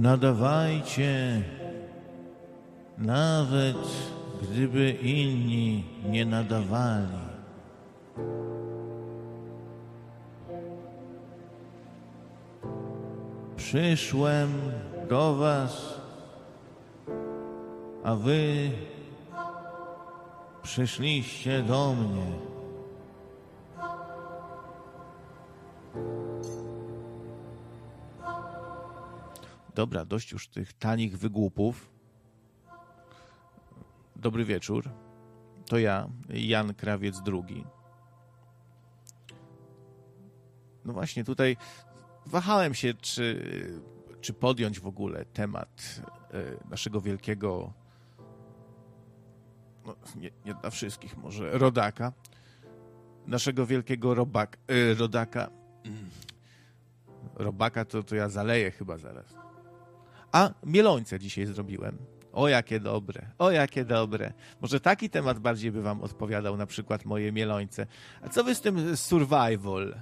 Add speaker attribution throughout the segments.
Speaker 1: Nadawajcie, nawet gdyby inni nie nadawali. Przyszłem do Was, a Wy przyszliście do mnie. Dobra, dość już tych tanich wygłupów. Dobry wieczór. To ja, Jan Krawiec II. No właśnie, tutaj wahałem się, czy, czy podjąć w ogóle temat e, naszego wielkiego, no, nie, nie dla wszystkich może, rodaka. Naszego wielkiego robak, e, rodaka. Mm. Robaka to, to ja zaleję chyba zaraz. A mielońce dzisiaj zrobiłem. O jakie dobre, o jakie dobre. Może taki temat bardziej by wam odpowiadał, na przykład moje mielońce. A co wy z tym survival?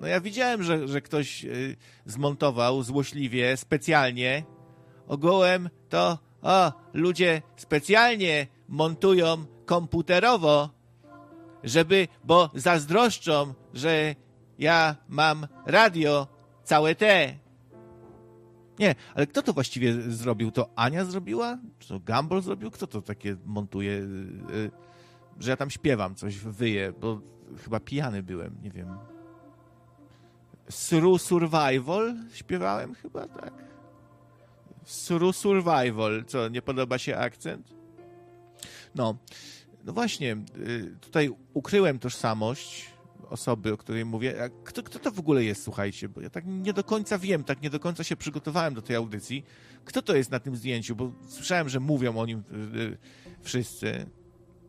Speaker 1: No ja widziałem, że, że ktoś y, zmontował złośliwie, specjalnie. Ogołem to, o, ludzie specjalnie montują komputerowo, żeby, bo zazdroszczą, że ja mam radio całe te. Nie, ale kto to właściwie zrobił? To Ania zrobiła? Czy to Gumball zrobił? Kto to takie montuje? Y, że ja tam śpiewam, coś wyję, bo chyba pijany byłem, nie wiem. Sru Survival śpiewałem chyba, tak? Sru Survival. Co, nie podoba się akcent? No, no właśnie, y, tutaj ukryłem tożsamość osoby, o której mówię. Kto, kto to w ogóle jest, słuchajcie? Bo ja tak nie do końca wiem, tak nie do końca się przygotowałem do tej audycji. Kto to jest na tym zdjęciu? Bo słyszałem, że mówią o nim y, y, wszyscy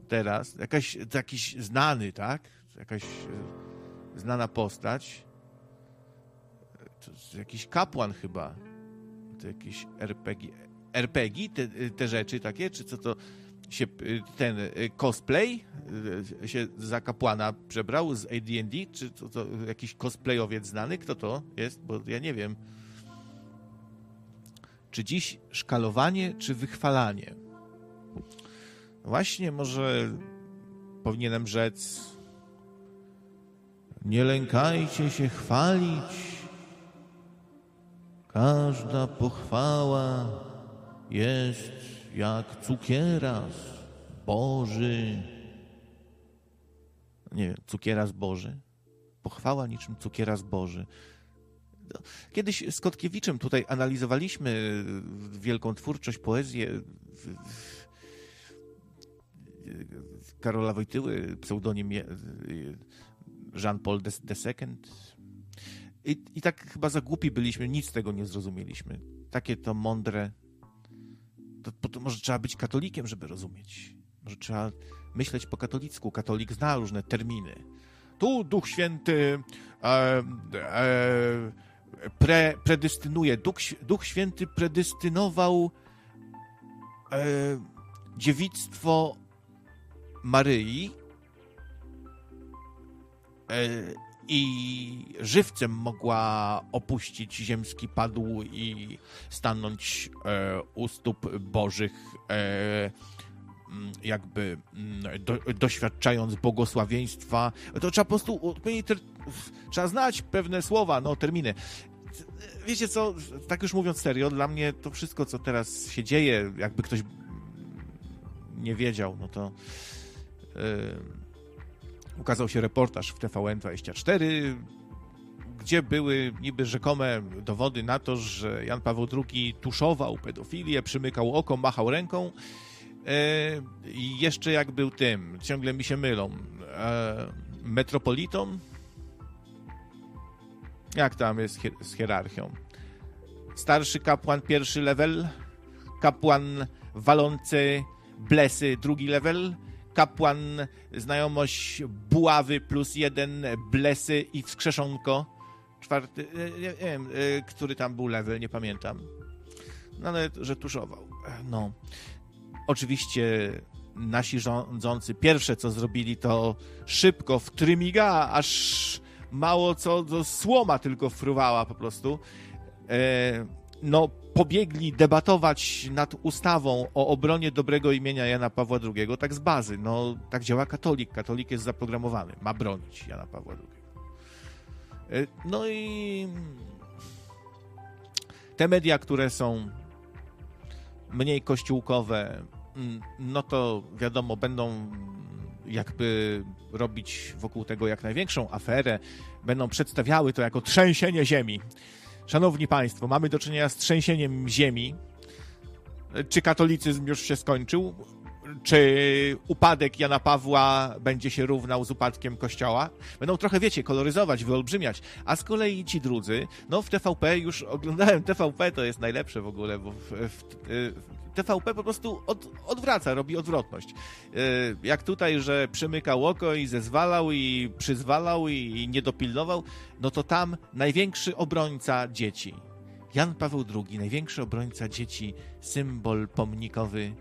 Speaker 1: teraz. Jakaś, jakiś znany, tak? Jakaś znana postać to jakiś kapłan chyba. To jakiś RPG. RPG, te, te rzeczy takie, czy co to się ten y, cosplay y, się za kapłana przebrał z AD&D, czy to, to jakiś cosplayowiec znany? Kto to jest? Bo ja nie wiem. Czy dziś szkalowanie, czy wychwalanie? Właśnie może powinienem rzec nie lękajcie się chwalić, Każda pochwała jest jak cukieras Boży. Nie wiem, cukieras Boży. Pochwała niczym cukieras Boży. Kiedyś z Kotkiewiczem tutaj analizowaliśmy wielką twórczość, poezję Karola Wojtyły, pseudonim Jean-Paul II i, I tak chyba za głupi byliśmy, nic z tego nie zrozumieliśmy. Takie to mądre. To, może trzeba być katolikiem, żeby rozumieć. Może trzeba myśleć po katolicku. Katolik zna różne terminy. Tu Duch Święty e, e, pre, predystynuje. Duch, Duch Święty predystynował e, dziewictwo Maryi e, i żywcem mogła opuścić ziemski padł i stanąć e, u stóp bożych, e, jakby do, doświadczając błogosławieństwa. To trzeba po prostu, trzeba znać pewne słowa, no, terminy. Wiecie co, tak już mówiąc serio, dla mnie to wszystko, co teraz się dzieje, jakby ktoś nie wiedział, no to... Yy, ukazał się reportaż w TVN24, gdzie były niby rzekome dowody na to, że Jan Paweł II tuszował pedofilię, przymykał oko, machał ręką. E, I jeszcze jak był tym, ciągle mi się mylą, e, metropolitą? Jak tam jest z hierarchią? Starszy kapłan pierwszy level, kapłan walący blesy drugi level, kapłan, znajomość buławy plus jeden, blesy i wskrzeszonko. Czwarty, e, nie, wiem, e, który tam był level, nie pamiętam. No ale, że tuszował. No. Oczywiście nasi rządzący pierwsze co zrobili to szybko w trymiga, aż mało co, to słoma tylko fruwała po prostu. E, no, pobiegli debatować nad ustawą o obronie dobrego imienia Jana Pawła II, tak z bazy. No, tak działa katolik. Katolik jest zaprogramowany, ma bronić Jana Pawła II. E, no i te media, które są mniej kościółkowe, mm, no to wiadomo, będą jakby robić wokół tego jak największą aferę, będą przedstawiały to jako trzęsienie ziemi. Szanowni Państwo, mamy do czynienia z trzęsieniem ziemi. Czy katolicyzm już się skończył? Czy upadek Jana Pawła będzie się równał z upadkiem Kościoła? Będą trochę, wiecie, koloryzować, wyolbrzymiać. A z kolei ci drudzy, no w TVP już oglądałem TVP, to jest najlepsze w ogóle, bo w, w, w TVP po prostu od, odwraca, robi odwrotność. E, jak tutaj, że przymykał oko i zezwalał i przyzwalał i, nie dopilnował, no to tam największy obrońca dzieci. Jan Paweł II, największy obrońca dzieci, symbol pomnikowy,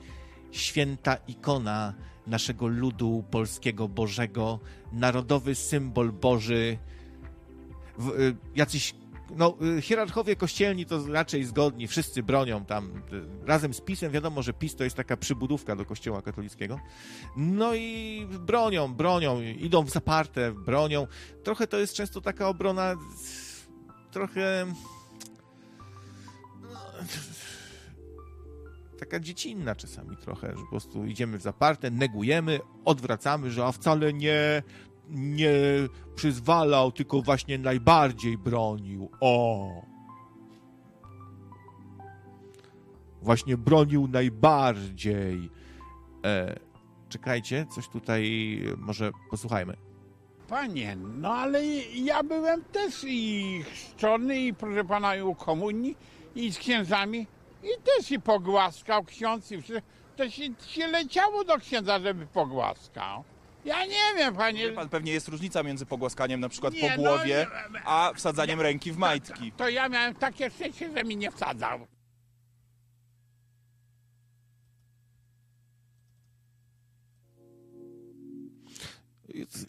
Speaker 1: święta ikona naszego ludu polskiego Bożego, narodowy symbol Boży. W, y, jacyś no, y, hierarchowie kościelni to raczej zgodni, wszyscy bronią tam. Y, razem z PiSem wiadomo, że PiS to jest taka przybudówka do kościoła katolickiego. No i bronią, bronią, idą w zaparte, bronią. Trochę to jest często taka obrona trochę no, taka dziecinna czasami trochę, że po prostu idziemy w zaparte, negujemy, odwracamy, że a wcale nie, nie przyzwalał, tylko właśnie najbardziej bronił. O! Właśnie bronił najbardziej. E, czekajcie, coś tutaj może posłuchajmy.
Speaker 2: Panie, no ale ja byłem też i chrzczony, i proszę pana, i u komunii, i z księdzami, i też i pogłaskał ksiądz, i wszystko. To się, się leciało do księdza, żeby pogłaskał. Ja nie wiem, panie.
Speaker 3: Wie pan, pewnie jest różnica między pogłaskaniem na przykład
Speaker 2: Nie,
Speaker 3: po
Speaker 2: no,
Speaker 3: głowie,
Speaker 2: nie,
Speaker 3: a wsadzaniem ręki w majtki.
Speaker 2: To ja miałem takie szczęście, że mi nie wsadzał.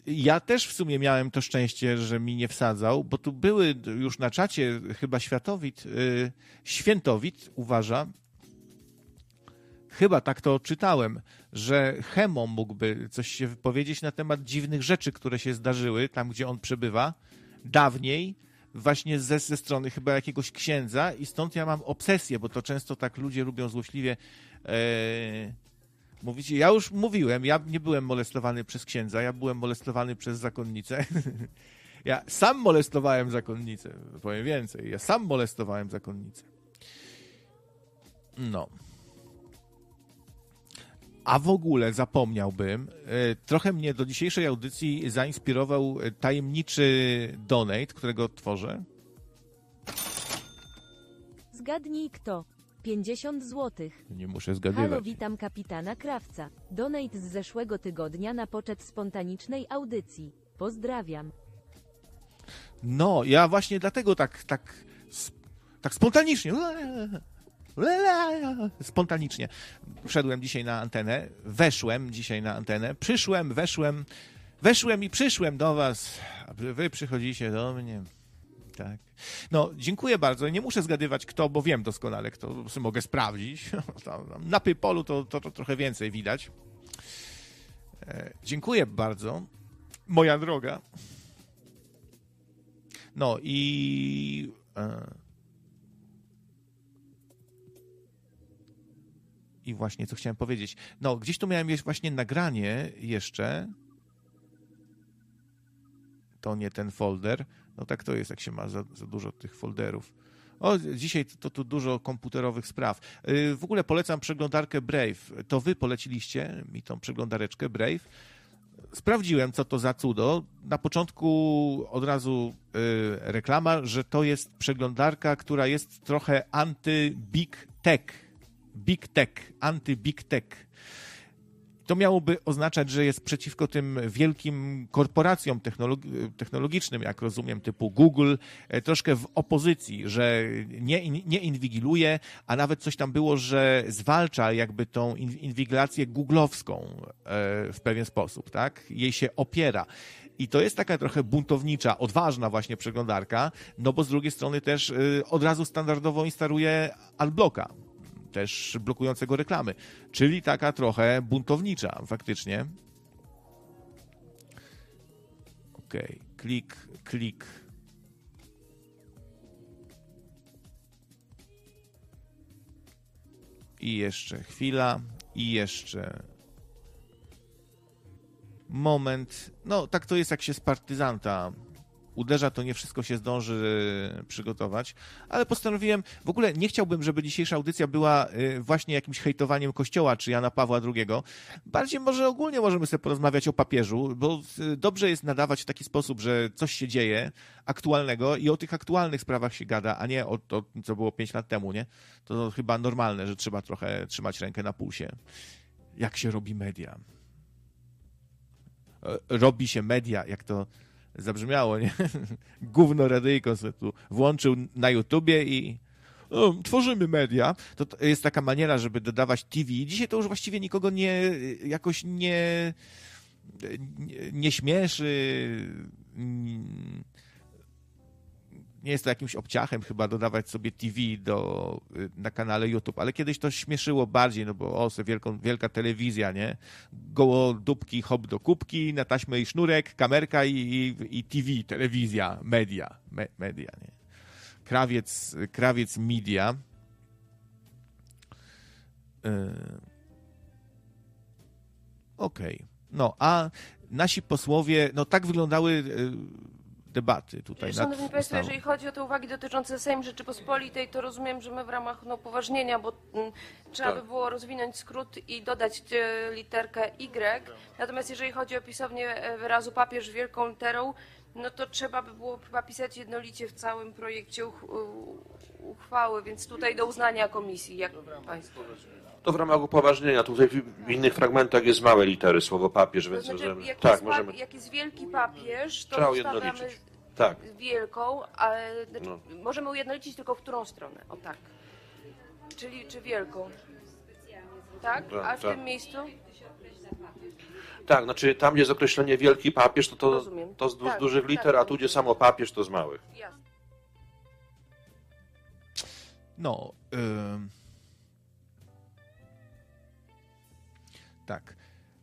Speaker 1: Ja też w sumie miałem to szczęście, że mi nie wsadzał, bo tu były już na czacie chyba Światowit, y, Świętowit uważa, chyba tak to czytałem, że Hemo mógłby coś się wypowiedzieć na temat dziwnych rzeczy, które się zdarzyły tam, gdzie on przebywa, dawniej, właśnie ze, ze strony chyba jakiegoś księdza i stąd ja mam obsesję, bo to często tak ludzie lubią złośliwie e, mówić. Ja już mówiłem, ja nie byłem molestowany przez księdza, ja byłem molestowany przez zakonnicę. Ja sam molestowałem zakonnicę, powiem więcej, ja sam molestowałem zakonnicę. No. A w ogóle zapomniałbym, e, trochę mnie do dzisiejszej audycji zainspirował e, tajemniczy donate, którego tworzę.
Speaker 4: Zgadnij kto. 50 zł.
Speaker 1: Nie muszę
Speaker 4: Halo,
Speaker 1: zgadywać.
Speaker 4: witam kapitana Krawca. Donate z zeszłego tygodnia na poczet spontanicznej audycji. Pozdrawiam.
Speaker 1: No, ja właśnie dlatego tak, tak, tak spontanicznie, spontanicznie wszedłem dzisiaj na antenę, weszłem dzisiaj na antenę, przyszłem, weszłem, weszłem i przyszłem do was, a wy- przychodzicie do mnie. Tak. No, dziękuję bardzo. Nie muszę zgadywać kto, bo wiem doskonale kto, mogę sprawdzić. Na Paypolu to, to, to trochę więcej widać. E, dziękuję bardzo, moja droga. No i. E, I właśnie co chciałem powiedzieć. No, gdzieś tu miałem właśnie nagranie jeszcze. To nie ten folder. No tak to jest, jak się ma za, za dużo tych folderów. O, dzisiaj to, tu dużo komputerowych spraw. Yy, W ogóle polecam przeglądarkę Brave. To wy poleciliście mi tą przeglądareczkę Brave sprawdziłem, co to za cudo. Na początku od razu y, reklama, że to jest przeglądarka, która jest trochę anty-big tech. Big tech, anty-big tech. to miałoby oznaczać, że jest przeciwko tym wielkim korporacjom technologicznym, jak rozumiem, typu Google, e, troszkę w opozycji, że nie, nie inwigiluje, a nawet coś tam było, że zwalcza jakby tą inwigilację googlowską w pewien sposób, tak? Jej się opiera. I to jest taka trochę buntownicza, odważna właśnie przeglądarka, no bo z drugiej strony też y, od razu standardowo instaluje adblocka, też blokującego reklamy. Czyli taka trochę buntownicza faktycznie. Ok, klik, klik. I jeszcze chwila, i jeszcze moment. No, tak to jest, jak się z partyzanta uderza, to nie wszystko się zdąży przygotować, ale postanowiłem, w ogóle nie chciałbym, żeby dzisiejsza audycja była y, właśnie jakimś hejtowaniem Kościoła czy Jana Pawła II. Bardziej może ogólnie możemy sobie porozmawiać o papieżu, bo y, dobrze jest nadawać w taki sposób, że coś się dzieje aktualnego i o tych aktualnych sprawach się gada, a nie o to, co było pięć lat temu, nie? To chyba normalne, że trzeba trochę trzymać rękę na pulsie. Jak się robi media? E, robi się media, jak to zabrzmiało, nie? Gówno radyjko sobie tu włączył na YouTubie i no, tworzymy media. To jest taka maniera, żeby dodawać TV. Dzisiaj to już właściwie nikogo nie, jakoś nie, nie, nie śmieszy, nie jest to jakimś obciachem chyba dodawać sobie TV do, y, na kanale YouTube, ale kiedyś to śmieszyło bardziej, no bo o, wielką, wielka telewizja, nie? Goło dupki, hop do kubki, na taśmę i sznurek, kamerka i, i, i TV, telewizja, media, me, media, nie? Krawiec, krawiec media. Yy. Okej. Okay. No, a nasi posłowie, no tak wyglądały yy, debaty tutaj.
Speaker 5: Szanowni Państwo, jeżeli chodzi o te uwagi dotyczące Sejm Rzeczypospolitej, to rozumiem, że my w ramach no, upoważnienia, bo m, mm, trzeba tak. by było rozwinąć skrót i dodać e, literkę Y. Natomiast jeżeli chodzi o pisownię e, wyrazu papież wielką literą, no to trzeba by było chyba pisać jednolicie w całym projekcie uch uchwały, więc tutaj do uznania komisji, jak Państwo.
Speaker 6: To w ramach upoważnienia. Tutaj w innych fragmentach jest małe litery słowo papież, więc
Speaker 5: znaczy,
Speaker 6: możemy.
Speaker 5: Jak tak, jest możemy. Jak jest wielki papież, to Trzeba ustawiamy tak. wielką, ale znaczy, no. możemy ujednolicić tylko w którą stronę. O tak. Czyli czy wielką. Tak? tak A w tak. tym miejscu?
Speaker 6: Tak, znaczy tam, gdzie jest określenie wielki papież, to to, to z, tak, dużych tak, liter, a tu, gdzie samo papież, to z małych. Jasne.
Speaker 1: No. Y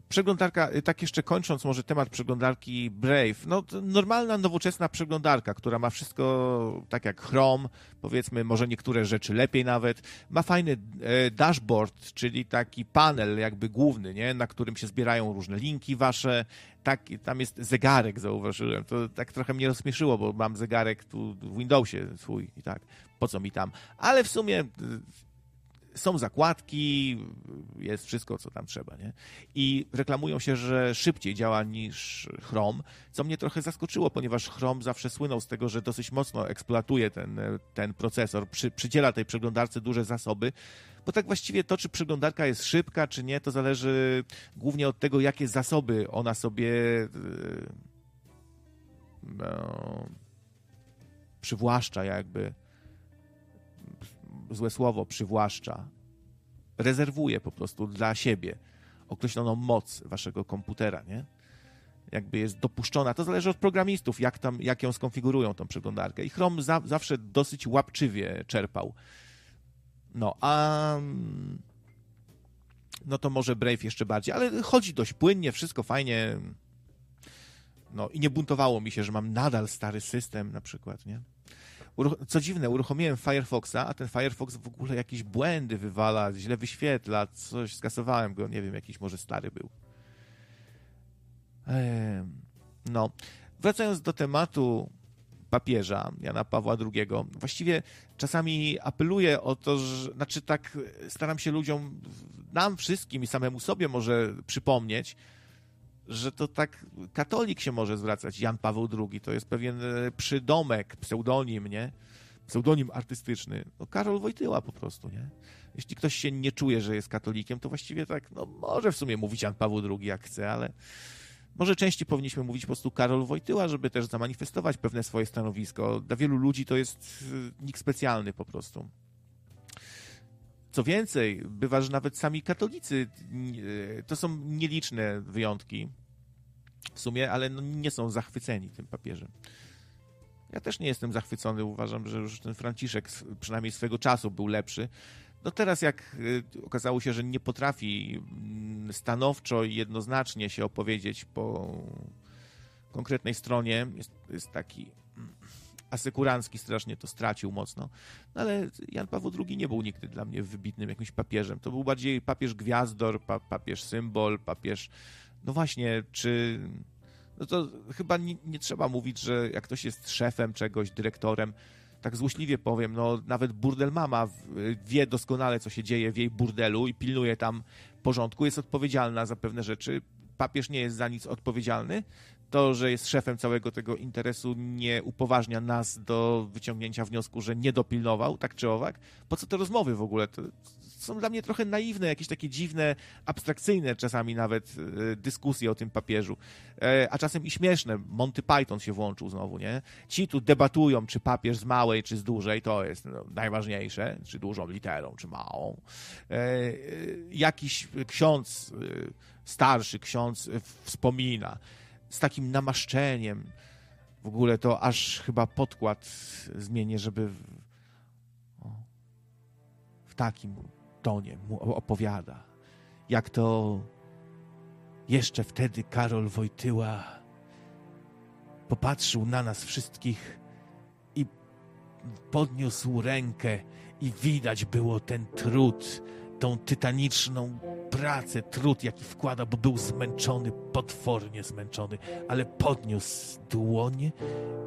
Speaker 1: Przeglądarka, y, tak jeszcze kończąc może temat przeglądarki Brave, no normalna, nowoczesna przeglądarka, która ma wszystko tak jak Chrome, powiedzmy, może niektóre rzeczy lepiej nawet. Ma fajny e, dashboard, czyli taki panel jakby główny, nie? na którym się zbierają różne linki wasze. Tak, tam jest zegarek, zauważyłem. To tak trochę mnie rozśmieszyło, bo mam zegarek tu w Windowsie swój i tak, po co mi tam. Ale w sumie są zakładki, jest wszystko, co tam trzeba, nie? I reklamują się, że szybciej działa niż Chrome, co mnie trochę zaskoczyło, ponieważ Chrome zawsze słynął z tego, że dosyć mocno eksploatuje ten, ten procesor, przy, przydziela tej przeglądarce duże zasoby, bo tak właściwie to, czy przeglądarka jest szybka, czy nie, to zależy głównie od tego, jakie zasoby ona sobie no, przywłaszcza jakby złe słowo, przywłaszcza, rezerwuje po prostu dla siebie określoną moc waszego komputera, nie? Jakby jest dopuszczona. To zależy od programistów, jak, tam, jak ją skonfigurują, tą przeglądarkę. I Chrome za, zawsze dosyć łapczywie czerpał. No, a no to może Brave jeszcze bardziej, ale chodzi dość płynnie, wszystko fajnie. No i nie buntowało mi się, że mam nadal stary system na przykład, nie? Co dziwne, uruchomiłem Firefoxa, a ten Firefox w ogóle jakieś błędy wywala, źle wyświetla, coś, skasowałem go, nie wiem, jakiś może stary był. No, wracając do tematu papieża Jana Pawła II, właściwie czasami apeluję o to, że, znaczy tak staram się ludziom, nam wszystkim i samemu sobie może przypomnieć, że to tak katolik się może zwracać, Jan Paweł II, to jest pewien e, przydomek, pseudonim, nie? pseudonim artystyczny, no Karol Wojtyła po prostu, nie? Jeśli ktoś się nie czuje, że jest katolikiem, to właściwie tak, no może w sumie mówić Jan Paweł II jak chce, ale może częściej powinniśmy mówić po prostu Karol Wojtyła, żeby też zamanifestować pewne swoje stanowisko. Dla wielu ludzi to jest y, nikt specjalny po prostu. Co więcej, bywa, że nawet sami katolicy y, to są nieliczne wyjątki w sumie, ale no nie są zachwyceni tym papieżem. Ja też nie jestem zachwycony. Uważam, że już ten Franciszek przynajmniej swego czasu był lepszy. No teraz jak y, okazało się, że nie potrafi mm, stanowczo i jednoznacznie się opowiedzieć po konkretnej stronie, jest, jest taki mm, asykurancki strasznie to stracił mocno. No ale Jan Paweł II nie był nigdy dla mnie wybitnym jakimś papieżem. To był bardziej papież gwiazdor, pa, papież symbol, papież... No właśnie, czy... No to chyba nie, nie trzeba mówić, że jak ktoś jest szefem czegoś, dyrektorem, tak złośliwie powiem, no nawet burdel mama wie doskonale, co się dzieje w jej burdelu i pilnuje tam porządku, jest odpowiedzialna za pewne rzeczy. Papież nie jest za nic odpowiedzialny. To, że jest szefem całego tego interesu, nie upoważnia nas do wyciągnięcia wniosku, że nie dopilnował, tak czy owak. Po co te rozmowy w ogóle? To są dla mnie trochę naiwne, jakieś takie dziwne, abstrakcyjne czasami nawet e, dyskusje o tym papieżu, e, a czasem i śmieszne. Monty Python się włączył znowu, nie? Ci tu debatują, czy papież z małej, czy z dużej, to jest no, najważniejsze, czy dużą literą, czy małą. E, jakiś ksiądz, starszy ksiądz wspomina z takim namaszczeniem, w ogóle to aż chyba podkład zmienię, żeby w, w takim tonie mu opowiada, jak to jeszcze wtedy Karol Wojtyła popatrzył na nas wszystkich i podniósł rękę i widać było ten trud, tą tytaniczną pracę, trud, jaki wkłada, bo był zmęczony, potwornie zmęczony, ale podniósł dłonie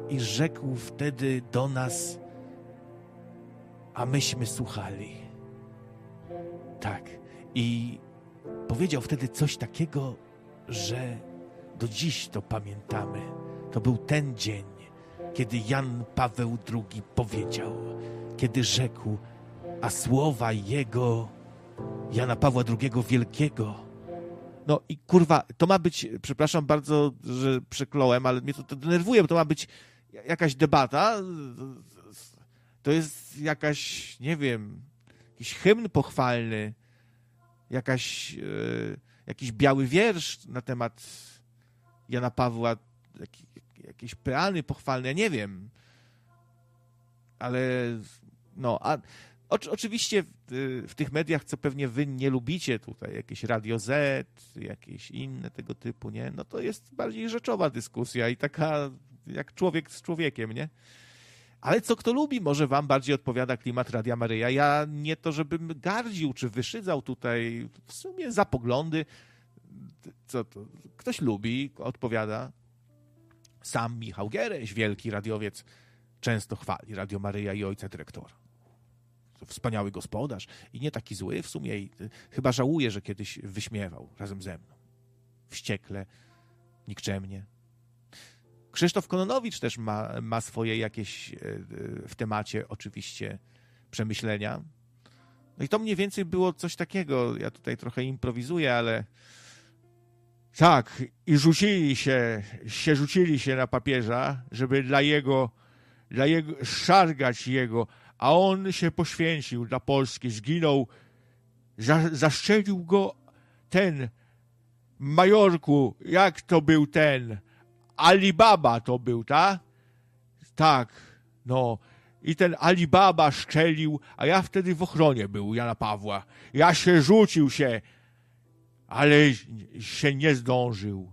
Speaker 1: i rzekł wtedy do nas, a myśmy słuchali. Tak. I powiedział wtedy coś takiego, że do dziś to pamiętamy. To był ten dzień, kiedy Jan Paweł II powiedział, kiedy rzekł, a słowa jego, Jana Pawła II Wielkiego, no i kurwa, to ma być, przepraszam bardzo, że przekląłem, ale mnie to, to denerwuje, bo to ma być jakaś debata. To jest jakaś, nie wiem, jakiś hymn pochwalny, jakaś, e, jakiś biały wiersz na temat Jana Pawła, jak, jakieś peany pochwalne, ja nie wiem. Ale no, a oczywiście w, w, tych mediach, co pewnie wy nie lubicie tutaj, jakieś Radio Z, jakieś inne tego typu, nie? No to jest bardziej rzeczowa dyskusja i taka jak człowiek z człowiekiem, nie? Ale co kto lubi, może wam bardziej odpowiada klimat Radia Maryja. Ja nie to, żebym gardził czy wyszydzał tutaj w sumie za poglądy. Co to? Ktoś lubi, odpowiada. Sam Michał Giereś, wielki radiowiec, często chwali Radio Maryja i ojca dyrektora. Wspaniały gospodarz i nie taki zły w sumie. I chyba żałuje, że kiedyś wyśmiewał razem ze mną. Wściekle, nikczemnie. Krzysztof Kononowicz też ma, ma swoje jakieś e, w temacie oczywiście przemyślenia. No i to mniej więcej było coś takiego. Ja tutaj trochę improwizuję, ale tak, i rzucili się, się rzucili się na papieża, żeby dla jego, dla jego, szargać jego, a on się poświęcił dla Polski, zginął, za, zaszczelił go ten Majorku, jak to był ten, Alibaba to był, tak? Tak, no. I ten Alibaba szczelił, a ja wtedy w ochronie był Jana Pawła. Ja się rzucił się, ale się nie zdążył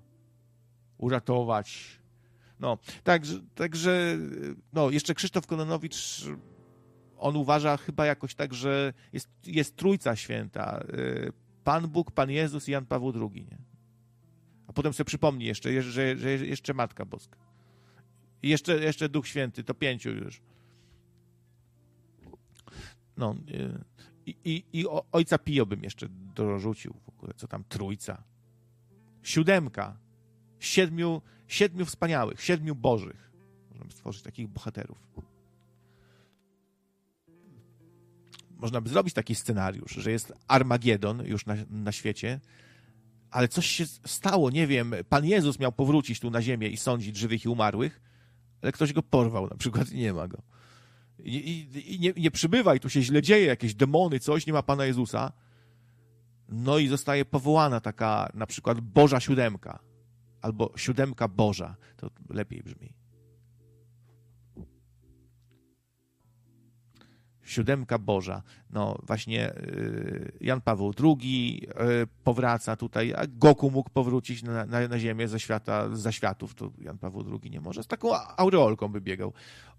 Speaker 1: uratować. No, także, także no, jeszcze Krzysztof Kononowicz, on uważa chyba jakoś tak, że jest, jest Trójca Święta. Y, Pan Bóg, Pan Jezus i Jan Paweł II, nie? A potem sobie przypomni jeszcze, że, że jeszcze Matka Boska. I jeszcze, jeszcze Duch Święty, to pięciu już. No, y, i, i, i Ojca Pio bym jeszcze dorzucił w ogóle, co tam Trójca. Siódemka. Siedmiu, siedmiu wspaniałych, siedmiu bożych. Możemy stworzyć takich bohaterów. Można by zrobić taki scenariusz, że jest Armagedon już na, na świecie, ale coś się stało, nie wiem, Pan Jezus miał powrócić tu na ziemię i sądzić żywych i umarłych, ale ktoś go porwał na przykład i nie ma go. I, i, i nie, nie przybywa i tu się źle dzieje, jakieś demony, coś, nie ma Pana Jezusa. No i zostaje powołana taka na przykład Boża Siódemka albo Siódemka Boża. To lepiej brzmi. Siódemka Boża. No właśnie y, Jan Paweł II y, powraca tutaj, a Goku mógł powrócić na, na, na ziemię ze świata, za światów, to Jan Paweł II nie może. Z taką aureolką by biegał.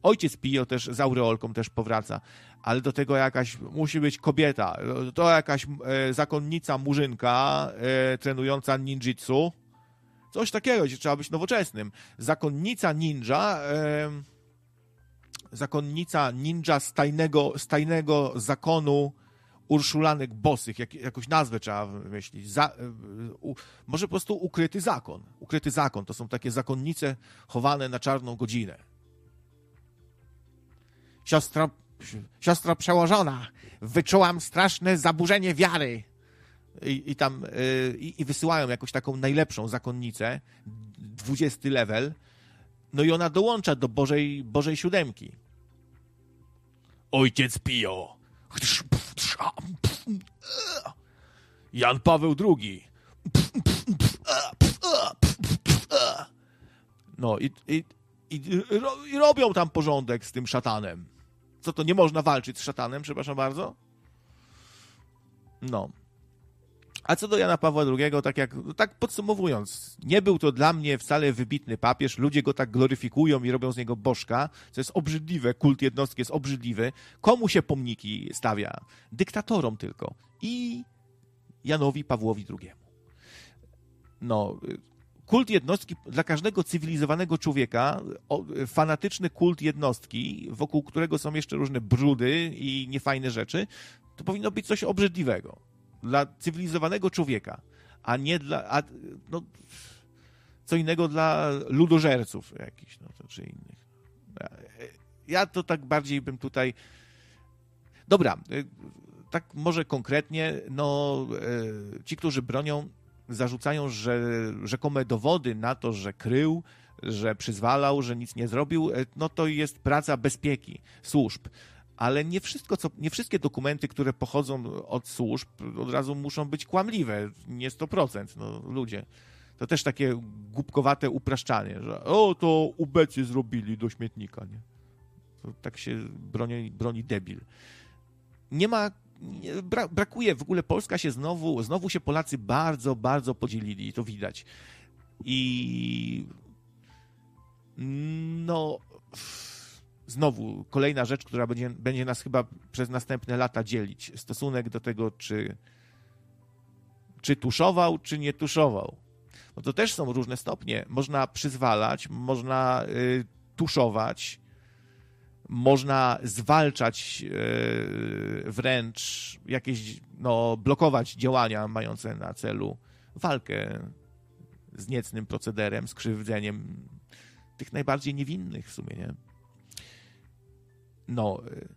Speaker 1: Ojciec Pio też z aureolką też powraca, ale do tego jakaś musi być kobieta, to jakaś e, zakonnica murzynka e, trenująca ninjitsu. Coś takiego, gdzie trzeba być nowoczesnym. Zakonnica ninja zakonnica ninja z tajnego, z tajnego zakonu urszulanek bosych, jak, jakąś nazwę trzeba wymyślić. Za, u, może po prostu ukryty zakon. Ukryty zakon to są takie zakonnice chowane na czarną godzinę. Siostra, siostra przełożona, wyczułam straszne zaburzenie wiary. I, i tam y, i wysyłają jakąś taką najlepszą zakonnicę, 20 level, no i ona dołącza do Bożej, Bożej Siódemki. Ojciec Pio. Jan Paweł II. No i, i, i, i robią tam porządek z tym szatanem. Co to, nie można walczyć z szatanem, przepraszam bardzo? No. A co do Jana Pawła II, tak jak tak podsumowując, nie był to dla mnie wcale wybitny papież, ludzie go tak gloryfikują i robią z niego bożka, co jest obrzydliwe, kult jednostki jest obrzydliwy. Komu się pomniki stawia? Dyktatorom tylko. I Janowi Pawłowi II. No, kult jednostki dla każdego cywilizowanego człowieka, fanatyczny kult jednostki, wokół którego są jeszcze różne brudy i niefajne rzeczy, to powinno być coś obrzydliwego dla cywilizowanego człowieka, a nie dla. A, no, co innego dla ludożerców jakichś, no czy innych. Ja to tak bardziej bym tutaj. Dobra, y, tak może konkretnie, no y, ci, którzy bronią, zarzucają, że rzekome dowody na to, że krył, że przyzwalał, że nic nie zrobił, y, no to jest praca bezpieki służb ale nie wszystko, co, nie wszystkie dokumenty, które pochodzą od służb, od razu muszą być kłamliwe. Nie 100%, no ludzie. To też takie głupkowate upraszczanie, że o, to ubecy zrobili do śmietnika, nie? To tak się broni, broni debil. Nie ma bra, brakuje, w ogóle Polska się znowu, znowu się Polacy bardzo, bardzo podzielili to widać. I no znowu kolejna rzecz, która będzie, będzie nas chyba przez następne lata dzielić. Stosunek do tego, czy, czy tuszował, czy nie tuszował. No to też są różne stopnie. Można przyzwalać, można y, tuszować, można zwalczać y, wręcz jakieś, no, blokować działania mające na celu walkę z niecnym procederem, z krzywdzeniem tych najbardziej niewinnych w sumie, nie? No. Y,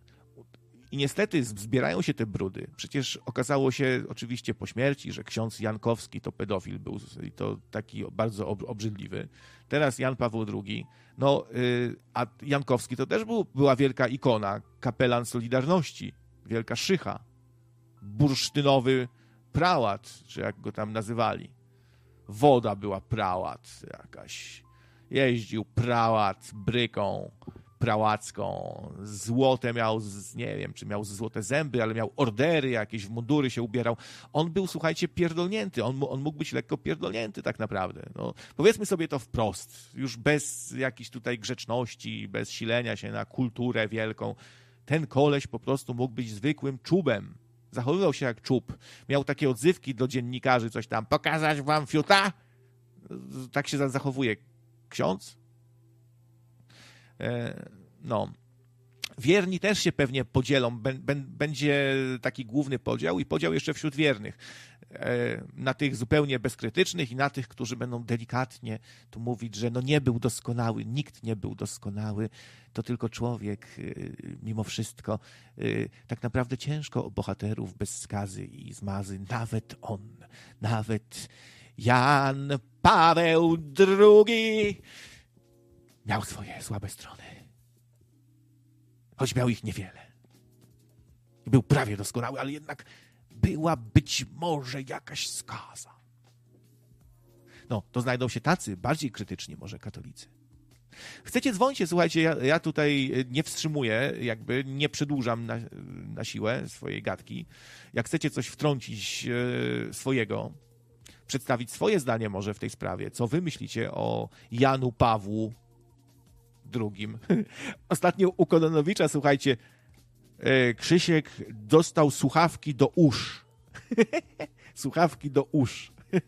Speaker 1: I niestety zbierają się te brudy. Przecież okazało się oczywiście po śmierci, że ksiądz Jankowski to pedofil był i to taki bardzo obrzydliwy. Teraz Jan Paweł II. No, y, a Jankowski to też był, była wielka ikona, kapelan Solidarności, wielka szycha, bursztynowy prałat, czy jak go tam nazywali. Woda była prałat jakaś. Jeździł prałat bryką prałacką, złote miał, nie wiem, czy miał złote zęby, ale miał ordery jakieś, w mundury się ubierał. On był, słuchajcie, pierdolnięty. On, on mógł być lekko pierdolnięty tak naprawdę. No, powiedzmy sobie to wprost, już bez jakiejś tutaj grzeczności, bez silenia się na kulturę wielką. Ten koleś po prostu mógł być zwykłym czubem. Zachowywał się jak czub. Miał takie odzywki do dziennikarzy, coś tam, pokazać wam fiuta? Tak się zachowuje ksiądz, no. Wierni też się pewnie podzielą, będzie taki główny podział i podział jeszcze wśród wiernych. e, na tych zupełnie bezkrytycznych i na tych, którzy będą delikatnie tu mówić, że no nie był doskonały, nikt nie był doskonały, to tylko człowiek mimo wszystko. Tak naprawdę ciężko o bohaterów bez skazy i zmazy, nawet on, nawet Jan Paweł II miał swoje słabe strony. Choć miał ich niewiele. Był prawie doskonały, ale jednak była być może jakaś skaza. No, to znajdą się tacy, bardziej krytyczni może katolicy. Chcecie dzwonić? Słuchajcie, ja, ja, tutaj nie wstrzymuję, jakby nie przedłużam na, na siłę swojej gadki. Jak chcecie coś wtrącić e, swojego, przedstawić swoje zdanie może w tej sprawie, co wy myślicie o Janu Pawłu II. Ostatnio u Kononowicza, słuchajcie, e, Krzysiek dostał słuchawki do usz. słuchawki do usz.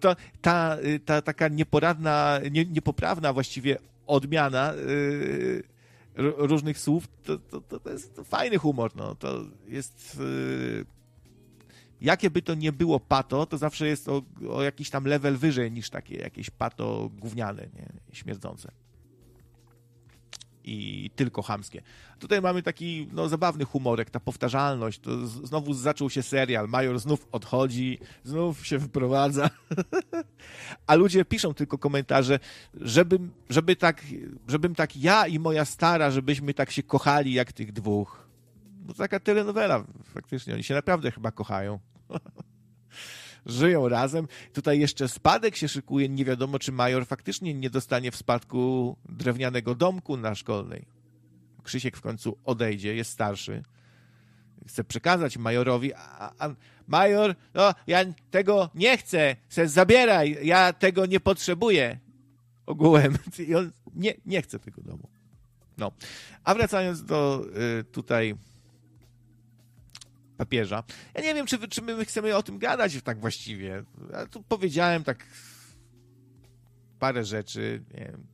Speaker 1: to, ta, ta taka nieporadna, nie, niepoprawna właściwie odmiana yy, różnych słów, to, to, to, jest fajny humor. No. To jest yy, jakie by to nie było pato, to zawsze jest o, o jakiś tam level wyżej niż takie jakieś pato gówniane, nie? śmierdzące. I tylko chamskie. Tutaj mamy taki no, zabawny humorek, ta powtarzalność. To znowu zaczął się serial, Major znów odchodzi, znów się wyprowadza. A ludzie piszą tylko komentarze, żebym, żeby tak, żebym tak ja i moja stara, żebyśmy tak się kochali jak tych dwóch bo taka telenowela faktycznie. Oni się naprawdę chyba kochają. Żyją razem. Tutaj jeszcze spadek się szykuje. Nie wiadomo, czy major faktycznie nie dostanie w spadku drewnianego domku na szkolnej. Krzysiek w końcu odejdzie, jest starszy. Chce przekazać majorowi, a, a major, no ja tego nie chcę, se zabieraj, ja tego nie potrzebuję. Ogółem. I on nie, nie chce tego domu. No. A wracając do y, tutaj papieża. Ja nie wiem, czy, czy my chcemy o tym gadać tak właściwie. Ja tu powiedziałem tak parę rzeczy. Nie wiem,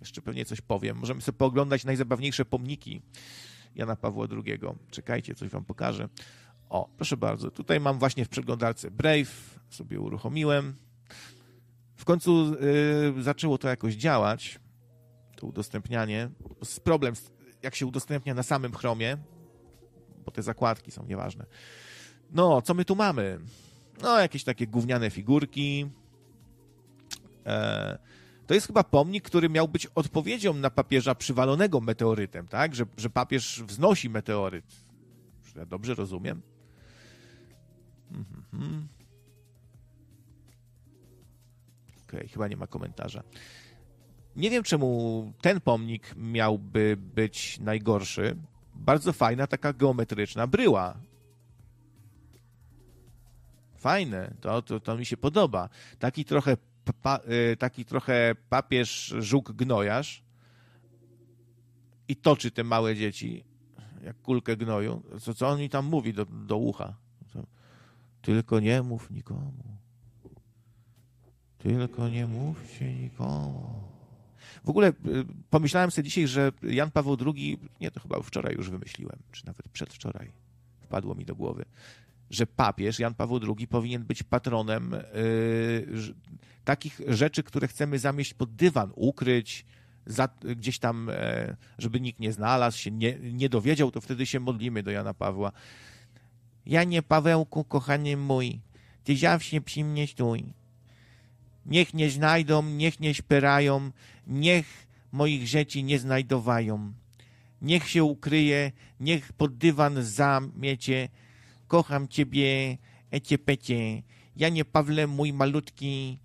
Speaker 1: jeszcze pewnie coś powiem. Możemy sobie pooglądać najzabawniejsze pomniki Jana Pawła II. Czekajcie, coś wam pokażę. O, proszę bardzo. Tutaj mam właśnie w przeglądarce Brave. Sobie uruchomiłem. W końcu yy, zaczęło to jakoś działać. To udostępnianie. Problem, jak się udostępnia na samym Chromie, bo te zakładki są nieważne. No, co my tu mamy? No, jakieś takie gówniane figurki. E, to jest chyba pomnik, który miał być odpowiedzią na papieża przywalonego meteorytem, tak? Że, że papież wznosi meteoryt. Czy ja dobrze rozumiem? Mhm. Okej, okay, chyba nie ma komentarza. Nie wiem, czemu ten pomnik miałby być najgorszy, bardzo fajna, taka geometryczna bryła. Fajne, to, to, to mi się podoba. Taki trochę, pa, y, taki trochę papież żuk gnojarz i toczy te małe dzieci, jak kulkę gnoju. Co, co on mi tam mówi do, do ucha? Tylko nie mów nikomu. Tylko nie mówcie nikomu. W ogóle y, pomyślałem sobie dzisiaj, że Jan Paweł II, nie, to chyba wczoraj już wymyśliłem, czy nawet przedwczoraj wpadło mi do głowy, że papież Jan Paweł II powinien być patronem yy, takich rzeczy, które chcemy zamieść pod dywan, ukryć, za, gdzieś tam, e, żeby nikt nie znalazł, się nie, nie dowiedział, to wtedy się modlimy do Jana Pawła. Janie Pawełku, kochany mój, ty zawsze przy mnie stój. Niech nie znajdą, niech nie śpierają, niech moich rzeczy nie znajdowają. Niech się ukryje, niech pod dywan zamiecie. Kocham ciebie, ecie pecie. Janie Pawle, mój malutki,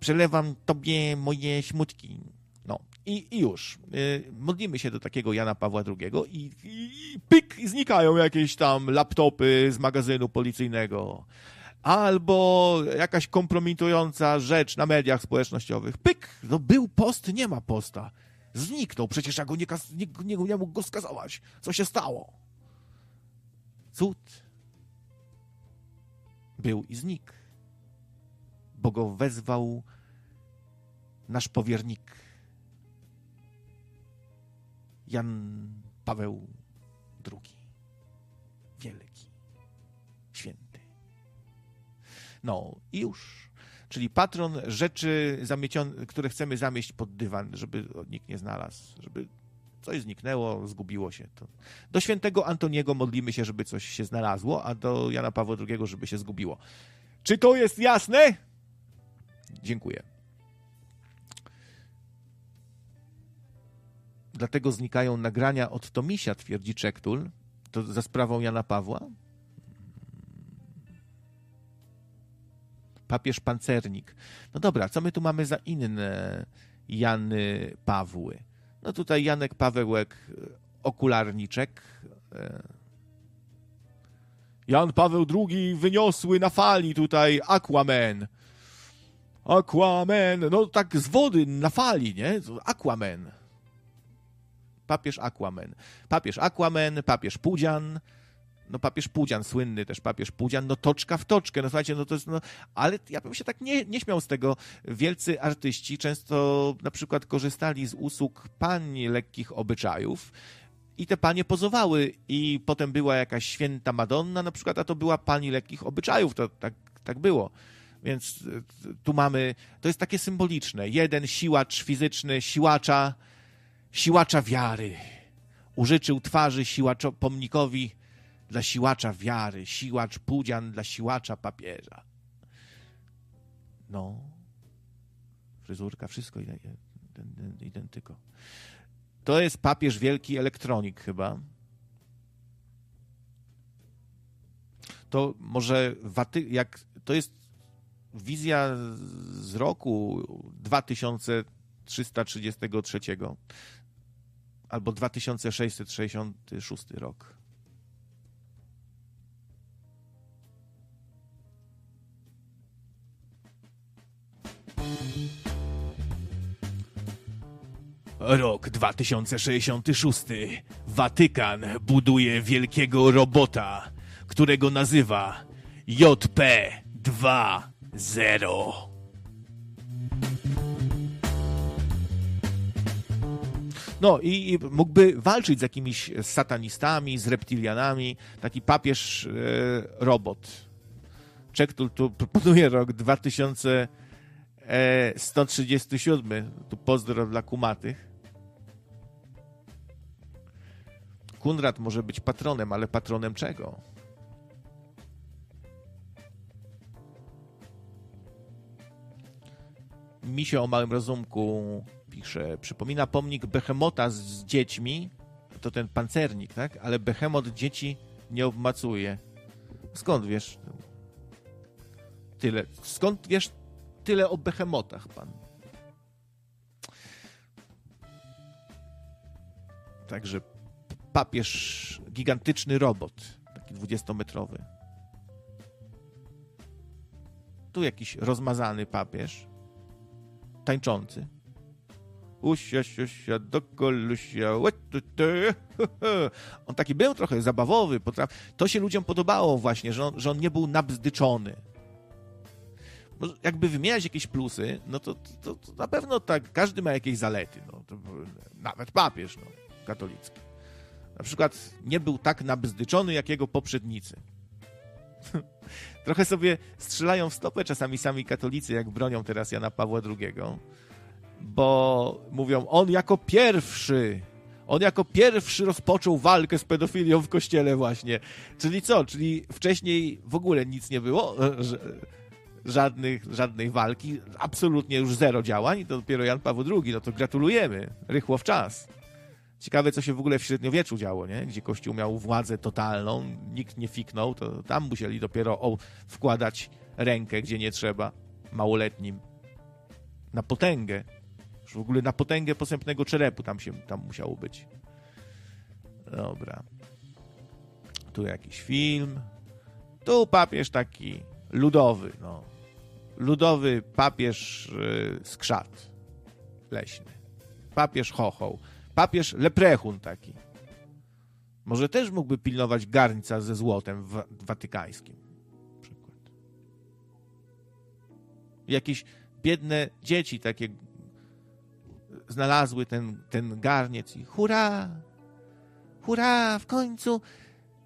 Speaker 1: przelewam tobie moje smutki. No i, i już. Yy, modlimy się do takiego Jana Pawła II i, i, i pyk, znikają jakieś tam laptopy z magazynu policyjnego albo jakaś kompromitująca rzecz na mediach społecznościowych. Pyk! No był post, nie ma posta. Zniknął, przecież ja go nie, nie, nie, nie mógł go skazować. Co się stało? Cud. Był i znikł, bo go wezwał nasz powiernik Jan Paweł II. No i już. Czyli patron rzeczy, które chcemy zamieść pod dywan, żeby nikt nie znalazł, żeby coś zniknęło, zgubiło się. To. Do świętego Antoniego modlimy się, żeby coś się znalazło, a do Jana Pawła II, żeby się zgubiło. Czy to jest jasne? Dziękuję. Dlatego znikają nagrania od Tomisia, twierdzi Czektul, to za sprawą Jana Pawła. Papież pancernik. No dobra, co my tu mamy za inne Jany Pawły? No tutaj Janek Pawełek, okularniczek. Jan Paweł II wyniosły na fali tutaj Aquaman. Aquaman, no tak z wody na fali, nie? Aquaman. Papież Aquaman. Papież Aquaman, papież Pudzian, no papież Pudzian, słynny też papież Pudzian, no toczka w toczkę, no słuchajcie, no to jest, no, ale ja bym się tak nie, nie śmiał z tego. Wielcy artyści często na przykład korzystali z usług pań lekkich obyczajów, i te panie pozowały i potem była jakaś święta Madonna na przykład, a to była pani lekkich obyczajów, to tak, tak było. Więc e, tu mamy, to jest takie symboliczne. Jeden siłacz fizyczny, siłacza, siłacza wiary. Użyczył twarzy siłaczo, pomnikowi dla siłacza wiary, siłacz pudzian dla siłacza papieża. No, fryzurka, wszystko identyko. To jest papież wielki elektronik chyba. To może Waty jak to jest wizja z roku 2333 albo 2666 rok. Rok 2066. Watykan buduje wielkiego robota, którego nazywa JP-2.0. No i, i mógłby walczyć z jakimiś satanistami, z reptilianami, taki papież e, robot. Czektul tu proponuje rok 2137. Tu pozdro dla kumatych. Kunrad może być patronem, ale patronem czego? Misio o małym rozumku pisze. Przypomina pomnik Behemota z dziećmi. To ten pancernik, tak? Ale Behemot dzieci nie obmacuje. Skąd wiesz? Tyle. Skąd wiesz tyle o Behemotach, pan? Także papież, gigantyczny robot, taki dwudziestometrowy. Tu jakiś rozmazany papież, tańczący. Usia, siusia, do kolusia. On taki był trochę zabawowy. Potraf... To się ludziom podobało właśnie, że on, że on nie był nabzdyczony. Jakby wymieniać jakieś plusy, no to, to, to na pewno tak, każdy ma jakieś zalety. No, nawet papież no, katolicki na przykład nie był tak nabzdyczony jak jego poprzednicy. Trochę sobie strzelają w stopę czasami sami katolicy, jak bronią teraz Jana Pawła II, bo mówią, on jako pierwszy, on jako pierwszy rozpoczął walkę z pedofilią w kościele właśnie. Czyli co? Czyli wcześniej w ogóle nic nie było? Żadnych, żadnej walki, absolutnie już zero działań, to dopiero Jan Paweł II, no to gratulujemy, rychło w czas. Ciekawe, co się w ogóle w średniowieczu działo, nie? gdzie Kościół miał władzę totalną, nikt nie fiknął, to tam musieli dopiero wkładać rękę, gdzie nie trzeba, małoletnim. Na potęgę. Już w ogóle na potęgę posępnego czerepu tam, się, tam musiało być. Dobra. Tu jakiś film. Tu papież taki ludowy, no. Ludowy papież yy, skrzat leśny. Papież chochoł papież leprechun taki. Może też mógłby pilnować garnca ze złotem w watykańskim. Przykład. Jakieś biedne dzieci takie znalazły ten, ten garniec i hurra, hurra, w końcu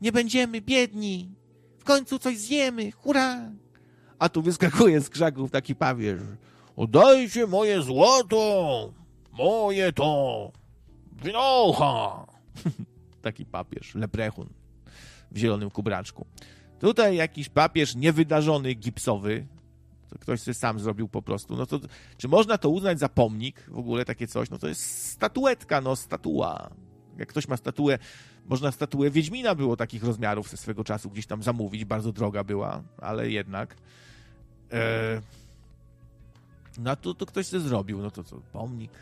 Speaker 1: nie będziemy biedni, w końcu coś zjemy, hurra. A tu wyskakuje z krzaków taki papież. Oddajcie moje złoto! Moje to! Winocha! taki papież, leprechun w zielonym kubraczku. Tutaj jakiś papież niewydarzony, gipsowy, to ktoś sobie sam zrobił po prostu. No to, czy można to uznać za pomnik, w ogóle takie coś? No to jest statuetka, no statua. Jak ktoś ma statuę, można statuę Wiedźmina było takich rozmiarów ze swego czasu gdzieś tam zamówić, bardzo droga była, ale jednak. E, no to, to ktoś sobie zrobił, no to co, pomnik.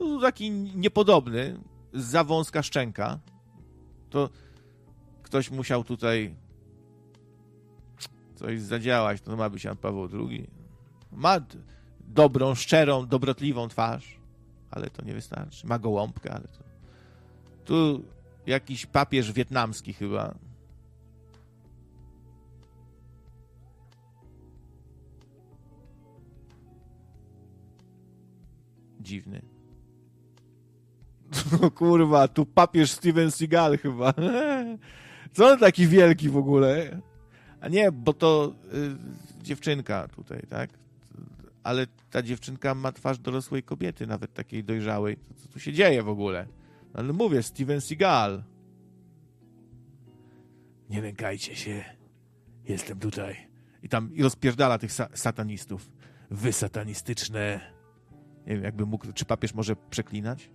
Speaker 1: No taki niepodobny, za wąska szczęka. To ktoś musiał tutaj coś zadziałać, to ma być Jan Paweł II. Ma dobrą, szczerą, dobrotliwą twarz, ale to nie wystarczy. Ma gołąbkę, ale to... Tu jakiś papież wietnamski chyba. Dziwny. No kurwa, tu papież Steven Seagal chyba. Co on taki wielki w ogóle? A nie, bo to y, dziewczynka tutaj, tak? Ale ta dziewczynka ma twarz dorosłej kobiety, nawet takiej dojrzałej. Co, tu się dzieje w ogóle? No, ale mówię, Steven Seagal. Nie lękajcie się. Jestem tutaj. I tam i rozpierdala tych sa satanistów. Wy satanistyczne. Nie wiem, jakby mógł. Czy papież może przeklinać?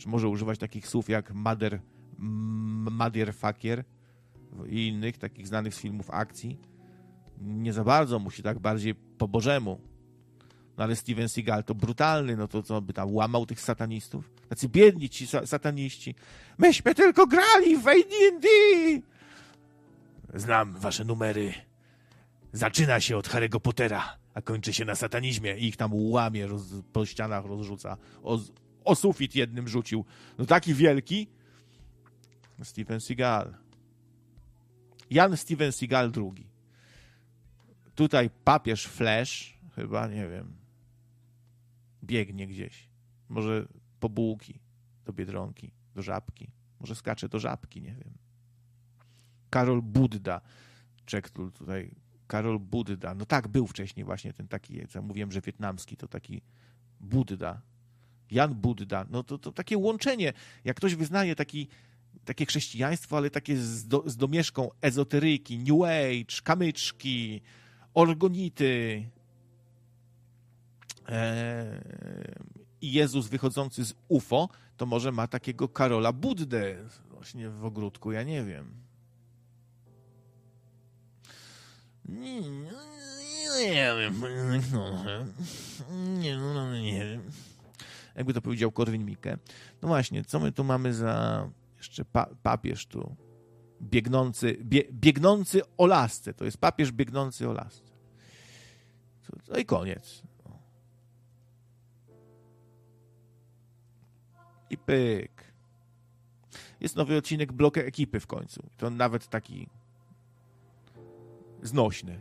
Speaker 1: Czy może używać takich słów jak mother, motherfucker i innych takich znanych z filmów akcji? Nie za bardzo, musi tak bardziej po bożemu. No ale Steven Seagal to brutalny, no to co by tam łamał tych satanistów? Tacy biedni ci sa sataniści. Myśmy tylko grali w AD&D! Znam wasze numery. Zaczyna się od Harry'ego Pottera, a kończy się na satanizmie i ich tam łamie, roz, po ścianach rozrzuca. O sufit jednym rzucił. No taki wielki. Steven Seagal. Jan Steven Seagal II. Tutaj papież Flash, chyba, nie wiem, biegnie gdzieś. Może po bułki do Biedronki, do Żabki. Może skacze do Żabki, nie wiem. Karol Budda. Czek tutaj. Karol Budda. No tak, był wcześniej właśnie ten taki, co mówiłem, że wietnamski, to taki Budda. Jan Budda, no to, to takie łączenie, jak ktoś wyznaje taki, takie chrześcijaństwo, ale takie z, do, z domieszką ezoteryki, New Age, kamyczki, orgonity e, i Jezus wychodzący z UFO, to może ma takiego Karola Buddę właśnie w ogródku, ja nie wiem. Nie, nie wiem. Nie, no, nie wiem jakby to powiedział Korwin-Mikke. No właśnie, co my tu mamy za jeszcze pa papież tu? Biegnący, bie biegnący o lasce. To jest papież biegnący o lasce. No i koniec. I pyk. Jest nowy odcinek bloku ekipy w końcu. To nawet taki znośny.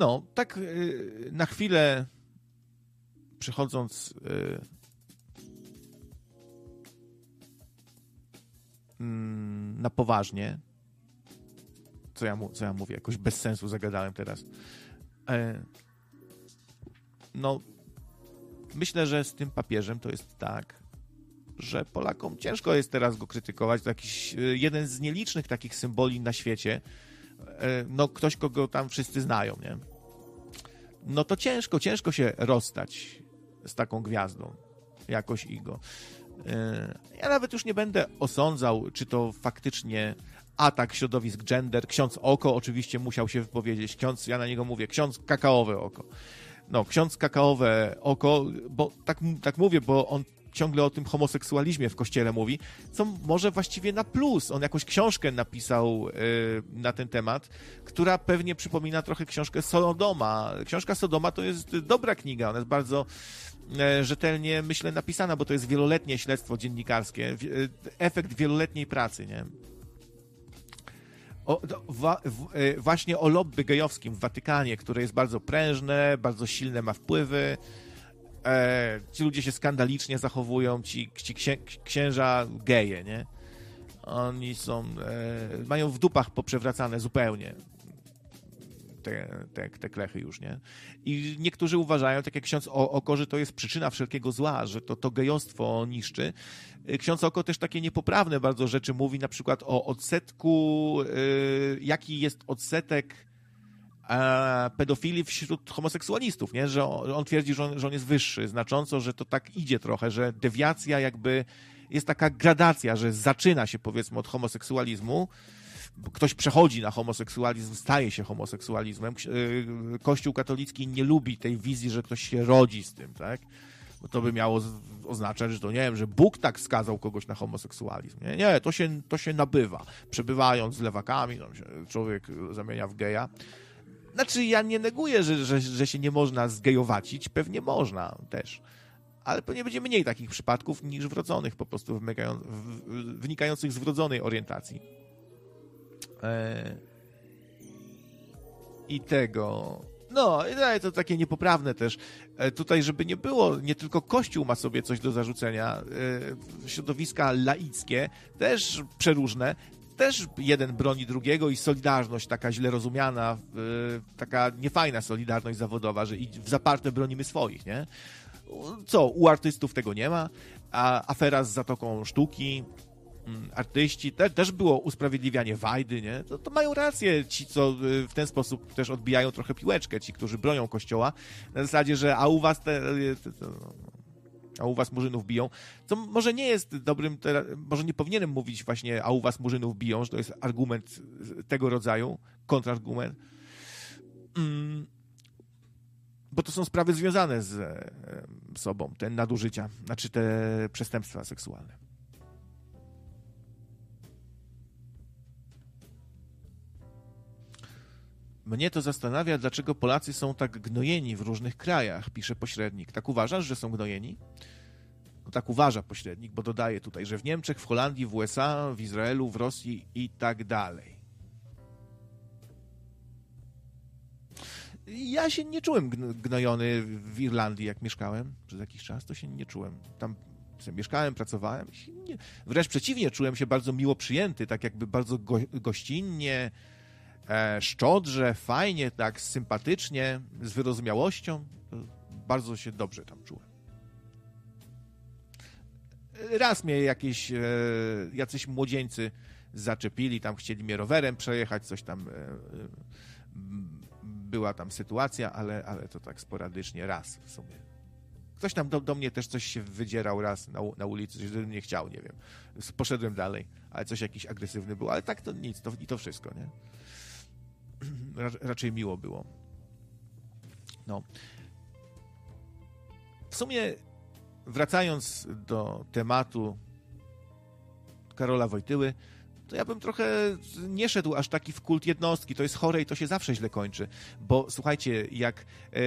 Speaker 1: No, tak y, na chwilę przechodząc y, mm, na poważnie, co ja, co ja mówię, jakoś bez sensu zagadałem teraz. E, no, myślę, że z tym papieżem to jest tak, że Polakom ciężko jest teraz go krytykować. To jakiś y, jeden z nielicznych takich symboli na świecie, E, no ktoś, kogo tam wszyscy znają, nie? No to ciężko, ciężko się rozstać z taką gwiazdą, jakoś Igo. E, ja nawet już nie będę osądzał, czy to faktycznie atak środowisk gender. Ksiądz Oko oczywiście musiał się wypowiedzieć. Ksiądz, ja na niego mówię, ksiądz kakaowe oko. No, ksiądz kakaowe oko, bo tak, tak mówię, bo on ciągle o tym homoseksualizmie w kościele mówi, co może właściwie na plus. On jakąś książkę napisał y, na ten temat, która pewnie przypomina trochę książkę Sodoma. Książka Sodoma to jest dobra kniga, ona jest bardzo y, rzetelnie, myślę, napisana, bo to jest wieloletnie śledztwo dziennikarskie, y, efekt wieloletniej pracy, nie? O, wa, w, właśnie o lobby gejowskim w Watykanie, które jest bardzo prężne, bardzo silne ma wpływy, e, ci ludzie się skandalicznie zachowują, ci, ci księ, księża geje, nie? Oni są, e, mają w dupach poprzewracane zupełnie te, te, te klechy już, nie? I niektórzy uważają, tak jak ksiądz Oko, że to jest przyczyna wszelkiego zła, że to, to gejostwo niszczy. Ksiądz Oko też takie niepoprawne bardzo rzeczy mówi, na przykład o odsetku, yy, jaki jest odsetek e, pedofilii wśród homoseksualistów, nie? Że on, on twierdzi, że on, że on jest wyższy znacząco, że to tak idzie trochę, że dewiacja jakby jest taka gradacja, że zaczyna się powiedzmy od homoseksualizmu, ktoś przechodzi na homoseksualizm, staje się homoseksualizmem. Y, Kościół katolicki nie lubi tej wizji, że ktoś się rodzi z tym, tak? Bo to by miało oznaczać, że to nie wiem, że Bóg tak skazał kogoś na homoseksualizm. Nie, nie to, się, to się nabywa. Przebywając z lewakami, człowiek zamienia w geja. Znaczy, ja nie neguję, że, że, że się nie można zgejowacić. Pewnie można też. Ale pewnie będzie mniej takich przypadków niż wrodzonych, po prostu wynikających z wrodzonej orientacji. E, I tego. No, to takie niepoprawne też. E, tutaj, żeby nie było, nie tylko Kościół ma sobie coś do zarzucenia, e, środowiska laickie, też przeróżne, też jeden broni drugiego i solidarność taka źle rozumiana, taka niefajna solidarność zawodowa, że w zaparte bronimy swoich, nie? Co, u artystów tego nie ma, a afera z Zatoką Sztuki, Mm, artyści, te, też było usprawiedliwianie Wajdy, nie? To, to, mają rację ci, co y, w ten sposób też odbijają trochę piłeczkę, ci, którzy bronią kościoła, na zasadzie, że a u was te, y, te, te a u was murzynów biją, co może nie jest dobrym, może nie powinienem mówić właśnie, a u was murzynów biją, że to jest argument tego rodzaju, kontrargument, mm, bo to są sprawy związane z sobą, te nadużycia, znaczy te przestępstwa seksualne. Mnie to zastanawia, dlaczego Polacy są tak gnojeni w różnych krajach, pisze pośrednik. Tak uważasz, że są gnojeni? No tak uważa pośrednik, bo dodaje tutaj, że w Niemczech, w Holandii, w USA, w Izraelu, w Rosji i tak dalej. Ja się nie czułem gnojony w Irlandii, jak mieszkałem przez jakiś czas, to się nie czułem. Tam mieszkałem, pracowałem. Wręcz przeciwnie, czułem się bardzo miło przyjęty, tak jakby bardzo go gościnnie, e, szczodrze, fajnie, tak sympatycznie, z wyrozumiałością. Bardzo się dobrze tam czułem. Raz mnie jakieś e, jacyś młodzieńcy zaczepili, tam chcieli mnie rowerem przejechać, coś tam e, e, była tam sytuacja, ale, ale to tak sporadycznie, raz w sumie. Ktoś tam do, do mnie też coś się wydzierał raz na, na ulicy, coś nie chciał, nie wiem. Poszedłem dalej, ale coś jakiś agresywny był, ale tak to nic, to, i to wszystko, nie? Raczej miło było. No. W sumie, wracając do tematu Karola Wojtyły, to ja bym trochę nie szedł aż taki w kult jednostki. To jest chore i to się zawsze źle kończy. Bo słuchajcie, jak e,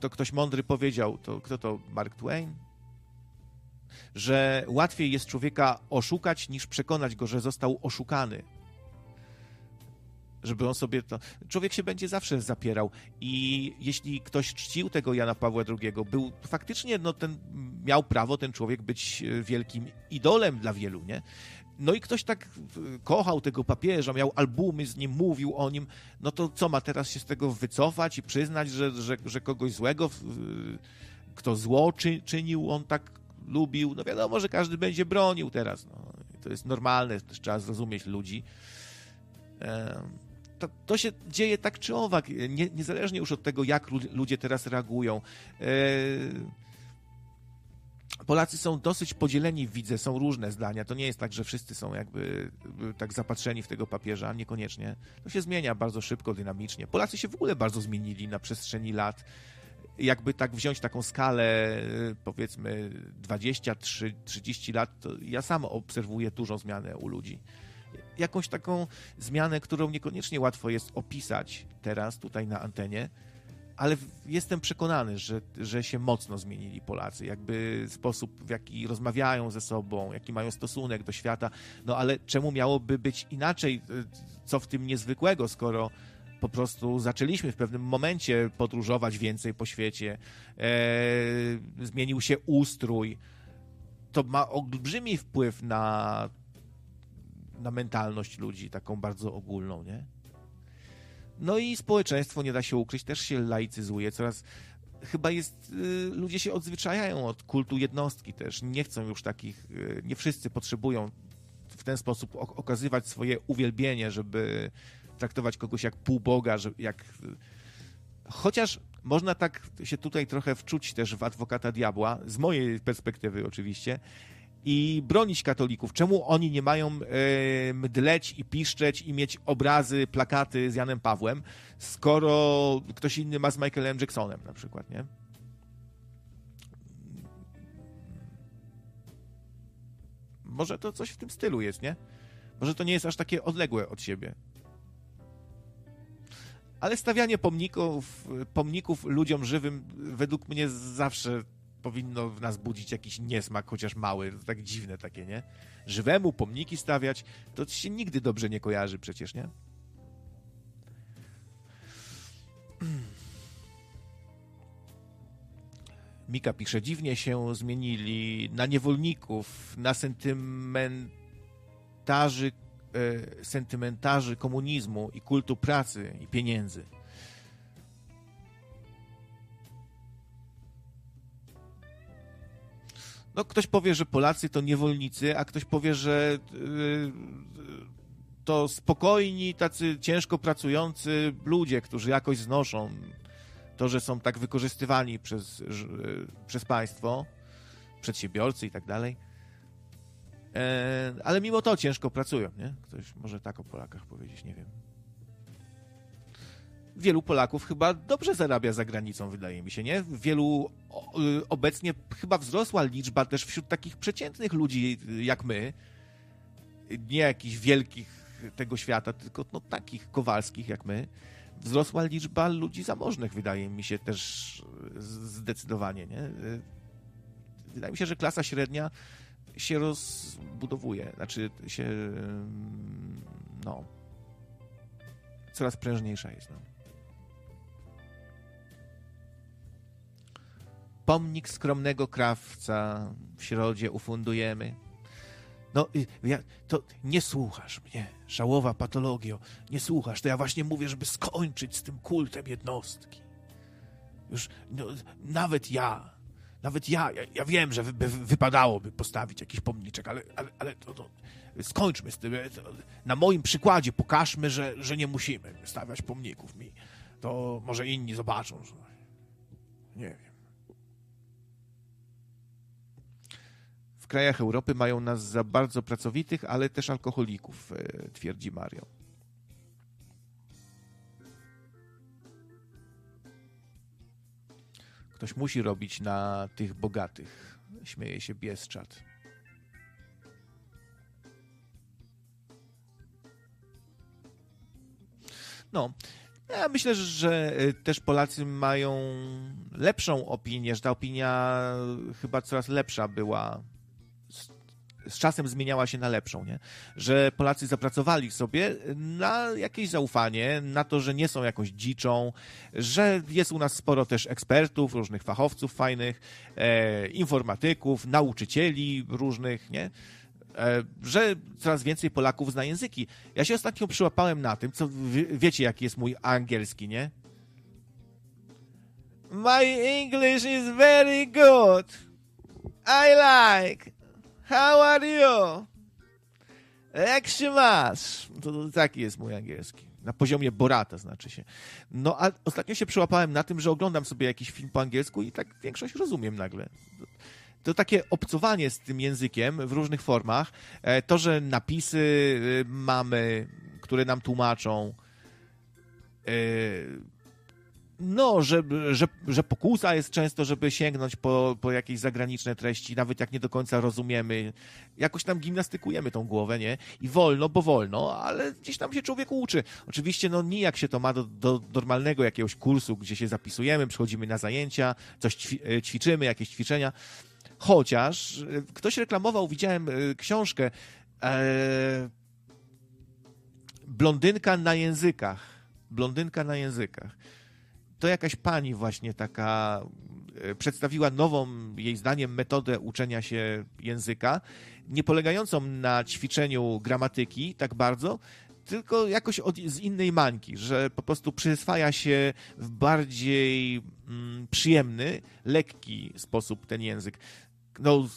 Speaker 1: to ktoś mądry powiedział, to kto to? Mark Twain? Że łatwiej jest człowieka oszukać, niż przekonać go, że został oszukany żeby on sobie to. Człowiek się będzie zawsze zapierał. I jeśli ktoś czcił tego Jana Pawła II, był faktycznie, no ten miał prawo ten człowiek być e, wielkim idolem dla wielu, nie? No i ktoś tak kochał tego papieża, miał albumy z nim, mówił o nim, no to co ma teraz się z tego wycofać i przyznać, że, że, że kogoś złego, kto zło czy, czynił, on tak lubił? No wiadomo, że każdy będzie bronił teraz. No. To jest normalne, też trzeba zrozumieć ludzi to, to się dzieje tak czy owak, nie, niezależnie już od tego, jak ludzie teraz reagują. E, Polacy są dosyć podzieleni, widzę, są różne zdania. To nie jest tak, że wszyscy są jakby tak zapatrzeni w tego papieża, niekoniecznie. To się zmienia bardzo szybko, dynamicznie. Polacy się w ogóle bardzo zmienili na przestrzeni lat. Jakby tak wziąć taką skalę, e, powiedzmy 20-30 lat, ja sam obserwuję dużą zmianę u ludzi jakąś taką zmianę, którą niekoniecznie łatwo jest opisać teraz tutaj na antenie, ale jestem przekonany, że, że się mocno zmienili Polacy. Jakby sposób, w jaki rozmawiają ze sobą, jaki mają stosunek do świata. No ale czemu miałoby być inaczej? Co w tym niezwykłego, skoro po prostu zaczęliśmy w pewnym momencie podróżować więcej po świecie, e, zmienił się ustrój. To ma olbrzymi wpływ na, na mentalność ludzi, taką bardzo ogólną, nie? No i społeczeństwo, nie da się ukryć, też się laicyzuje. Coraz chyba jest, y, ludzie się odzwyczajają od kultu jednostki też. Nie chcą już takich, y, nie wszyscy potrzebują w ten sposób okazywać swoje uwielbienie, żeby traktować kogoś jak półboga, że jak... Chociaż można tak się tutaj trochę wczuć też w adwokata diabła, z mojej perspektywy oczywiście, i bronić katolików. Czemu oni nie mają e, mdleć i piszczeć i mieć obrazy, plakaty z Janem Pawłem, skoro ktoś inny ma z Michaelem Jacksonem na przykład, nie? Może to coś w tym stylu jest, nie? Może to nie jest aż takie odległe od siebie. Ale stawianie pomników, pomników ludziom żywym według mnie zawsze powinno w nas budzić jakiś niesmak, chociaż mały, to tak dziwne takie, nie? Żywemu pomniki stawiać, to się nigdy dobrze nie kojarzy przecież, nie? Mika pisze, dziwnie się zmienili na niewolników, na sentymentarzy, e, sentymentarzy komunizmu i kultu pracy i pieniędzy. No, ktoś powie, że Polacy to niewolnicy, a ktoś powie, że yy, to spokojni, tacy ciężko pracujący ludzie, którzy jakoś znoszą to, że są tak wykorzystywani przez, yy, przez państwo, przedsiębiorcy i tak dalej. E, ale mimo to ciężko pracują, nie? Ktoś może tak o Polakach powiedzieć, nie wiem wielu Polaków chyba dobrze zarabia za granicą, wydaje mi się, nie? Wielu y, obecnie chyba wzrosła liczba też wśród takich przeciętnych ludzi y, jak my, nie jakichś wielkich tego świata, tylko no, takich kowalskich jak my, wzrosła liczba ludzi zamożnych, wydaje mi się też y, zdecydowanie, nie? Wydaje mi się, że klasa średnia się rozbudowuje, znaczy się no coraz prężniejsza jest. No. Pomnik skromnego krawca w środzie ufundujemy. No, ja, to nie słuchasz mnie, żałowa patologio, nie słuchasz, to ja właśnie mówię, żeby skończyć z tym kultem jednostki. Już no, nawet ja, nawet ja, ja, ja wiem, że wy, wypadałoby postawić jakiś pomniczek, ale, ale, ale to, to, skończmy z tym. To, na moim przykładzie pokażmy, że, że nie musimy stawiać pomników mi. To może inni zobaczą, że nie wiem. Krajach Europy mają nas za bardzo pracowitych, ale też alkoholików, e, twierdzi Mario. Ktoś musi robić na tych bogatych. Śmieje się Bieszczad. No, ja myślę, że e, też Polacy mają lepszą opinię, że ta opinia chyba coraz lepsza była z czasem zmieniała się na lepszą, nie? Że Polacy zapracowali sobie na jakieś zaufanie, na to, że nie są jakąś dziczą, że jest u nas sporo też ekspertów, różnych fachowców fajnych, e, informatyków, nauczycieli różnych, nie? E, że coraz więcej Polaków zna języki. Ja się ostatnio przyłapałem na tym, co wiecie, jaki jest mój angielski, nie? My English is very good. I like. How are you? Jak się masz? To, to taki jest mój angielski. Na poziomie Borata znaczy się. No a ostatnio się przyłapałem na tym, że oglądam sobie jakiś film po angielsku i tak większość rozumiem nagle. To takie obcowanie z tym językiem w różnych formach, e, to, że napisy e, mamy, które nam tłumaczą, e, no, że, że, że pokusa jest często, żeby sięgnąć po, po jakieś zagraniczne treści, nawet jak nie do końca rozumiemy. Jakoś tam gimnastykujemy tą głowę, nie? I wolno, bo wolno, ale gdzieś tam się człowiek uczy. Oczywiście, no nijak się to ma do, do normalnego jakiegoś kursu, gdzie się zapisujemy, przychodzimy na zajęcia, coś e, ćwiczymy, jakieś ćwiczenia. Chociaż e, ktoś reklamował, widziałem e, książkę e, Blondynka na językach blondynka na językach. To jakaś pani właśnie taka e, przedstawiła nową, jej zdaniem, metodę uczenia się języka, nie polegającą na ćwiczeniu gramatyki tak bardzo, tylko jakoś od, z innej mańki, że po prostu przyswaja się w bardziej mm, przyjemny, lekki sposób ten język no,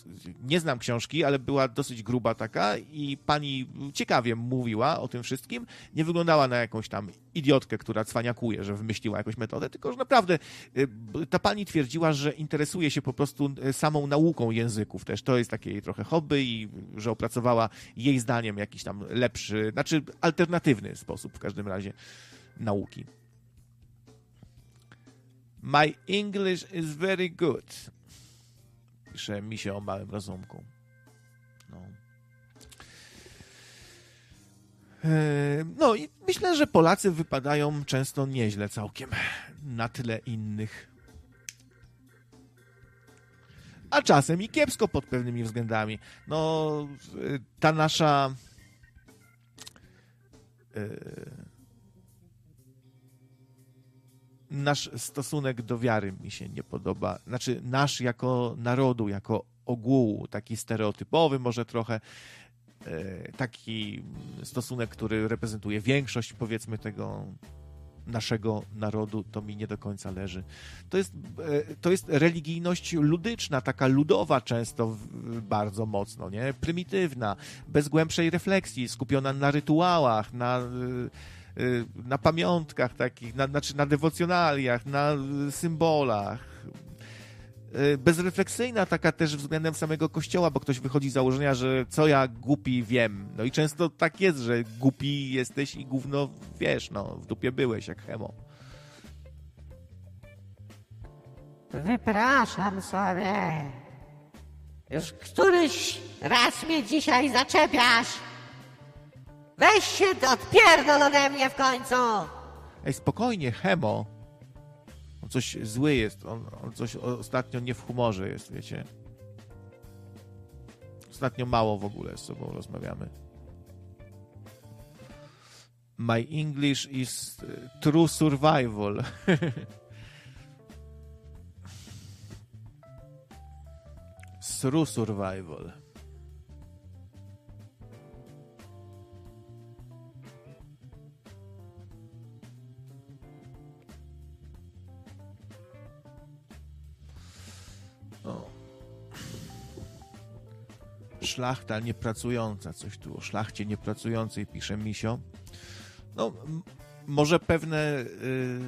Speaker 1: nie znam książki, ale była dosyć gruba taka i pani ciekawie mówiła o tym wszystkim. Nie wyglądała na jakąś tam idiotkę, która cwaniakuje, że wymyśliła jakąś metodę, tylko że naprawdę y, ta pani twierdziła, że interesuje się po prostu y, samą nauką języków też. To jest takie jej trochę hobby i że opracowała jej zdaniem jakiś tam lepszy, znaczy alternatywny sposób w każdym razie nauki. My English is very good pisze mi się o małym rozumku. No. E, no i myślę, że Polacy wypadają często nieźle całkiem na tle innych. A czasem i kiepsko pod pewnymi względami. No, ta nasza. Yy nasz stosunek do wiary mi się nie podoba. Znaczy, nasz jako narodu, jako ogółu, taki stereotypowy może trochę, e, taki stosunek, który reprezentuje większość, powiedzmy, tego naszego narodu, to mi nie do końca leży. To jest, e, to jest religijność ludyczna, taka ludowa często bardzo mocno, nie? Prymitywna, bez głębszej refleksji, skupiona na rytuałach, na Y, na pamiątkach takich, na, znaczy na dewocjonaliach, na symbolach. Y, bezrefleksyjna taka też względem samego kościoła, bo ktoś wychodzi z założenia, że co ja głupi wiem. No i często tak jest, że głupi jesteś i gówno wiesz, no w dupie byłeś jak chemo.
Speaker 7: Wypraszam sobie. Już któryś raz mnie dzisiaj zaczepiasz. Weź się odpierdol ode mnie w końcu!
Speaker 1: Ej, spokojnie, Hemo. On coś zły jest, on, on coś ostatnio nie w humorze jest, wiecie. Ostatnio mało w ogóle z sobą rozmawiamy. My English is true survival. true survival. Szlachta niepracująca, coś tu o szlachcie niepracującej pisze Misio. No, może pewne... Yy,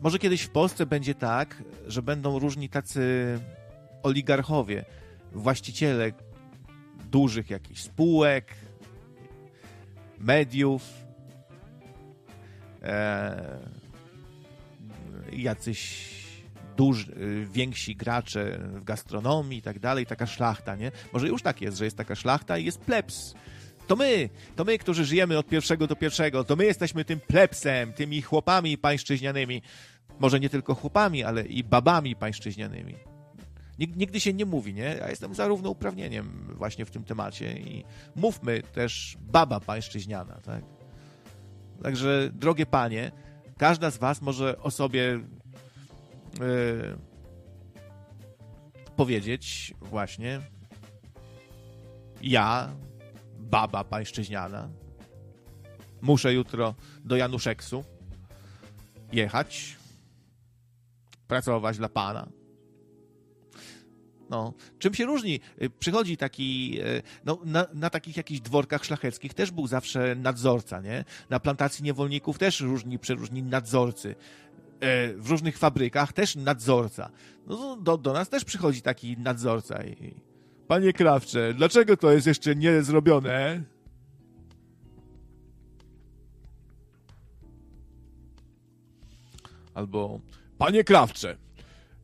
Speaker 1: może kiedyś w Polsce będzie tak, że będą różni tacy oligarchowie, właściciele dużych jakichś spółek, mediów, e, jacyś duży, y, więksi gracze w gastronomii i tak dalej, taka szlachta, nie? Może już tak jest, że jest taka szlachta i jest plebs. To my, to my, którzy żyjemy od pierwszego do pierwszego, to my jesteśmy tym plebsem, tymi chłopami pańszczyźnianymi. Może nie tylko chłopami, ale i babami pańszczyźnianymi. Nigdy się nie mówi, nie? Ja jestem za równouprawnieniem właśnie w tym temacie i mówmy też baba pańszczyźniana, tak? Także, drogie panie, każda z was może o sobie powiedzieć właśnie ja, baba pańszczyźniana, muszę jutro do Januszeksu jechać, pracować dla pana. No, czym się różni? Y, przychodzi taki, y, no, na, na, takich jakichś dworkach szlacheckich też był zawsze nadzorca, nie? Na plantacji niewolników też różni, przeróżni nadzorcy. E, w różnych fabrykach też nadzorca. No, do, do nas też przychodzi taki nadzorca i panie Krawcze, dlaczego to jest jeszcze nie zrobione? Albo panie Krawcze,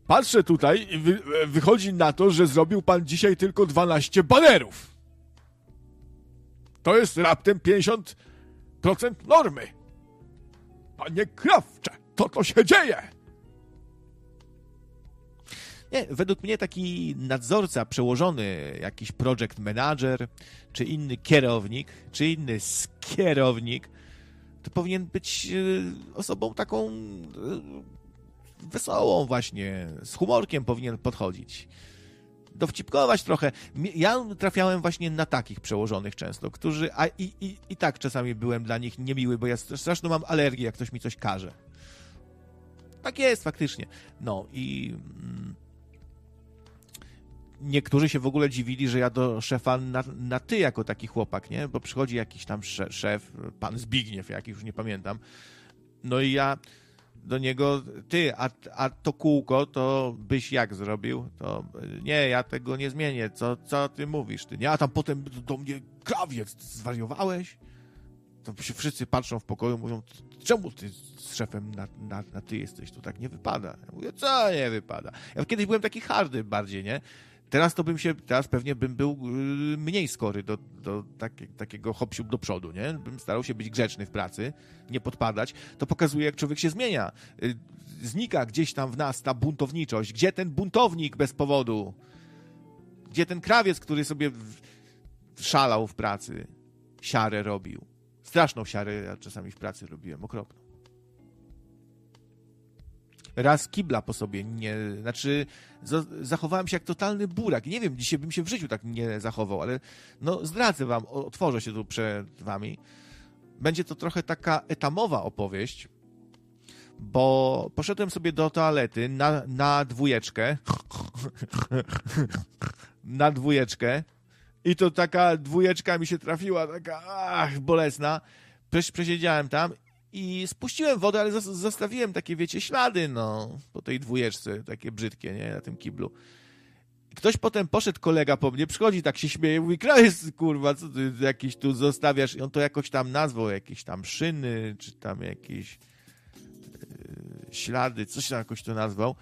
Speaker 1: patrzę tutaj i wy, wychodzi na to, że zrobił pan dzisiaj tylko 12 banerów. To jest raptem 50% normy. Panie Krawcze to to się dzieje? Nie, według mnie taki nadzorca, przełożony, jakiś project manager, czy inny kierownik, czy inny skierownik, to powinien być e, osobą taką e, wesołą właśnie, z humorkiem powinien podchodzić. Dowcipkować trochę. Ja trafiałem właśnie na takich przełożonych często, którzy, a i, i, i tak czasami byłem dla nich niemiły, bo ja strasznie mam alergię, jak ktoś mi coś każe. Tak jest, faktycznie. No i... Mm, niektórzy się w ogóle dziwili, że ja do szefa na, na ty jako taki chłopak, nie? Bo przychodzi jakiś tam szef, pan Zbigniew, jakiś już nie pamiętam. No i ja do niego, ty, a, a to kółko, to byś jak zrobił? To nie, ja tego nie zmienię. Co, co ty mówisz? Ty nie, a tam potem do mnie krawiec, zwariowałeś? To się wszyscy patrzą w pokoju, mówią, czemu ty z szefem na, na, na ty jesteś? To tak nie wypada. Ja mówię, co nie wypada? Ja kiedyś byłem taki hardy bardziej, nie? Teraz to bym się, teraz pewnie bym był y, mniej skory do, do taki, takiego hopsiu do przodu, nie? Bym starał się być grzeczny w pracy, nie podpadać. To pokazuje, jak człowiek się zmienia. Y, znika gdzieś tam w nas ta buntowniczość. Gdzie ten buntownik bez powodu? Gdzie ten krawiec, który sobie szalał w pracy? Siarę robił. Straszną siarę ja czasami w pracy robiłem, okropną raz kibla po sobie nie, znaczy zachowałem się jak totalny burak. Nie wiem, dzisiaj bym się w życiu tak nie zachował, ale no zdradzę wam, otworzę się tu przed wami. Będzie to trochę taka etamowa opowieść, bo poszedłem sobie do toalety na, na dwójeczkę. na dwójeczkę. I to taka dwójeczka mi się trafiła, taka ach, bolesna. Przesiedziałem tam i spuściłem wodę, ale zostawiłem takie, wiecie, ślady, no, po tej dwójeczce, takie brzydkie, nie, na tym kiblu. Ktoś potem poszedł, kolega po mnie, przychodzi, tak się śmieje, mówi, krajs, kurwa, co ty jakieś tu zostawiasz? I on to jakoś tam nazwał, jakieś tam szyny, czy tam jakieś yy, ślady, coś tam jakoś to nazwał.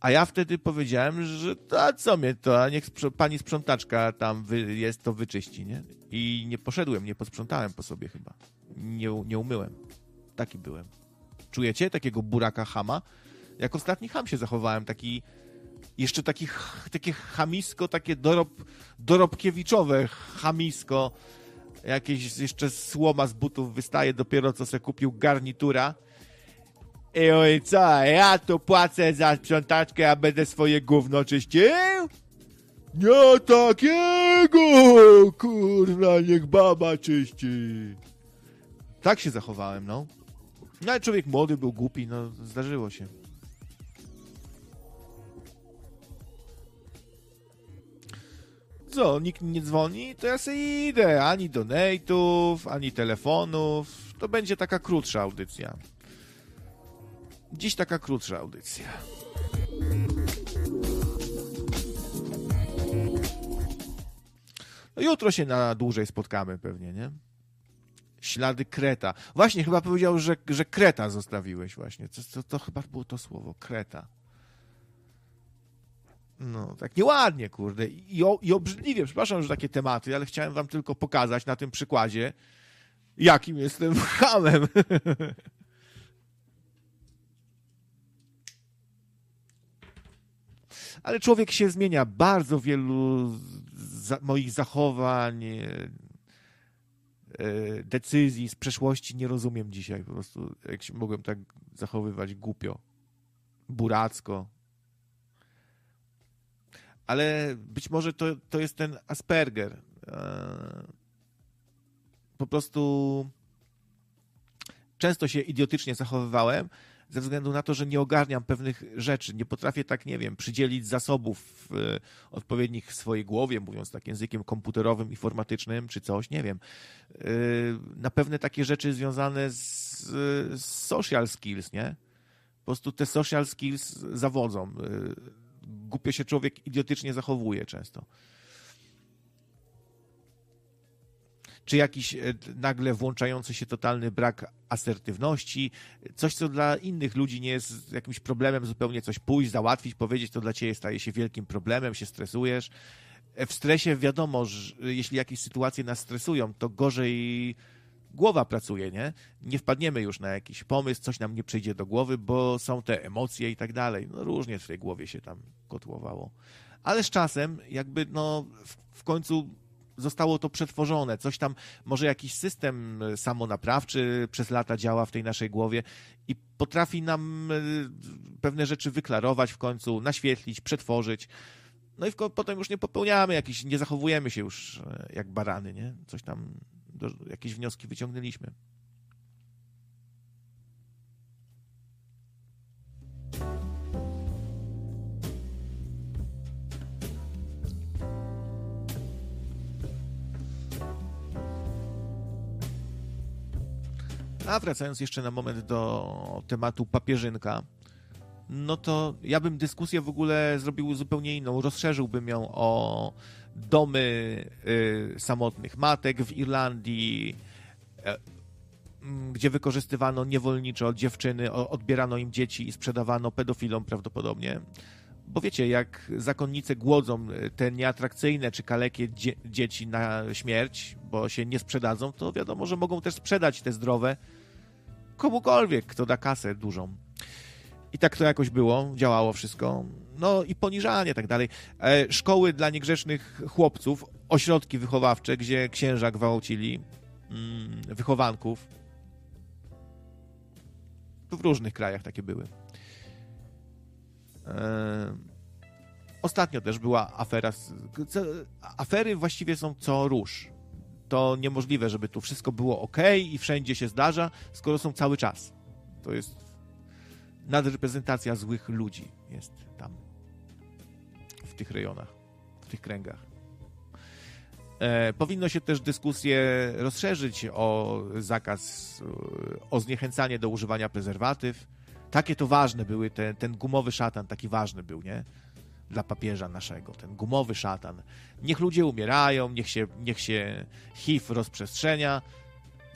Speaker 1: A ja wtedy powiedziałem, że to, co mnie to, a niech pani sprzątaczka tam wy, jest, to wyczyści, nie? I nie poszedłem, nie posprzątałem po sobie chyba. Nie, nie umyłem. Taki byłem. Czujecie takiego buraka hama? Jak ostatni ham się zachowałem, taki jeszcze taki, takie chamisko, takie dorob, dorobkiewiczowe chamisko. Jakieś jeszcze słoma z butów wystaje dopiero co se kupił garnitura. I oj co, ja tu płacę za sprzątaczkę, a będę swoje gówno czyścił? Nie takiego! Kurna, niech baba czyści. Tak się zachowałem, no. No ale człowiek młody był głupi, no zdarzyło się. Co, nikt nie dzwoni? To ja sobie idę. Ani donate'ów, ani telefonów. To będzie taka krótsza audycja. Dziś taka krótsza audycja. No jutro się na dłużej spotkamy pewnie, nie? Ślady Kreta. Właśnie, chyba powiedział, że, że Kreta zostawiłeś właśnie. To, to, to chyba było to słowo, Kreta. No, tak nieładnie, kurde. I, I obrzydliwie, przepraszam, że takie tematy, ale chciałem wam tylko pokazać na tym przykładzie, jakim jestem hamem. Ale człowiek się zmienia. Bardzo wielu za moich zachowań, E, decyzji z przeszłości nie rozumiem dzisiaj. Po prostu, jak się mogłem tak zachowywać głupio, buracko. Ale być może to, to jest ten Asperger. E, po prostu często się idiotycznie zachowywałem, ze względu na to, że nie ogarniam pewnych rzeczy, nie potrafię tak, nie wiem, przydzielić zasobów e, odpowiednich w swojej głowie, mówiąc tak językiem komputerowym, informatycznym, czy coś, nie wiem. E, na pewne takie rzeczy związane z, z social skills, nie? Po prostu te social skills zawodzą. E, głupio się człowiek idiotycznie zachowuje często. Czy jakiś e, nagle włączający się totalny brak asertywności, coś, co dla innych ludzi nie jest jakimś problemem, zupełnie coś pójść, załatwić, powiedzieć, to dla ciebie staje się wielkim problemem, się stresujesz. E, w stresie wiadomo, że jeśli jakieś sytuacje nas stresują, to gorzej głowa pracuje, nie? Nie wpadniemy już na jakiś pomysł, coś nam nie przyjdzie do głowy, bo są te emocje i tak dalej. No różnie w tej głowie się tam kotłowało. Ale z czasem jakby no w, w końcu zostało to przetworzone, coś tam, może jakiś system samonaprawczy przez lata działa w tej naszej głowie i potrafi nam pewne rzeczy wyklarować w końcu, naświetlić, przetworzyć. No i potem już nie popełniamy jakiś, nie zachowujemy się już jak barany, nie? Coś tam, do, jakieś wnioski wyciągnęliśmy. A wracając jeszcze na moment do tematu papieżynka, no to ja bym dyskusję w ogóle zrobił zupełnie inną. Rozszerzyłbym ją o domy y, samotnych matek w Irlandii, y, gdzie wykorzystywano niewolniczo dziewczyny, odbierano im dzieci i sprzedawano pedofilom prawdopodobnie. Bo wiecie, jak zakonnice głodzą te nieatrakcyjne czy kalekie dzie dzieci na śmierć, bo się nie sprzedadzą, to wiadomo, że mogą też sprzedać te zdrowe komukolwiek, kto da kasę dużą. I tak to jakoś było, działało wszystko. No i poniżanie, tak dalej. E, szkoły dla niegrzecznych chłopców, ośrodki wychowawcze, gdzie księża gwałcili mm, wychowanków. W różnych krajach takie były. E, ostatnio też była afera. Afery właściwie są co róż to niemożliwe, żeby tu wszystko było ok i wszędzie się zdarza, skoro są cały czas. To jest nadreprezentacja złych ludzi jest tam, w tych rejonach, w tych kręgach. E, powinno się też dyskusję rozszerzyć o zakaz, o zniechęcanie do używania prezerwatyw. Takie to ważne były, ten, ten gumowy szatan taki ważny był, nie? Dla papieża naszego, ten gumowy szatan. Niech ludzie umierają, niech się, niech się HIV rozprzestrzenia,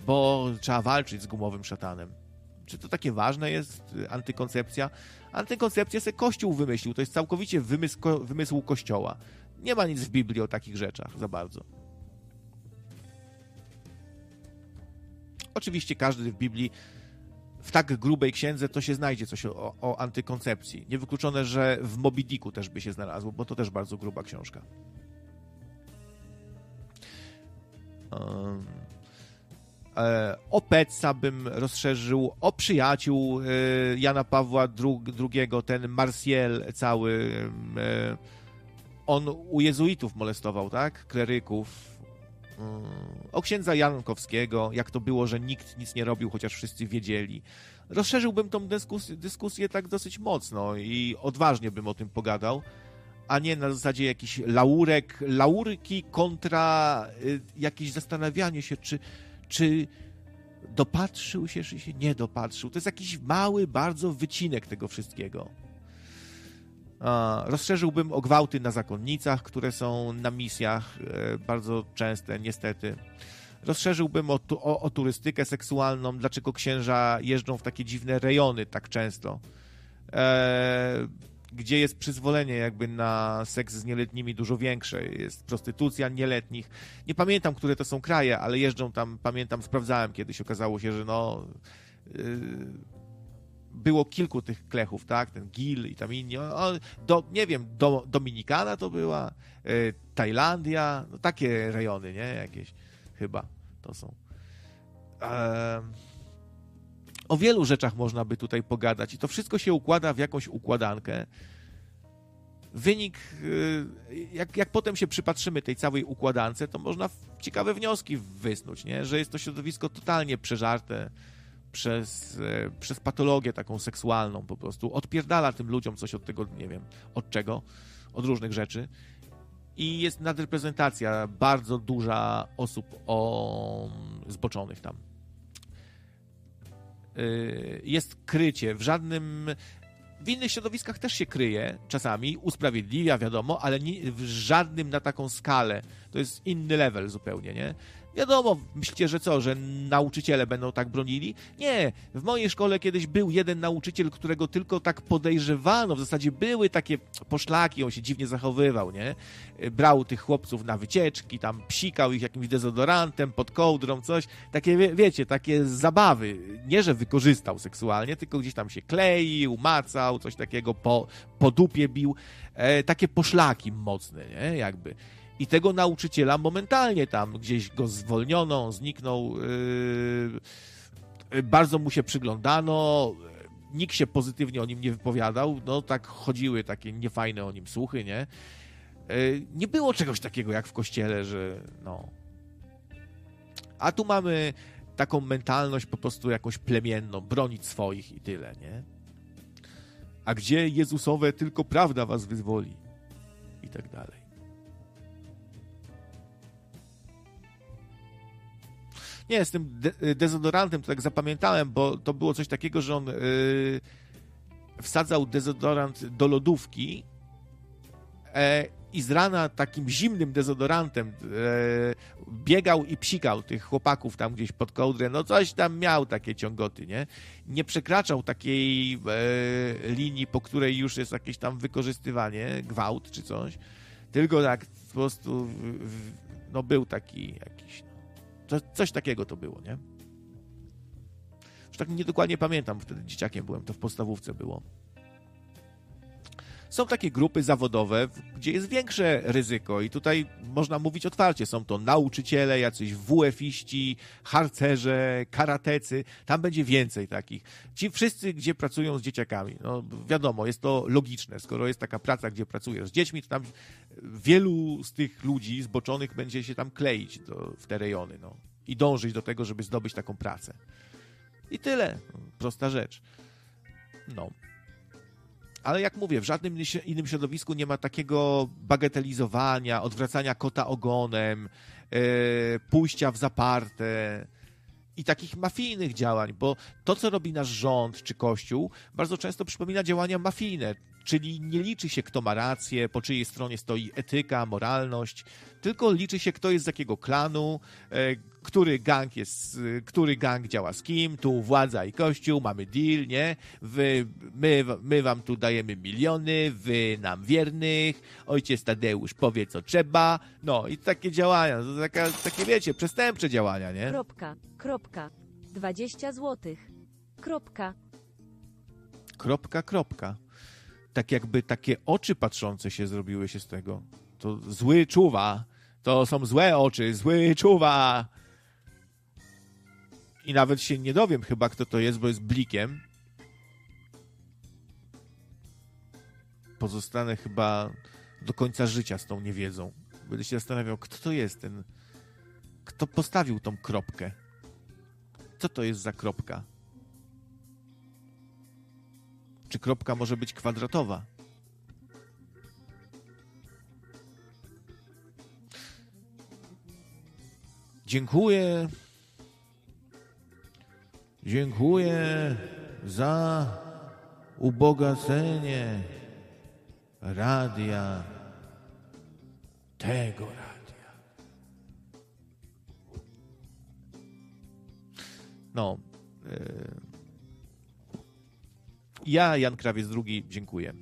Speaker 1: bo trzeba walczyć z gumowym szatanem. Czy to takie ważne jest, antykoncepcja? Antykoncepcję sobie Kościół wymyślił, to jest całkowicie wymysł, wymysł Kościoła. Nie ma nic w Biblii o takich rzeczach za bardzo. Oczywiście każdy w Biblii w tak grubej księdze to się znajdzie coś o, o antykoncepcji. Niewykluczone, że w Moby Dicku też by się znalazło, bo to też bardzo gruba książka. Um, e, o Petsa bym rozszerzył, o przyjaciół e, Jana Pawła II, ten Marciel cały. E, on u jezuitów molestował, tak? Kleryków, o księdza Jankowskiego, jak to było, że nikt nic nie robił, chociaż wszyscy wiedzieli. Rozszerzyłbym tą dyskusję, dyskusję tak dosyć mocno i odważnie bym o tym pogadał, a nie na zasadzie jakiś laurek, laurki kontra y, jakieś zastanawianie się, czy, czy dopatrzył się, czy się nie dopatrzył. To jest jakiś mały bardzo wycinek tego wszystkiego. Rozszerzyłbym o gwałty na zakonnicach, które są na misjach e, bardzo częste, niestety. Rozszerzyłbym o, o, o, turystykę seksualną, dlaczego księża jeżdżą w takie dziwne rejony tak często, e, gdzie jest przyzwolenie jakby na seks z nieletnimi dużo większe, jest prostytucja nieletnich. Nie pamiętam, które to są kraje, ale jeżdżą tam, pamiętam, sprawdzałem kiedyś, okazało się, że no... E, było kilku tych klechów, tak? Ten Gil i tam inni. Do, nie wiem, do, Dominikana to była, y, Tajlandia, no takie rejony, nie? Jakieś chyba to są. E, o wielu rzeczach można by tutaj pogadać i to wszystko się układa w jakąś układankę. Wynik, y, jak, jak potem się przypatrzymy tej całej układance, to można ciekawe wnioski wysnuć, nie? Że jest to środowisko totalnie przeżarte, przez, e, przez patologię taką seksualną po prostu. Odpierdala tym ludziom coś od tego, nie wiem, od czego, od różnych rzeczy. I jest nadreprezentacja bardzo duża osób o zboczonych tam. E, jest krycie. W żadnym. W innych środowiskach też się kryje czasami, usprawiedliwia, wiadomo, ale nie, w żadnym na taką skalę. To jest inny level zupełnie, nie? Wiadomo, myślicie, że co, że nauczyciele będą tak bronili? Nie. W mojej szkole kiedyś był jeden nauczyciel, którego tylko tak podejrzewano. W zasadzie były takie poszlaki, on się dziwnie zachowywał, nie? Brał tych chłopców na wycieczki, tam psikał ich jakimś dezodorantem, pod kołdrą, coś. Takie, wie, wiecie, takie zabawy. Nie, że wykorzystał seksualnie, tylko gdzieś tam się kleił, macał, coś takiego, po, po dupie bił. E, takie poszlaki mocne, nie? Jakby. I tego nauczyciela momentalnie tam gdzieś go zwolniono, zniknął. Yy, bardzo mu się przyglądano. Nikt się pozytywnie o nim nie wypowiadał. No tak chodziły takie niefajne o nim słuchy, nie? Yy, nie było czegoś takiego jak w kościele, że no. A tu mamy taką mentalność po prostu jakąś plemienną, bronić swoich i tyle, nie? A gdzie Jezusowe tylko prawda was wyzwoli? I tak dalej. Nie, z tym de dezodorantem to tak zapamiętałem, bo to było coś takiego, że on yy, wsadzał dezodorant do lodówki e, i z rana takim zimnym dezodorantem e, biegał i psikał tych chłopaków tam gdzieś pod kołdrę. No coś tam miał takie ciągoty, nie? Nie przekraczał takiej e, linii, po której już jest jakieś tam wykorzystywanie, gwałt czy coś, tylko tak po prostu no był taki jakiś, no, coś takiego to było, nie? Już tak niedokładnie pamiętam, wtedy dzieciakiem byłem, to w podstawówce było. Są takie grupy zawodowe, gdzie jest większe ryzyko i tutaj można mówić otwarcie. Są to nauczyciele, jacyś WF-iści, harcerze, karatecy. Tam będzie więcej takich. Ci wszyscy, gdzie pracują z dzieciakami. No wiadomo, jest to logiczne. Skoro jest taka praca, gdzie pracujesz z dziećmi, to tam wielu z tych ludzi zboczonych będzie się tam kleić do, w te rejony. No. I dążyć do tego, żeby zdobyć taką pracę. I tyle. Prosta rzecz. No. Ale jak mówię, w żadnym innym środowisku nie ma takiego bagatelizowania, odwracania kota ogonem, yy, pójścia w zaparte i takich mafijnych działań, bo to, co robi nasz rząd czy Kościół, bardzo często przypomina działania mafijne, czyli nie liczy się, kto ma rację, po czyjej stronie stoi etyka, moralność, tylko liczy się, kto jest z jakiego klanu, e, który gang jest, który gang działa z kim, tu władza i kościół, mamy deal, nie? Wy, my, my wam tu dajemy miliony, wy nam wiernych, ojciec Tadeusz powie, co trzeba, no i takie działania, to taka, takie wiecie, przestępcze działania, nie?
Speaker 4: Kropka, kropka, 20 złotych, kropka.
Speaker 1: Kropka, kropka. Tak jakby takie oczy patrzące się zrobiły się z tego. To zły czuwa. To są złe oczy, zły czuwa. I nawet się nie dowiem chyba, kto to jest, bo jest blikiem. Pozostanę chyba do końca życia z tą niewiedzą. Będę się zastanawiał, kto to jest ten. Kto postawił tą kropkę? Co to jest za kropka? Czy kropka może być kwadratowa? Dziękuję. Dziękuję za ubogacenie radia, tego radia. No. Yy. Ja, Jan Krawiec II, dziękuję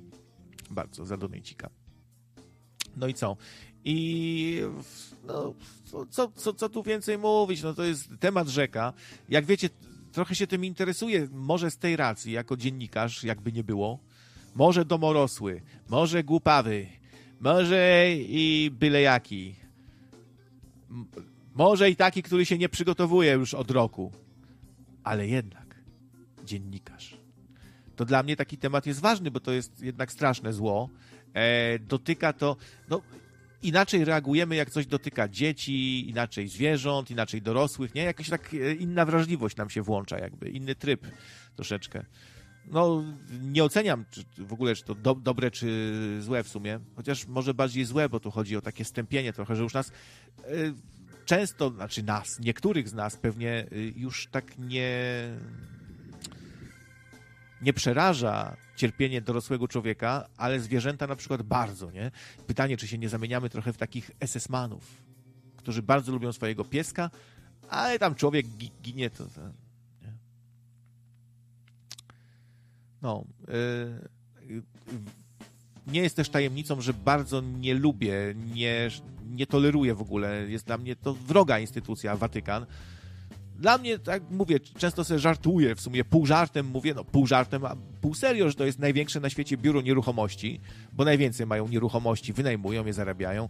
Speaker 1: bardzo za donejcika. No i co? I no, co, co, co tu więcej mówić? No to jest temat rzeka. Jak wiecie, trochę się tym interesuję. Może z tej racji, jako dziennikarz, jakby nie było. Może domorosły, może głupawy, może i byle jaki. Może i taki, który się nie przygotowuje już od roku. Ale jednak dziennikarz. To dla mnie taki temat jest ważny, bo to jest jednak straszne zło. E, dotyka to, no, inaczej reagujemy, jak coś dotyka dzieci, inaczej zwierząt, inaczej dorosłych, nie? Jakaś tak e, inna wrażliwość nam się włącza, jakby inny tryb troszeczkę. No, nie oceniam czy, w ogóle, czy to do, dobre, czy złe w sumie, chociaż może bardziej złe, bo tu chodzi o takie stępienie trochę, że już nas y, często, znaczy nas, niektórych z nas pewnie y, już tak nie nie przeraża cierpienie dorosłego człowieka, ale zwierzęta na przykład bardzo, nie? Pytanie, czy się nie zamieniamy trochę w takich SS-manów, którzy bardzo lubią swojego pieska, ale tam człowiek ginie, to... to nie? No... Yy, nie jest też tajemnicą, że bardzo nie lubię, nie, nie toleruję w ogóle. Jest dla mnie to wroga instytucja, Watykan dla mnie, tak mówię, często sobie żartuję, w sumie pół żartem mówię, no pół żartem, a pół serio, że to jest największe na świecie biuro nieruchomości, bo najwięcej mają nieruchomości, wynajmują je, zarabiają.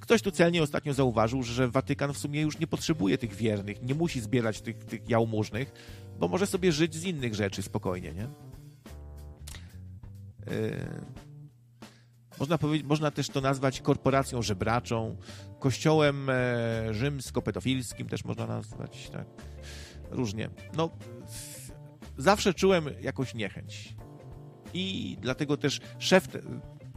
Speaker 1: Ktoś tu celnie ostatnio zauważył, że Watykan w sumie już nie potrzebuje tych wiernych, nie musi zbierać tych, tych jałmużnych, bo może sobie żyć z innych rzeczy spokojnie, nie? Yy... Można, można też to nazwać korporacją żebraczą, kościołem e, rzymsko-pedofilskim też można nazwać, tak? Różnie. No, zawsze czułem jakąś niechęć. I dlatego też szef,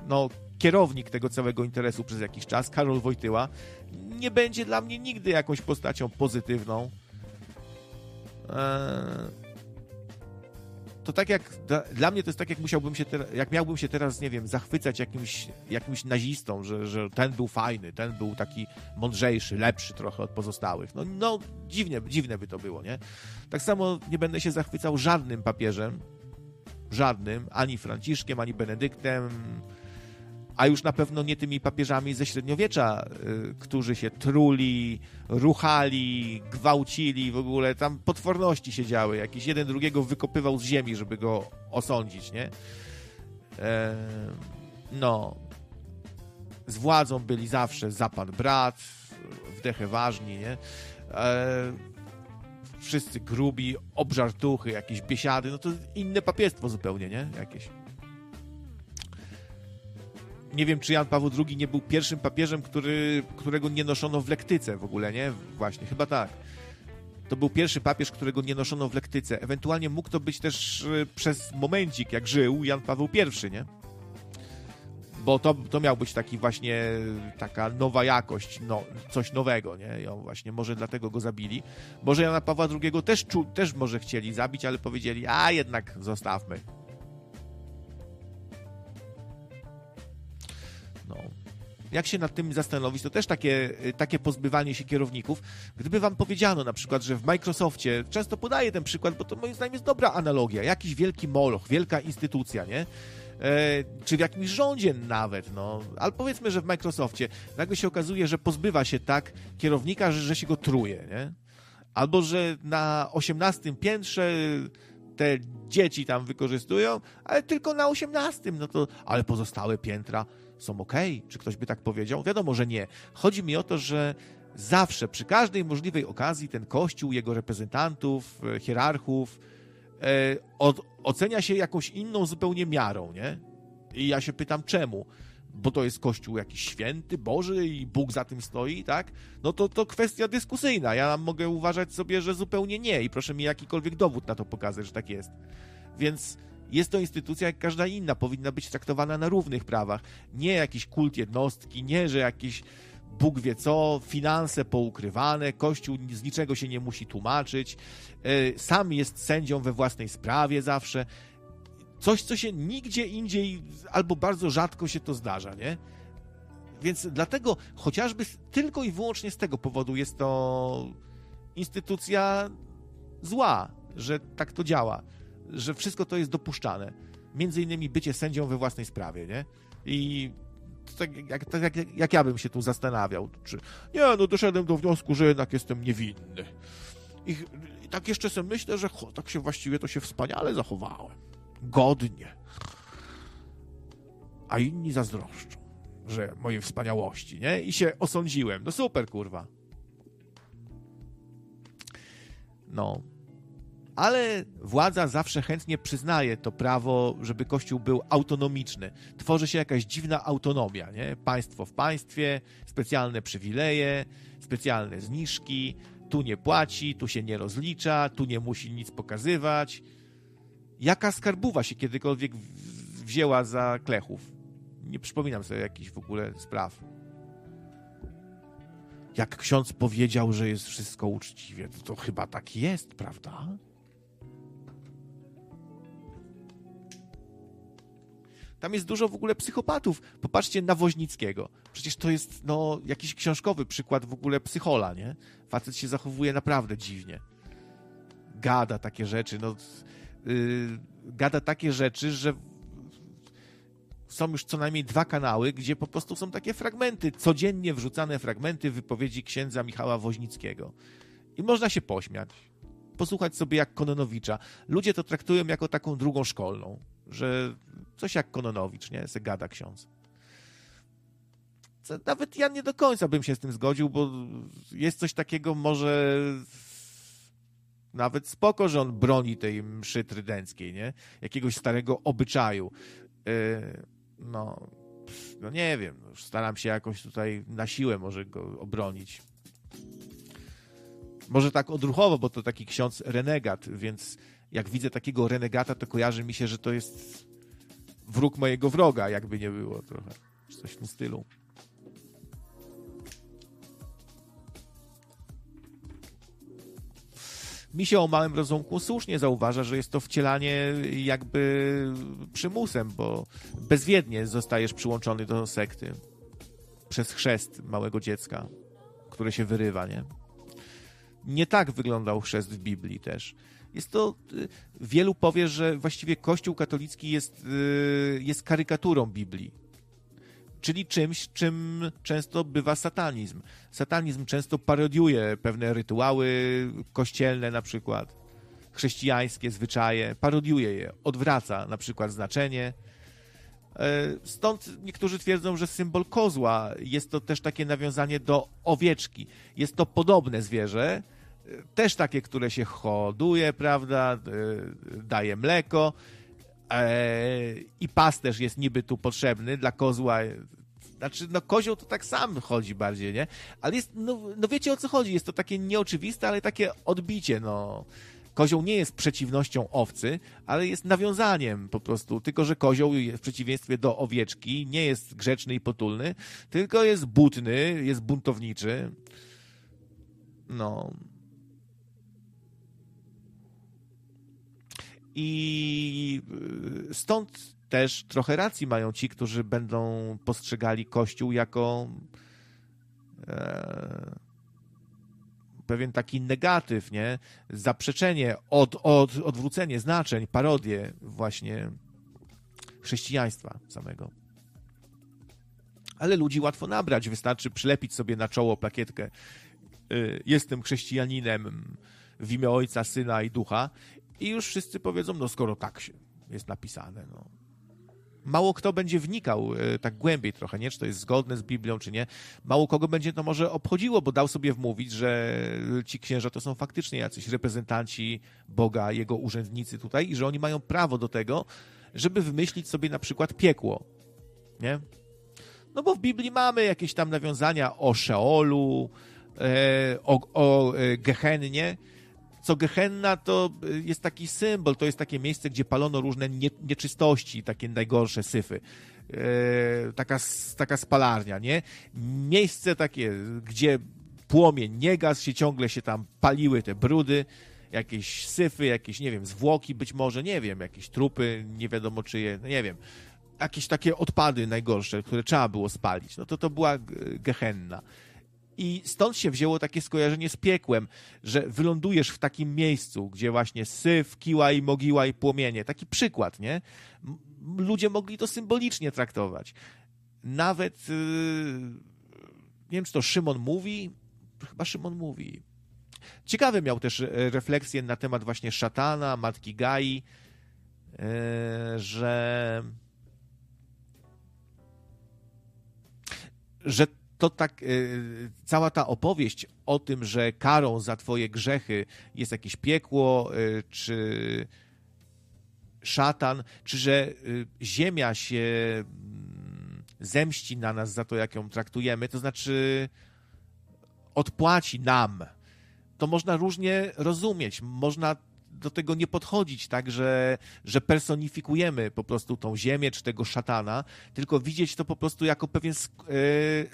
Speaker 1: no, kierownik tego całego interesu przez jakiś czas, Karol Wojtyła, nie będzie dla mnie nigdy jakąś postacią pozytywną. Eee, to tak jak dla mnie to jest tak, jak musiałbym się jak miałbym się teraz, nie wiem, zachwycać jakimś, jakimś nazistą, że, że ten był fajny, ten był taki mądrzejszy, lepszy trochę od pozostałych. No, no dziwnie, dziwne by to było, nie? Tak samo nie będę się zachwycał żadnym papieżem, żadnym, ani Franciszkiem, ani Benedyktem, a już na pewno nie tymi papieżami ze średniowiecza, y, którzy się truli, ruchali, gwałcili, w ogóle tam potworności się działy. Jakiś jeden drugiego wykopywał z ziemi, żeby go osądzić, nie? No. Z władzą byli zawsze za pan brat, wdechy ważni, nie? E, wszyscy grubi, obżartuchy, jakieś biesiady, no to inne papiestwo zupełnie, nie? Jakieś nie wiem, czy Jan Paweł II nie był pierwszym papieżem, który, którego nie noszono w lektyce w ogóle, nie? Właśnie, chyba tak. To był pierwszy papież, którego nie noszono w lektyce. Ewentualnie mógł to być też e, przez momencik, jak żył Jan Paweł I, nie? Bo to, to miał być taki właśnie taka nowa jakość, no, coś nowego, nie? I on właśnie może dlatego go zabili. Może Jana Pawła II też, też może chcieli zabić, ale powiedzieli, a jednak zostawmy. Jak się nad tym zastanowić, to też takie, takie pozbywanie się kierowników. Gdyby wam powiedziano na przykład, że w Microsoftie, często podaję ten przykład, bo to moim zdaniem jest dobra analogia, jakiś wielki moloch, wielka instytucja, nie? E, czy w jakimś rządzie nawet, no. Ale powiedzmy, że w Microsoftie nagle się okazuje, że pozbywa się tak kierownika, że, że się go truje, nie? Albo, że na 18 piętrze te dzieci tam wykorzystują, ale tylko na 18, no to, ale pozostałe piętra są ok? Czy ktoś by tak powiedział? Wiadomo, że nie. Chodzi mi o to, że zawsze, przy każdej możliwej okazji, ten kościół, jego reprezentantów, e, hierarchów, e, od, ocenia się jakąś inną zupełnie miarą, nie? I ja się pytam, czemu? Bo to jest kościół jakiś święty, Boży i Bóg za tym stoi, tak? No to to kwestia dyskusyjna. Ja mogę uważać sobie, że zupełnie nie i proszę mi jakikolwiek dowód na to pokazać, że tak jest. Więc jest to instytucja jak każda inna, powinna być traktowana na równych prawach. Nie jakiś kult jednostki, nie, że jakiś Bóg wie co, finanse poukrywane, Kościół z niczego się nie musi tłumaczyć, e, sam jest sędzią we własnej sprawie zawsze. Coś, co się nigdzie indziej albo bardzo rzadko się to zdarza, nie? Więc dlatego chociażby tylko i wyłącznie z tego powodu jest to instytucja zła, że tak to działa że wszystko to jest dopuszczane. Między innymi bycie sędzią we własnej sprawie, nie? I tak jak, tak jak, jak ja bym się tu zastanawiał, czy nie, no doszedłem do wniosku, że jednak jestem niewinny. I, i tak jeszcze sobie myślę, że ho, tak się właściwie to się wspaniale zachowałem. Godnie. A inni zazdroszczą, że mojej wspaniałości, nie? I się osądziłem. No super, kurwa. No, ale władza zawsze chętnie przyznaje to prawo, żeby Kościół był autonomiczny. Tworzy się jakaś dziwna autonomia, nie? Państwo w państwie, specjalne przywileje, specjalne zniżki, tu nie płaci, tu się nie rozlicza, tu nie musi nic pokazywać. Jaka skarbuwa się kiedykolwiek wzięła za klechów? Nie przypominam sobie jakichś w ogóle spraw. Jak ksiądz powiedział, że jest wszystko uczciwie, to, to chyba tak jest, prawda? Tam jest dużo w ogóle psychopatów. Popatrzcie na Woźnickiego. Przecież to jest no, jakiś książkowy przykład w ogóle psychola, nie? Facet się zachowuje naprawdę dziwnie. Gada takie rzeczy, no... Yy, gada takie rzeczy, że są już co najmniej dwa kanały, gdzie po prostu są takie fragmenty, codziennie wrzucane fragmenty wypowiedzi księdza Michała Woźnickiego. I można się pośmiać. Posłuchać sobie jak Kononowicza. Ludzie to traktują jako taką drugą szkolną, że Coś jak Kononowicz, nie? Se gada ksiądz. nawet ja nie do końca bym się z tym zgodził, bo jest coś takiego może nawet spoko, że on broni tej mszy trydenckiej, nie? Jakiegoś starego obyczaju. Yy, no, no nie wiem, no, staram się jakoś tutaj na siłę może go obronić. Może tak odruchowo, bo to taki ksiądz renegat, więc jak widzę takiego renegata, to kojarzy mi się, że to jest wróg mojego wroga, jakby nie było trochę. Coś w tym stylu. Misio o małym rozumku słusznie zauważa, że jest to wcielanie jakby przymusem, bo bezwiednie zostajesz przyłączony do sekty przez chrzest małego dziecka, które się wyrywa, nie? Nie tak wyglądał chrzest w Biblii też. Jest to, y, wielu powie, że właściwie Kościół katolicki jest, y, jest karykaturą Biblii czyli czymś, czym często bywa satanizm. Satanizm często parodiuje pewne rytuały kościelne na przykład, chrześcijańskie zwyczaje, parodiuje je, odwraca na przykład znaczenie. E, stąd niektórzy twierdzą, że symbol kozła jest to też takie nawiązanie do owieczki. Jest to podobne zwierzę, też takie, które się hoduje, prawda, e, daje mleko, i pasterz jest niby tu potrzebny dla kozła. Znaczy, no kozioł to tak sam chodzi bardziej, nie? Ale jest, no, no wiecie o co chodzi, jest to takie nieoczywiste, ale takie odbicie, no. Kozioł nie jest przeciwnością owcy, ale jest nawiązaniem po prostu. Tylko, że kozioł w przeciwieństwie do owieczki nie jest grzeczny i potulny, tylko jest butny, jest buntowniczy. No. I y, stąd też trochę racji mają ci, którzy będą postrzegali Kościół jako e, pewien taki negatyw, nie? Zaprzeczenie, od, od, odwrócenie znaczeń, parodię właśnie chrześcijaństwa samego. Ale ludzi łatwo nabrać, wystarczy przylepić sobie na czoło plakietkę y, jestem chrześcijaninem w imię Ojca, Syna i Ducha i już wszyscy powiedzą, no skoro tak się jest napisane, no. Mało kto będzie wnikał e, tak głębiej trochę, nie? Czy to jest zgodne z Biblią, czy nie. Mało kogo będzie to może obchodziło, bo dał sobie wmówić, że ci księża to są faktycznie jacyś reprezentanci Boga, jego urzędnicy tutaj i że oni mają prawo do tego, żeby wymyślić sobie na przykład piekło, nie? No bo w Biblii mamy jakieś tam nawiązania o Szeolu, e, o, o e, Gehennie, co Gehenna to y, jest taki symbol, to jest takie miejsce, gdzie palono różne nie, nieczystości, takie najgorsze syfy. E, taka, taka spalarnia, nie? Miejsce takie, gdzie płomień nie gaz się, ciągle się tam paliły te brudy, jakieś syfy, jakieś, nie wiem, zwłoki być może, nie wiem, jakieś trupy, nie wiadomo czyje, no nie wiem. Jakieś takie odpady najgorsze, które trzeba było spalić. No to to była Gehenna. I stąd się wzięło takie skojarzenie z piekłem, że wylądujesz w takim miejscu, gdzie właśnie syf, kiła i mogiła i płomienie. Taki przykład, nie? Ludzie mogli to symbolicznie traktować. Nawet, yy, nie wiem, czy to Szymon mówi, chyba Szymon mówi. Ciekawe miał też e, refleksję na temat właśnie szatana, matki Gai, yy, że że to tak, y, cała ta opowieść o tym, że karą za twoje grzechy jest jakieś piekło, y, czy szatan, czy że y, ziemia się mm, zemści na nas za to, jak ją traktujemy, to znaczy odpłaci nam. To można różnie rozumieć. Można do tego nie podchodzić tak, że, że personifikujemy po prostu tą ziemię czy tego szatana, tylko widzieć to po prostu jako pewien e,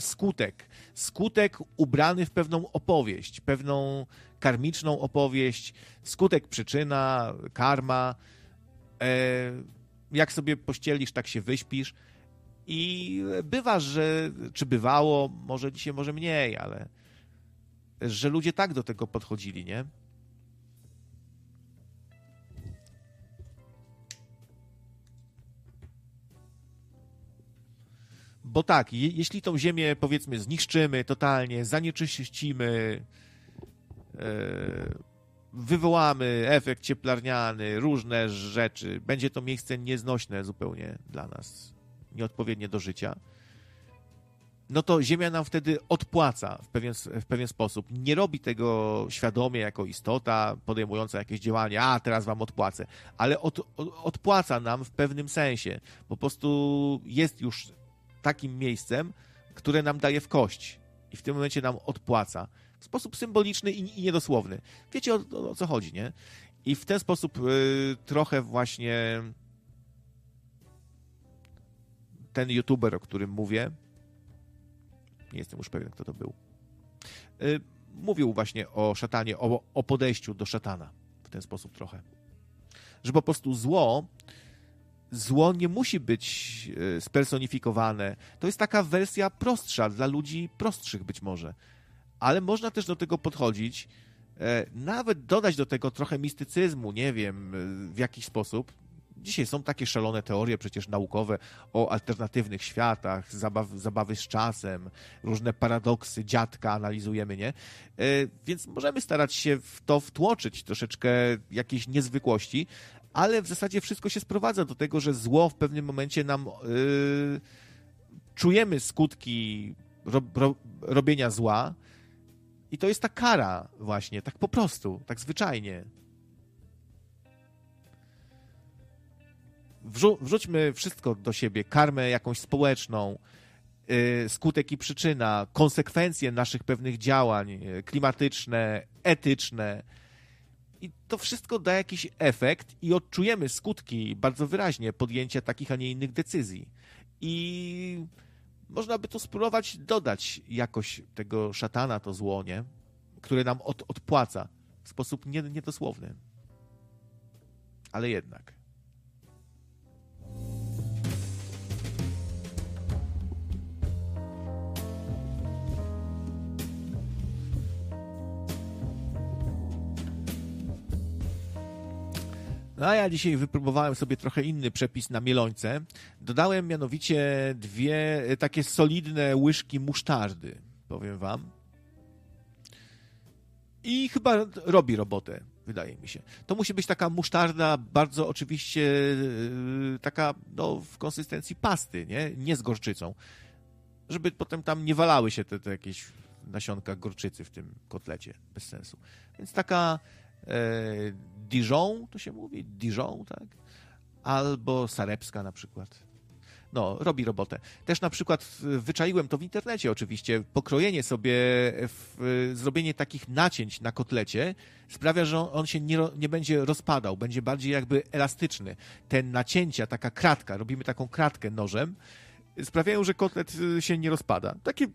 Speaker 1: skutek. Skutek ubrany w pewną opowieść, pewną karmiczną opowieść, skutek, przyczyna, karma. E, jak sobie pościelisz, tak się wyśpisz. I bywa, że, czy bywało, może dzisiaj, może mniej, ale że ludzie tak do tego podchodzili, nie? Bo tak, je, jeśli tą ziemię powiedzmy zniszczymy totalnie, zanieczyścimy, e, wywołamy efekt cieplarniany, różne rzeczy, będzie to miejsce nieznośne zupełnie dla nas, nieodpowiednie do życia. no to Ziemia nam wtedy odpłaca w pewien, w pewien sposób. Nie robi tego świadomie jako istota podejmująca jakieś działanie, a teraz wam odpłacę, ale od, odpłaca nam w pewnym sensie. Po prostu jest już takim miejscem, które nam daje w kość i w tym momencie nam odpłaca. W sposób symboliczny i, i niedosłowny. Wiecie o, o, o, co chodzi, nie? I w ten sposób y, trochę właśnie ten youtuber, o którym mówię, nie jestem już pewien, kto to był, y, mówił właśnie o szatanie, o, o podejściu do szatana w ten sposób trochę. Że po prostu zło zło nie musi być y, spersonifikowane. To jest taka wersja prostsza, dla ludzi prostszych być może. Ale można też do tego podchodzić, e, nawet dodać do tego trochę mistycyzmu, nie wiem, w jakiś sposób. Dzisiaj są takie szalone teorie przecież naukowe o alternatywnych światach, zabaw, zabawy z czasem, różne paradoksy dziadka analizujemy, nie? E, więc możemy starać się w to wtłoczyć troszeczkę jakiejś niezwykłości, ale w zasadzie wszystko się sprowadza do tego, że zło w pewnym momencie nam yy, czujemy skutki ro, ro, robienia zła. I to jest ta kara właśnie, tak po prostu, tak zwyczajnie. Wrzu wrzućmy wszystko do siebie, karmę jakąś społeczną, yy, skutek i przyczyna, konsekwencje naszych pewnych działań yy, klimatyczne, etyczne, i to wszystko da jakiś efekt i odczujemy skutki bardzo wyraźnie podjęcia takich, a nie innych decyzji. I można by tu spróbować dodać jakoś tego szatana, to zło, nie? które nam od, odpłaca w sposób niedosłowny. Ale jednak. No ja dzisiaj wypróbowałem sobie trochę inny przepis na mielońce. Dodałem mianowicie dwie takie solidne łyżki musztardy, powiem wam. I chyba robi robotę, wydaje mi się. To musi być taka musztarda bardzo oczywiście yy, taka no, w konsystencji pasty, nie? Nie z gorczycą. Żeby potem tam nie walały się te, te jakieś nasionka gorczycy w tym kotlecie. Bez sensu. Więc taka e, Dijon, to się mówi? Dijon, tak? Albo Sarepska na przykład. No, robi robotę. Też na przykład wyczaiłem to w internecie oczywiście. Pokrojenie sobie, w, zrobienie takich nacięć na kotlecie sprawia, że on, on się nie, nie będzie rozpadał, będzie bardziej jakby elastyczny. Te nacięcia, taka kratka, robimy taką kratkę nożem, sprawiają, że kotlet się nie rozpada. Takie,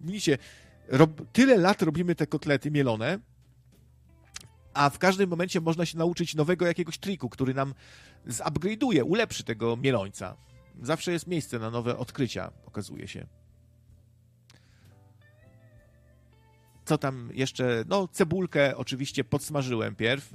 Speaker 1: widzicie, rob, tyle lat robimy te kotlety mielone, a w każdym momencie można się nauczyć nowego jakiegoś triku, który nam zupgrade'uje, ulepszy tego mielońca. Zawsze jest miejsce na nowe odkrycia, okazuje się. Co tam jeszcze? No, cebulkę oczywiście podsmażyłem pierw.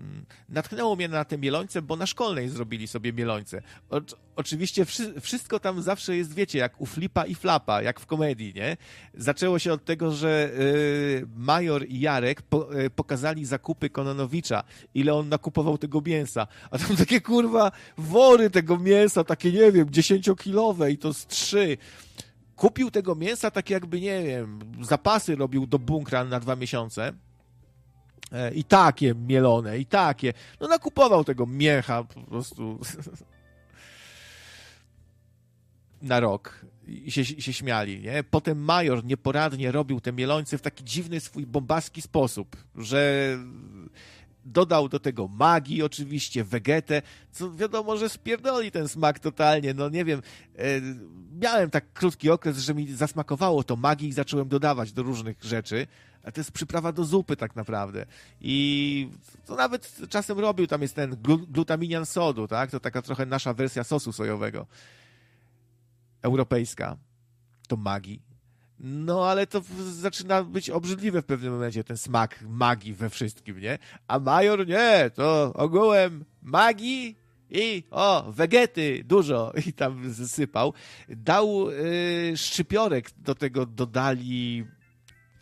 Speaker 1: Mm, Natknęło mnie na te mielońce, bo na szkolnej zrobili sobie mielońce. O, oczywiście wszy, wszystko tam zawsze jest, wiecie, jak u Flipa i Flapa, jak w komedii, nie? Zaczęło się od tego, że y, Major i Jarek po, y, pokazali zakupy Kononowicza, ile on nakupował tego mięsa. A tam takie, kurwa, wory tego mięsa, takie, nie wiem, dziesięciokilowe i to z trzy kupił tego mięsa tak jakby, nie wiem, zapasy robił do bunkra na dwa miesiące I takie mielone, i takie. No nakupował tego miecha po prostu na rok i się, się śmiali, nie? Potem Major nieporadnie robił te mielońce w taki dziwny swój bombaski sposób, że dodał do tego magii oczywiście, wegetę, co wiadomo, że spierdoli ten smak totalnie, no nie wiem, e, miałem tak krótki okres, że mi zasmakowało to magii i zacząłem dodawać do różnych rzeczy, a to jest przyprawa do zupy tak naprawdę. I to nawet czasem robił, tam jest ten glutaminian sodu, tak? To taka trochę nasza wersja sosu sojowego. Europejska. To magii. No, ale to zaczyna być obrzydliwe w pewnym momencie, ten smak magii we wszystkim, nie? A Major nie, to ogółem magii i o, wegety dużo i tam zasypał. Dał y, szczypiorek, do tego dodali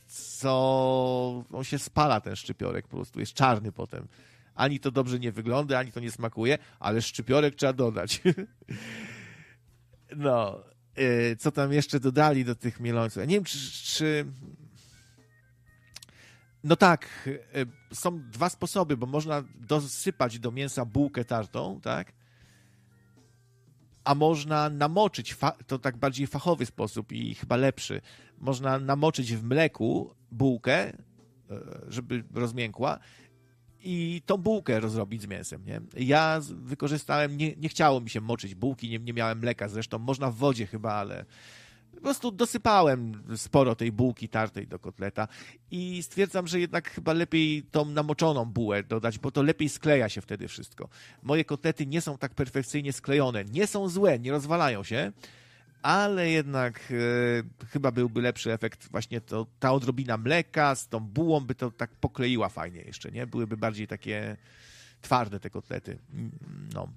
Speaker 1: co on się spala ten szczypiorek po prostu, jest czarny potem. Ani to dobrze nie wygląda, ani to nie smakuje, ale szczypiorek trzeba dodać. No, co tam jeszcze dodali do tych mielońców? Ja nie wiem, czy, czy... No tak, y, są dwa sposoby, bo można dosypać do mięsa bułkę tartą, tak? A można namoczyć, to tak bardziej fachowy sposób i chyba lepszy. Można namoczyć w mleku bułkę, y, żeby rozmiękła i tą bułkę rozrobić z mięsem. Nie? Ja wykorzystałem, nie, nie chciało mi się moczyć bułki, nie, nie miałem mleka zresztą, można w wodzie chyba, ale po prostu dosypałem sporo tej bułki tartej do kotleta i stwierdzam, że jednak chyba lepiej tą namoczoną bułę dodać, bo to lepiej skleja się wtedy wszystko. Moje kotlety nie są tak perfekcyjnie sklejone, nie są złe, nie rozwalają się, ale jednak e, chyba byłby lepszy efekt właśnie to, ta odrobina mleka z tą bułą by to tak pokleiła fajnie jeszcze, nie? Byłyby bardziej takie twarde te kotlety. Mm, no.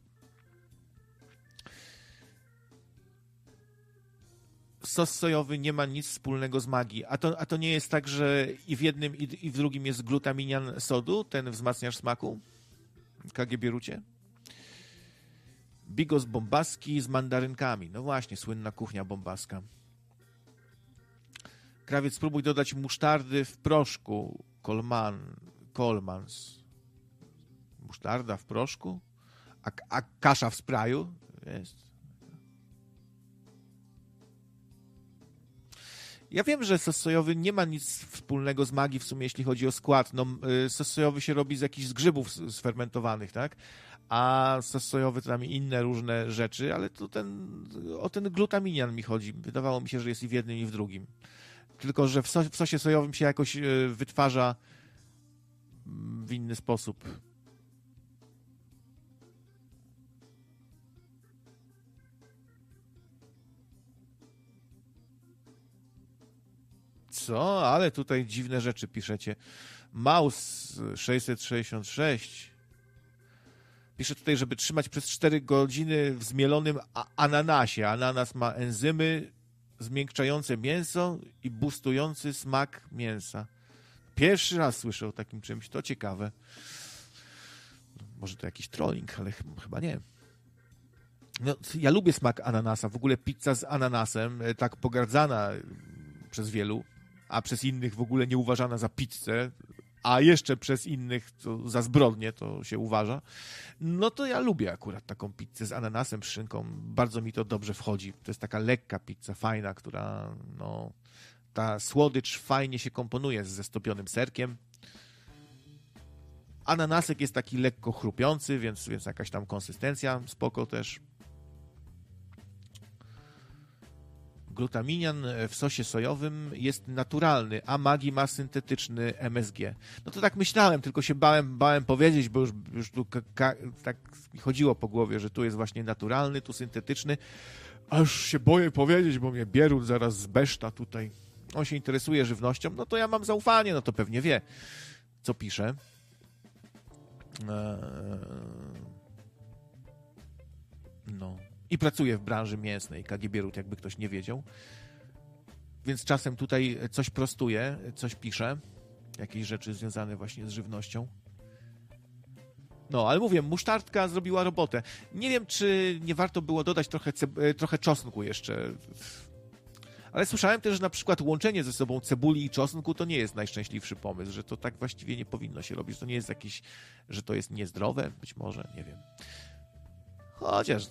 Speaker 1: Sos sojowy nie ma nic wspólnego z magii. A to, a to nie jest tak, że i w jednym, i, w drugim jest glutaminian sodu, ten wzmacniacz smaku? KG Rucie? Bigos bombaski z mandarynkami. No właśnie, słynna kuchnia bombaska. Krawiec, spróbuj dodać musztardy w proszku. Kolman, Kolmans. Musztarda w proszku? A, a kasza w spraju? Jest. Ja wiem, że sos sojowy nie ma nic wspólnego z magii w sumie, jeśli chodzi o skład. No, y, sos sojowy się robi z jakichś grzybów sfermentowanych, tak? A to tam inne różne rzeczy, ale to ten, o ten glutaminian mi chodzi. Wydawało mi się, że jest i w jednym, i w drugim. Tylko, że w, w sosie sojowym się jakoś e, wytwarza w inny sposób. Co? Ale tutaj dziwne rzeczy piszecie. Maus 666 Pisze tutaj, żeby trzymać przez 4 godziny w zmielonym ananasie. Ananas ma enzymy zmiękczające mięso i boostujący smak mięsa. Pierwszy raz słyszę o takim czymś, to ciekawe. Może to jakiś trolling, ale ch chyba nie. No, ja lubię smak ananasa. W ogóle pizza z ananasem, e, tak pogardzana przez wielu, a przez innych w ogóle nie uważana za pizzę, a jeszcze przez innych to za zbrodnie to się uważa, no to ja lubię akurat taką pizzę z ananasem, szynką. Bardzo mi to dobrze wchodzi. To jest taka lekka pizza, fajna, która no, ta słodycz fajnie się komponuje z zestopionym serkiem. Ananasek jest taki lekko chrupiący, więc, więc jakaś tam konsystencja spoko też. Glutaminian w sosie sojowym jest naturalny, a Magi ma syntetyczny MSG. No to tak myślałem, tylko się bałem, bałem powiedzieć, bo już, już tu tak chodziło po głowie, że tu jest właśnie naturalny, tu syntetyczny. Aż się boję powiedzieć, bo mnie Bierut zaraz zbeszta tutaj. On się interesuje żywnością, no to ja mam zaufanie, no to pewnie wie, co pisze. Eee... No i pracuje w branży mięsnej, KGB Rut, jakby ktoś nie wiedział. Więc czasem tutaj coś prostuje, coś pisze, jakieś rzeczy związane właśnie z żywnością. No, ale mówię, musztardka zrobiła robotę. Nie wiem, czy nie warto było dodać trochę, e, trochę czosnku jeszcze. Ale słyszałem też, że na przykład łączenie ze sobą cebuli i czosnku to nie jest najszczęśliwszy pomysł, że to tak właściwie nie powinno się robić, to nie jest jakiś, że to jest niezdrowe, być może, nie wiem. Chociaż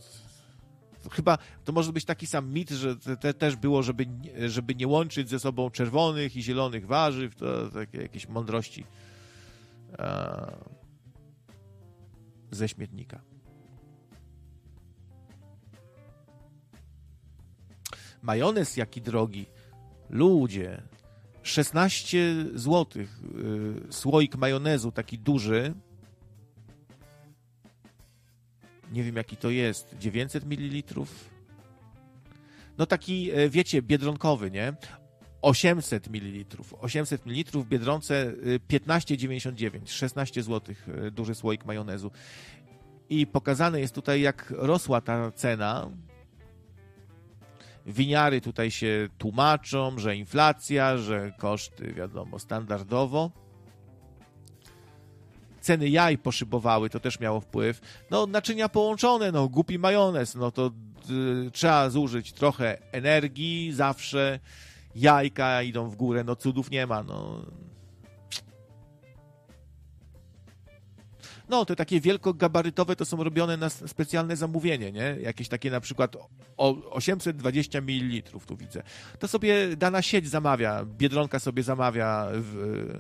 Speaker 1: chyba to może być taki sam mit, że te, też było, żeby, żeby nie łączyć ze sobą czerwonych i zielonych warzyw, to takie jakieś mądrości e, ze śmietnika. Majonez jaki drogi. Ludzie. 16 zł. Y, słoik majonezu taki duży nie wiem jaki to jest, 900 ml? No taki, e, wiecie, biedronkowy, nie? 800 ml. 800 ml w Biedronce 15,99, 16 zł, duży słoik majonezu. I pokazane jest tutaj, jak rosła ta cena. Winiary tutaj się tłumaczą, że inflacja, że koszty, wiadomo, standardowo ceny jaj poszybowały, to też miało wpływ. No, naczynia połączone, no, głupi majonez, no to y, trzeba zużyć trochę energii zawsze, jajka idą w górę, no cudów nie ma, no. No, te takie wielkogabarytowe to są robione na specjalne zamówienie, nie? Jakieś takie na przykład o 820 ml, tu widzę. To sobie dana sieć zamawia, Biedronka sobie zamawia, w,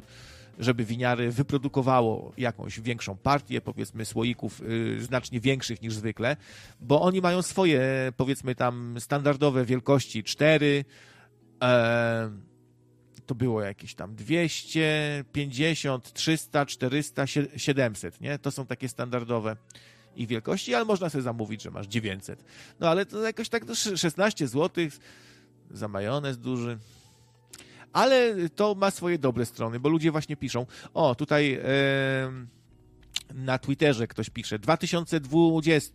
Speaker 1: żeby winiary wyprodukowało jakąś większą partię, powiedzmy, słoików y, znacznie większych niż zwykle, bo oni mają swoje, powiedzmy tam, standardowe wielkości 4, e, to było jakieś tam 200, 50, 300, 400, 700, nie? To są takie standardowe ich wielkości, ale można sobie zamówić, że masz 900. No ale to jakoś tak 16 zł za majonez duży. Ale to ma swoje dobre strony, bo ludzie właśnie piszą, o tutaj e, na Twitterze ktoś pisze, 2020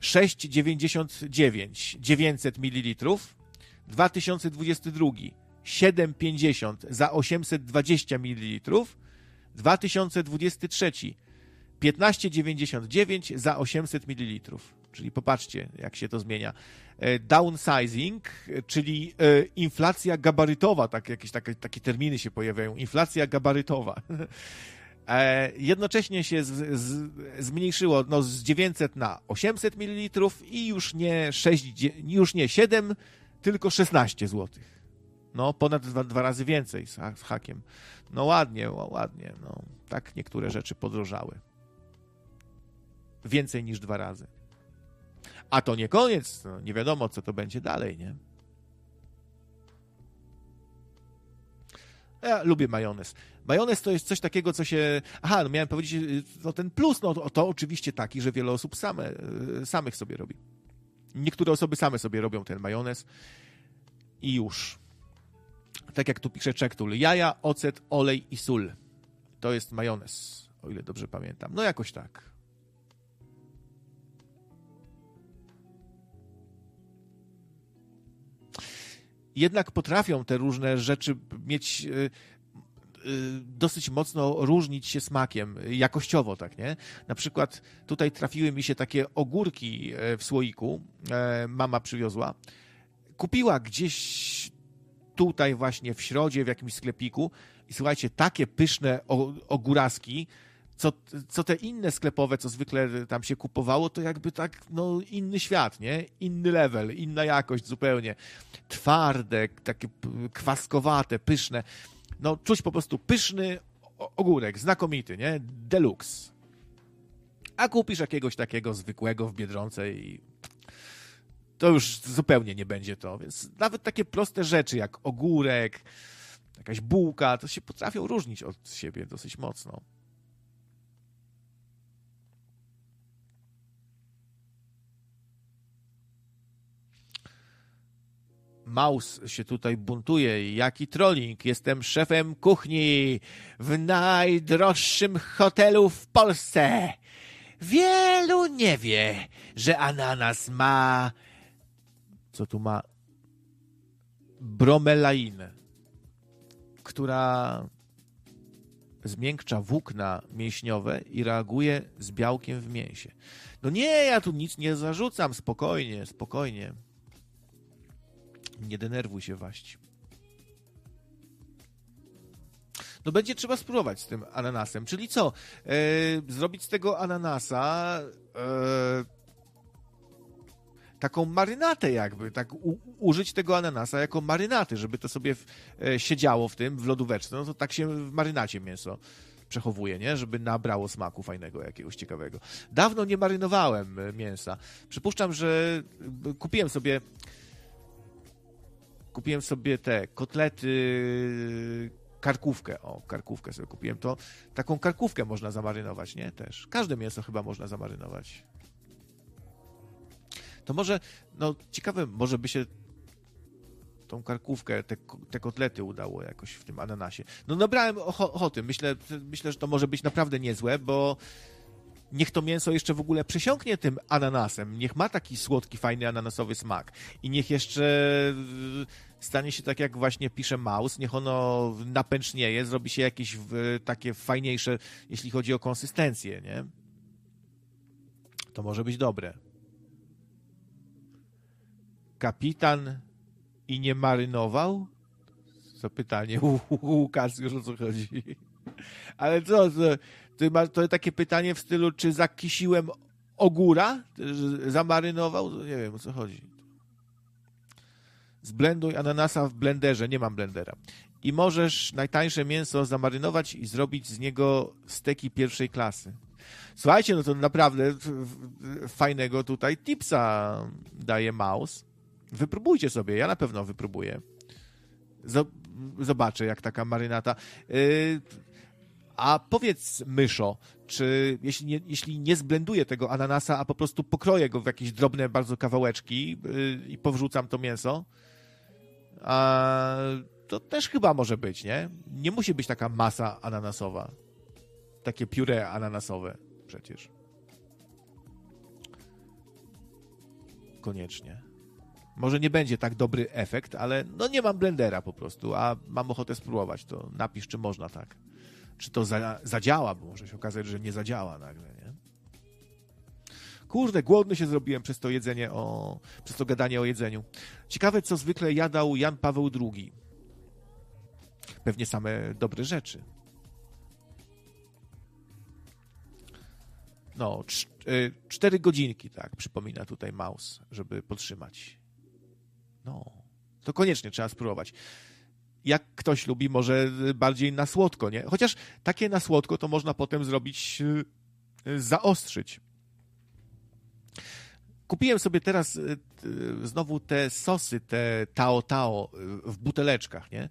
Speaker 1: 6,99 900 ml, 2022 7,50 za 820 ml, 2023 15,99 za 800 ml. Czyli popatrzcie, jak się to zmienia. E, downsizing, czyli e, inflacja gabarytowa, tak, jakieś takie, takie terminy się pojawiają. Inflacja gabarytowa. E, jednocześnie się z, z, zmniejszyło no, z 900 na 800 ml i już nie, 6, już nie 7, tylko 16 złotych. No, ponad dwa, dwa razy więcej z, z hakiem. No ładnie, ładnie. No, tak niektóre rzeczy podrożały. Więcej niż dwa razy. A to nie koniec. No, nie wiadomo, co to będzie dalej, nie? Ja lubię majonez. Majonez to jest coś takiego, co się. Aha, no miałem powiedzieć, no ten plus, no to, to oczywiście taki, że wiele osób same, samych sobie robi. Niektóre osoby same sobie robią ten majonez i już tak jak tu pisze Czektul, jaja, ocet, olej i sól. To jest majonez, o ile dobrze pamiętam. No jakoś tak. Jednak potrafią te różne rzeczy mieć y, y, dosyć mocno różnić się smakiem, jakościowo, tak, nie? Na przykład tutaj trafiły mi się takie ogórki e, w słoiku, e, mama przywiozła. Kupiła gdzieś tutaj właśnie w środzie, w jakimś sklepiku i słuchajcie, takie pyszne ogóraski, co, co te inne sklepowe, co zwykle tam się kupowało, to jakby tak, no, inny świat, nie? Inny level, inna jakość zupełnie. Twarde, takie kwaskowate, pyszne. No, czuć po prostu pyszny ogórek, znakomity, nie? Deluxe. A kupisz jakiegoś takiego zwykłego w Biedronce i to już zupełnie nie będzie to. Więc nawet takie proste rzeczy jak ogórek, jakaś bułka, to się potrafią różnić od siebie dosyć mocno. Maus się tutaj buntuje. Jaki trolling? Jestem szefem kuchni w najdroższym hotelu w Polsce. Wielu nie wie, że ananas ma co tu ma bromelainę, która zmiękcza włókna mięśniowe i reaguje z białkiem w mięsie. No nie, ja tu nic nie zarzucam, spokojnie, spokojnie. Nie denerwuj się, waść. No będzie trzeba spróbować z tym ananasem. Czyli co? E, zrobić z tego ananasa e, taką marynatę jakby, tak u, użyć tego ananasa jako marynaty, żeby to sobie w, e, siedziało w tym, w lodóweczce, no to tak się w marynacie mięso przechowuje, nie? Żeby nabrało smaku fajnego, jakiegoś ciekawego. Dawno nie marynowałem mięsa. Przypuszczam, że kupiłem sobie kupiłem sobie te kotlety karkówkę, o, karkówkę sobie kupiłem, to taką karkówkę można zamarynować, nie? Też. Każde mięso chyba można zamarynować to może, no ciekawe, może by się tą karkówkę, te, te kotlety udało jakoś w tym ananasie. No nabrałem ochoty. Myślę, myślę, że to może być naprawdę niezłe, bo niech to mięso jeszcze w ogóle przesiąknie tym ananasem. Niech ma taki słodki, fajny ananasowy smak. I niech jeszcze stanie się tak, jak właśnie pisze Maus, niech ono napęcznieje, zrobi się jakieś takie fajniejsze, jeśli chodzi o konsystencję, nie? To może być dobre. kapitan i nie marynował? Co pytanie, Łukasz już o co chodzi. Ale co, to, to, ma, to takie pytanie w stylu, czy zakisiłem ogóra? Zamarynował? Nie wiem, o co chodzi. Zblenduj ananasa w blenderze, nie mam blendera. I możesz najtańsze mięso zamarynować i zrobić z niego steki pierwszej klasy. Słuchajcie, no to naprawdę fajnego tutaj tipsa daje Maus. Wypróbujcie sobie, ja na pewno wypróbuję. Zobaczę, jak taka marynata. Y, a powiedz, myszo, czy jeśli nie, jeśli nie zblenduję tego ananasa, a po prostu pokroję go w jakieś drobne bardzo kawałeczki yy, i powrzucam to mięso, a, to też chyba może być, nie? Nie musi być taka masa ananasowa. Takie pióre ananasowe przecież. Koniecznie. Może nie będzie tak dobry efekt, ale no nie mam blendera po prostu, a mam ochotę spróbować, to napisz, czy można tak czy to za, zadziała, bo może się okazać, że nie zadziała nagle, nie? Kurde, głodny się zrobiłem przez to jedzenie o, przez to gadanie o jedzeniu. Ciekawe, co zwykle jadał Jan Paweł II. Pewnie same dobre rzeczy. No, y, cztery godzinki, tak, przypomina tutaj Maus, żeby podtrzymać. No, to koniecznie trzeba spróbować jak ktoś lubi, może bardziej na słodko, nie? Chociaż takie na słodko to można potem zrobić, y, zaostrzyć. Kupiłem sobie teraz y, znowu te sosy, te tao tao y, w buteleczkach, nie?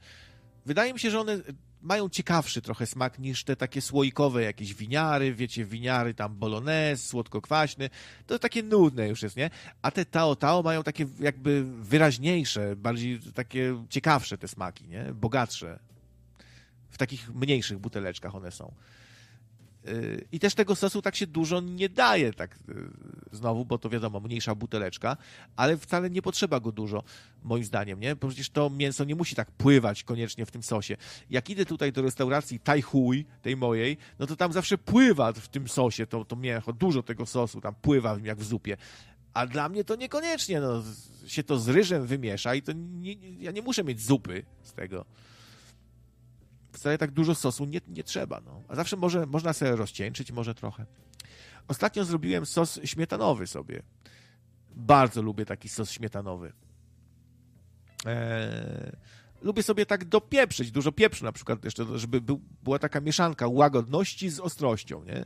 Speaker 1: Wydaje mi się, że one mają ciekawszy trochę smak niż te takie słoikowe jakieś winiary, wiecie, winiary tam bolognese, słodko-kwaśny, to takie nudne już jest, nie? A te tao tao mają takie jakby wyraźniejsze, bardziej takie ciekawsze te smaki, nie? Bogatsze. W takich mniejszych buteleczkach one są. Y, I też tego sosu tak się dużo nie daje, tak y, znowu, bo to wiadomo, mniejsza buteleczka, ale wcale nie potrzeba go dużo, moim zdaniem, nie? Bo przecież to mięso nie musi tak pływać koniecznie w tym sosie. Jak idę tutaj do restauracji Tai Hui, tej mojej, no to tam zawsze pływa w tym sosie to, to mięcho, dużo tego sosu tam pływa jak w zupie. A dla mnie to niekoniecznie, no, się to z ryżem wymiesza i to nie, ja nie muszę mieć zupy z tego wcale tak dużo sosu nie, nie trzeba. No. A zawsze może, można sobie rozcieńczyć, może trochę. Ostatnio zrobiłem sos śmietanowy sobie. Bardzo lubię taki sos śmietanowy. Eee, lubię sobie tak dopieprzyć, dużo pieprzu na przykład jeszcze, żeby był, była taka mieszanka łagodności z ostrością, nie?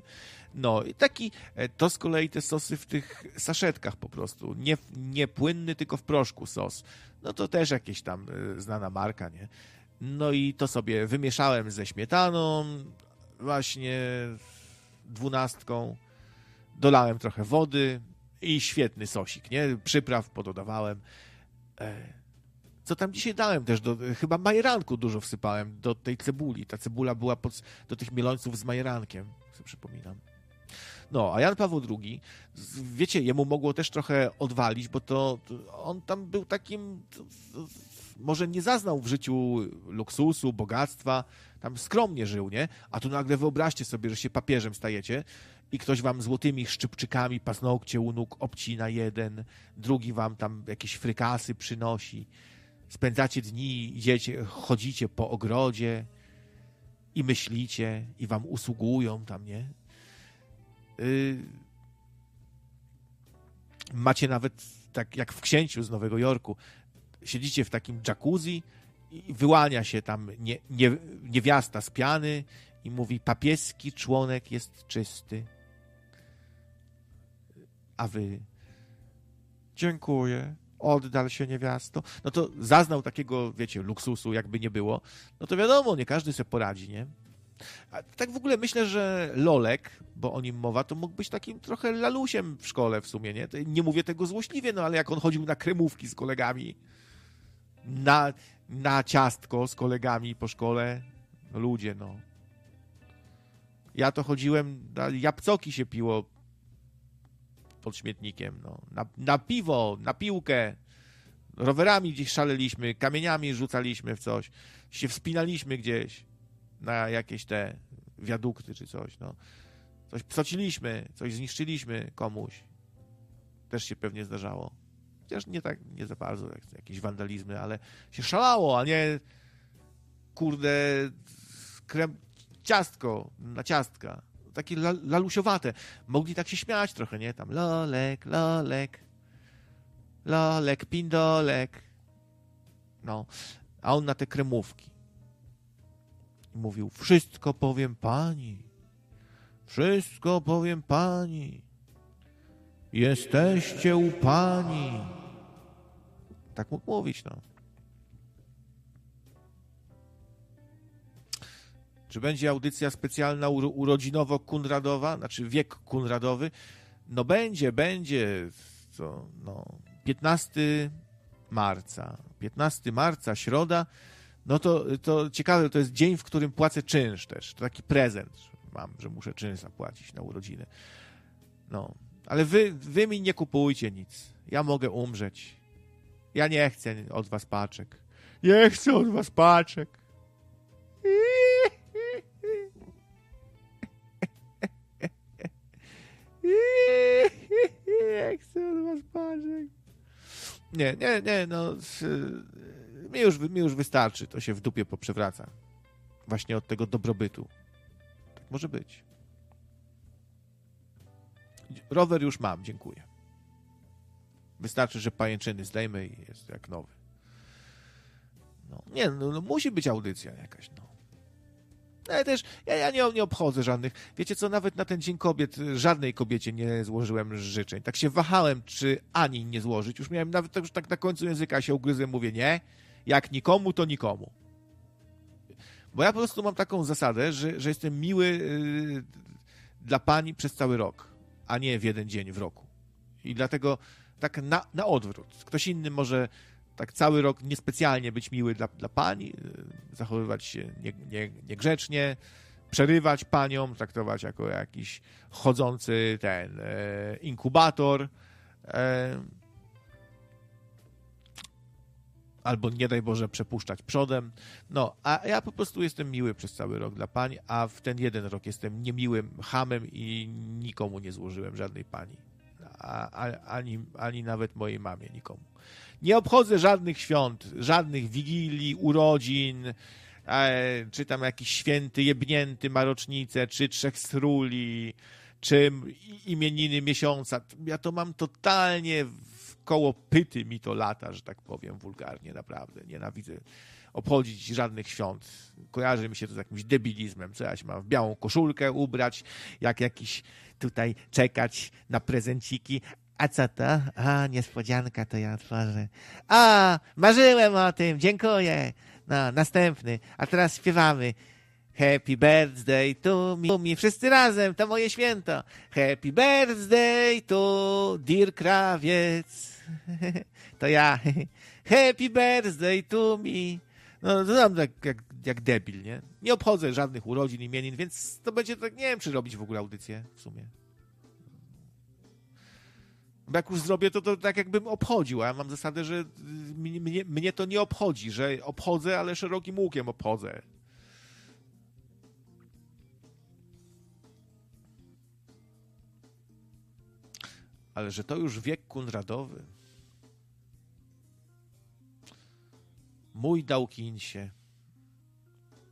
Speaker 1: No i taki, e, to z kolei te sosy w tych saszetkach po prostu, nie, nie płynny, tylko w proszku sos. No to też jakieś tam e, znana marka, nie? No i to sobie wymieszałem ze śmietaną, właśnie dwunastką. Dolałem trochę wody i świetny sosik, nie? Przypraw pododawałem. E, co tam dzisiaj dałem też? Do, chyba majeranku dużo wsypałem do tej cebuli. Ta cebula była pod, do tych mielońców z majerankiem, sobie przypominam. No, a Jan Paweł II, wiecie, jemu mogło też trochę odwalić, bo to, to on tam był takim może nie zaznał w życiu luksusu, bogactwa, tam skromnie żył, nie? A tu nagle wyobraźcie sobie, że się papieżem stajecie i ktoś wam złotymi szczypczykami paznokcie u nóg obcina jeden, drugi wam tam jakieś frykasy przynosi. Spędzacie dni, idziecie, chodzicie po ogrodzie i myślicie i wam usługują tam, nie? Yy... Macie nawet, tak jak w księciu z Nowego Jorku, siedzicie w takim jacuzzi i wyłania się tam nie, nie, niewiasta z piany i mówi papieski członek jest czysty. A wy dziękuję, oddal się niewiasto. No to zaznał takiego, wiecie, luksusu, jakby nie było. No to wiadomo, nie każdy sobie poradzi, nie? A tak w ogóle myślę, że Lolek, bo o nim mowa, to mógł być takim trochę lalusiem w szkole w sumie, nie? Nie mówię tego złośliwie, no ale jak on chodził na kremówki z kolegami, na, na ciastko z kolegami po szkole. Ludzie, no. Ja to chodziłem, na jabłcoki się piło pod śmietnikiem, no. Na, na piwo, na piłkę. Rowerami gdzieś szaleliśmy, kamieniami rzucaliśmy w coś. Się wspinaliśmy gdzieś na jakieś te wiadukty czy coś, no. Coś psociliśmy, coś zniszczyliśmy komuś. Też się pewnie zdarzało. Chociaż nie tak, nie za bardzo, jak jakieś wandalizmy, ale się szalało, a nie kurde krem, ciastko na ciastka. Takie la, lalusiowate. Mogli tak się śmiać trochę, nie? Tam lolek, lolek, lolek, pindolek. No. A on na te kremówki. I mówił, wszystko powiem pani. Wszystko powiem pani. Jesteście u pani. Tak mógł mówić, no. Czy będzie audycja specjalna urodzinowo-kunradowa, znaczy wiek kunradowy? No będzie, będzie. Co, no, 15 marca. 15 marca, środa. No to, to ciekawe, to jest dzień, w którym płacę czynsz też. To taki prezent mam, że muszę czynsz zapłacić na urodziny. No, ale wy, wy mi nie kupujcie nic. Ja mogę umrzeć. Ja nie chcę od was paczek. Nie chcę od was paczek. Nie chcę od was paczek. Nie, nie, nie, no. Mi już, mi już wystarczy. To się w dupie poprzewraca. Właśnie od tego dobrobytu. Tak może być. Rower już mam, dziękuję. Wystarczy, że pajęczyny zdejmę i jest jak nowy. No, nie, no, no musi być audycja jakaś, no. Ale też ja, ja nie, nie obchodzę żadnych. Wiecie co, nawet na ten Dzień Kobiet żadnej kobiecie nie złożyłem życzeń. Tak się wahałem, czy ani nie złożyć. Już miałem nawet już tak na końcu języka się ugryzłem, mówię nie. Jak nikomu, to nikomu. Bo ja po prostu mam taką zasadę, że, że jestem miły yy, dla pani przez cały rok, a nie w jeden dzień w roku. I dlatego tak na, na odwrót. Ktoś inny może tak cały rok niespecjalnie być miły dla, dla pani, y, zachowywać się nie, nie, niegrzecznie, przerywać panią, traktować jako jakiś chodzący ten e, inkubator. E, albo nie daj Boże przepuszczać przodem. No, a ja po prostu jestem miły przez cały rok dla pań, a w ten jeden rok jestem niemiłym hamem i nikomu nie złożyłem żadnej pani. A, ani, ani nawet mojej mamie, nikomu. Nie obchodzę żadnych świąt, żadnych wigilii, urodzin, e, czy tam jakiś święty jebnięty ma rocznicę, czy trzech sruli, czy imieniny miesiąca. Ja to mam totalnie w koło pyty mi to lata, że tak powiem wulgarnie, naprawdę. Nienawidzę obchodzić żadnych świąt. Kojarzy mi się to z jakimś debilizmem. Co ja się mam w białą koszulkę ubrać, jak jakiś tutaj czekać na prezenciki, a co to? A, niespodzianka to ja otworzę. A, marzyłem o tym, dziękuję. No, następny. A teraz śpiewamy. Happy birthday to me. Wszyscy razem, to moje święto. Happy birthday to dear krawiec. To ja. Happy birthday to me. No, to tam jak, jak, jak debil, nie? Nie obchodzę żadnych urodzin, imienin, więc to będzie tak, nie wiem, czy robić w ogóle audycję w sumie. Bo jak już zrobię to, to tak jakbym obchodził, a ja mam zasadę, że mnie, mnie to nie obchodzi, że obchodzę, ale szerokim łukiem obchodzę. Ale że to już wiek kunradowy. Mój Dałkinsie.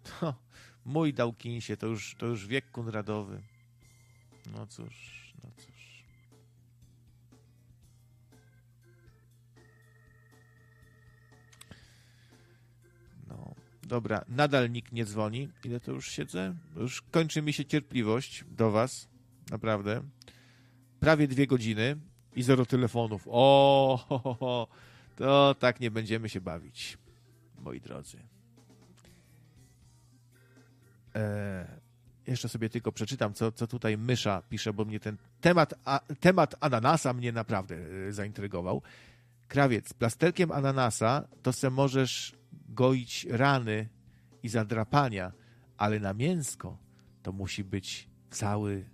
Speaker 1: To, mój Dałkinsie, to już, to już wiek kunradowy. No cóż, no cóż. Dobra, nadal nikt nie dzwoni. Ile to już siedzę? Już kończy mi się cierpliwość do Was. Naprawdę. Prawie dwie godziny i zero telefonów. O, ho, ho, ho. to tak nie będziemy się bawić, moi drodzy. Eee, jeszcze sobie tylko przeczytam, co, co tutaj Mysza pisze, bo mnie ten temat, a, temat ananasa mnie naprawdę e, zaintrygował. Krawiec, plasterkiem ananasa to se możesz goić rany i zadrapania, ale na mięsko to musi być cały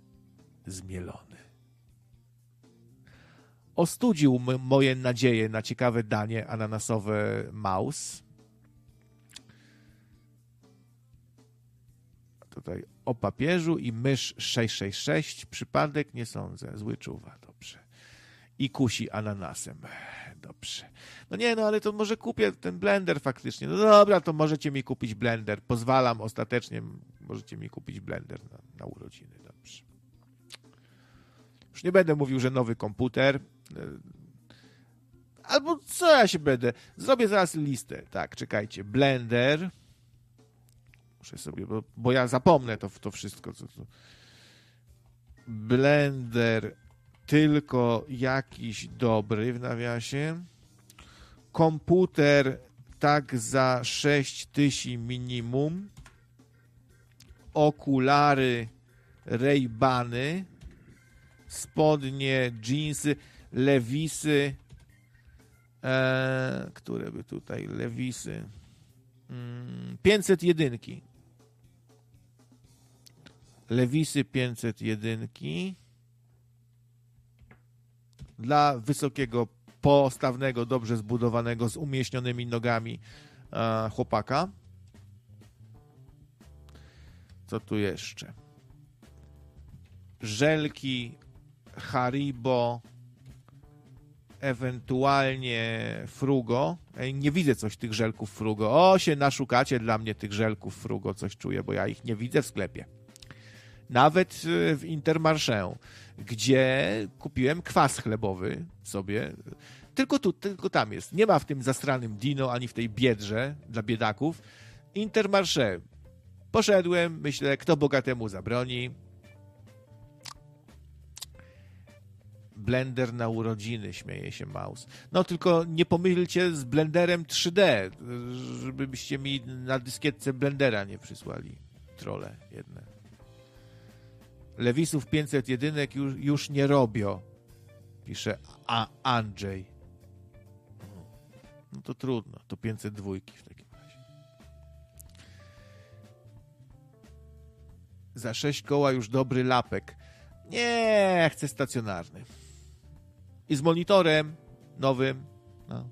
Speaker 1: zmielony. Ostudził moje nadzieje na ciekawe danie ananasowe Maus. Tutaj o papieżu i mysz 666. Przypadek nie sądzę. Zły czuwa, dobrze. i kusi ananasem. Dobrze. No nie, no ale to może kupię ten blender faktycznie. No dobra, to możecie mi kupić blender. Pozwalam ostatecznie, możecie mi kupić blender na, na urodziny. Dobrze. Już nie będę mówił, że nowy komputer. Albo co ja się będę? Zrobię zaraz listę. Tak, czekajcie. Blender. Muszę sobie, bo, bo ja zapomnę to, to wszystko. Co, co. Blender tylko jakiś dobry w nawiasie. Komputer tak za 6 tysięcy minimum. Okulary Ray-Bany. Spodnie, jeansy, lewisy. E, które by tutaj lewisy? Mm, 501. Lewisy 501 dla wysokiego, postawnego, dobrze zbudowanego, z umieśnionymi nogami e, chłopaka. Co tu jeszcze? Żelki Haribo, ewentualnie Frugo. Ej, nie widzę coś tych żelków Frugo. O, się naszukacie dla mnie tych żelków Frugo, coś czuję, bo ja ich nie widzę w sklepie. Nawet w Intermarché, gdzie kupiłem kwas chlebowy sobie. Tylko tu, tylko tam jest. Nie ma w tym zastranym Dino, ani w tej biedrze dla biedaków. Intermarché. Poszedłem, myślę, kto bogatemu zabroni. blender na urodziny, śmieje się Maus. No tylko nie pomylcie z blenderem 3D, żebyście mi na dyskietce blendera nie przysłali. Trole jedne. Lewisów 501 już, już nie robią, pisze A Andrzej. No to trudno, to 502 w takim razie. Za 6 koła już dobry lapek. Nie, chcę stacjonarny i z monitorem nowym. No.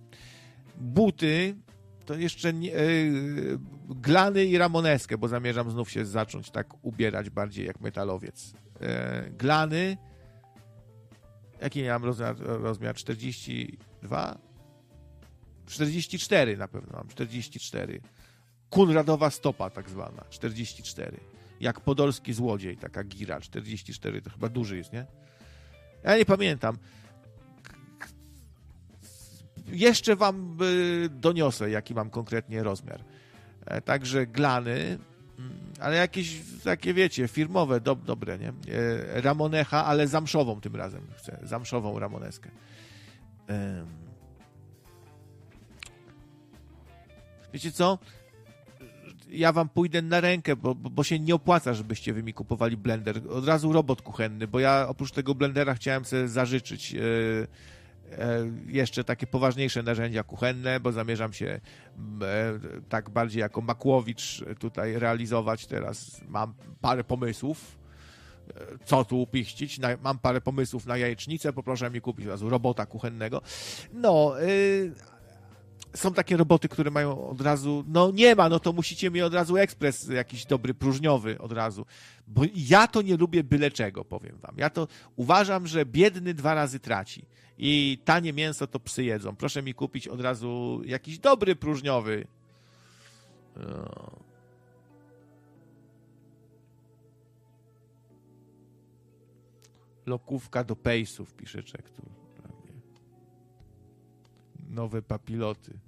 Speaker 1: Buty to jeszcze nie, yy, glany i ramoneskę, bo zamierzam znów się zacząć tak ubierać bardziej jak metalowiec. Yy, glany jaki ja mam rozmiar, rozmiar? 42? 44 na pewno mam, 44. Kunradowa stopa tak zwana, 44. Jak podolski złodziej, taka gira, 44 to chyba duży jest, nie? Ja nie pamiętam jeszcze wam y, doniosę, jaki mam konkretnie rozmiar. E, także glany, mm, ale jakieś takie, wiecie, firmowe, do, dobre, nie? E, Ramonecha, ale zamszową tym razem chcę. Zamszową ramoneskę. Wiecie co? Ja wam pójdę na rękę, bo, bo się nie opłaca, żebyście wy mi kupowali blender. Od razu robot kuchenny, bo ja oprócz tego blendera chciałem sobie zażyczyć yy, jeszcze takie poważniejsze narzędzia kuchenne, bo zamierzam się e, tak bardziej jako Makłowicz tutaj realizować. Teraz mam parę pomysłów, e, co tu upiścić. Mam parę pomysłów na jajecznicę, poproszę mi kupić razu robota kuchennego. No, są takie roboty, które mają od razu, no nie ma, no to musicie mi od razu ekspres jakiś dobry, próżniowy od razu. Bo ja to nie lubię byle czego, powiem wam. Ja to uważam, że biedny dwa razy traci i tanie mięso to psy jedzą. Proszę mi kupić od razu jakiś dobry próżniowy. Lokówka do pejsów, pisze czek tu. Nowe papiloty.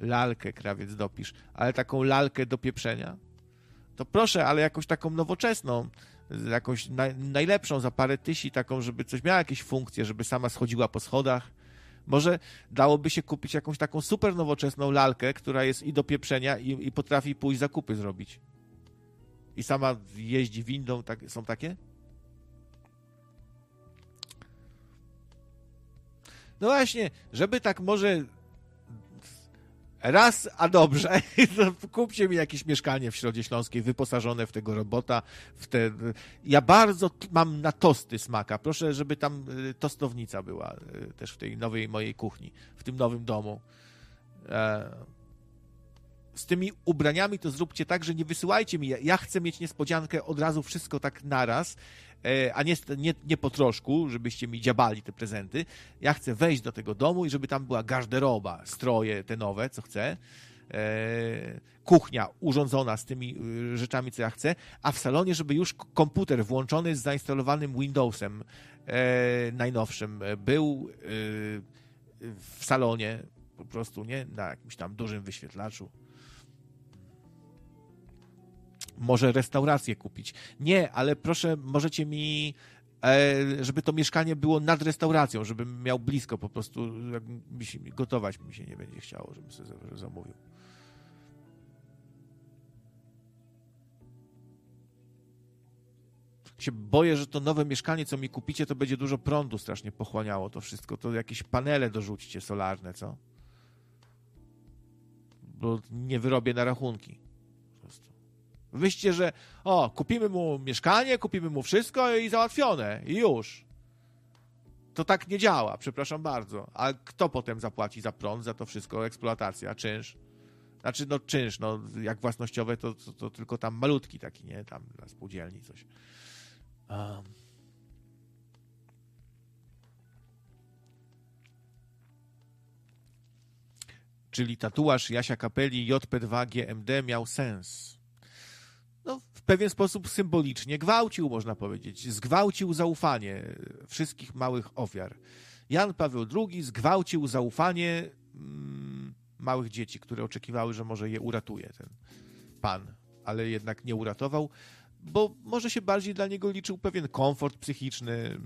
Speaker 1: Lalkę krawiec dopisz, ale taką lalkę do pieprzenia? To proszę, ale jakąś taką nowoczesną jakąś najlepszą za parę tysi, taką, żeby coś miała jakieś funkcje, żeby sama schodziła po schodach. Może dałoby się kupić jakąś taką super nowoczesną lalkę, która jest i do pieprzenia, i, i potrafi pójść zakupy zrobić. I sama jeździ windą, tak, są takie? No właśnie, żeby tak może Raz, a dobrze, kupcie mi jakieś mieszkanie w Środzie Śląskiej wyposażone w tego robota. W te... Ja bardzo mam na tosty smaka. Proszę, żeby tam y, tostownica była y, też w tej nowej mojej kuchni, w tym nowym domu. E, z tymi ubraniami to zróbcie tak, że nie wysyłajcie mi. Ja chcę mieć niespodziankę od razu wszystko tak naraz, a nie, nie, nie po troszku, żebyście mi dziabali te prezenty. Ja chcę wejść do tego domu i żeby tam była garderoba, stroje te nowe, co chcę. E, kuchnia urządzona z tymi y, rzeczami, co ja chcę, a w salonie, żeby już komputer włączony z zainstalowanym Windowsem e, najnowszym był w salonie, po prostu, nie? Na jakimś tam dużym wyświetlaczu może restaurację kupić. Nie, ale proszę, możecie mi e, żeby to mieszkanie było nad restauracją, żebym miał blisko po prostu, mi się, gotować mi się nie będzie chciało, żebym sobie zamówił. się boję, że to nowe mieszkanie, co mi kupicie, to będzie dużo prądu strasznie pochłaniało to wszystko. To jakieś panele dorzućcie solarne, co? Bo nie wyrobię na rachunki. Wyście, że o, kupimy mu mieszkanie, kupimy mu wszystko i załatwione. I już. To tak nie działa, przepraszam bardzo. A kto potem zapłaci za prąd, za to wszystko, eksploatacja, czynsz? Znaczy, no czynsz, no jak własnościowe, to, to, to tylko tam malutki taki, nie? Tam dla spółdzielni coś. Um. Czyli tatuaż Jasia Kapeli JP2 GMD miał sens w pewien sposób symbolicznie gwałcił, można powiedzieć. Zgwałcił zaufanie wszystkich małych ofiar. Jan Paweł II zgwałcił zaufanie mm, małych dzieci, które oczekiwały, że może je uratuje ten pan, ale jednak nie uratował, bo może się bardziej dla niego liczył pewien komfort psychiczny.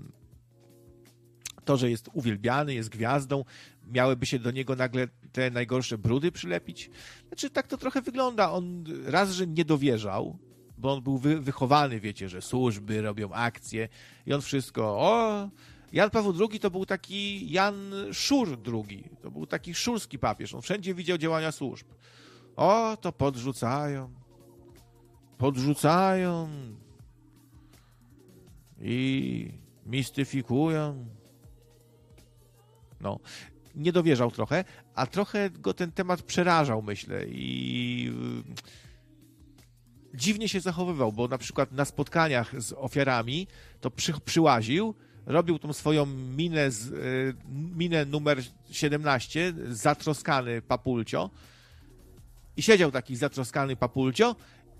Speaker 1: To, że jest uwielbiany, jest gwiazdą, miałyby się do niego nagle te najgorsze brudy przylepić. Znaczy, tak to trochę wygląda. On raz, że nie dowierzał, bo on był wy, wychowany, wiecie, że służby robią akcje i on wszystko, o, Jan Paweł II to był taki Jan Szur II, to był taki szurski papież, on wszędzie widział działania służb. O, to podrzucają, podrzucają i mistyfikują. No, nie dowierzał trochę, a trochę go ten temat przerażał, myślę, i dziwnie się zachowywał, bo na przykład na spotkaniach z ofiarami to przy, przyłaził, robił tą swoją minę, z, y, minę numer 17, zatroskany papulcio i siedział taki zatroskany papulcio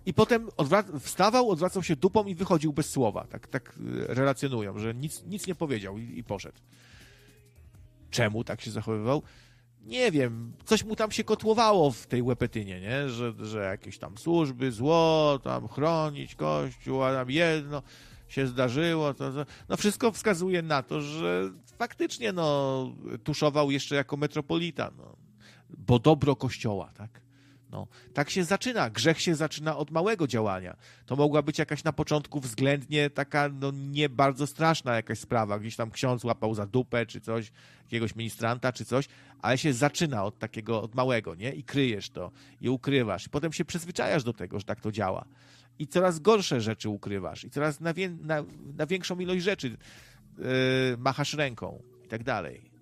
Speaker 1: i potem odwrac- wstawał, odwracał się dupą i wychodził bez słowa. Tak, tak y, relacjonują, że nic, nic nie powiedział i, i poszedł. Czemu tak się zachowywał? Nie wiem, coś mu tam się kotłowało w tej łepetynie, nie? Że, że jakieś tam służby, zło, tam chronić kościół, a tam jedno się zdarzyło. To, to, no wszystko wskazuje na to, że faktycznie no, tuszował jeszcze jako metropolita, no, bo dobro kościoła, tak? No, tak się zaczyna. Grzech się zaczyna od małego działania. To mogła być jakaś na początku względnie taka, no nie bardzo straszna jakaś sprawa. Gdzieś tam ksiądz łapał za dupę, czy coś, jakiegoś ministranta, czy coś, ale się zaczyna od takiego, od małego, nie? I kryjesz to, i ukrywasz. I potem się przyzwyczajasz do tego, że tak to działa. I coraz gorsze rzeczy ukrywasz. I coraz na, wie, na, na większą ilość rzeczy yy, machasz ręką i tak dalej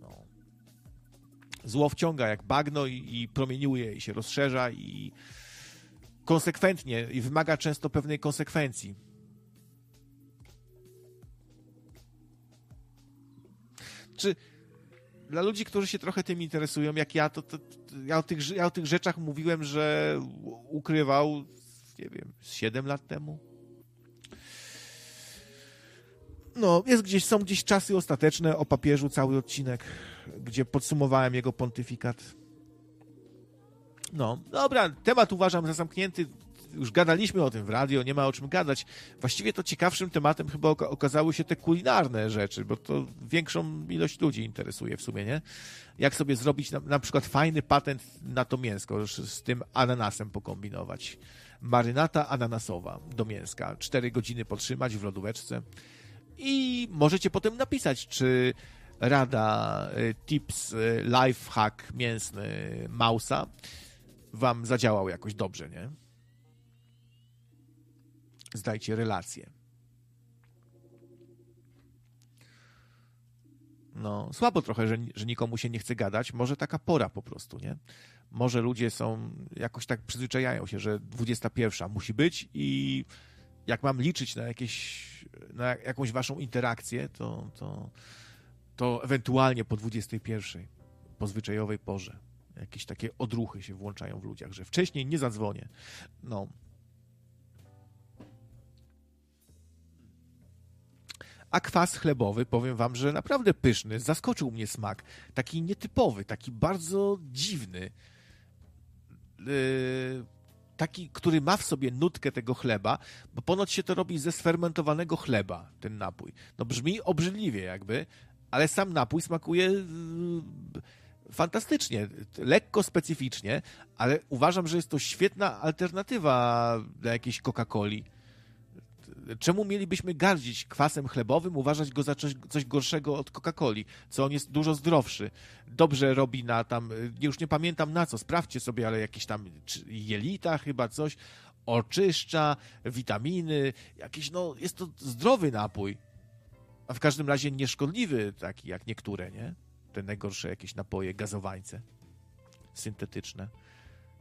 Speaker 1: zło wciąga jak bagno i, i promieniuje i się rozszerza i konsekwentnie i wymaga często pewnej konsekwencji. Czy dla ludzi, którzy się trochę tym interesują, jak ja, to, to, to ja, o tych, ja o tych rzeczach mówiłem, że ukrywał, nie wiem, 7 lat temu. No, jest gdzieś, są gdzieś czasy ostateczne o papieżu, cały odcinek gdzie podsumowałem jego pontyfikat. No, dobra, temat uważam za zamknięty. Już gadaliśmy o tym w radio, nie ma o czym gadać. Właściwie to ciekawszym tematem chyba okazały się te kulinarne rzeczy, bo to większą ilość ludzi interesuje w sumie, nie? Jak sobie zrobić na, na przykład fajny patent na to mięsko, z tym ananasem pokombinować. Marynata ananasowa do mięska. Cztery godziny potrzymać w lodóweczce. I możecie potem napisać, czy rada, y, tips, y, life hack mięsny Mausa wam zadziałał jakoś dobrze, nie? Zdajcie relacje. No, słabo trochę, że, że nikomu się nie chce gadać. Może taka pora po prostu, nie? może ludzie są, jakoś tak przyzwyczajają się, że 21 musi być i jak mam liczyć na jakieś, na jakąś waszą interakcję, to, to, to ewentualnie po 21, po zwyczajowej porze. Jakieś takie odruchy się włączają w ludziach, że wcześniej nie zadzwonię. No. A kwas chlebowy, powiem wam, że naprawdę pyszny, zaskoczył mnie smak. Taki nietypowy, taki bardzo dziwny. Yy, taki, który ma w sobie nutkę tego chleba, bo ponoć się to robi ze sfermentowanego chleba, ten napój. No brzmi obrzydliwie jakby, ale sam napój smakuje yy, fantastycznie, lekko specyficznie, ale uważam, że jest to świetna alternatywa dla jakiejś Coca-Coli czemu mielibyśmy gardzić kwasem chlebowym, uważać go za coś, coś gorszego od Coca-Coli, co on jest dużo zdrowszy. Dobrze robi na tam, już nie pamiętam na co, sprawdźcie sobie, ale jakieś tam jelita chyba coś, oczyszcza, witaminy, jakiś, no, jest to zdrowy napój. A w każdym razie nieszkodliwy, taki jak niektóre, nie? Te najgorsze jakieś napoje, gazowańce syntetyczne.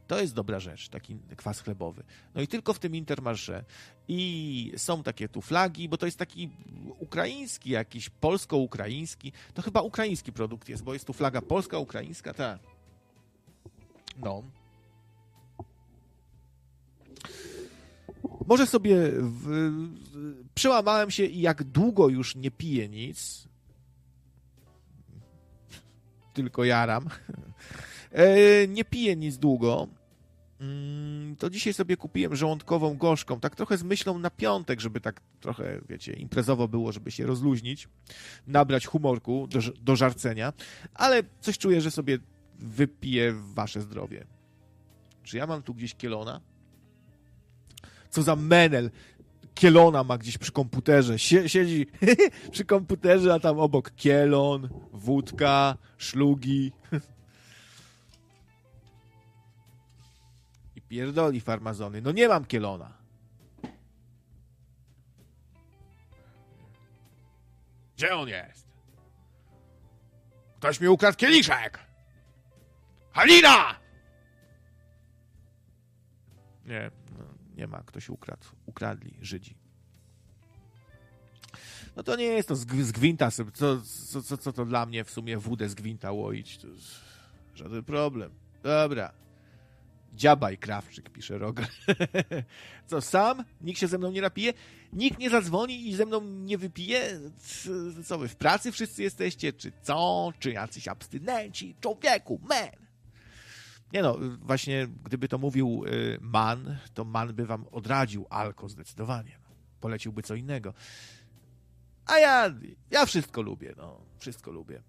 Speaker 1: To jest dobra rzecz, taki kwas chlebowy. No i tylko w tym Intermarché. I są takie tu flagi, bo to jest taki ukraiński, jakiś polsko-ukraiński. To chyba ukraiński produkt jest, bo jest tu flaga polska, ukraińska, tak. No. Może sobie w, przełamałem się i jak długo już nie piję nic, tylko jaram. E, nie piję nic długo. Mm, to dzisiaj sobie kupiłem żołądkową gorzką, tak trochę z myślą na piątek, żeby tak trochę, wiecie, imprezowo było, żeby się rozluźnić, nabrać humorku do, do żarcenia, ale coś czuję, że sobie wypiję wasze zdrowie. Czy ja mam tu gdzieś kielona? Co za menel! Kielona ma gdzieś przy komputerze. Siedzi przy komputerze, a tam obok kielon, wódka, szlugi. Pierdoli farmazony. No nie mam kielona. Gdzie on jest? Ktoś mi ukradł kieliszek! Halina! Nie, nie ma. Ktoś ukradł. Ukradli Żydzi. No to nie jest to z, gwinta. Co, co, co, co to dla mnie w sumie wódę z gwinta łoić? To żaden problem. Dobra. Dziabaj, Krawczyk, pisze Roger. Co, sam? Nikt się ze mną nie napije? Nikt nie zadzwoni i ze mną nie wypije? Co wy, w pracy wszyscy jesteście? Czy co? Czy jacyś abstynenci? Człowieku, man! Nie no, właśnie gdyby to mówił y, man, to man by wam odradził alko zdecydowanie. No. Poleciłby co innego. A ja, ja wszystko lubię, no. Wszystko lubię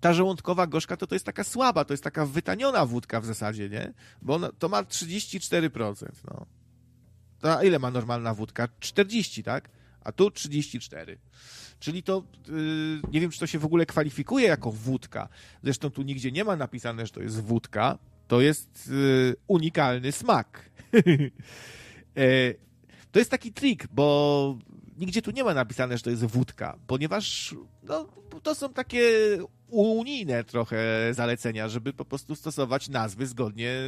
Speaker 1: ta żołądkowa gorzka to, to jest taka słaba, to jest taka wytaniona wódka w zasadzie, nie? Bo ona, to ma 34%, no. To ile ma normalna wódka? 40, tak? A tu 34. Czyli to, yy, nie wiem, czy to się w ogóle kwalifikuje jako wódka. Zresztą tu nigdzie nie ma napisane, że to jest wódka. To jest yy, unikalny smak. yy, to jest taki trik, bo nigdzie tu nie ma napisane, że to jest wódka, ponieważ no, to są takie unijne trochę zalecenia, żeby po prostu stosować nazwy zgodnie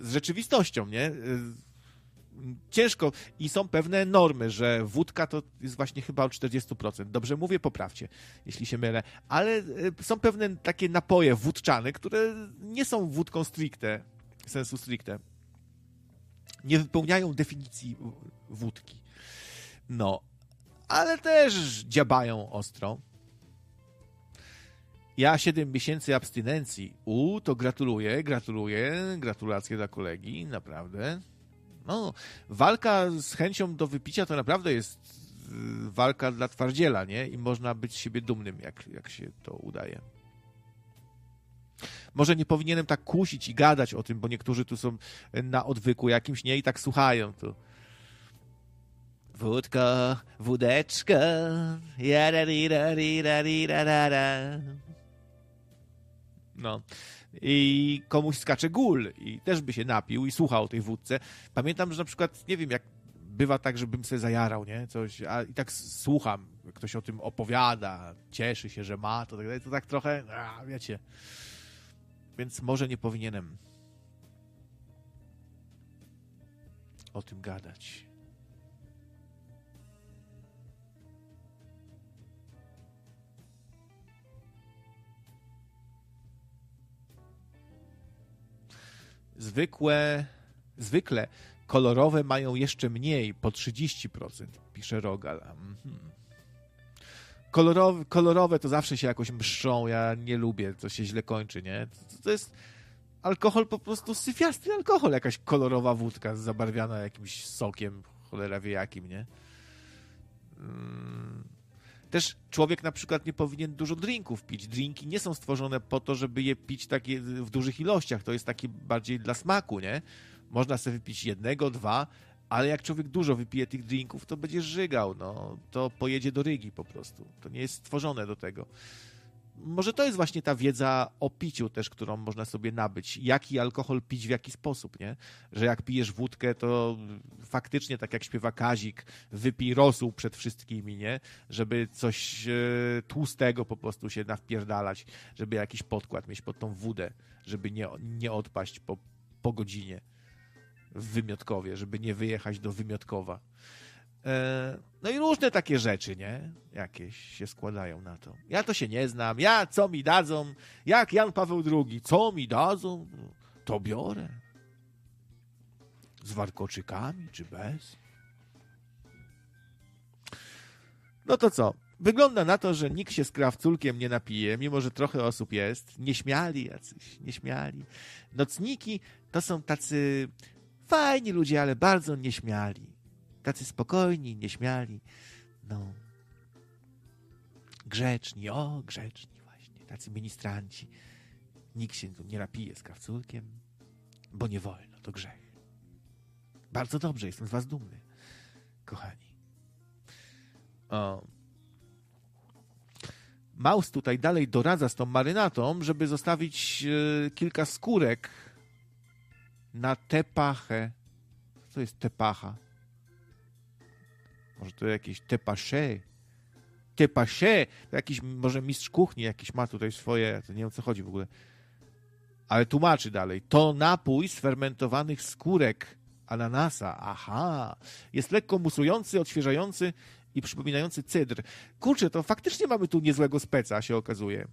Speaker 1: z rzeczywistością, nie? Ciężko i są pewne normy, że wódka to jest właśnie chyba o 40%. Dobrze mówię, poprawcie, jeśli się mylę. Ale e, są pewne takie napoje wódczane, które nie są wódką stricte, sensu stricte. Nie wypełniają definicji wódki. No, ale też dziabają ostro. Ja 7 miesięcy abstynencji. U, to gratuluję, gratuluję, gratulacje dla kolegi, naprawdę. No, walka z chęcią do wypicia to naprawdę jest y, walka dla twardziela, nie? I można być z siebie dumnym, jak, jak się to udaje. Może nie powinienem tak kusić i gadać o tym, bo niektórzy tu są na odwyku jakimś, nie? I tak słuchają tu. Wódka, wódeczka, no. I komuś skacze gól i też by się napił i słuchał o tej wódce. Pamiętam, że na przykład, nie wiem, jak bywa tak, żebym sobie zajarał, nie? Coś, a i tak słucham, ktoś o tym opowiada, cieszy się, że ma, to tak, to tak trochę, a, wiecie, Więc może nie powinienem o tym gadać. Zwykłe, zwykle kolorowe mają jeszcze mniej, po 30%, pisze Rogal. Mhm. Kolorowe, kolorowe to zawsze się jakoś mszczą, ja nie lubię, to się źle kończy, nie? To, to jest alkohol po prostu syfiasty alkohol, jakaś kolorowa wódka zabarwiana jakimś sokiem, cholera wie jakim, nie? Mm. Też człowiek na przykład nie powinien dużo drinków pić. Drinki nie są stworzone po to, żeby je pić takie w dużych ilościach. To jest taki bardziej dla smaku, nie? Można sobie wypić jednego, dwa, ale jak człowiek dużo wypije tych drinków, to będzie żygał, no. To pojedzie do Rygi po prostu. To nie jest stworzone do tego może to jest właśnie ta wiedza o piciu też, którą można sobie nabyć. Jaki alkohol pić w jaki sposób, nie? Że jak pijesz wódkę, to faktycznie, tak jak śpiewa Kazik, wypij rosół przed wszystkimi, nie? Żeby coś e, tłustego po prostu się nawpierdalać, żeby jakiś podkład mieć pod tą wódę, żeby nie, nie odpaść po, po godzinie w Wymiotkowie, żeby nie wyjechać do Wymiotkowa. E, no i różne takie rzeczy, nie? Jakieś się składają na to. Ja to się nie znam. Ja, co mi dadzą? Jak Jan Paweł II, co mi dadzą? To biorę. Z warkoczykami, czy bez? No to co? Wygląda na to, że nikt się z krawculkiem nie napije, mimo że trochę osób jest. Nieśmiali jacyś, nieśmiali. Nocniki to są tacy fajni ludzie, ale bardzo nieśmiali tacy spokojni, nieśmiali, no, grzeczni, o, grzeczni właśnie, tacy ministranci. Nikt się tu nie napije z krawculkiem, bo nie wolno, to grzech. Bardzo dobrze, jestem z was dumny, kochani. O. Maus tutaj dalej doradza z tą marynatą, żeby zostawić e, kilka skórek na tę pachę. Co jest tepacha? Może to jakieś tepasze. Tepasze. To jakiś może mistrz kuchni jakiś ma tutaj swoje, to nie wiem o co chodzi w ogóle. Ale tłumaczy dalej. To napój z fermentowanych skórek ananasa. Aha. Jest lekko musujący, odświeżający i przypominający cydr. Kurczę, to faktycznie mamy tu niezłego speca, się okazuje.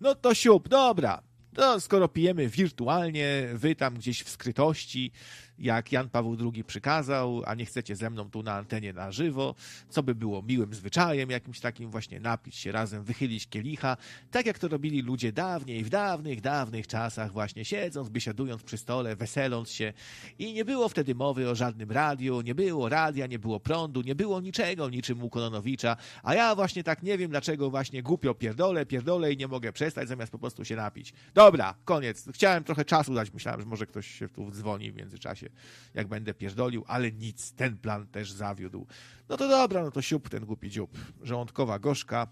Speaker 1: No to siup, dobra. No, skoro pijemy wirtualnie, wy tam gdzieś w skrytości, jak Jan Paweł II przykazał, a nie chcecie ze mną tu na antenie na żywo, co by było miłym zwyczajem, jakimś takim właśnie napić się razem, wychylić kielicha, tak jak to robili ludzie dawniej, w dawnych, dawnych czasach, właśnie siedząc, biesiadując przy stole, weseląc się i nie było wtedy mowy o żadnym radiu, nie było radia, nie było prądu, nie było niczego, niczym u Kononowicza, a ja właśnie tak nie wiem, dlaczego właśnie głupio pierdolę, pierdolę i nie mogę przestać, zamiast po prostu się napić. Dobra, koniec. Chciałem trochę czasu dać, myślałem, że może ktoś się tu dzwoni w międzyczasie jak będę pierdolił, ale nic, ten plan też zawiódł. No to dobra, no to siup ten głupi dziób. Żołądkowa gorzka,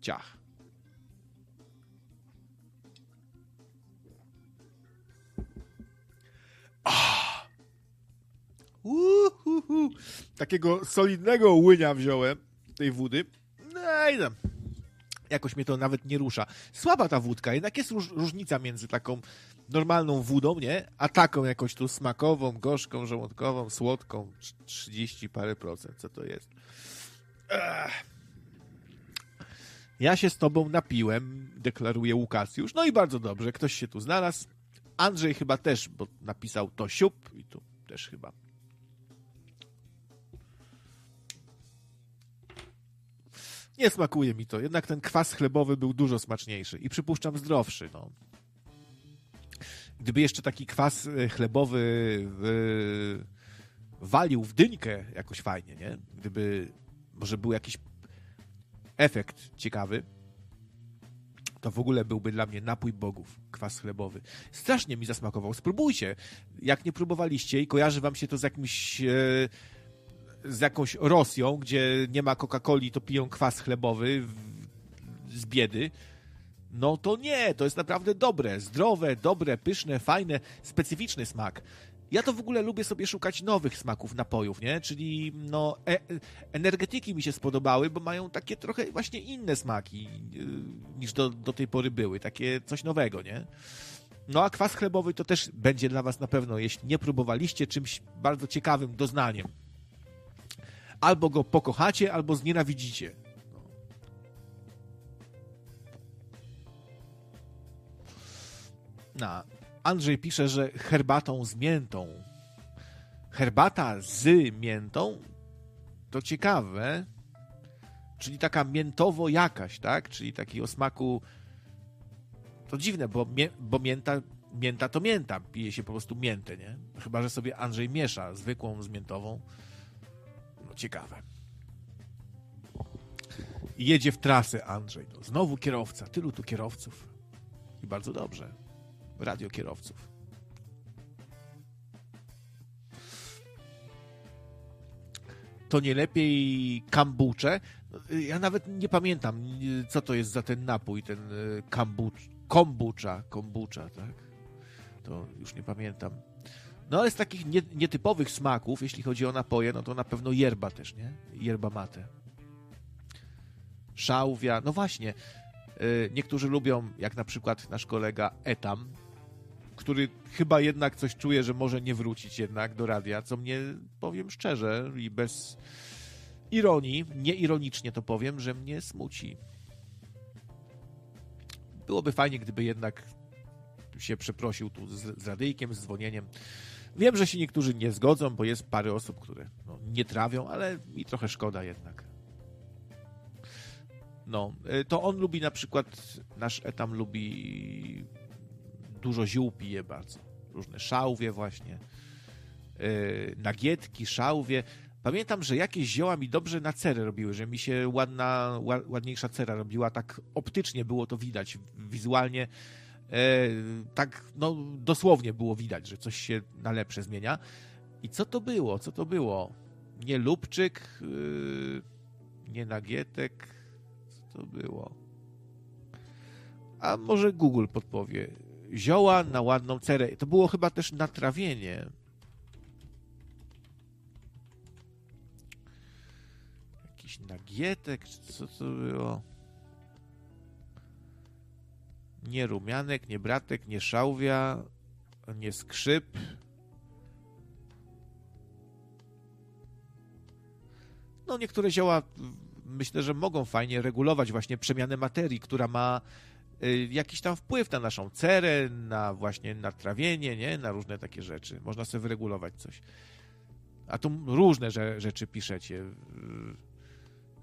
Speaker 1: ciach. Ah. Uhuhu. Takiego solidnego łynia wziąłem tej wody. No i tam jakoś mnie to nawet nie rusza. Słaba ta wódka, jednak jest róż, różnica między taką normalną wódą, nie? A taką jakąś tu smakową, gorzką, żołądkową, słodką, 30 parę procent, co to jest. Ech. Ja się z tobą napiłem, deklaruje Łukasjusz. No i bardzo dobrze, ktoś się tu znalazł. Andrzej chyba też, bo napisał to siup i tu też chyba Nie smakuje mi to. Jednak ten kwas chlebowy był dużo smaczniejszy i przypuszczam zdrowszy. No. Gdyby jeszcze taki kwas e, chlebowy w... walił w dyńkę jakoś fajnie, nie? Gdyby może był jakiś efekt ciekawy, to w ogóle byłby dla mnie napój bogów, kwas chlebowy. Strasznie mi zasmakował. Spróbujcie. Jak nie próbowaliście i kojarzy wam się to z jakimś... E z jakąś Rosją, gdzie nie ma Coca-Coli, to piją kwas chlebowy z biedy. No to nie, to jest naprawdę dobre, zdrowe, dobre, pyszne, fajne, specyficzny smak. Ja to w ogóle lubię sobie szukać nowych smaków napojów, nie? Czyli no, e energetyki mi się spodobały, bo mają takie trochę właśnie inne smaki yy, niż do, do tej pory były. Takie coś nowego, nie? No a kwas chlebowy to też będzie dla Was na pewno, jeśli nie próbowaliście, czymś bardzo ciekawym doznaniem. Albo go pokochacie, albo znienawidzicie. No. Andrzej pisze, że herbatą z miętą. Herbata z miętą? To ciekawe. Czyli taka miętowo jakaś, tak? Czyli taki o smaku to dziwne, bo, mię, bo mięta, mięta to mięta. Pije się po prostu miętę, nie? Chyba, że sobie Andrzej miesza zwykłą z miętową. No ciekawe. jedzie w trasę Andrzej. No, znowu kierowca. Tylu tu kierowców. I bardzo dobrze. Radio kierowców. To nie lepiej kambucze? Ja nawet nie pamiętam, co to jest za ten napój, ten kambucz kombucha, kombucha, tak? To już nie pamiętam. No ale z takich nie, nietypowych smaków, jeśli chodzi o napoje, no to na pewno yerba też, nie? Yerba mate. Szałwia, no właśnie. Yy, niektórzy lubią, jak na przykład nasz kolega Etam, który chyba jednak coś czuje, że może nie wrócić jednak do radia, co mnie, powiem szczerze i bez ironii, nieironicznie to powiem, że mnie smuci byłoby fajnie, gdyby jednak się przeprosił tu z, z radyjkiem, z dzwonieniem. Wiem, że się niektórzy nie zgodzą, bo jest parę osób, które no, nie trawią, ale mi trochę szkoda jednak. No, y, to on lubi na przykład, nasz etam lubi dużo ziół pije bardzo. Różne szałwie właśnie, yy, nagietki, szałwie. Pamiętam, że jakieś zioła mi dobrze na cerę robiły, że mi się ładna, ładniejsza cera robiła, tak optycznie było to widać, wizualnie tak no, dosłownie było widać, że coś się na lepsze zmienia. I co to było? Co to było? Nie lubczyk, yy, nie nagietek, co to było? A może Google podpowie. Zioła na ładną cerę. To było chyba też natrawienie. jakiś nagietek, co to było? Nie rumianek, nie bratek, nie szałwia, nie skrzyp. No, niektóre zioła myślę, że mogą fajnie regulować właśnie przemianę materii, która ma y, jakiś tam wpływ na naszą cerę, na właśnie natrawienie, nie? Na różne takie rzeczy. Można sobie wyregulować coś. A tu różne rzeczy piszecie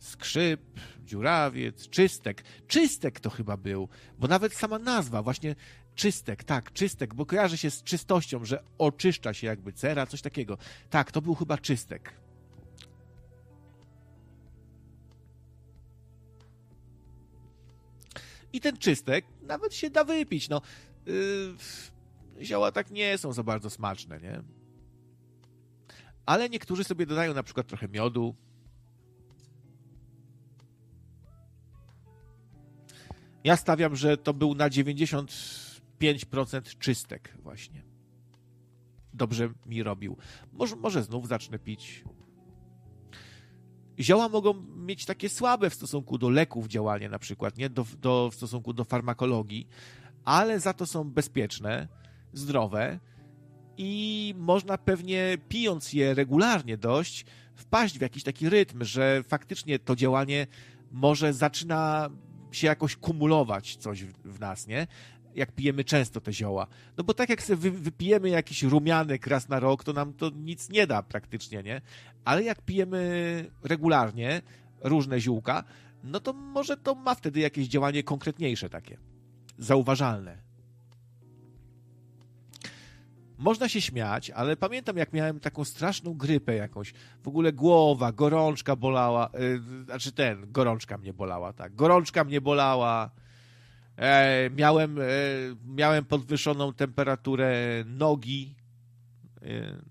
Speaker 1: skrzyp, dziurawiec, czystek. Czystek to chyba był, bo nawet sama nazwa, właśnie czystek, tak, czystek, bo kojarzy się z czystością, że oczyszcza się jakby cera, coś takiego. Tak, to był chyba czystek. I ten czystek nawet się da wypić. No, yy, zioła tak nie są za bardzo smaczne, nie? Ale niektórzy sobie dodają na przykład trochę miodu, Ja stawiam, że to był na 95% czystek właśnie. Dobrze mi robił. Może, może znów zacznę pić. Zioła mogą mieć takie słabe w stosunku do leków działanie na przykład, nie? Do, do, w stosunku do farmakologii, ale za to są bezpieczne, zdrowe i można pewnie pijąc je regularnie dość, wpaść w jakiś taki rytm, że faktycznie to działanie może zaczyna się jakoś kumulować coś w, w nas, nie? jak pijemy często te zioła. No bo tak jak sobie wypijemy jakiś rumianek raz na rok, to nam to nic nie da praktycznie, nie? Ale jak pijemy regularnie różne ziółka, no to może to ma wtedy jakieś działanie konkretniejsze takie, zauważalne. Można się śmiać, ale pamiętam, jak miałem taką straszną grypę jakąś. W ogóle głowa, gorączka bolała. Yy, znaczy ten, gorączka mnie bolała, tak. Gorączka mnie bolała. E, miałem, e, miałem podwyższoną temperaturę nogi e,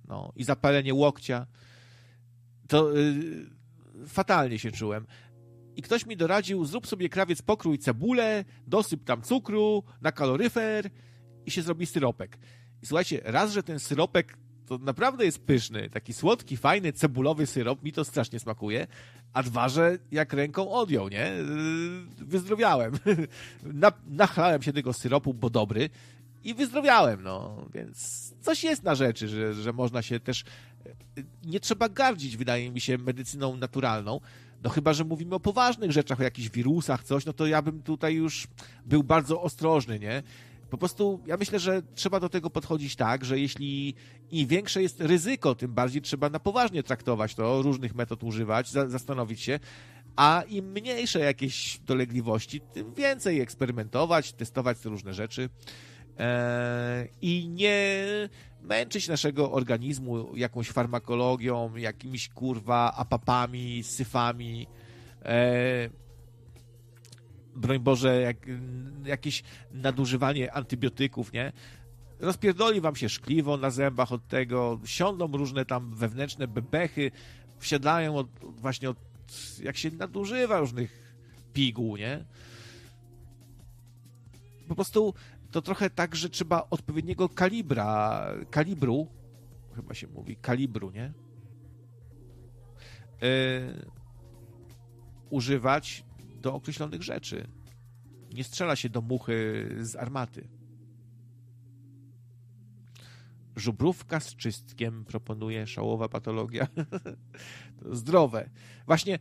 Speaker 1: no, i zapalenie łokcia. To y, fatalnie się czułem. I ktoś mi doradził, zrób sobie krawiec, pokrój cebulę, dosyp tam cukru na kaloryfer i się zrobi syropek. I słuchajcie, raz, że ten syropek, to naprawdę jest pyszny. Taki słodki, fajny, cebulowy syrop, mi to strasznie smakuje. A dwa, że jak ręką odjął, nie? Yy, wyzdrowiałem. Na, nachlałem się tego syropu, bo dobry. I wyzdrowiałem, no. Więc coś jest na rzeczy, że, że można się też... Yy, nie trzeba gardzić, wydaje mi się, medycyną naturalną. No chyba, że mówimy o poważnych rzeczach, o jakichś wirusach, coś, no to ja bym tutaj już był bardzo ostrożny, nie? Po prostu ja myślę, że trzeba do tego podchodzić tak, że jeśli im większe jest ryzyko, tym bardziej trzeba na poważnie traktować to, różnych metod używać, za, zastanowić się, a im mniejsze jakieś dolegliwości, tym więcej eksperymentować, testować te różne rzeczy eee, i nie męczyć naszego organizmu jakąś farmakologią, jakimiś kurwa apapami, syfami. Eee, broń Boże, jak, jakieś nadużywanie antybiotyków, nie? Rozpierdoli wam się szkliwo na zębach od tego, siądą różne tam wewnętrzne bebechy, wsiadają od, właśnie od, jak się nadużywa różnych piguł, nie? Po prostu to trochę tak, że trzeba odpowiedniego kalibra, kalibru, chyba się mówi, kalibru, nie? Yy, używać do określonych rzeczy. Nie strzela się do muchy z armaty. Żubrówka z czystkiem proponuje szałowa patologia. Zdrowe. Właśnie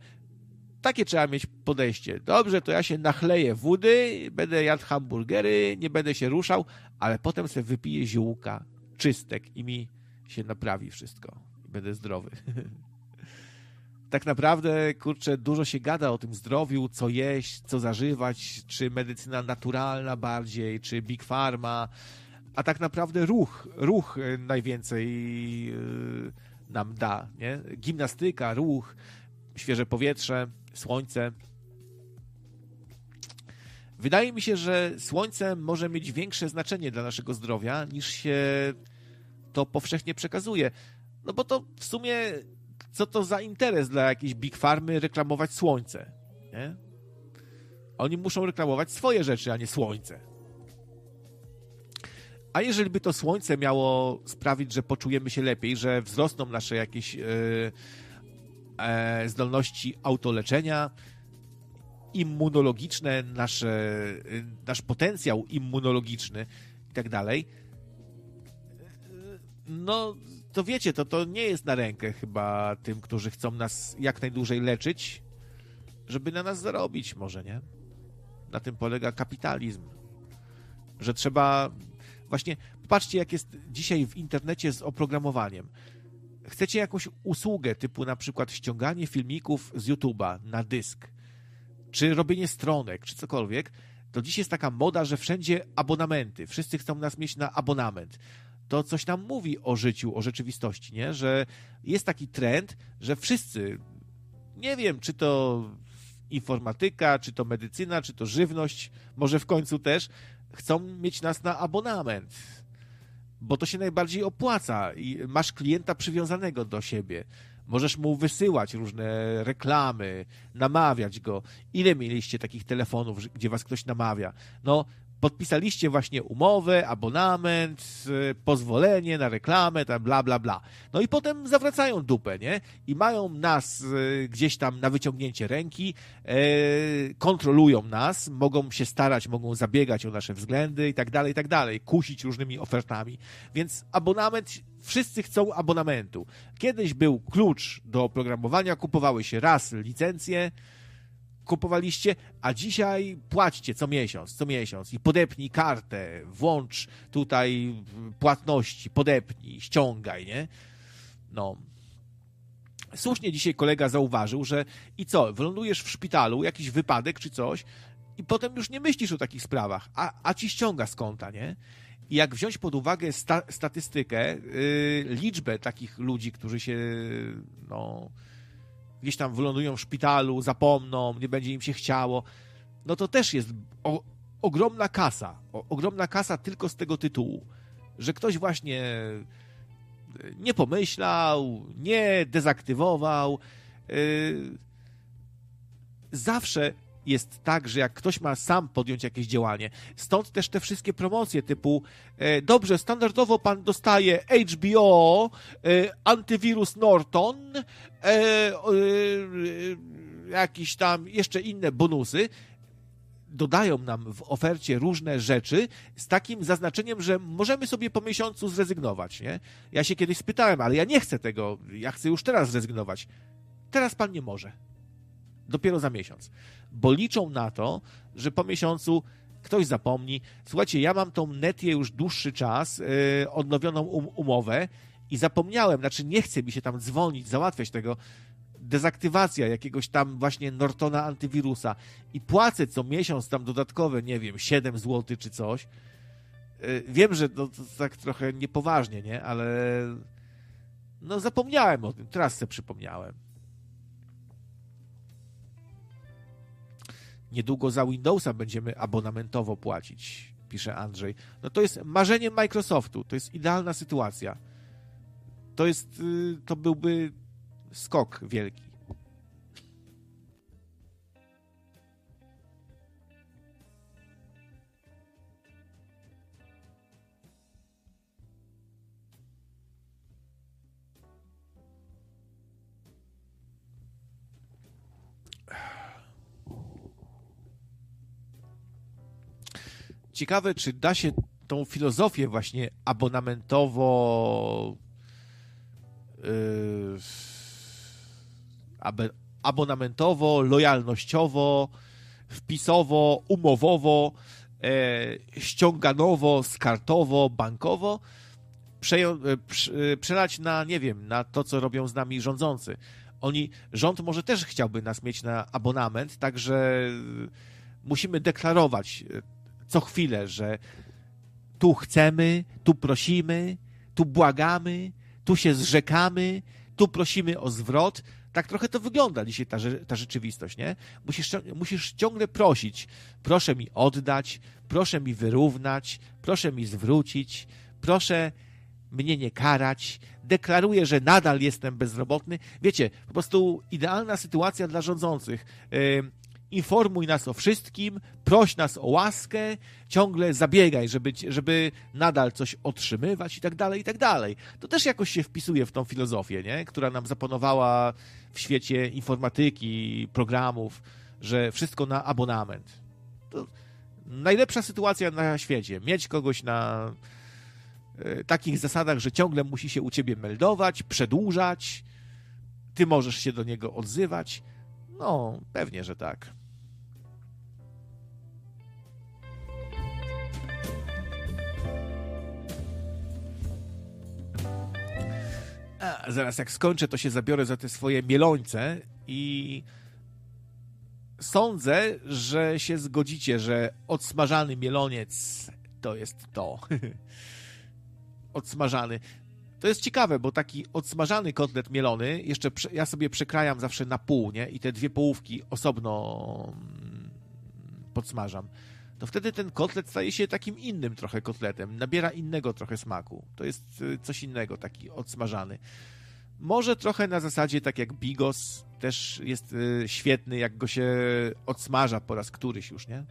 Speaker 1: takie trzeba mieć podejście. Dobrze, to ja się nachleję wody, będę jadł hamburgery, nie będę się ruszał, ale potem sobie wypiję ziółka, czystek i mi się naprawi wszystko. Będę zdrowy. tak naprawdę, kurczę, dużo się gada o tym zdrowiu, co jeść, co zażywać, czy medycyna naturalna bardziej, czy big pharma, a tak naprawdę ruch, ruch e, najwięcej e, nam da, nie? Gimnastyka, ruch, świeże powietrze, słońce. Wydaje mi się, że słońce może mieć większe znaczenie dla naszego zdrowia, niż się to powszechnie przekazuje. No bo to w sumie co to za interes dla jakiejś big farmy reklamować słońce, nie? Oni muszą reklamować swoje rzeczy, a nie słońce. A jeżeli by to słońce miało sprawić, że poczujemy się lepiej, że wzrosną nasze jakieś e, e, zdolności autoleczenia, immunologiczne, nasze, e, nasz potencjał immunologiczny i tak dalej, no to wiecie, to, to nie jest na rękę chyba tym, którzy chcą nas jak najdłużej leczyć, żeby na nas zarobić może, nie? Na tym polega kapitalizm. Że trzeba... Właśnie, patrzcie, jak jest dzisiaj w internecie z oprogramowaniem. Chcecie jakąś usługę, typu na przykład ściąganie filmików z YouTube'a na dysk, czy robienie stronek, czy cokolwiek, to dziś jest taka moda, że wszędzie abonamenty. Wszyscy chcą nas mieć na abonament to coś nam mówi o życiu, o rzeczywistości, nie? Że jest taki trend, że wszyscy, nie wiem, czy to informatyka, czy to medycyna, czy to żywność, może w końcu też, chcą mieć nas na abonament, bo to się najbardziej opłaca i masz klienta przywiązanego do siebie. Możesz mu wysyłać różne reklamy, namawiać go. Ile mieliście takich telefonów, gdzie was ktoś namawia? No, podpisaliście właśnie umowę, abonament, pozwolenie na reklamę, tam bla, bla, bla. No i potem zawracają dupę, nie? I mają nas e, gdzieś tam na wyciągnięcie ręki, e, kontrolują nas, mogą się starać, mogą zabiegać o nasze względy i tak dalej, i tak dalej, kusić różnymi ofertami. Więc abonament wszyscy chcą abonamentu. Kiedyś był klucz do oprogramowania, kupowały się raz licencje, kupowaliście, a dzisiaj płaćcie co miesiąc, co miesiąc i podepnij kartę, włącz tutaj płatności, podepnij, ściągaj, nie? No. Słusznie dzisiaj kolega zauważył, że i co, wylądujesz w szpitalu, jakiś wypadek czy coś i potem już nie myślisz o takich sprawach, a, a ci ściąga z konta, nie? I jak wziąć pod uwagę sta statystykę, yy, liczbę takich ludzi, którzy się, no, gdzieś tam wylądują w szpitalu, zapomną, nie będzie im się chciało, no to też jest o, ogromna kasa. O, ogromna kasa tylko z tego tytułu, że ktoś właśnie e, nie pomyślał, nie dezaktywował. Yy, zawsze jest tak, że jak ktoś ma sam podjąć jakieś działanie, stąd też te wszystkie promocje typu e, dobrze, standardowo pan dostaje HBO, e, antywirus Norton, e, e, jakieś tam jeszcze inne bonusy, dodają nam w ofercie różne rzeczy z takim zaznaczeniem, że możemy sobie po miesiącu zrezygnować, nie? Ja się kiedyś spytałem, ale ja nie chcę tego, ja chcę już teraz zrezygnować. Teraz pan nie może. Dopiero za miesiąc. Bo liczą na to, że po miesiącu ktoś zapomni. Słuchajcie, ja mam tą Netię już dłuższy czas, yy, odnowioną um umowę i zapomniałem, znaczy nie chce mi się tam dzwonić, załatwiać tego dezaktywacja jakiegoś tam właśnie Nortona antywirusa i płacę co miesiąc tam dodatkowe, nie wiem, 7 zł czy coś. Y, wiem, że to, to tak trochę niepoważnie, nie? Ale no zapomniałem o tym, teraz sobie przypomniałem. Niedługo za Windowsa będziemy abonamentowo płacić, pisze Andrzej. No to jest marzeniem Microsoftu, to jest idealna sytuacja. To jest, y, to byłby skok wielki. Ciekawe, czy da się tą filozofię właśnie abonamentowo yy, abonamentowo, lojalnościowo, wpisowo, umowowo, e, ściąganowo, skartowo, bankowo przeją, e, e, przelać na, nie wiem, na to, co robią z nami rządzący. Oni, rząd może też chciałby nas mieć na abonament, także musimy deklarować e, co chwilę, że tu chcemy, tu prosimy, tu błagamy, tu się zrzekamy, tu prosimy o zwrot, tak trochę to wygląda dzisiaj ta, ta rzeczywistość, nie? Musisz, musisz ciągle prosić. Proszę mi oddać, proszę mi wyrównać, proszę mi zwrócić, proszę mnie nie karać, deklaruję, że nadal jestem bezrobotny. Wiecie, po prostu idealna sytuacja dla rządzących. Yy, informuj nas o wszystkim, proś nas o łaskę, ciągle zabiegaj, żeby, żeby nadal coś otrzymywać i tak dalej, i tak dalej. To też jakoś się wpisuje w tą filozofię, nie? która nam zapanowała w świecie informatyki, programów, że wszystko na abonament. To najlepsza sytuacja na świecie. Mieć kogoś na e, takich zasadach, że ciągle musi się u ciebie meldować, przedłużać, ty możesz się do niego odzywać. No, pewnie, że tak. A, zaraz jak skończę, to się zabiorę za te swoje mielońce i sądzę, że się zgodzicie, że odsmażany mieloniec to jest to. odsmażany. To jest ciekawe, bo taki odsmażany kotlet mielony, jeszcze ja sobie przekrajam zawsze na pół, nie? I te dwie połówki osobno mm, podsmażam. To wtedy ten kotlet staje się takim innym trochę kotletem, nabiera innego trochę smaku. To jest y, coś innego, taki odsmażany. Może trochę na zasadzie tak jak bigos, też jest y, świetny, jak go się odsmaża po raz któryś już, nie?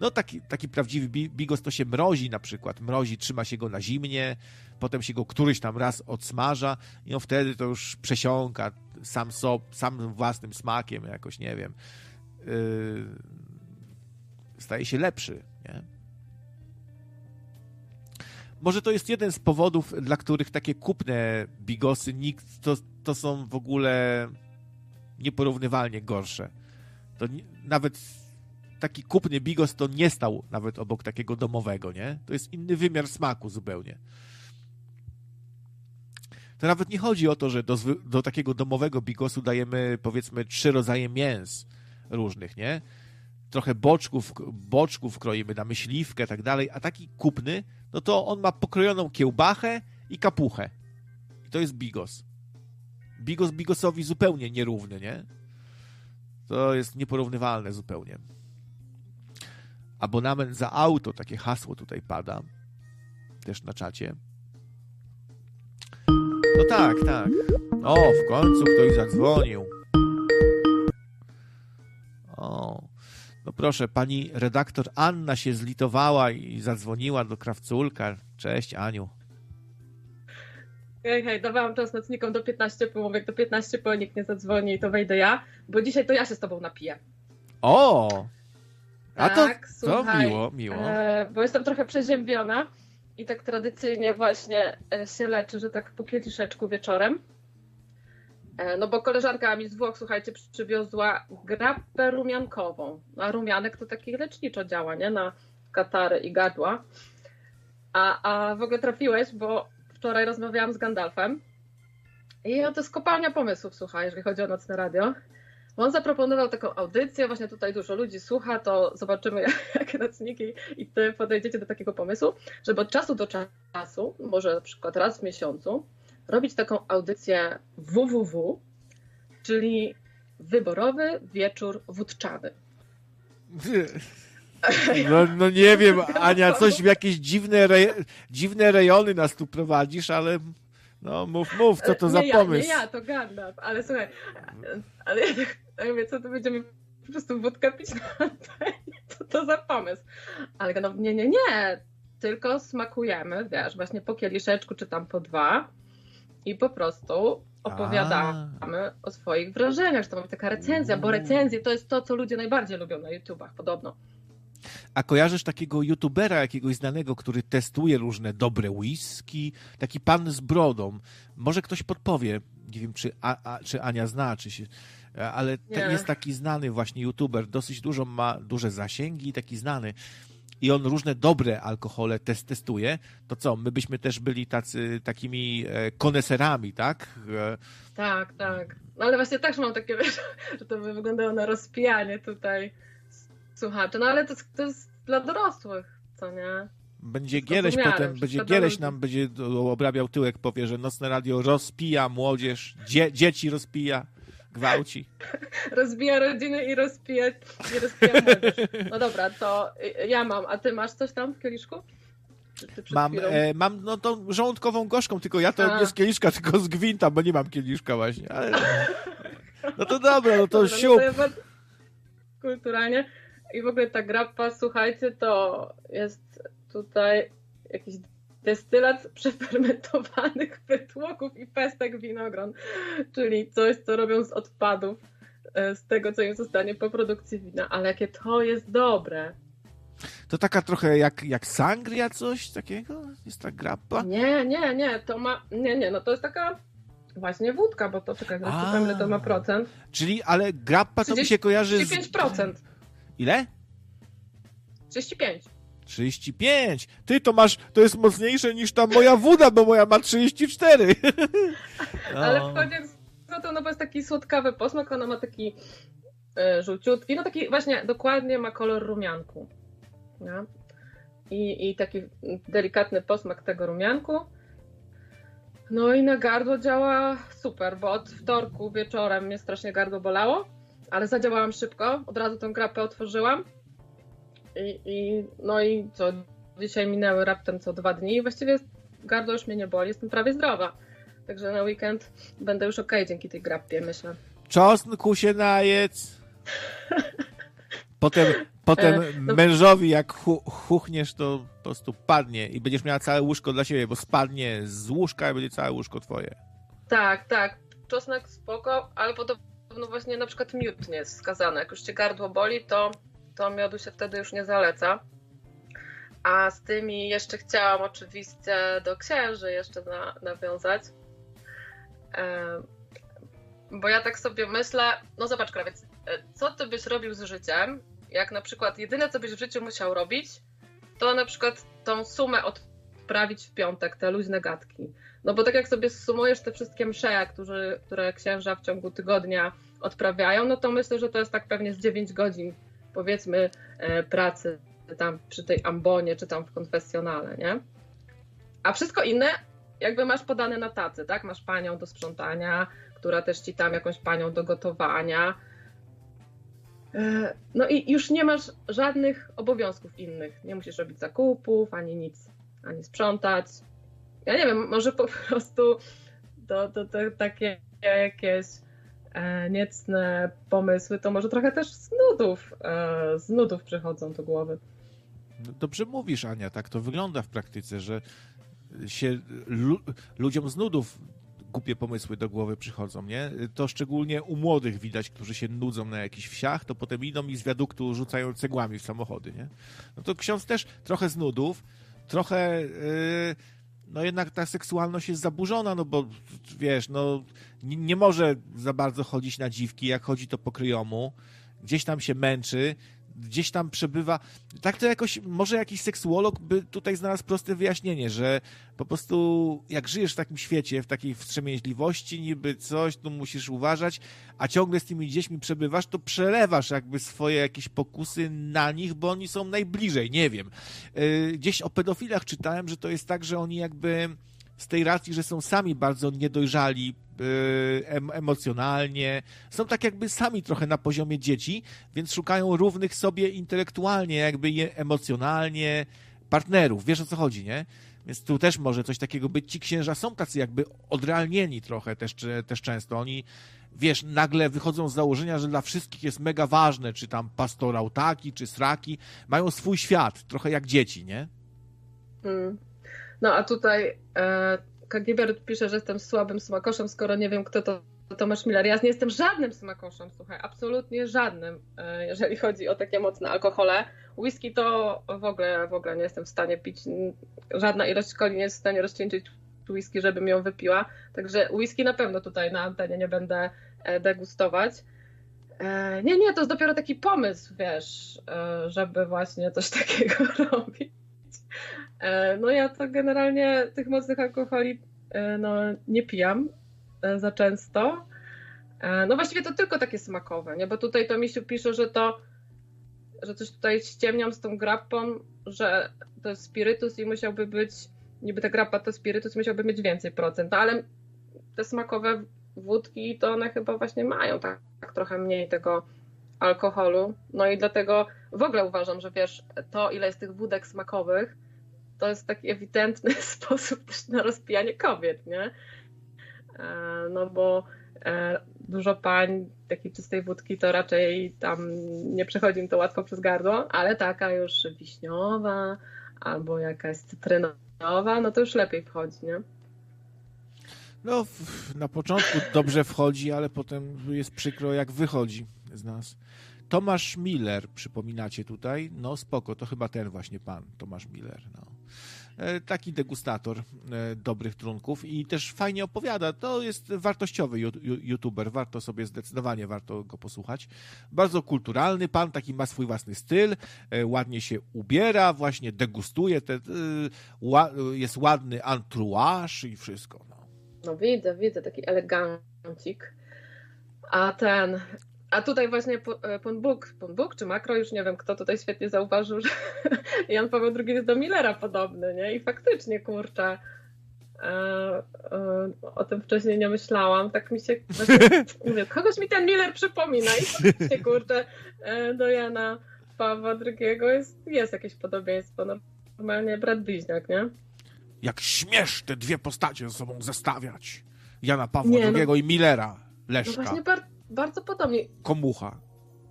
Speaker 1: No taki, taki prawdziwy bigos to się mrozi na przykład, mrozi, trzyma się go na zimnie, potem się go któryś tam raz odsmaża i on wtedy to już przesiąka sam, so, sam własnym smakiem jakoś, nie wiem. Yy, staje się lepszy, nie? Może to jest jeden z powodów, dla których takie kupne bigosy nikt, to, to są w ogóle nieporównywalnie gorsze. To nie, nawet taki kupny bigos to nie stał nawet obok takiego domowego, nie? To jest inny wymiar smaku zupełnie. To nawet nie chodzi o to, że do, do takiego domowego bigosu dajemy powiedzmy trzy rodzaje mięs różnych, nie? Trochę boczków, boczków kroimy na myśliwkę, tak dalej, a taki kupny, no to on ma pokrojoną kiełbachę i kapuchę. I to jest bigos. Bigos bigosowi zupełnie nierówny, nie? To jest nieporównywalne zupełnie. Abonament za auto, takie hasło tutaj pada. Też na czacie. No tak, tak. O, w końcu ktoś zadzwonił. O. No proszę, pani redaktor Anna się zlitowała i zadzwoniła do krawculka. Cześć, Aniu.
Speaker 8: Hej, hej, dawałam czas nocnikom do 15 po, mówię, do 15 po nikt nie zadzwoni, to wejdę ja, bo dzisiaj to ja się z tobą napiję.
Speaker 1: O! A
Speaker 8: Tak,
Speaker 1: to, to
Speaker 8: słuchaj,
Speaker 1: miło, miło.
Speaker 8: E, bo jestem trochę przeziębiona i tak tradycyjnie właśnie e, się leczę, że tak po kieliszeczku wieczorem. E, no bo koleżanka mi z Włoch, słuchajcie, przywiozła grappę rumiankową. A rumianek to taki leczniczo działa, nie? Na katary i gardła. A, a w ogóle trafiłeś, bo wczoraj rozmawiałam z Gandalfem i to jest kopalnia pomysłów, słuchaj, jeżeli chodzi o nocne radio. On zaproponował taką audycję, właśnie tutaj dużo ludzi słucha, to zobaczymy, jakie nocniki i ty podejdziecie do takiego pomysłu, żeby od czasu do czasu, może na przykład raz w miesiącu, robić taką audycję www, czyli wyborowy wieczór wódczany.
Speaker 1: No, no nie wiem, Ania, coś w jakieś dziwne, dziwne rejony nas tu prowadzisz, ale no mów, mów, co to za
Speaker 8: nie
Speaker 1: pomysł.
Speaker 8: Ja, nie ja, to Gandalf, ale słuchaj, ale ja mówię, co to będziemy po prostu wódkę pić na co to za pomysł? Ale Gandalf, nie, nie, nie, tylko smakujemy, wiesz, właśnie po kieliszeczku, czy tam po dwa i po prostu opowiadamy o swoich wrażeniach, że to mamy taka recenzja, bo recenzje to jest to, co ludzie najbardziej lubią na YouTubach, podobno.
Speaker 1: A kojarzysz takiego youtubera jakiegoś znanego, który testuje różne dobre whisky? Taki pan z brodą. Może ktoś podpowie. Nie wiem, czy, a, a, czy Ania zna, czy się. Ale
Speaker 8: Nie.
Speaker 1: jest taki znany właśnie youtuber, dosyć dużo ma duże zasięgi, taki znany. I on różne dobre alkohole test, testuje. To co, my byśmy też byli tacy, takimi e, koneserami, tak?
Speaker 8: Tak, tak. No ale właśnie też mam takie, wiesz, że to by wyglądało na rozpijanie tutaj słuchaczy. No ale to, jest- to jest dla dorosłych, co nie?
Speaker 1: Będzie Giereś potem, będzie Giereś nam będzie obrabiał tyłek, powie, że nocne radio rozpija młodzież, dzie, dzieci rozpija, gwałci.
Speaker 8: Rozbija rodziny i rozpija, i rozpija młodzież. No dobra, to ja mam, a ty masz coś tam w kieliszku? Czy
Speaker 1: Mam, e, mam no tą żołądkową gorzką, tylko ja to
Speaker 8: A.
Speaker 1: nie z kieliszka, tylko z gwinta, bo nie mam kieliszka właśnie. Ale... No to dobra, no to
Speaker 8: Dobra,
Speaker 1: siup.
Speaker 8: to ja bardzo kulturalnie. I w ogóle ta grappa, słuchajcie, to jest tutaj jakiś destylat przefermentowanych wytłoków i pestek winogron, czyli coś, co robią z odpadów, e, z tego, co im zostanie po produkcji wina. Ale jakie to jest dobre.
Speaker 1: To taka trochę jak, jak sangria, coś takiego? Jest ta grappa?
Speaker 8: Nie, nie, nie, to ma, nie, nie, no to jest taka właśnie wódka, bo to czekaj, zaraz powiem, ile to ma procent.
Speaker 1: Czyli, ale grappa to mi się kojarzy z...
Speaker 8: 35%.
Speaker 1: Ile?
Speaker 8: 35.
Speaker 1: 35. Ty to masz, to jest mocniejsze niż ta moja woda, bo moja ma 34. No.
Speaker 8: Ale wchodząc no to ona ma taki słodkawy posmak, ona ma taki e, żółciutki, no taki właśnie dokładnie ma kolor rumianku. Nie? I, I taki delikatny posmak tego rumianku. No i na gardło działa super, bo od wtorku wieczorem mnie strasznie gardło bolało, ale zadziałałam szybko, od razu tą grapę otworzyłam. I, i, no i co, dzisiaj minęły raptem co dwa dni i właściwie gardło już mnie nie boli, jestem prawie zdrowa. Także na weekend będę już okej dzięki tej grappie, myślę.
Speaker 1: Czosnku się najedz. Potem, potem
Speaker 8: E, no-
Speaker 1: mężowi jak hu, chuchniesz, to po prostu padnie i będziesz miała całe łóżko dla siebie, bo spadnie z łóżka i będzie całe łóżko twoje.
Speaker 8: Tak, tak. Czosnek spoko, ale podobno właśnie na przykład miód nie jest wskazany. Jak już cię gardło boli, to, to miodu się wtedy już nie zaleca. A z tymi jeszcze chciałam oczywiście do księży jeszcze na, nawiązać. E, bo ja tak sobie myślę, no zobacz krawiec, e, co ty byś robił z życiem, jak na przykład jedyne co byś w życiu musiał robić, to na przykład tą sumę odprawić w piątek, te luźne gadki. No bo tak jak sobie sumujesz te wszystkie msze, którzy, które księża w ciągu tygodnia odprawiają, no to myślę, że to jest tak pewnie z 9 godzin, powiedzmy, e, pracy tam przy tej ambonie, czy tam w konfesjonale, nie? A wszystko inne jakby masz podane na tacy, tak? Masz panią do sprzątania, która też ci tam jakąś panią do gotowania. E, No i już nie masz żadnych obowiązków innych. Nie musisz robić zakupów, ani nic, ani sprzątać. Ja nie wiem, może po prostu to, to, to takie jakieś niecne pomysły, to może trochę też z nudów, e, z nudów przychodzą do głowy.
Speaker 1: No dobrze mówisz, Ania, tak to wygląda w praktyce, że się lu ludziom z nudów głupie pomysły do głowy przychodzą, nie? To szczególnie u młodych widać, którzy się nudzą na jakichś wsiach, to potem idą i z wiaduktu rzucają cegłami w samochody, nie? No to ksiądz też trochę z nudów, trochę... Yy, no jednak ta seksualność jest zaburzona, no bo wiesz, no nie, nie może za bardzo chodzić na dziwki, jak chodzi to po kryjomu, gdzieś tam się męczy, gdzieś tam przebywa. Tak to jakoś, może jakiś seksuolog by tutaj znalazł proste wyjaśnienie, że po prostu jak żyjesz w takim świecie, w takiej wstrzemięźliwości, niby coś, tu musisz uważać, a ciągle z tymi dziećmi przebywasz, to przelewasz jakby swoje jakieś pokusy na nich, bo oni są najbliżej, nie wiem. Yy, gdzieś o pedofilach czytałem, że to jest tak, że oni jakby z tej racji, że są sami bardzo niedojrzali Y, emocjonalnie, są tak jakby sami trochę na poziomie dzieci, więc szukają równych sobie intelektualnie, jakby emocjonalnie partnerów. Wiesz o co chodzi, nie? Więc tu też może coś takiego być. Ci księża są tacy jakby odrealnieni trochę też, też często. Oni, wiesz, nagle wychodzą z założenia, że dla wszystkich jest mega ważne, czy tam pastorał taki, czy sraki. Mają swój świat, trochę jak dzieci, nie?
Speaker 8: Mm. No a tutaj e, pisze, że jestem słabym smakoszem, skoro nie wiem, kto to Tomasz Miller. Ja nie jestem żadnym smakoszem, słuchaj, absolutnie żadnym, e, jeżeli chodzi o takie mocne alkohole. Whisky to w ogóle, w ogóle nie jestem w stanie pić. Żadna ilość coli nie jest w stanie rozcieńczyć whisky, żebym ją wypiła. Także whisky na pewno tutaj na antenie nie będę e, degustować. E, nie, nie, to jest dopiero taki pomysł, wiesz, żeby właśnie coś takiego robić. E, no ja to generalnie tych mocnych alkoholi e, no, nie pijam e, za często. No właściwie to tylko takie smakowe, nie? Bo tutaj to Misiu pisze, że to, że coś tutaj ściemniam z tą grappą, że to jest spirytus i musiałby być, niby ta grappa to spirytus, musiałby mieć więcej procent, ale te smakowe wódki to one chyba właśnie mają tak, tak trochę mniej tego alkoholu. No i dlatego w ogóle uważam, że wiesz, to ile jest tych wódek smakowych, to jest taki ewidentny sposób też na rozpijanie kobiet, nie? E, no bo e, dużo pań takiej czystej wódki to raczej tam nie przechodzi im to łatwo przez gardło, ale taka już wiśniowa albo jakaś cytrynowa, no to już lepiej wchodzi, nie?
Speaker 1: No, na początku dobrze wchodzi, ale potem jest przykro, jak wychodzi z nas. Tomasz Miller, przypominacie tutaj? No spoko, to chyba ten właśnie pan, Tomasz Miller. No. E, taki degustator e, dobrych trunków i też fajnie opowiada. To jest wartościowy youtuber, warto sobie zdecydowanie, warto go posłuchać. Bardzo kulturalny pan, taki ma swój własny styl, e, ładnie się ubiera, właśnie degustuje, te, jest ładny antruaż i wszystko. No.
Speaker 8: no widzę, widzę, taki elegancik. A ten, a tutaj właśnie e, pan Bóg, pan Bóg czy Makro, już nie wiem kto tutaj świetnie zauważył, że Jan Paweł II jest do Millera podobny, nie? I faktycznie, kurczę, e, e, o tym wcześniej nie myślałam, tak mi się, właśnie, mówię, kogoś mi ten Miller przypomina i faktycznie, kurczę, do Jana Pawła II jest, jest jakieś podobieństwo, normalnie brat bliźniak, nie?
Speaker 1: Jak śmiesz te dwie postacie ze sobą zestawiać, Jana Pawła nie, II no, i Millera, Leszka.
Speaker 8: No właśnie, bardzo bardzo podobnie.
Speaker 1: Komucha.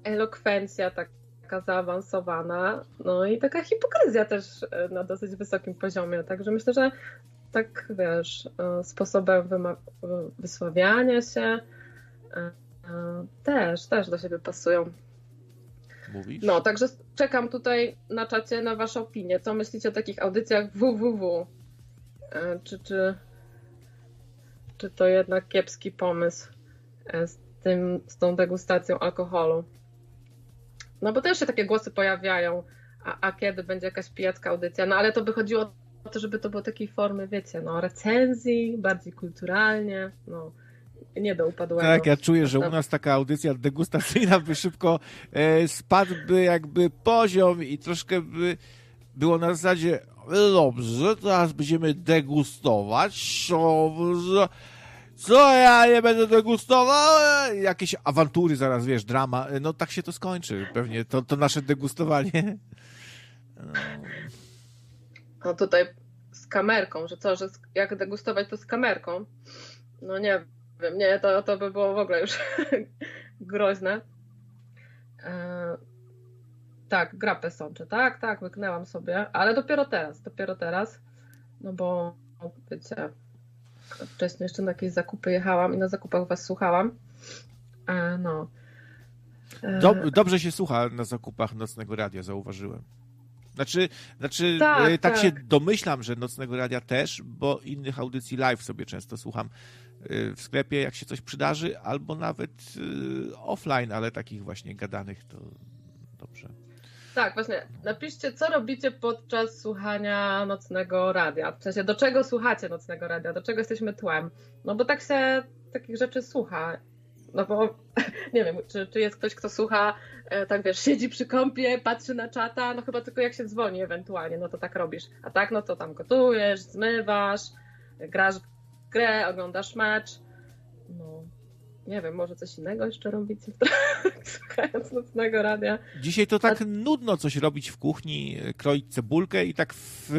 Speaker 8: Elokwencja taka zaawansowana, no i taka hipokryzja też e, na dosyć wysokim poziomie, także myślę, że tak, wiesz, e, sposobem wysławiania się e, też, też do siebie pasują.
Speaker 1: Mówisz?
Speaker 8: No, także czekam tutaj na czacie na wasze opinie. Co myślicie o takich audycjach www? Czy, czy, czy to jednak kiepski pomysł? Tym, z tą degustacją alkoholu. No bo też się takie głosy pojawiają, a, a kiedy będzie jakaś pijacka audycja, no ale to by chodziło o to, żeby to było takiej formy, wiecie, no recenzji, bardziej kulturalnie, no nie do upadłego.
Speaker 1: Tak, ja czuję, że u nas taka audycja degustacyjna by szybko e, spadłby jakby poziom i troszkę by było na zasadzie dobrze, teraz będziemy degustować, dobrze, co ja nie będę degustował? Jakieś awantury zaraz, wiesz, drama. No tak się to skończy pewnie, to, to nasze degustowanie.
Speaker 8: No. no tutaj z kamerką, że co, że jak degustować to z kamerką? No nie wiem, nie, to, to by było w ogóle już groźne. E, tak, grapę sączę, tak, tak, wyknęłam sobie, ale dopiero teraz, dopiero teraz, no bo wiecie, wcześniej jeszcze na jakieś zakupy jechałam i na zakupach was słuchałam. E, no.
Speaker 1: E, Dob dobrze się słucha na zakupach Nocnego Radia, zauważyłem. Znaczy, znaczy tak, tak, tak, się domyślam, że Nocnego Radia też, bo innych audycji live sobie często słucham w sklepie, jak się coś przydarzy, albo nawet offline, ale takich właśnie gadanych to dobrze.
Speaker 8: Tak, właśnie. Napiszcie, co robicie podczas słuchania nocnego radia. W sensie, do czego słuchacie nocnego radia, do czego jesteśmy tłem. No bo tak się takich rzeczy słucha. No bo nie wiem, czy, czy jest ktoś, kto słucha, tak wiesz, siedzi przy kąpie, patrzy na czata, no chyba tylko jak się dzwoni ewentualnie, no to tak robisz. A tak, no to tam gotujesz, zmywasz, grasz w grę, oglądasz mecz. Nie wiem, może coś innego jeszcze robicie, słuchając nocnego radia.
Speaker 1: Dzisiaj to tak A... nudno coś robić w kuchni, kroić cebulkę i tak w,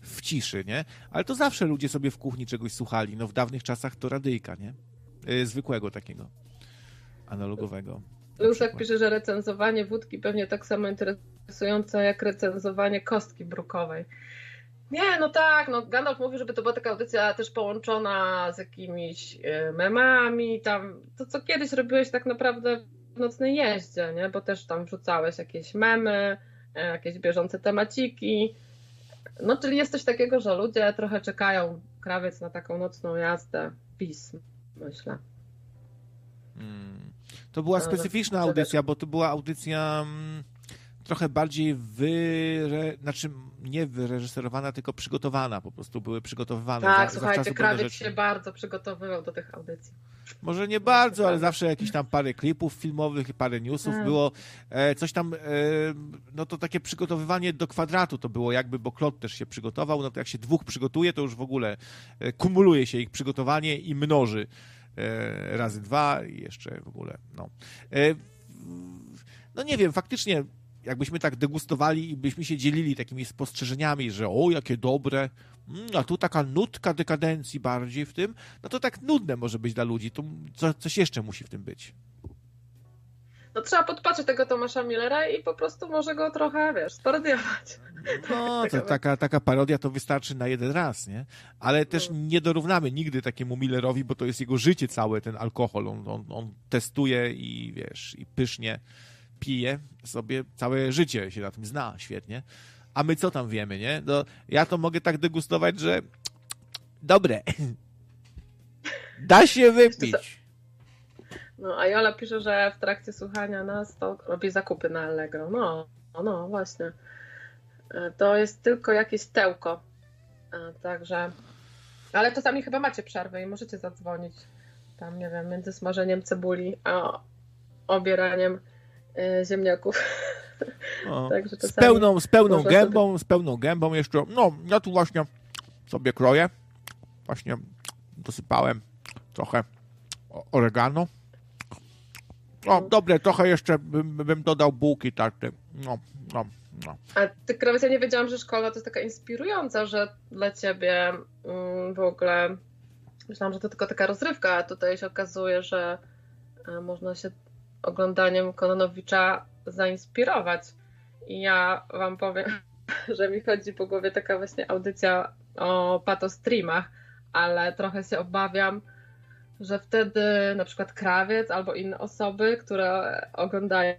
Speaker 1: w ciszy, nie? Ale to zawsze ludzie sobie w kuchni czegoś słuchali. No w dawnych czasach to radyjka, nie? Yy, zwykłego takiego, analogowego.
Speaker 8: Luszek pisze, że recenzowanie wódki pewnie tak samo interesujące jak recenzowanie kostki brukowej. Nie, no tak, no Gandalf mówi, żeby to była taka audycja też połączona z jakimiś e, memami, tam, to co kiedyś robiłeś tak naprawdę w nocnej jeździe, nie, bo też tam wrzucałeś jakieś memy, e, jakieś bieżące temaciki, no czyli jest coś takiego, że ludzie trochę czekają, krawiec na taką nocną jazdę, pism, myślę.
Speaker 1: Hmm. To była specyficzna audycja, bo to była audycja... Hmm trochę bardziej wyre... znaczy nie wyreżyserowana, tylko przygotowana, po prostu były przygotowywane.
Speaker 8: Tak, za, słuchajcie, Krawiec się bardzo przygotowywał do tych audycji.
Speaker 1: Może nie bardzo, ale zawsze jakieś tam parę klipów filmowych, parę newsów tak. było. E, coś tam, e, no to takie przygotowywanie do kwadratu to było jakby, bo Klot też się przygotował, no to jak się dwóch przygotuje, to już w ogóle e, kumuluje się ich przygotowanie i mnoży e, razy dwa i jeszcze w ogóle, no. E, no nie wiem, faktycznie jakbyśmy tak degustowali i byśmy się dzielili takimi spostrzeżeniami, że o, jakie dobre, mm, a tu taka nutka dekadencji bardziej w tym, no to tak nudne może być dla ludzi. To co, coś jeszcze musi w tym być.
Speaker 8: No trzeba podpatrzeć tego Tomasza Millera i po prostu może go trochę, wiesz, sparodiować.
Speaker 1: No, to taka, taka parodia to wystarczy na jeden raz, nie? Ale też no. nie dorównamy nigdy takiemu Millerowi, bo to jest jego życie całe, ten alkohol. On, on, on testuje i wiesz, i pysznie pije sobie całe życie, się na tym zna świetnie. A my co tam wiemy, nie? No, ja to mogę tak degustować, że dobre. Da się wypić.
Speaker 8: No, a Jola pisze, że w trakcie słuchania nas to robi zakupy na Allegro. No, no właśnie. E, to jest tylko jakieś tełko. E, także. Ale czasami chyba macie przerwę i możecie zadzwonić. Tam, nie wiem, między smażeniem cebuli a obieraniem E, ziemniaków.
Speaker 1: Także z pełną, z pełną gębą, sobie... z pełną gębą jeszcze. No, ja tu właśnie sobie kroję. Właśnie dosypałem trochę oregano. No. dobre, trochę jeszcze bym, bym dodał bułki tarty. No, no, no.
Speaker 8: A ty, Krawiec, ja nie wiedziałam, że szkoła to jest taka inspirująca, że dla ciebie mm, w ogóle myślałam, że to tylko taka rozrywka, a tutaj się okazuje, że e, można się oglądaniem Kononowicza zainspirować. I ja wam powiem, że mi chodzi po głowie taka właśnie audycja o patostreamach, ale trochę się obawiam, że wtedy na przykład krawiec albo inne osoby, które oglądają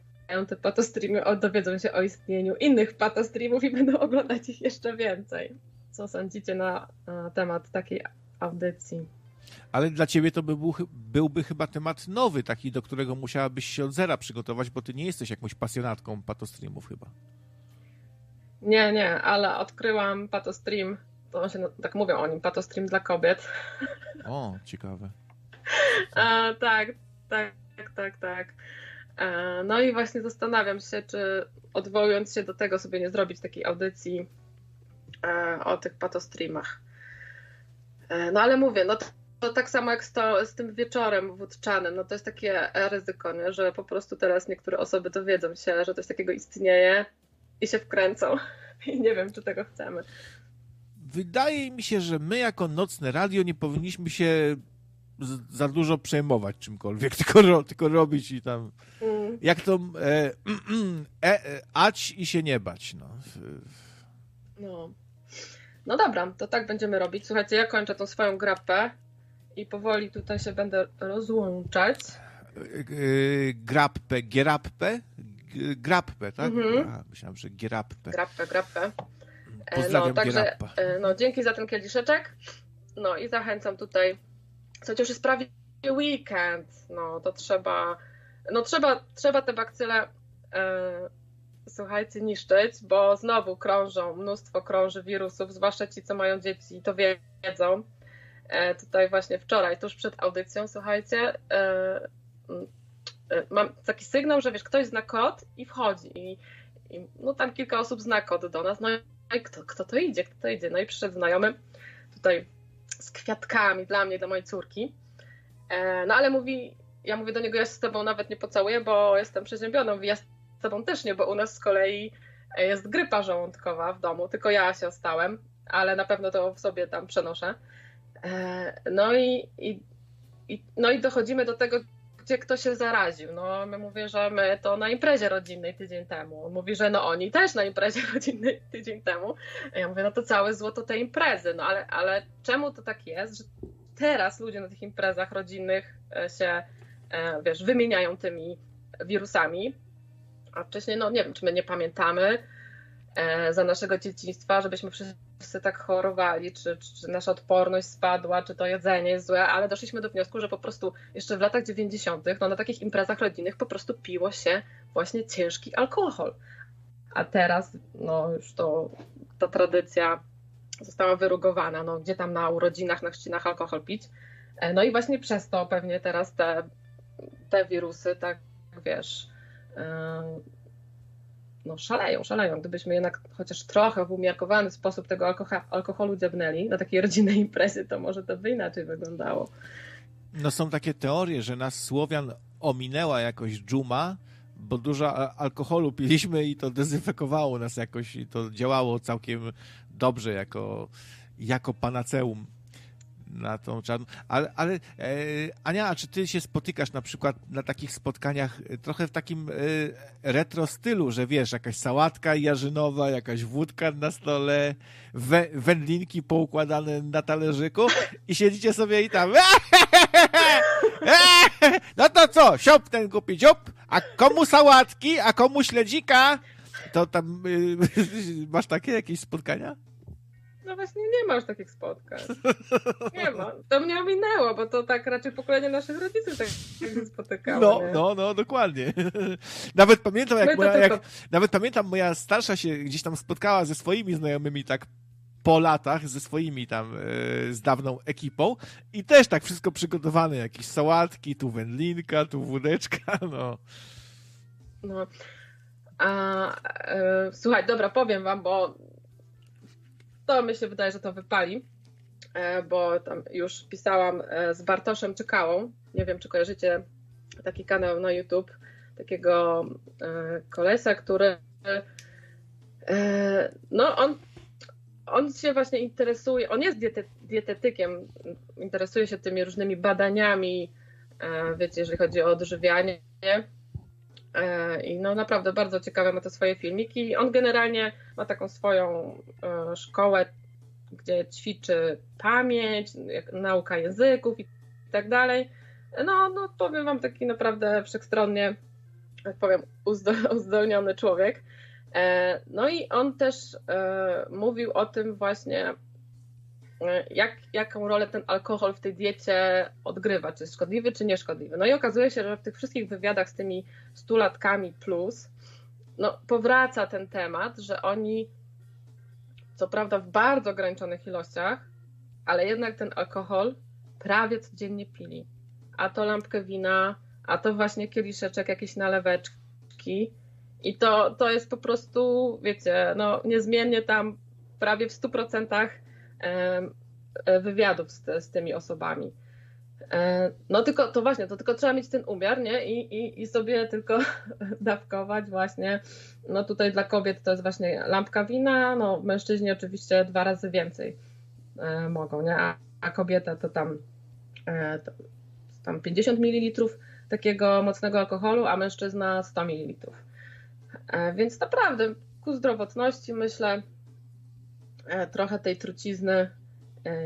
Speaker 8: te patostreamy, dowiedzą się o istnieniu innych patostreamów i będą oglądać ich jeszcze więcej. Co sądzicie na, temat takiej audycji?
Speaker 1: Ale dla ciebie to by był, byłby chyba temat nowy, taki, do którego musiałabyś się od zera przygotować, bo ty nie jesteś jakąś pasjonatką patostreamów chyba.
Speaker 8: Nie, nie, ale odkryłam patostream, to się tak mówią o nim, patostream dla kobiet.
Speaker 1: O, ciekawe.
Speaker 8: A, tak, tak, tak, tak. A, no i właśnie zastanawiam się, czy odwołując się do tego sobie nie zrobić takiej audycji a, o tych patostreamach. E, no ale mówię, no to tak samo jak z, to, z tym wieczorem wódczanym, no to jest takie ryzyko, nie? że po prostu teraz niektóre osoby dowiedzą się, że coś takiego istnieje i się wkręcą. I nie wiem, czy tego chcemy.
Speaker 1: Wydaje mi się, że my jako nocne radio nie powinniśmy się za dużo przejmować czymkolwiek, tylko, ro, tylko robić i tam. Mm. Jak to e, e, e, ać i się nie bać. No.
Speaker 8: no. No dobra, to tak będziemy robić. Słuchajcie, ja kończę tą swoją grapę i powoli tutaj się będę rozłączać.
Speaker 1: Grappę, gerappę? Grappę, tak? Mhm. A, myślałem, że gerappę.
Speaker 8: Grappę, grappę. Pozdrawiam no, także, no, dzięki za ten kieliszeczek. No i zachęcam tutaj. Już jest prawie weekend. No to trzeba, no trzeba, trzeba te bakcyle e, słuchajcie, niszczyć, bo znowu krążą, mnóstwo krąży wirusów, zwłaszcza ci, co mają dzieci, to wiedzą. E, tutaj właśnie wczoraj, tuż przed audycją, słuchajcie, e, e, mam taki sygnał, że wiesz, ktoś zna kod i wchodzi. I, i no tam kilka osób zna kod do nas. No i kto, kto to idzie, kto to idzie? No i przyszedł znajomy tutaj z kwiatkami dla mnie, dla mojej córki. No ale mówi, ja mówię do niego, ja z tobą nawet nie pocałuję, bo jestem przeziębiona. Ja z tobą też nie, bo u nas z kolei jest grypa żołądkowa w domu, tylko ja się ostałem, ale na pewno to w sobie tam przenoszę. E, no i, i, i, no i dochodzimy do tego, gdzie kto się zaraził. No, my mówię, że my to na imprezie rodzinnej tydzień temu. On mówi, że no oni też na imprezie rodzinnej tydzień temu. A ja mówię, no to całe złoto tej imprezy. No ale, ale czemu to tak jest, że teraz ludzie na tych imprezach rodzinnych e, się, e, wiesz, wymieniają tymi wirusami, a wcześniej, no nie wiem, czy my nie pamiętamy za naszego dzieciństwa, żebyśmy wszyscy wszyscy tak chorowali, czy, czy, nasza odporność spadła, czy to jedzenie jest złe, ale doszliśmy do wniosku, że po prostu jeszcze w latach 90. No, na takich imprezach rodzinnych po prostu piło się właśnie ciężki alkohol. A teraz no, już to ta tradycja została wyrugowana, no, gdzie tam na urodzinach, na chrzcinach alkohol pić. E, no i właśnie przez to pewnie teraz te, te wirusy, tak wiesz, no, szaleją, szaleją. Gdybyśmy jednak chociaż trochę w umiarkowany sposób tego alkoholu, dziabnęli na takiej rodzinnej imprezy, to może to by inaczej wyglądało.
Speaker 1: No są takie teorie, że nas Słowian ominęła jakoś dżuma, bo dużo alkoholu piliśmy i to dezynfekowało nas jakoś i to działało całkiem dobrze jako, jako panaceum na tą czarną. Ale, ale e, Ania, a czy ty się spotykasz na przykład na takich spotkaniach e, trochę w takim e, retro stylu, że wiesz, jakaś sałatka jarzynowa, jakaś wódka na stole, we, wędlinki poukładane na talerzyku i siedzicie sobie i tam no to co, siop ten głupi dziób, a komu sałatki, a komu śledzika? To tam y, masz takie jakieś spotkania?
Speaker 8: No właśnie nie ma już takich spotkań. Nie ma. To mnie ominęło, bo to tak raczej pokolenie naszych rodziców tak się spotykało.
Speaker 1: No, nie? no, no, dokładnie. Nawet pamiętam, jak, moja, jak, nawet pamiętam, moja starsza się gdzieś tam spotkała ze swoimi znajomymi tak po latach ze swoimi tam, e, z dawną ekipą i też tak wszystko przygotowane, jakieś sałatki, tu wędlinka, tu wódeczka, no.
Speaker 8: No. A, e, słuchaj, dobra, powiem wam, bo to mi się wydaje, że to wypali, e, bo tam już pisałam e, z Bartoszem Czekałą. Nie wiem, czy kojarzycie taki kanał na YouTube, takiego e, kolesa, który no on, on się właśnie interesuje, on jest diety, dietetykiem, interesuje się tymi różnymi badaniami, wiecie, jeżeli chodzi o odżywianie I no naprawdę bardzo ciekawe ma te swoje filmiki. On generalnie ma taką swoją e, szkołę, gdzie ćwiczy pamięć, nauka języków i tak dalej. No, no powiem wam taki naprawdę wszechstronnie, jak powiem, uzdolniony człowiek. E, no i on też mówił o tym właśnie, jak, jaką rolę ten alkohol w tej diecie odgrywa, czy jest szkodliwy, czy nieszkodliwy. No i okazuje się, że w tych wszystkich wywiadach z tymi stulatkami plus, no, powraca ten temat, że oni, co prawda w bardzo ograniczonych ilościach, ale jednak ten alkohol prawie codziennie pili. A to lampkę wina, a to właśnie kieliszeczek, jakieś naleweczki. I to, to jest po prostu, wiecie, no niezmiennie tam prawie w 100% E, wywiadów z, z tymi osobami. E, no tylko to właśnie, to tylko trzeba mieć ten umiar, nie? I, i, i sobie tylko dawkować właśnie. No tutaj dla kobiet to jest właśnie lampka wina, no mężczyźni oczywiście dwa razy więcej e, mogą, nie? A, a kobieta to tam e, tam 50 ml takiego mocnego alkoholu, a mężczyzna 100 ml. E, więc naprawdę ku zdrowotności myślę trochę tej trucizny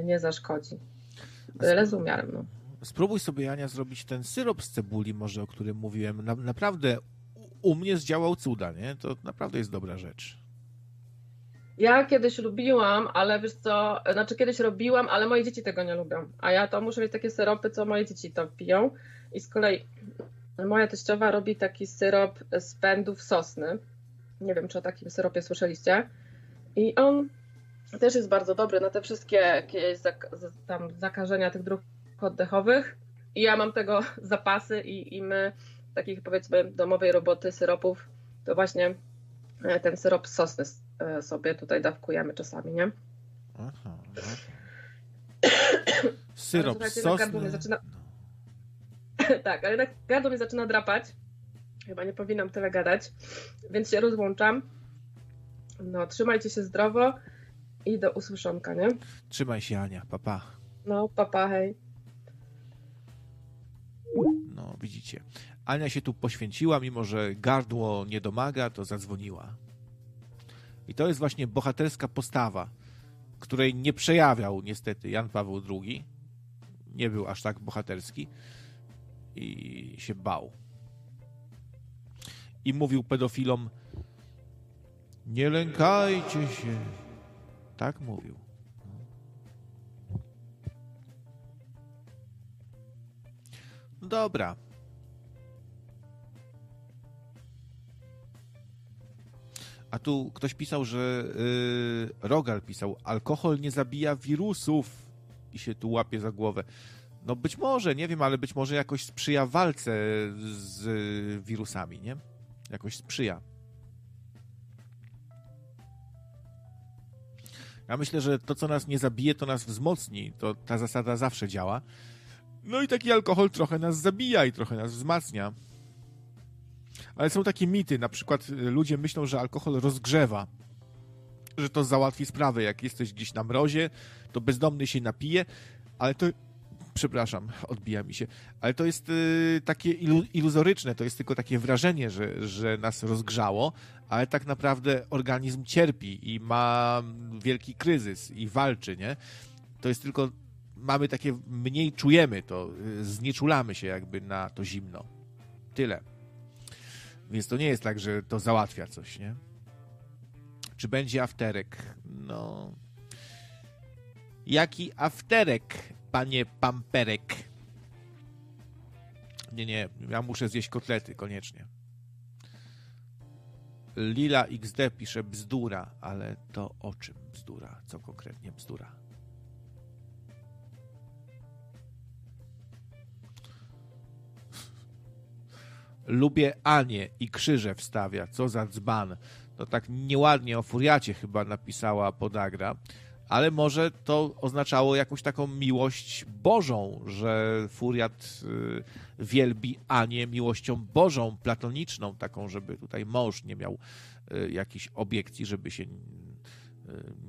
Speaker 8: nie zaszkodzi. Byle z umiarem. No.
Speaker 1: Spróbuj sobie, Ania, zrobić ten syrop z cebuli może, o którym mówiłem. Na, naprawdę u mnie zdziałał cuda, nie? To naprawdę jest dobra rzecz.
Speaker 8: Ja kiedyś lubiłam, ale wiesz co, znaczy kiedyś robiłam, ale moje dzieci tego nie lubią. A ja to muszę mieć takie syropy, co moje dzieci to piją. I z kolei moja teściowa robi taki syrop z pędów sosny. Nie wiem, czy o takim syropie słyszeliście. I on też jest bardzo dobry na te wszystkie jakieś tam zakażenia tych dróg oddechowych. I ja mam tego zapasy i, i my takich powiedzmy domowej roboty syropów, to właśnie e, ten syrop sosny e, sobie tutaj dawkujemy czasami, nie? Aha.
Speaker 1: Syrop sosny.
Speaker 8: Zaczyna... tak, ale tak gardło mnie zaczyna drapać. Chyba nie powinnam tyle gadać, więc się rozłączam. No, trzymajcie się zdrowo i do usłyszonka, nie?
Speaker 1: Trzymaj się, Ania. Papa. Pa.
Speaker 8: No, papa, hej.
Speaker 1: No, widzicie. Ania się tu poświęciła, mimo że gardło nie domaga, to zadzwoniła. I to jest właśnie bohaterska postawa, której nie przejawiał niestety Jan Paweł II. Nie był aż tak bohaterski i się bał. I mówił pedofilom: Nie lękajcie się. Tak mówił. Dobra. A tu ktoś pisał, że yy, Rogal pisał, alkohol nie zabija wirusów i się tu łapie za głowę. No być może, nie wiem, ale być może jakoś sprzyja walce z wirusami, nie? Jakoś sprzyja. Ja myślę, że to, co nas nie zabije, to nas wzmocni. To ta zasada zawsze działa. No i taki alkohol trochę nas zabija i trochę nas wzmacnia. Ale są takie mity, na przykład y, ludzie myślą, że alkohol rozgrzewa, że to załatwi sprawę. Jak jesteś gdzieś na mrozie, to bezdomny się napije, ale to przepraszam, odbija mi się, ale to jest y, takie ilu, iluzoryczne, to jest tylko takie wrażenie, że, że nas rozgrzało, ale tak naprawdę organizm cierpi i ma wielki kryzys i walczy, nie? To jest tylko, mamy takie, mniej czujemy to, y, znieczulamy się jakby na to zimno. Tyle. Więc to nie jest tak, że to załatwia coś, nie? Czy będzie afterek? No. Jaki afterek, panie Pamperek? Nie, nie, ja muszę zjeść kotlety, koniecznie. Lila XD pisze bzdura, ale to o czym bzdura? Co konkretnie bzdura? Lubię Anię i krzyże wstawia. Co za dzban. To tak nieładnie o furiacie chyba napisała podagra. Ale może to oznaczało jakąś taką miłość Bożą, że furiat y, wielbi Anię miłością Bożą, platoniczną, taką, żeby tutaj mąż nie miał y, jakichś obiekcji, żeby się y,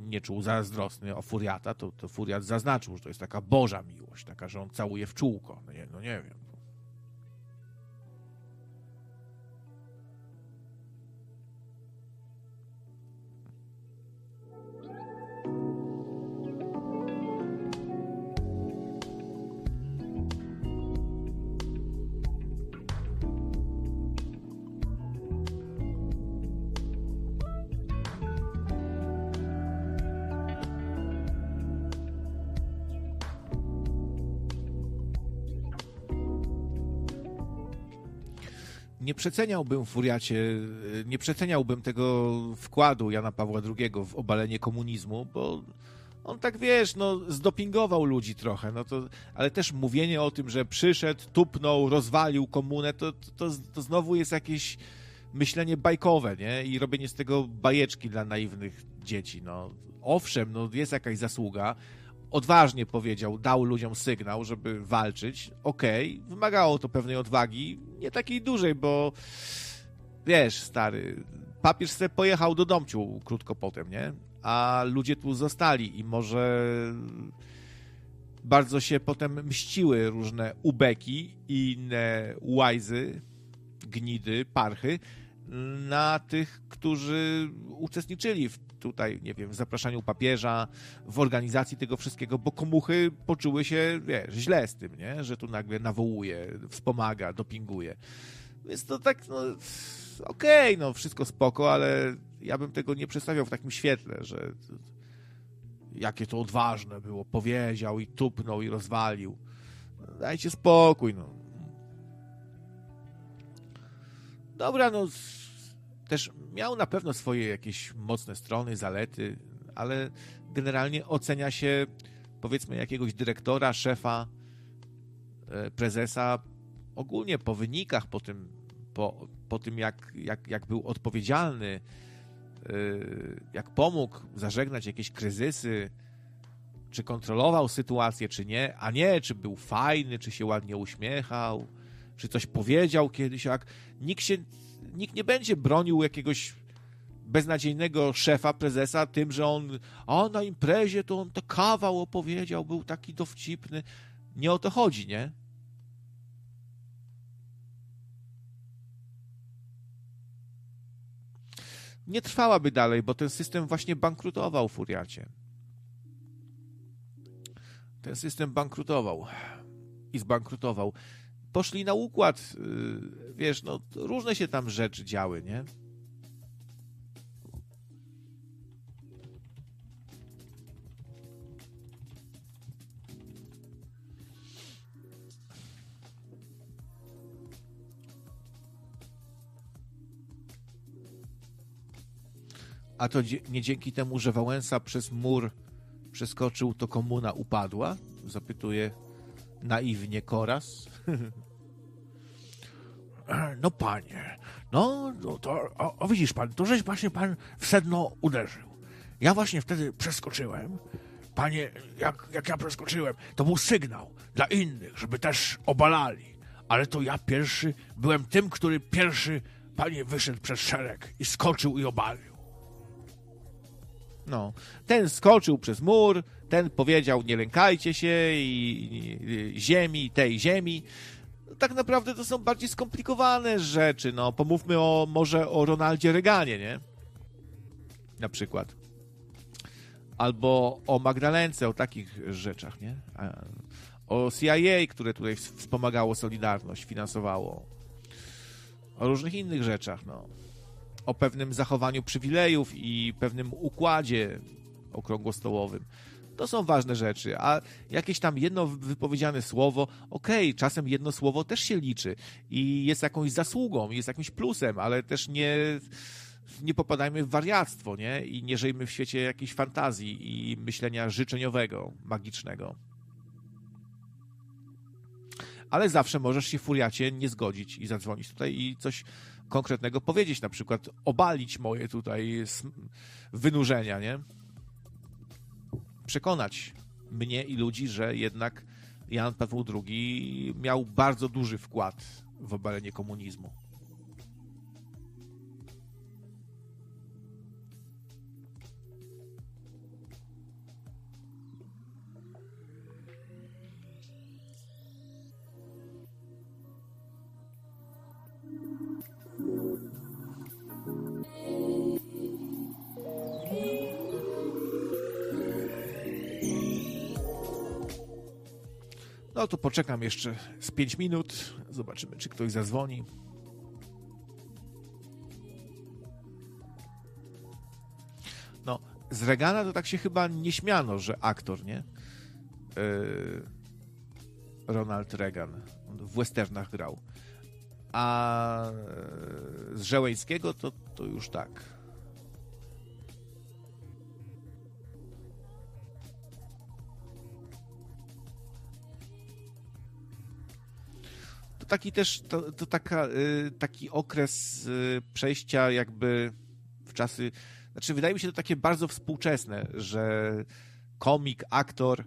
Speaker 1: nie czuł zazdrosny o furiata, to, to furiat zaznaczył, że to jest taka Boża miłość, taka, że on całuje w czółko. No nie, no nie wiem. Nie przeceniałbym Furiacie, nie przeceniałbym tego wkładu Jana Pawła II w obalenie komunizmu, bo on tak wiesz, no zdopingował ludzi trochę, no to, ale też mówienie o tym, że przyszedł, tupnął, rozwalił komunę, to, to, to znowu jest jakieś myślenie bajkowe, nie? I robienie z tego bajeczki dla naiwnych dzieci, no. Owszem, no jest jakaś zasługa, odważnie powiedział, dał ludziom sygnał, żeby walczyć. Okej, okay, wymagało to pewnej odwagi, nie takiej dużej, bo wiesz, stary, papież se pojechał do domciu krótko potem, nie? A ludzie tu zostali i może bardzo się potem mściły różne ubeki i inne łajzy, gnidy, parchy na tych, którzy uczestniczyli w tutaj, nie wiem, w zapraszaniu papieża, w organizacji tego wszystkiego, bo komuchy poczuły się, wiesz, źle z tym, nie? Że tu nagle nawołuje, wspomaga, dopinguje. Więc to tak, no, okej, okay, no, wszystko spoko, ale ja bym tego nie przedstawiał w takim świetle, że jakie to odważne było, powiedział i tupnął i rozwalił. Dajcie spokój, no. Dobra, no też miał na pewno swoje jakieś mocne strony, zalety, ale generalnie ocenia się powiedzmy jakiegoś dyrektora, szefa, e, prezesa. Ogólnie po wynikach, po tym, po, po tym jak, jak, jak był odpowiedzialny, e, jak pomógł zażegnać jakieś kryzysy, czy kontrolował sytuację, czy nie, a nie, czy był fajny, czy się ładnie uśmiechał, czy coś powiedział kiedyś, jak nikt się nikt nie będzie bronił jakiegoś beznadziejnego szefa, prezesa tym, że on, a na imprezie to on to kawał opowiedział, był taki dowcipny. Nie o to chodzi, nie? Nie trwałaby dalej, bo ten system właśnie bankrutował, Furiacie. Ten system bankrutował i zbankrutował poszli na układ, y, wiesz, no różne się tam rzeczy działy, nie? A to nie dzięki temu, że Wałęsa przez mur przeskoczył, to komuna upadła? Zapytuje naiwnie Koras. No panie, no, no to, o, o, widzisz pan, to żeś właśnie pan w sedno uderzył. Ja właśnie wtedy przeskoczyłem. Panie, jak, jak ja przeskoczyłem, to był sygnał dla innych, żeby też obalali. Ale to ja pierwszy byłem tym, który pierwszy, panie, wyszedł przez szereg i skoczył i obalił. No, ten skoczył przez mur, ten powiedział nie lękajcie się i, i, i ziemi, tej ziemi tak naprawdę to są bardziej skomplikowane rzeczy. No, pomówmy o, może o Ronaldzie Reganie, nie? Na przykład. Albo o Magdalence, o takich rzeczach, nie? O CIA, które tutaj wspomagało Solidarność, finansowało. O różnych innych rzeczach, no. O pewnym zachowaniu przywilejów i pewnym układzie okrągłostołowym. To są ważne rzeczy, a jakieś tam jedno wypowiedziane słowo, okej, okay, czasem jedno słowo też się liczy i jest jakąś zasługą, jest jakimś plusem, ale też nie, nie popadajmy w wariactwo, nie? I nie żyjmy w świecie jakiejś fantazji i myślenia życzeniowego, magicznego. Ale zawsze możesz się furiacie nie zgodzić i zadzwonić tutaj i coś konkretnego powiedzieć, na przykład obalić moje tutaj wynurzenia, nie? przekonać mnie i ludzi, że jednak Jan Paweł II miał bardzo duży wkład w obalenie komunizmu. No to poczekam jeszcze z 5 minut. Zobaczymy, czy ktoś zadzwoni. No, z Regana to tak się chyba nie śmiano, że aktor, nie? Yy, Ronald Reagan w westernach grał. A z Żeleńskiego to, to już tak. Taki też, to, to taka, y, taki okres y, przejścia jakby w czasy, znaczy wydaje mi się to takie bardzo współczesne, że komik, aktor,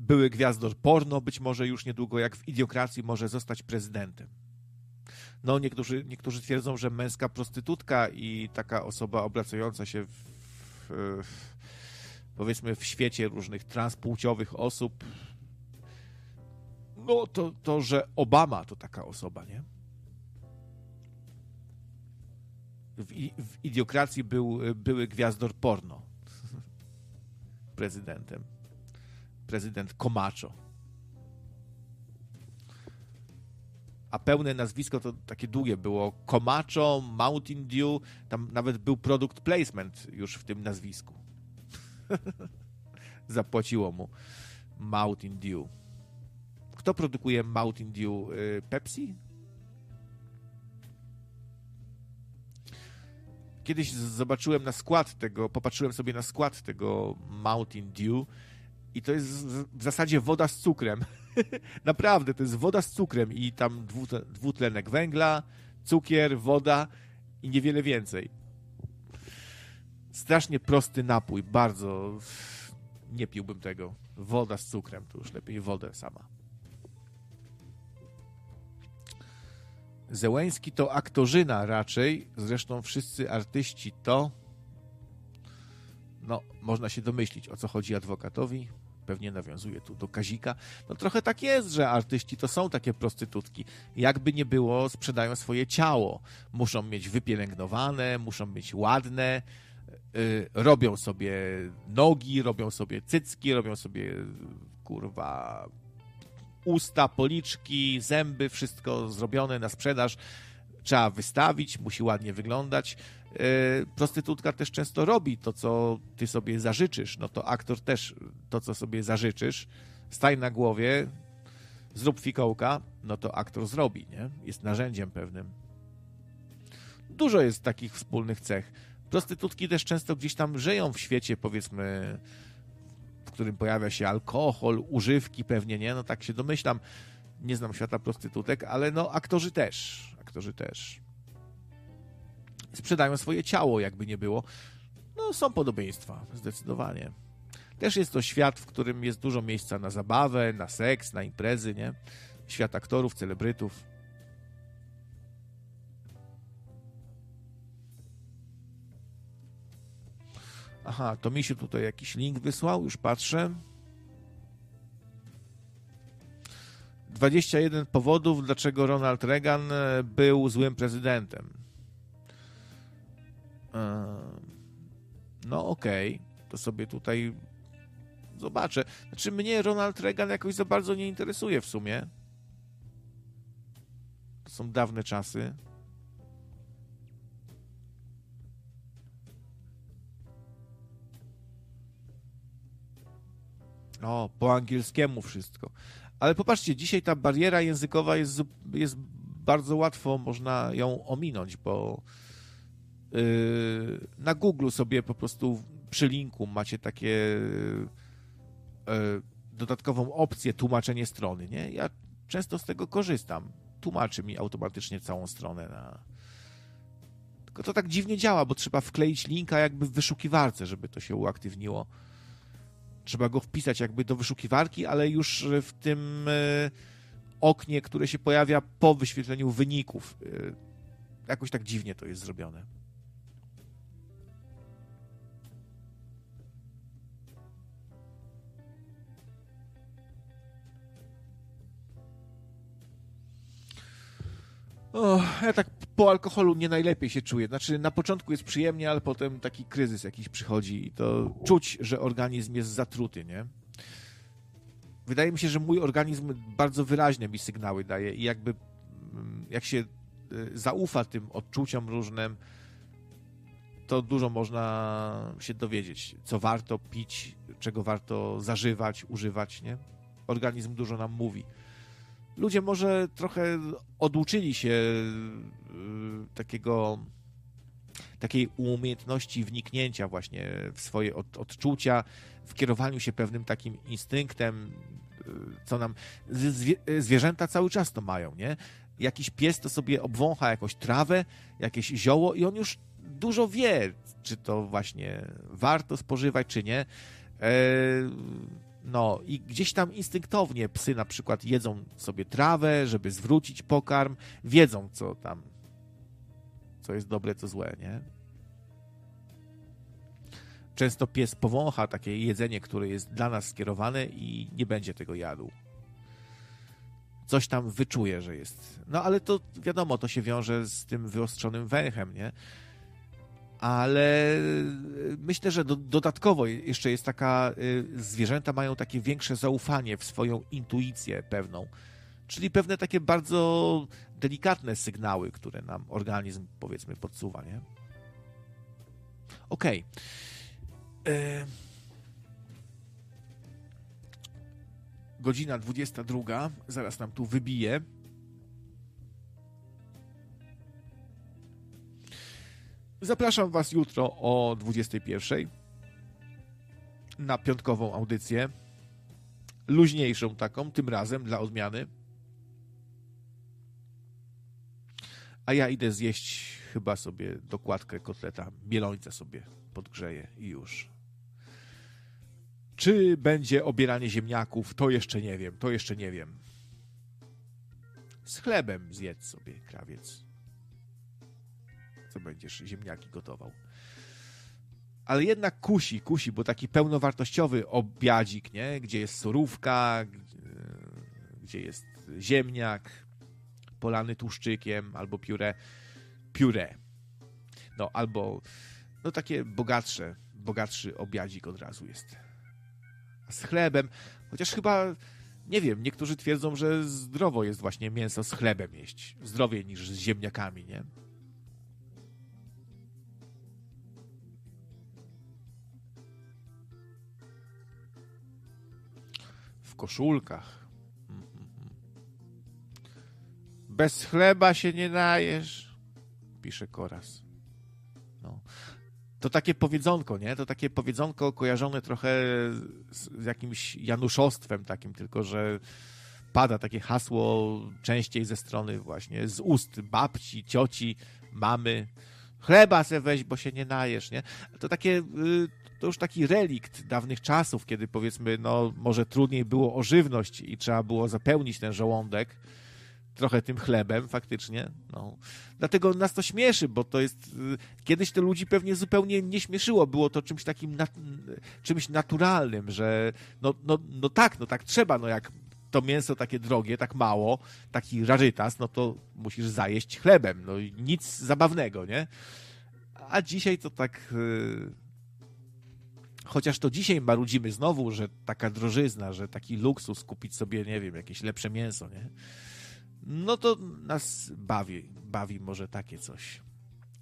Speaker 1: były gwiazdor porno, być może już niedługo jak w Idiokracji może zostać prezydentem. No niektórzy, niektórzy twierdzą, że męska prostytutka i taka osoba obracająca się w, w, powiedzmy w świecie różnych transpłciowych osób no to, to, że Obama to taka osoba, nie? W, w idiokracji był były gwiazdor porno prezydentem. Prezydent Komaczo. A pełne nazwisko to takie długie było Komaczo, Mountain Dew. Tam nawet był produkt placement już w tym nazwisku. Zapłaciło mu Mountain Dew. Kto produkuje Mountain Dew? Y, Pepsi? Kiedyś zobaczyłem na skład tego, popatrzyłem sobie na skład tego Mountain Dew i to jest w zasadzie woda z cukrem. Naprawdę, to jest woda z cukrem i tam dwutlenek węgla, cukier, woda i niewiele więcej. Strasznie prosty napój, bardzo nie piłbym tego. Woda z cukrem, to już lepiej wodę sama. Zełęński to aktorzyna raczej, zresztą wszyscy artyści to. No, można się domyślić, o co chodzi adwokatowi. Pewnie nawiązuje tu do Kazika. No trochę tak jest, że artyści to są takie prostytutki. Jakby nie było, sprzedają swoje ciało. Muszą mieć wypielęgnowane, muszą być ładne, yy, robią sobie nogi, robią sobie cycki, robią sobie kurwa usta, policzki, zęby, wszystko zrobione na sprzedaż. Trzeba wystawić, musi ładnie wyglądać. E, prostytutka też często robi to, co ty sobie zażyczysz. No to aktor też to, co sobie zażyczysz. Staj na głowie, zrób fikołka, no to aktor zrobi, nie? Jest narzędziem pewnym. Dużo jest takich wspólnych cech. Prostytutki też często gdzieś tam żyją w świecie, powiedzmy, którym pojawia się alkohol, używki pewnie, nie? No tak się domyślam. Nie znam świata prostytutek, ale no aktorzy też. Aktorzy też. Sprzedają swoje ciało, jakby nie było. No są podobieństwa, zdecydowanie. Też jest to świat, w którym jest dużo miejsca na zabawę, na seks, na imprezy, nie? Świat aktorów, celebrytów. Aha, to mi się tutaj jakiś link wysłał, już patrzę. 21 powodów, dlaczego Ronald Reagan e, był złym prezydentem. E, no okej, okay. to sobie tutaj zobaczę. Znaczy mnie Ronald Reagan jakoś za bardzo nie interesuje w sumie. To są dawne czasy. O, po angielskiemu wszystko. Ale popatrzcie, dzisiaj ta bariera językowa jest, jest bardzo łatwo, można ją ominąć, bo yy, na Google sobie po prostu przy linku macie takie yy, dodatkową opcję tłumaczenie strony, nie? Ja często z tego korzystam. Tłumaczy mi automatycznie całą stronę na... Tylko to tak dziwnie działa, bo trzeba wkleić linka jakby w wyszukiwarce, żeby to się uaktywniło trzeba go wpisać jakby do wyszukiwarki, ale już w tym e, oknie, które się pojawia po wyświetleniu wyników. E, jakoś tak dziwnie to jest zrobione. Ja tak po alkoholu nie najlepiej się czuję. Znaczy, na początku jest przyjemnie, ale potem taki kryzys jakiś przychodzi i to czuć, że organizm jest zatruty, nie? Wydaje mi się, że mój organizm bardzo wyraźnie mi sygnały daje i jakby mm, jak się y, zaufa tym odczuciom różnym, to dużo można się dowiedzieć, co warto pić, czego warto zażywać, używać, nie? Organizm dużo nam mówi ludzie może trochę oduczyli się y, takiego takiej umiejętności wniknięcia właśnie w swoje od, odczucia, w kierowaniu się pewnym takim instynktem, y, co nam zwie, zwierzęta cały czas to mają, nie? Jakiś pies to sobie obwącha jakąś trawę, jakieś zioło i on już dużo wie, czy to właśnie warto spożywać, czy nie. E, no i gdzieś tam instynktownie psy na przykład jedzą sobie trawę, żeby zwrócić pokarm, wiedzą co tam, co jest dobre, co złe, nie? Często pies powącha takie jedzenie, które jest dla nas skierowane i nie będzie tego jadł. coś tam wyczuje, że jest. No ale to wiadomo, to się wiąże z tym wyostrzonym węchem, nie? Ale myślę, że do, dodatkowo jeszcze jest taka, y, zwierzęta mają takie większe zaufanie w swoją intuicję pewną, czyli pewne takie bardzo delikatne sygnały, które nam organizm powiedzmy podsuwa, nie? Okej. Okay. E, godzina 22, zaraz nam tu wybije. Zapraszam Was jutro o 21 na piątkową audycję. Luźniejszą taką, tym razem dla odmiany. A ja idę zjeść chyba sobie dokładkę kotleta, bielońca sobie podgrzeję i już. Czy będzie obieranie ziemniaków, to jeszcze nie wiem, to jeszcze nie wiem. Z chlebem zjedz sobie, krawiec. Co będziesz ziemniaki gotował. Ale jednak kusi, kusi, bo taki pełnowartościowy obiadzik, nie? Gdzie jest surówka, gdzie jest ziemniak, polany tłuszczykiem albo pióre. Pióre. No, albo no takie bogatsze, bogatszy obiadzik od razu jest z chlebem, chociaż chyba, nie wiem, niektórzy twierdzą, że zdrowo jest właśnie mięso z chlebem jeść, zdrowiej niż z ziemniakami, nie? Koszulkach. Bez chleba się nie najesz, pisze Koras. No to takie powiedzonko, nie? To takie powiedzonko kojarzone trochę z jakimś januszostwem takim, tylko że pada takie hasło częściej ze strony właśnie z ust babci, cioci, mamy. Chleba se weź, bo się nie najesz, nie? To takie, y, to już taki relikt dawnych czasów, kiedy powiedzmy, no może trudniej było o żywność i trzeba było zapełnić ten żołądek, trochę tym chlebem faktycznie. No. Dlatego nas to śmieszy, bo to jest. Y, kiedyś to ludzi pewnie zupełnie nie śmieszyło. Było to czymś takim nat czymś naturalnym, że no, no, no tak, no tak trzeba, no jak to mięso takie drogie, tak mało, taki rarytas, no to musisz zajeść chlebem. No nic zabawnego, nie? A dzisiaj to tak. Yy... Chociaż to dzisiaj marudzimy znowu, że taka drożyzna, że taki luksus kupić sobie, nie wiem, jakieś lepsze mięso, nie? no to nas bawi, bawi może takie coś,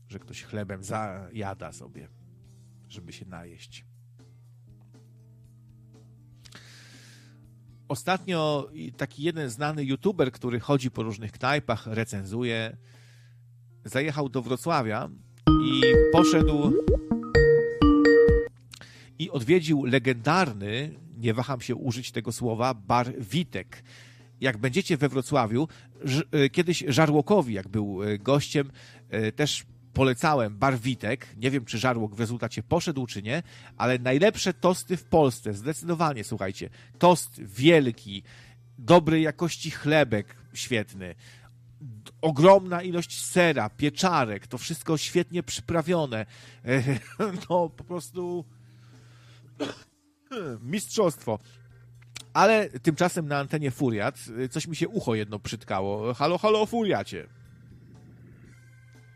Speaker 1: że ktoś chlebem zajada sobie, żeby się najeść. Ostatnio taki jeden znany youtuber, który chodzi po różnych knajpach, recenzuje, zajechał do Wrocławia i poszedł i odwiedził legendarny, nie waham się użyć tego słowa, bar Witek jak będziecie we Wrocławiu, e, kiedyś Żarłokowi, jak był e, gościem, e, też polecałem Barwitek. Nie wiem, czy Żarłok w rezultacie poszedł, czy nie, ale najlepsze tosty w Polsce, zdecydowanie, słuchajcie. Tost wielki, dobrej jakości chlebek świetny, ogromna ilość sera, pieczarek, to wszystko świetnie przyprawione. No, po prostu mistrzostwo. Ale tymczasem na antenie Furiat y, coś mi się ucho jedno przytkało. Halo, halo, Furiacie.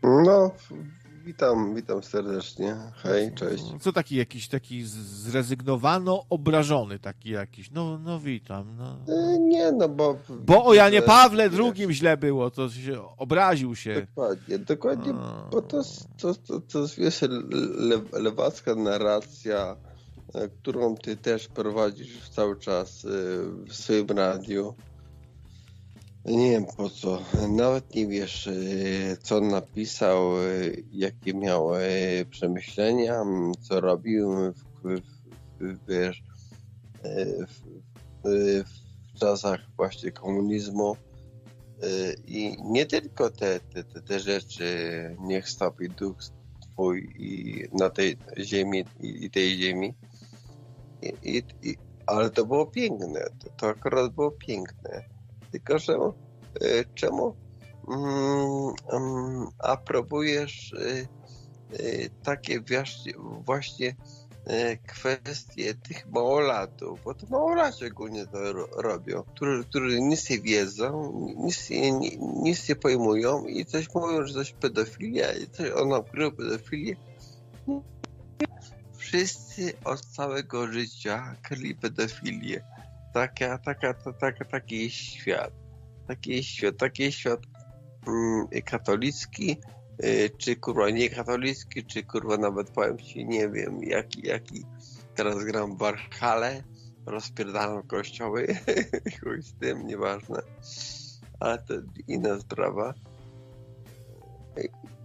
Speaker 9: No, witam, witam serdecznie. Hej, cześć.
Speaker 1: Co taki jakiś taki zrezygnowano obrażony taki jakiś. No, no witam. No.
Speaker 9: E, nie, no bo...
Speaker 1: Bo o Janie Pawle II źle było, to się obraził się.
Speaker 9: Dokładnie, dokładnie, bo to, to, to, to jest le, lewacka narracja E, którą ty też prowadzisz cały czas e, w swoim radiu. Nie wiem po co. Nawet nie wiesz, e, co napisał, jakie miał przemyślenia, co robił w, w, w, w, czasach właśnie komunizmu. I nie tylko te, te, te, te rzeczy, niech stopni duch twój i na tej ziemi i tej ziemi, i, i, ale to było piękne, to, to akurat było piękne. Tylko, że e, czemu mm, mm, aprobujesz y, y, takie właśnie, właśnie e, kwestie tych małolatów, bo to małolaci ogólnie to ro robią, którzy, którzy nic nie wiedzą, nic, nie, nic nie pojmują i coś mówią, że coś pedofilia i coś ono ukryło pedofilię. Wszyscy od całego życia kryli pedofilię. Taka, taka, taka, taka, taki świat. Taki świat, taki świat mm, katolicki, y, czy kurwa niekatolicki, czy kurwa nawet powiem ci, nie wiem, jaki, jaki teraz gram w Warhale, rozpierdalam kościoły, chuj z tym, nieważne. Ale to inna sprawa.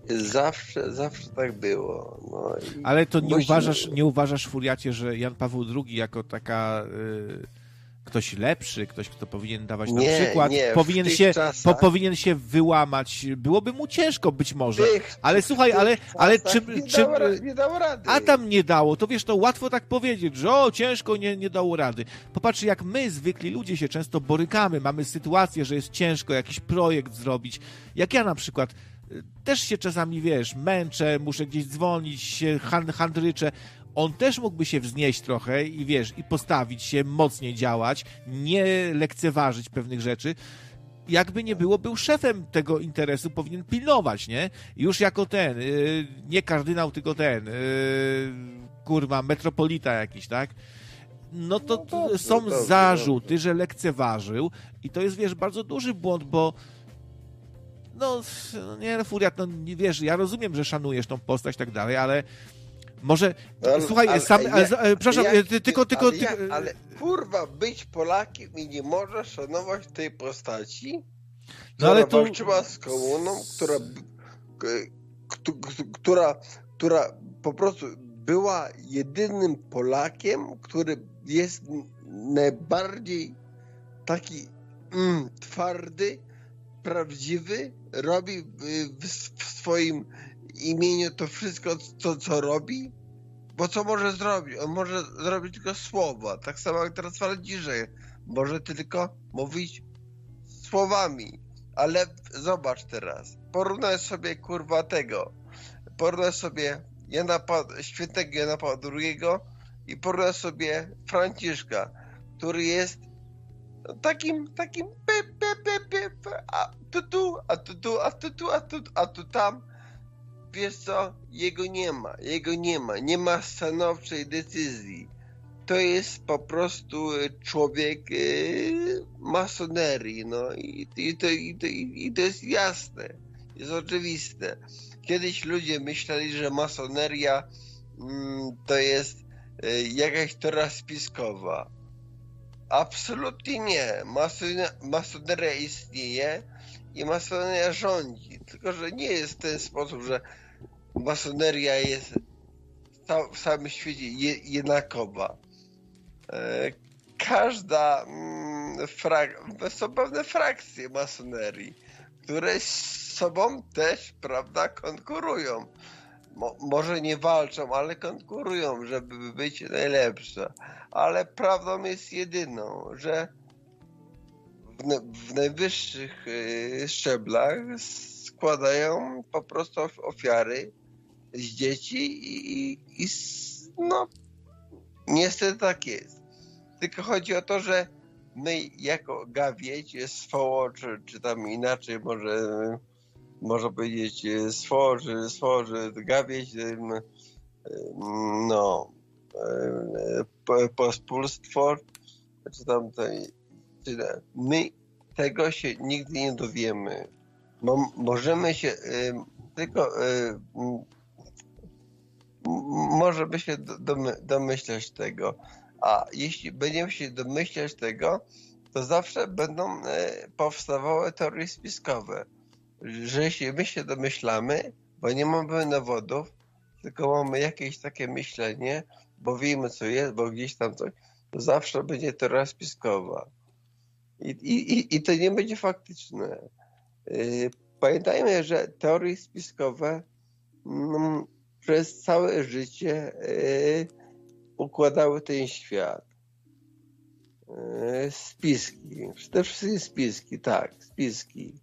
Speaker 9: Zawsze, zawsze tak było. No
Speaker 1: Ale to nie musimy... uważasz, nie uważasz, Furiacie, że Jan Paweł II jako taka... Yy ktoś lepszy, ktoś, kto powinien dawać nie, na przykład, nie, powinien, się, czasach... po, powinien się wyłamać. Byłoby mu ciężko być może. Tych, ale słuchaj, ale, ale czym...
Speaker 9: Nie,
Speaker 1: czym
Speaker 9: dało, nie dało rady.
Speaker 1: A tam nie dało. To wiesz, to łatwo tak powiedzieć, że o, ciężko, nie, nie dało rady. Popatrz, jak my, zwykli ludzie, się często borykamy. Mamy sytuację, że jest ciężko jakiś projekt zrobić. Jak ja na przykład y, też się czasami, wiesz, męczę, muszę gdzieś dzwonić, handryczę, on też mógłby się wznieść trochę i wiesz, i postawić się, mocniej działać, nie lekceważyć pewnych rzeczy. Jakby nie było, był szefem tego interesu, powinien pilnować, nie? Już jako ten, yy, nie kardynał, tylko ten, yy, kurwa, metropolita jakiś, tak? No to, no to są to, zarzuty, że lekceważył i to jest, wiesz, bardzo duży błąd, bo no, nie, no, Furiat, no, wiesz, ja rozumiem, że szanujesz tą postać i tak dalej, ale może, ale, słuchaj, ale, sam, ale, ale, przepraszam, jak, ty, tylko, tylko...
Speaker 9: Ale, ty... ale kurwa, być Polakiem i nie możesz szanować tej postaci, no, ale to... walczyła z komuną, która, która, która po prostu była jedynym Polakiem, który jest najbardziej taki mm, twardy, prawdziwy, robi w, w swoim imieniu to wszystko, to co robi? Bo co może zrobić? On może zrobić tylko słowa. Tak samo jak teraz że Może tylko mówić słowami. Ale zobacz teraz. Porównaj sobie kurwa tego. Porównaj sobie Jana pa świętego Jana Pawła II i porównaj sobie Franciszka, który jest takim, takim a tu tu, a tu tu, a tu tu, a tu, a tu tam wiesz co, jego nie ma, jego nie ma, nie ma stanowczej decyzji. To jest po prostu e, człowiek e, masonerii, no i, i, to, i, to, i to jest jasne, jest oczywiste. Kiedyś ludzie myśleli, że masoneria mm, to jest e, jakaś tora spiskowa. Absolutnie nie. masoneria istnieje i masoneria rządzi. Tylko, że nie jest w ten sposób, że masoneria jest w całym świecie jednakowa. E, każda mm, frak... są pewne frakcje masonerii, które z sobą też, prawda, konkurują. Mo może nie walczą, ale konkurują, żeby być najlepsze. Ale prawdą jest jedyną, że w, w najwyższych y, szczeblach składają po prostu ofiary z dzieci i, i no niestety tak jest. Tylko chodzi o to, że my jako gawieć, swoło, czy, czy tam inaczej może można powiedzieć swoży, swoży, gawieć, no pospólstwo, czy tam czy my tego się nigdy nie dowiemy. Mo, możemy się tylko y, możemy się domyślać tego. A jeśli będziemy się domyślać tego, to zawsze będą e, powstawały teorie spiskowe. Że my się domyślamy, bo nie mamy dowodów, tylko mamy jakieś takie myślenie, bo wiemy co jest, bo gdzieś tam coś, to zawsze będzie teoria spiskowa. I, i, i to nie będzie faktyczne. E, pamiętajmy, że teorie spiskowe mm, przez całe życie e, układały ten świat. E, spiski, przede wszystkim spiski, tak, spiski.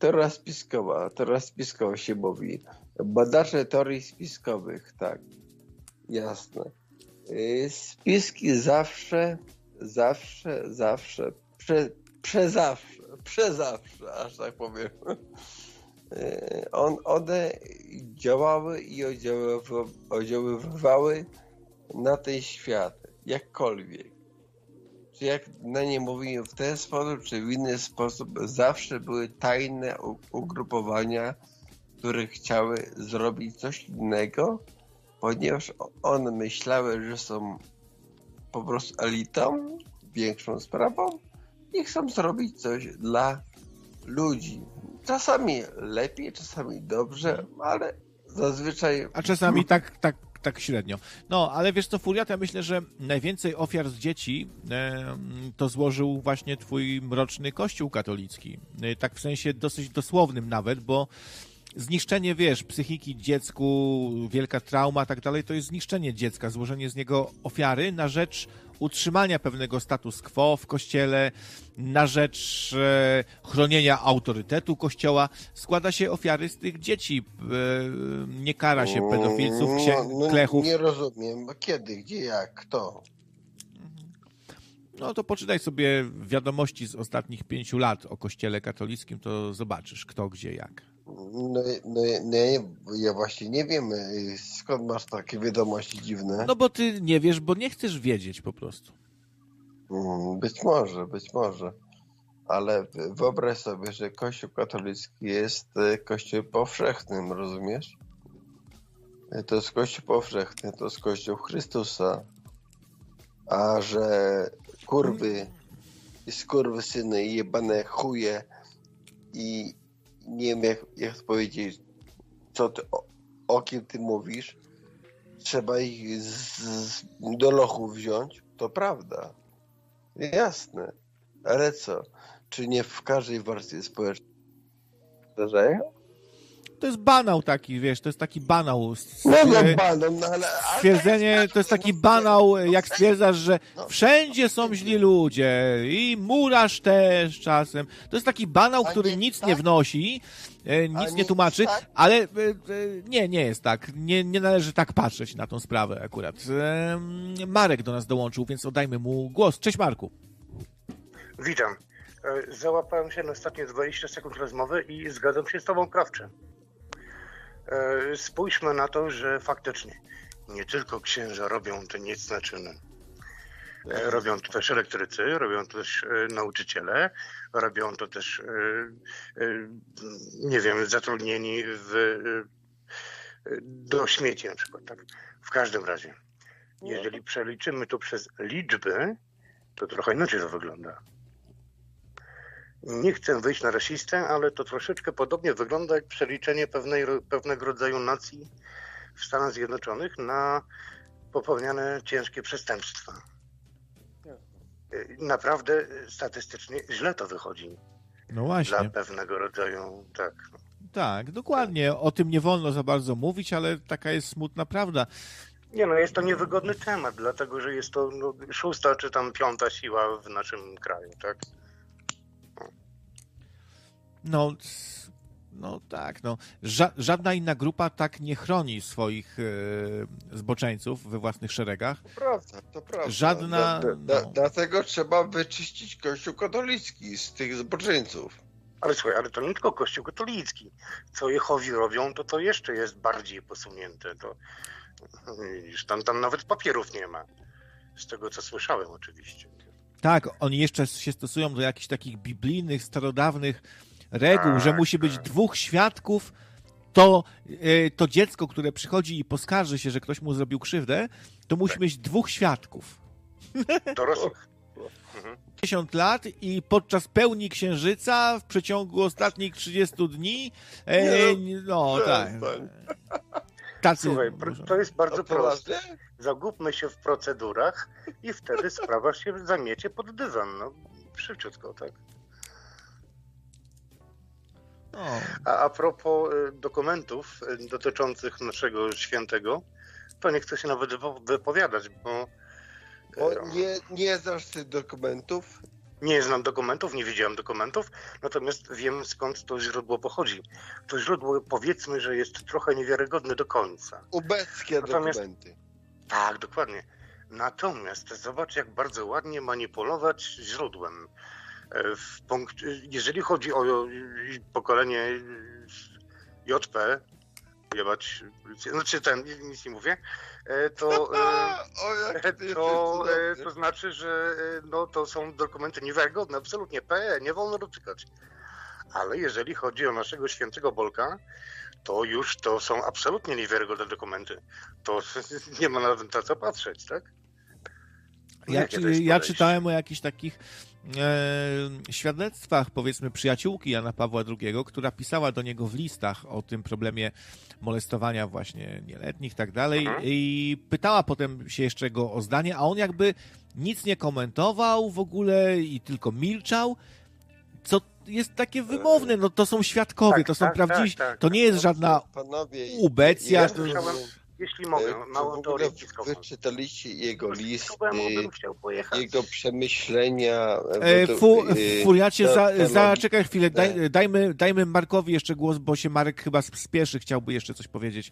Speaker 9: Teoria spiskowa, teoria spiskowa się mówi. Badacze teorii spiskowych, tak, jasne. Y, spiski zawsze, zawsze, zawsze, prze, przezawsze, przezawsze, aż tak powiem. Y, on, one działały i oddziaływały na ten świat, jakkolwiek. Czy jak na nie mówimy w ten sposób, czy w inny sposób, zawsze były tajne ugrupowania, które chciały zrobić coś innego, ponieważ one myślały, że są po prostu elitą, większą sprawą i chcą zrobić coś dla ludzi. Czasami lepiej, czasami dobrze, ale zazwyczaj...
Speaker 1: A czasami tak, tak, tak średnio. No, ale wiesz co, Furiat, ja myślę, że najwięcej ofiar z dzieci e, to złożył właśnie twój mroczny kościół katolicki. E, tak w sensie dosyć dosłownym nawet, bo zniszczenie, wiesz, psychiki dziecku, wielka trauma, tak dalej, to jest zniszczenie dziecka, złożenie z niego ofiary na rzecz utrzymania pewnego status quo w kościele, na rzecz e, chronienia autorytetu kościoła. Składa się ofiary z tych dzieci. E, nie kara się pedofilców, księ, no, no, klechów.
Speaker 9: Nie rozumiem. Kiedy, gdzie, jak, kto?
Speaker 1: No to poczytaj sobie wiadomości z ostatnich pięciu lat o kościele katolickim, to zobaczysz kto, gdzie, jak.
Speaker 9: No, no, nie, ja właśnie nie wiem, y, skąd masz takie wiadomości dziwne.
Speaker 1: No bo ty nie wiesz, bo nie chcesz wiedzieć po prostu.
Speaker 9: Mm, być może, być może. Ale wyobraź sobie, że Kościół katolicki jest y, Kościołem powszechnym, rozumiesz? Y, to jest Kościół powszechny, to jest Kościół Chrystusa. A że kurwy i skurwysyny i jebane chuje i nie wiem jak, jak powiedzieć, co ty, o, o kim ty mówisz, trzeba ich z, z, do lochu wziąć, to prawda. Jasne. Ale co? Czy nie w każdej warstwie społecznej zdarzają?
Speaker 1: To jest banał taki, wiesz, to jest taki banał.
Speaker 9: No, no, banał, no ale...
Speaker 1: Stwierdzenie, to jest taki banał, jak stwierdzasz, że no. wszędzie są źli ludzie i murarz też czasem. To jest taki banał, który nic nie tak? wnosi, e, nic nie tłumaczy, tak? ale e, e, nie, nie jest tak. Nie, nie należy tak patrzeć na tą sprawę akurat. Marek do nas dołączył, więc oddajmy mu głos. Cześć Marku.
Speaker 10: Witam. Załapałem się na ostatnie 20 sekund rozmowy i zgadzam się z tobą krawcze. E, spójrzmy na to, że faktycznie nie tylko księża robią te niecne czyny. E, robią to też elektrycy, robią to też e, nauczyciele, robią to też, nie wiem, zatrudnieni w, do śmieci na przykład. Tak? W każdym razie, jeżeli przeliczymy to przez liczby, to trochę inaczej to wygląda. Nie chcę wyjść na rasistę, ale to troszeczkę podobnie wygląda jak przeliczenie pewnej, pewnego rodzaju nacji w Stanach Zjednoczonych na popełniane ciężkie przestępstwa. Naprawdę statystycznie źle to wychodzi.
Speaker 1: No właśnie.
Speaker 10: Dla pewnego rodzaju, tak.
Speaker 1: Tak, dokładnie. O tym nie wolno za bardzo mówić, ale taka jest smutna prawda.
Speaker 10: Nie no, jest to niewygodny temat, dlatego że jest to no, szósta czy tam piąta siła w naszym kraju, tak?
Speaker 1: No, no tak, no. Ża żadna inna grupa tak nie chroni swoich e, zboczeńców we własnych szeregach.
Speaker 9: To prawda, to prawda.
Speaker 1: Żadna. Da,
Speaker 9: da, no. Dlatego trzeba wyczyścić Kościół katolicki z tych zboczeńców.
Speaker 10: Ale słuchaj, ale to nie tylko Kościół katolicki. Co Jehowi robią, to to jeszcze jest bardziej posunięte. To, widzisz, tam, tam nawet papierów nie ma. Z tego, co słyszałem oczywiście.
Speaker 1: Tak, oni jeszcze się stosują do jakichś takich biblijnych, starodawnych reguł, że musi być dwóch świadków, to, e, to dziecko, które przychodzi i poskarży się, że ktoś mu zrobił krzywdę, to musi mieć dwóch świadków.
Speaker 10: Dorosłych.
Speaker 1: 50 lat i podczas pełni księżyca w przeciągu ostatnich 30 dni. E, no, tak.
Speaker 10: Tacy, Słuchaj, to jest bardzo proste. Zagubmy się w procedurach i wtedy sprawa się zamiecie pod dywan. No, szybciutko, tak. A, a propos y, dokumentów y, dotyczących naszego świętego, to nie chcę się nawet wypowiadać, bo...
Speaker 9: bo y, nie, nie znasz tych dokumentów?
Speaker 10: Nie znam dokumentów, nie widziałem dokumentów, natomiast wiem skąd to źródło pochodzi. To źródło powiedzmy, że jest trochę niewiarygodne do końca.
Speaker 9: Ubeckie natomiast, dokumenty.
Speaker 10: Tak, dokładnie. Natomiast zobacz, jak bardzo ładnie manipulować źródłem. E, w punkt, jeżeli chodzi o pokolenie JP, jebać, znaczy ten, nic nie mówię, e, to, e, to, to znaczy, że no, to są dokumenty niewiarygodne, absolutnie PE, nie wolno dotykać. Ale jeżeli chodzi o naszego świętego Bolka, to już to są absolutnie niewiarygodne dokumenty. To nie ma nawet na co patrzeć, tak?
Speaker 1: Ja, ja czytałem o jakichś takich e, świadectwach, powiedzmy, przyjaciółki Jana Pawła II, która pisała do niego w listach o tym problemie molestowania właśnie nieletnich i tak dalej mhm. i pytała potem się jeszcze go o zdanie, a on jakby nic nie komentował w ogóle i tylko milczał, co jest takie wymowne, no to są świadkowie, tak, to są tak, prawdziwi, tak, tak, to nie jest żadna Panowie, ubecja. Ja.
Speaker 10: Jeśli mogę,
Speaker 9: e, małą teorię Wyczytaliście jego listy, jego przemyślenia.
Speaker 1: E, fu, e, furiacie, za, za, czekaj chwilę, daj, tak. dajmy, dajmy Markowi jeszcze głos, bo się Marek chyba spieszy, chciałby jeszcze coś powiedzieć.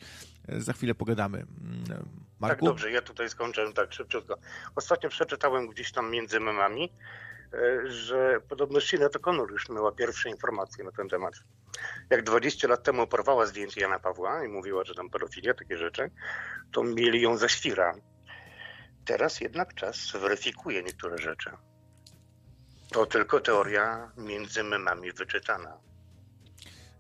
Speaker 1: E, za chwilę pogadamy. Mm, Marku?
Speaker 10: Tak, dobrze, ja tutaj skończę tak szybciutko. Ostatnio przeczytałem gdzieś tam między memami, E, że podobno Sinead O'Connor już miała pierwsze informacje na ten temat. Jak 20 lat temu porwała zdjęcie Jana Pawła i mówiła, że tam pedofilia, takie rzeczy, to mieli ją za świra. Teraz jednak czas weryfikuje niektóre rzeczy. To tylko teoria między memami wyczytana.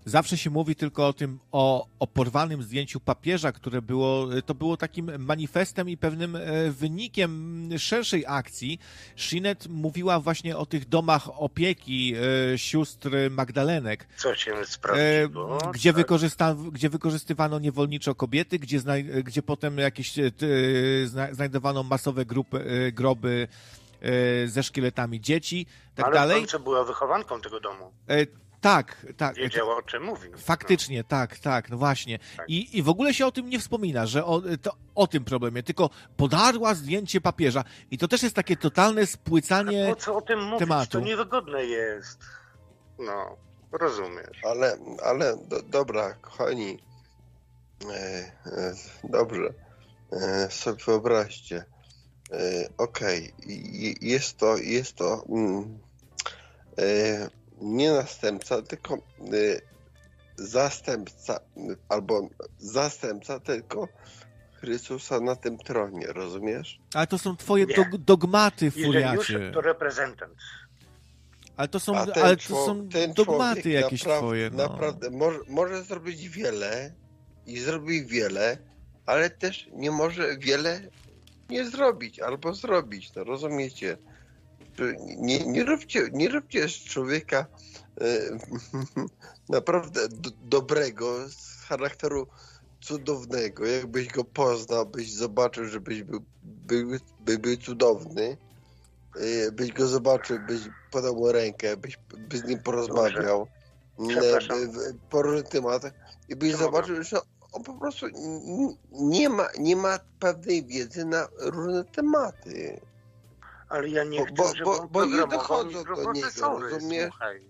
Speaker 1: Zawsze się mówi tylko o tym, o, o porwanym zdjęciu papieża, które było, to było takim manifestem i pewnym e, wynikiem szerszej akcji. Shinet mówiła właśnie o tych domach opieki e, sióstr Magdalenek.
Speaker 10: Co się sprawdziło?
Speaker 1: E, gdzie, tak. wykorzysta, gdzie wykorzystywano niewolniczo kobiety, gdzie, gdzie potem jakieś znajdowano masowe grupy, groby ze szkieletami dzieci, tak
Speaker 10: Ale
Speaker 1: dalej.
Speaker 10: Ale była wychowanką tego domu.
Speaker 1: Tak, tak.
Speaker 10: Wiedziała o czym mówi.
Speaker 1: Faktycznie, no. tak, tak, no właśnie. Tak. I, I w ogóle się o tym nie wspomina, że o, to, o tym problemie, tylko podarła zdjęcie papieża. I to też jest takie totalne spłycanie
Speaker 10: A po co o tym mówić? Tematu. To niewygodne jest. No, rozumiesz.
Speaker 9: Ale, ale do, dobra, kochani. E, e, dobrze. E, sobie wyobraźcie. E, Okej, okay. jest to, jest to. Mm, e, nie następca, tylko y, zastępca, albo zastępca tylko Chrystusa na tym tronie, rozumiesz?
Speaker 1: Ale to są twoje dog dogmaty, furiacie.
Speaker 10: to reprezentant.
Speaker 1: Ale to są, ale to są dogmaty jakieś
Speaker 9: naprawdę,
Speaker 1: twoje.
Speaker 9: No. Naprawdę, może, może zrobić wiele i zrobi wiele, ale też nie może wiele nie zrobić albo zrobić, no rozumiecie? Nie, nie, róbcie, nie róbcie z człowieka e, naprawdę do, dobrego, z charakteru cudownego. Jakbyś go poznał, byś zobaczył, że byś był, był, by był cudowny, e, byś go zobaczył, byś podał mu rękę, byś, z nim porozmawiał po różnych tematach i byś zobaczył, że on po prostu nie ma, nie ma pewnej wiedzy na różne tematy
Speaker 10: ale ja nie chcę, bo, żeby bo, on bo nie dochodzą do niego, rozumiesz? Słuchaj.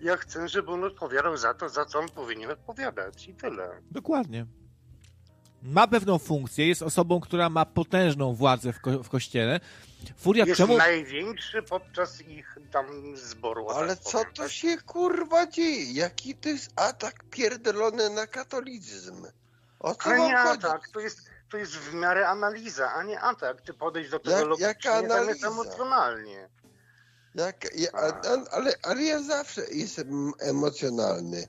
Speaker 10: Ja chcę, żeby on odpowiadał za to, za co on powinien odpowiadać i tyle.
Speaker 1: Dokładnie. Ma pewną funkcję, jest osobą, która ma potężną władzę w, ko w kościele.
Speaker 10: Furia jest czemu... największy podczas ich tam zboru.
Speaker 9: Ale tak co powiem, to tak? się kurwa dzieje? Jaki to jest atak pierdolony na katolicyzm? O co
Speaker 10: Ale nie chodzi? atak, to jest to jest w miarę analiza, a nie atak. Ty podejść do tego Jak, logicznie, analiza? emocjonalnie.
Speaker 9: Jak, ja, ale, ale ja zawsze jestem emocjonalny.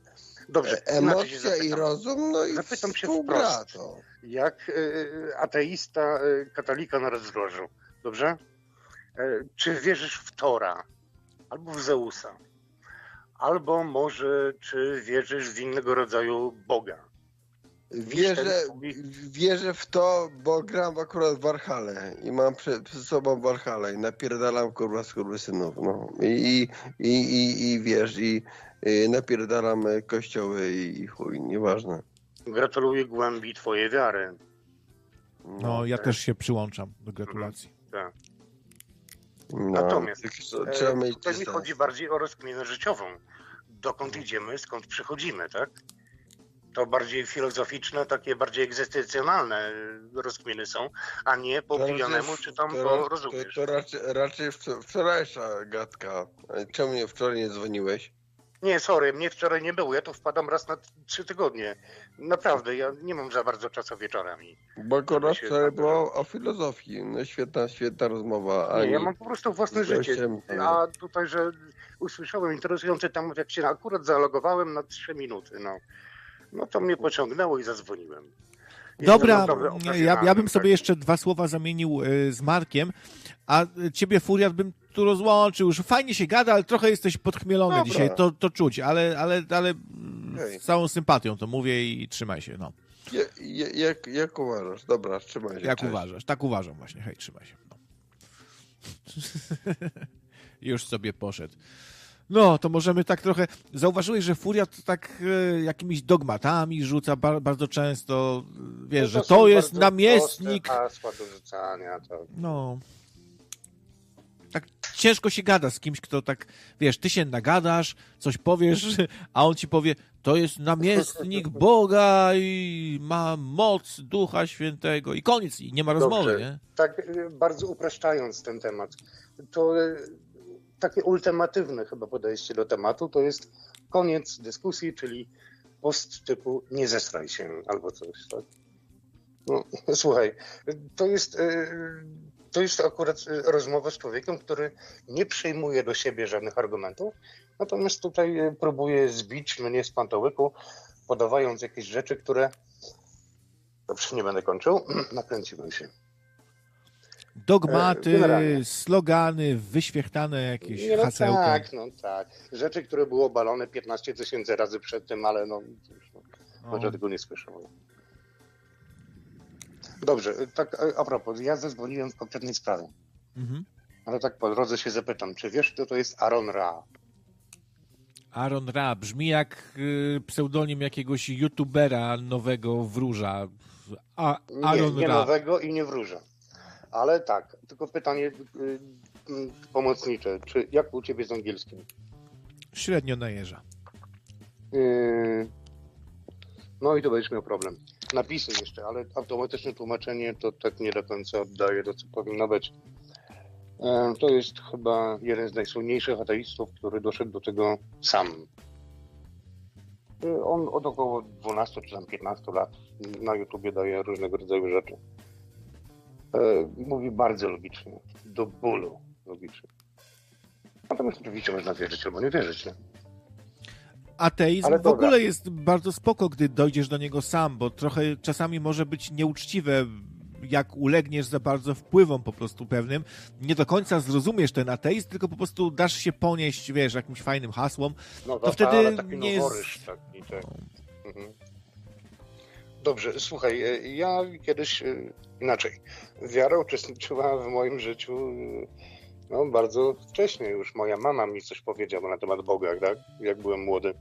Speaker 10: Dobrze,
Speaker 9: e, Emocja i rozum, no i Zapytam się wprost, to.
Speaker 10: jak y, ateista y, katolika na rozdrożu, dobrze? Y, czy wierzysz w Tora albo w Zeusa? Albo może czy wierzysz w innego rodzaju Boga?
Speaker 9: Wierzę, wierzę w to, bo gram akurat w Warhale i mam przed, przed sobą Warhale i napierdalam kurwa synów, no. I, i, i, i wiesz, i, i napierdalam kościoły i chuj, nieważne.
Speaker 10: Gratuluję głębi twojej wiary.
Speaker 1: No, no ja tak. też się przyłączam do gratulacji.
Speaker 10: Mhm, tak. No, Natomiast trzeba mieć tutaj mi chodzi bardziej o rozkminę życiową. Dokąd idziemy, skąd przychodzimy, tak? To bardziej filozoficzne, takie bardziej egzystencjonalne rozkminy są, a nie po pijanemu czy tam po rozumiesz.
Speaker 9: To, to raczej, raczej wczorajsza gadka. Czemu mnie wczoraj nie dzwoniłeś?
Speaker 10: Nie, sorry, mnie wczoraj nie było. Ja tu wpadam raz na trzy tygodnie. Naprawdę, ja nie mam za bardzo czasu wieczorami.
Speaker 9: Bo akurat wczoraj było o filozofii. No świetna, świetna rozmowa.
Speaker 10: Nie, ja mam po prostu własne życie. A tutaj, że usłyszałem interesujący temat, jak się akurat zalogowałem na trzy minuty, no. No to mnie pociągnęło i zadzwoniłem.
Speaker 1: Dobra, ja, ja bym sobie jeszcze dwa słowa zamienił y, z Markiem, a ciebie, Furiat, bym tu rozłączył. Już fajnie się gada, ale trochę jesteś podchmielony Dobra. dzisiaj, to, to czuć, ale, ale, ale z całą sympatią to mówię i trzymaj się, no.
Speaker 9: Je, jak, jak uważasz? Dobra, trzymaj się.
Speaker 1: Jak cześć. uważasz? Tak uważam właśnie, hej, trzymaj się. No. Już sobie poszedł. No, to możemy tak trochę. Zauważyłeś, że Furia to tak e, jakimiś dogmatami rzuca ba bardzo często. Wiesz, no to że to jest namiestnik.
Speaker 10: Hasła do rzucania, to...
Speaker 1: No. Tak ciężko się gada z kimś, kto tak, wiesz, ty się nagadasz, coś powiesz, a on ci powie, to jest namiestnik Boga i ma moc Ducha Świętego i koniec, i nie ma rozmowy, Dobrze. nie?
Speaker 10: Tak e, bardzo upraszczając ten temat, to e, takie ultimatywne chyba podejście do tematu, to jest koniec dyskusji, czyli post typu nie zestraj się albo coś, tak? No, słuchaj, to jest, e, to jest akurat rozmowa z człowiekiem, który nie przyjmuje do siebie żadnych argumentów, natomiast tutaj próbuje zbić mnie z pantołyku, podawając jakieś rzeczy, które... Dobrze, nie będę kończył, nakręciłem się
Speaker 1: dogmaty, Generalnie. slogany, wyświechtane jakieś nie, no hasełka.
Speaker 10: Tak, no tak. Rzeczy, które były obalone 15 tysięcy razy przed tym, ale no, może tego nie słyszę. Dobrze, tak a propos, ja zadzwoniłem w konkretnej sprawie. Mhm. Ale tak po drodze się zapytam, czy wiesz, kto to jest Aaron Ra?
Speaker 1: Aaron Ra brzmi jak y, pseudonim jakiegoś youtubera nowego wróża. A, Aaron
Speaker 10: nie, nie Ra. nowego i nie wróża. Ale tak, tylko pytanie y, y, pomocnicze. Czy jak u ciebie z angielskim?
Speaker 1: Średnio najeża.
Speaker 10: Yy, no i to będziesz miał problem. Napisy jeszcze, ale automatyczne tłumaczenie to tak nie do końca oddaje to, co powinno być. Yy, to jest chyba jeden z najsłynniejszych ateistów, który doszedł do tego sam. Yy, on od około 12 czy tam 15 lat na YouTubie daje różnego rodzaju rzeczy. E, mówi bardzo logicznie, do bólu logicznie. Natomiast oczywiście można wierzyć albo nie wierzyć. Nie?
Speaker 1: Ateizm Ale w ogóle jest bardzo spoko, gdy dojdziesz do niego sam, bo trochę czasami może być nieuczciwe, jak ulegniesz za bardzo wpływom po prostu pewnym, nie do końca zrozumiesz ten ateizm, tylko po prostu dasz się ponieść, wiesz, jakimś fajnym hasłom, no, to, wtedy taki nie jest... Taki, tak.
Speaker 10: mhm. Dobrze, słuchaj, e, ja kiedyś e, inaczej. Wiara uczestniczyła w moim życiu e, no, bardzo wcześnie już. Moja mama mi coś powiedziała na temat Boga, tak? jak byłem młody.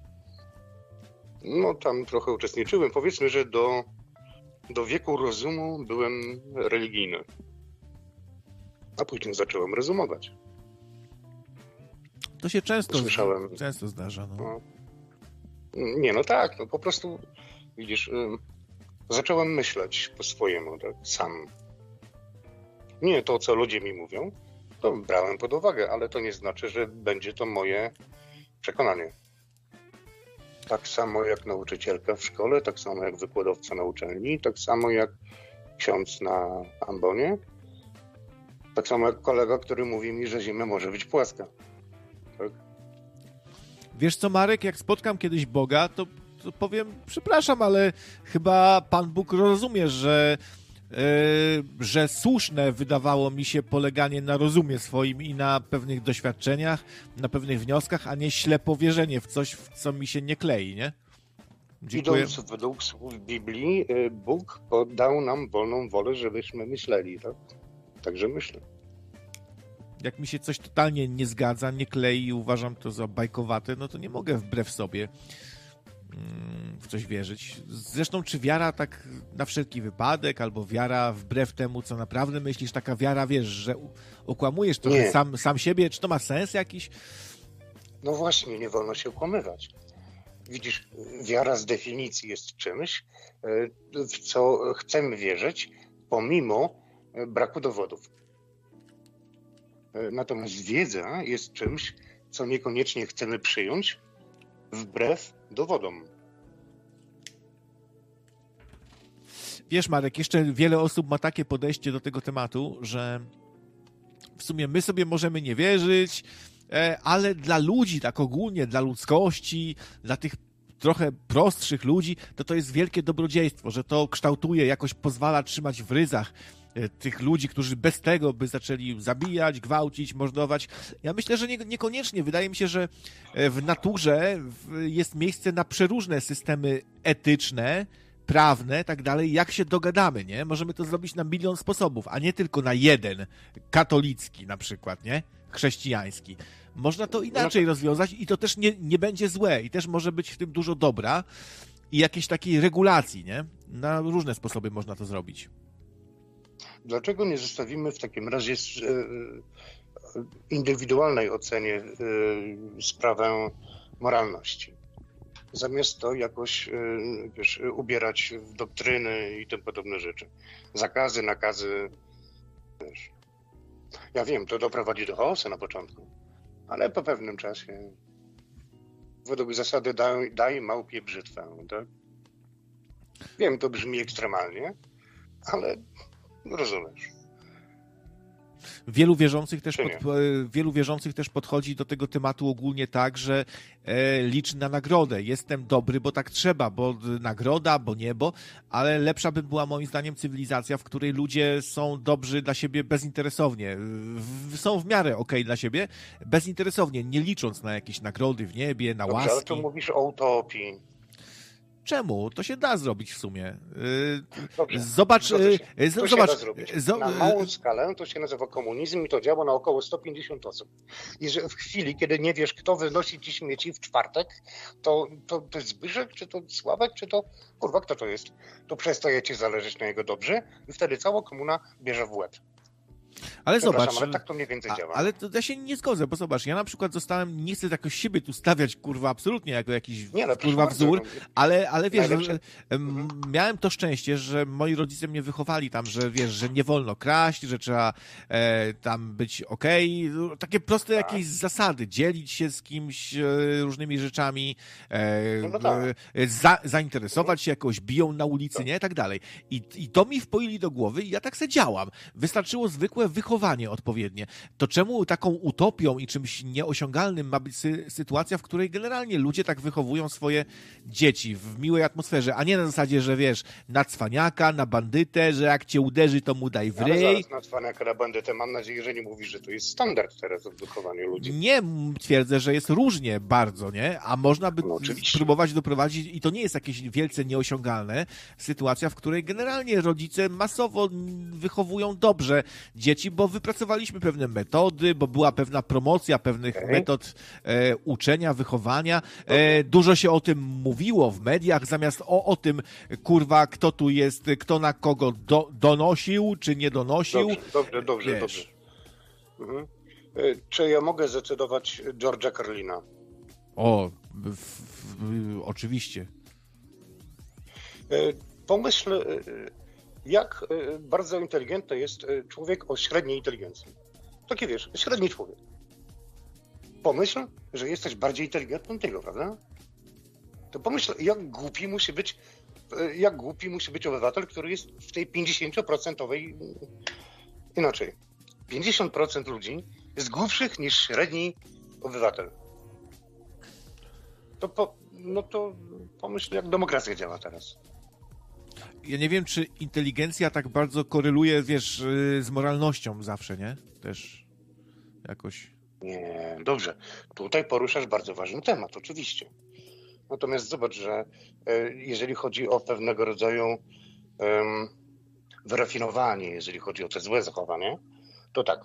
Speaker 10: No tam trochę uczestniczyłem. Powiedzmy, że do, do wieku rozumu byłem religijny. A później zacząłem rozumować.
Speaker 1: To się często, Słyszałem. często zdarza. No. no.
Speaker 10: Nie, no tak, no po prostu widzisz, zacząłem myśleć po swojemu, tak, sam. Nie to, co ludzie mi mówią, to brałem pod uwagę, ale to nie znaczy, że będzie to moje przekonanie. Tak samo jak nauczycielka w szkole, tak samo jak wykładowca na uczelni, tak samo jak ksiądz na ambonie, tak samo jak kolega, który mówi mi, że Ziemia może być płaska. Tak?
Speaker 1: Wiesz co, Marek, jak spotkam kiedyś Boga, to powiem, przepraszam, ale chyba Pan Bóg rozumie, że Yy, że słuszne wydawało mi się poleganie na rozumie swoim i na pewnych doświadczeniach, na pewnych wnioskach, a nie ślepo wierzenie w coś, w co mi się nie klei, nie?
Speaker 10: Dziękuję. Idąc według słów Biblii, y, Bóg dał nam wolną wolę, żebyśmy myśleli, tak? Także myślę.
Speaker 1: Jak mi się coś totalnie nie zgadza, nie klei i uważam to za bajkowate, no to nie mogę wbrew sobie w coś wierzyć. Zresztą, czy wiara tak na wszelki wypadek, albo wiara wbrew temu, co naprawdę myślisz, taka wiara, wiesz, że okłamujesz trochę sam, sam siebie, czy to ma sens jakiś?
Speaker 10: No właśnie, nie wolno się okłamywać. Widzisz, wiara z definicji jest czymś, w co chcemy wierzyć, pomimo braku dowodów. Natomiast wiedza jest czymś, co niekoniecznie chcemy przyjąć, wbrew dowodom.
Speaker 1: Wiesz, Marek, jeszcze wiele osób ma takie podejście do tego tematu, że w sumie my sobie możemy nie wierzyć, e, ale dla ludzi, tak ogólnie, dla ludzkości, dla tych trochę prostszych ludzi, to to jest wielkie dobrodziejstwo, że to kształtuje, jakoś pozwala trzymać w ryzach tych ludzi, którzy bez tego by zaczęli zabijać, gwałcić, mordować. Ja myślę, że nie, niekoniecznie. Wydaje mi się, że e, w naturze jest miejsce na przeróżne systemy etyczne, prawne, tak dalej, jak się dogadamy, nie? Możemy to zrobić na milion sposobów, a nie tylko na jeden, katolicki na przykład, nie? Chrześcijański. Można to inaczej no. rozwiązać i to też nie, nie będzie złe i też może być w tym dużo dobra i jakiejś takiej regulacji, nie? Na różne sposoby można to zrobić.
Speaker 10: Dlaczego nie zostawimy w takim razie e, indywidualnej ocenie e, sprawę moralności? zamiast to jakoś wiesz, ubierać w doktryny i tym podobne rzeczy. Zakazy, nakazy. Wiesz. Ja wiem, to doprowadzi do chaosu na początku, ale po pewnym czasie według zasady daj, daj małpie brzytwę. Tak? Wiem, to brzmi ekstremalnie, ale rozumiesz.
Speaker 1: Wielu wierzących też, pod, wielu wierzących też podchodzi do tego tematu ogólnie tak, że e, liczy na nagrodę. Jestem dobry, bo tak trzeba, bo nagroda, bo niebo, ale lepsza by była moim zdaniem cywilizacja, w której ludzie są dobrzy dla siebie bezinteresownie. W, są w miarę okej okay dla siebie, bezinteresownie, nie licząc na jakieś nagrody w niebie, na Dobrze, łaski. Ale
Speaker 10: tu mówisz o utopii.
Speaker 1: Czemu? To się da zrobić w sumie. Dobrze. Zobacz, to się,
Speaker 10: to zobacz. Się na małą skalę to się nazywa komunizm i to działa na około 150 osób. I że w chwili, kiedy nie wiesz, kto wynosi ci śmieci w czwartek, to, to, to jest Zbyszek, czy to Sławek, czy to kurwa, kto to jest? To przestaje ci zależeć na jego dobrze i wtedy cała komuna bierze w łeb.
Speaker 1: Ale zobacz.
Speaker 10: Ale tak to mniej więcej działa.
Speaker 1: Ale to ja się nie zgodzę, bo zobacz, ja na przykład zostałem, nie chcę jakoś siebie tu stawiać, kurwa, absolutnie jako jakiś nie, no, kurwa wzór, ale, ale wiesz, że, mhm. miałem to szczęście, że moi rodzice mnie wychowali tam, że wiesz, że nie wolno kraść, że trzeba e, tam być okej, okay. takie proste tak. jakieś zasady, dzielić się z kimś e, różnymi rzeczami, e, no, no tak. E, za, zainteresować się jakoś, biją na ulicy, tak. nie, tak dalej. I, I to mi wpoili do głowy i ja tak se działam. Wystarczyło zwykłe wychowanie odpowiednie. To czemu taką utopią i czymś nieosiągalnym ma być sy sytuacja, w której generalnie ludzie tak wychowują swoje dzieci w miłej atmosferze, a nie na zasadzie, że wiesz, na cwaniaka, na bandytę, że jak cię uderzy, to mu daj w ryj. Ale
Speaker 10: na cwaniaka, na bandytę mam nadzieję, że nie mówisz, że to jest standard teraz w wychowaniu ludzi.
Speaker 1: Nie, twierdzę, że jest różnie bardzo, nie? A można by no, spróbować doprowadzić, i to nie jest jakieś wielce nieosiągalne, sytuacja, w której generalnie rodzice masowo wychowują dobrze dzieci, dzieci, bo wypracowaliśmy pewne metody, bo była pewna promocja pewnych okay. metod e, uczenia, wychowania. E, dużo się o tym mówiło w mediach, zamiast o, o tym, kurwa, kto tu jest, kto na kogo do, donosił, czy nie donosił.
Speaker 10: Dobrze, dobrze, dobrze. Wiesz. dobrze. Mhm. E, czy ja mogę zdecydować George'a Carlina?
Speaker 1: O, w, w, oczywiście.
Speaker 10: E, pomyśl e, jak e, bardzo inteligentny jest e, człowiek o średniej inteligencji. Taki wiesz, średni człowiek. Pomyśl, że jesteś bardziej inteligentny od niego, prawda? To pomyśl, jak głupi musi być, e, jak głupi musi być obywatel, który jest w tej 50% inaczej. 50% ludzi jest głupszych niż średni obywatel. To po, no to pomyśl, jak demokracja działa teraz
Speaker 1: ja nie wiem, czy inteligencja tak bardzo koreluje, wiesz, y, z moralnością zawsze, nie? Też jakoś.
Speaker 10: Nie, dobrze. Tutaj poruszasz bardzo ważny temat, oczywiście. Natomiast zobacz, że e, jeżeli chodzi o pewnego rodzaju um, wyrafinowanie, jeżeli chodzi o te złe zachowanie, to tak.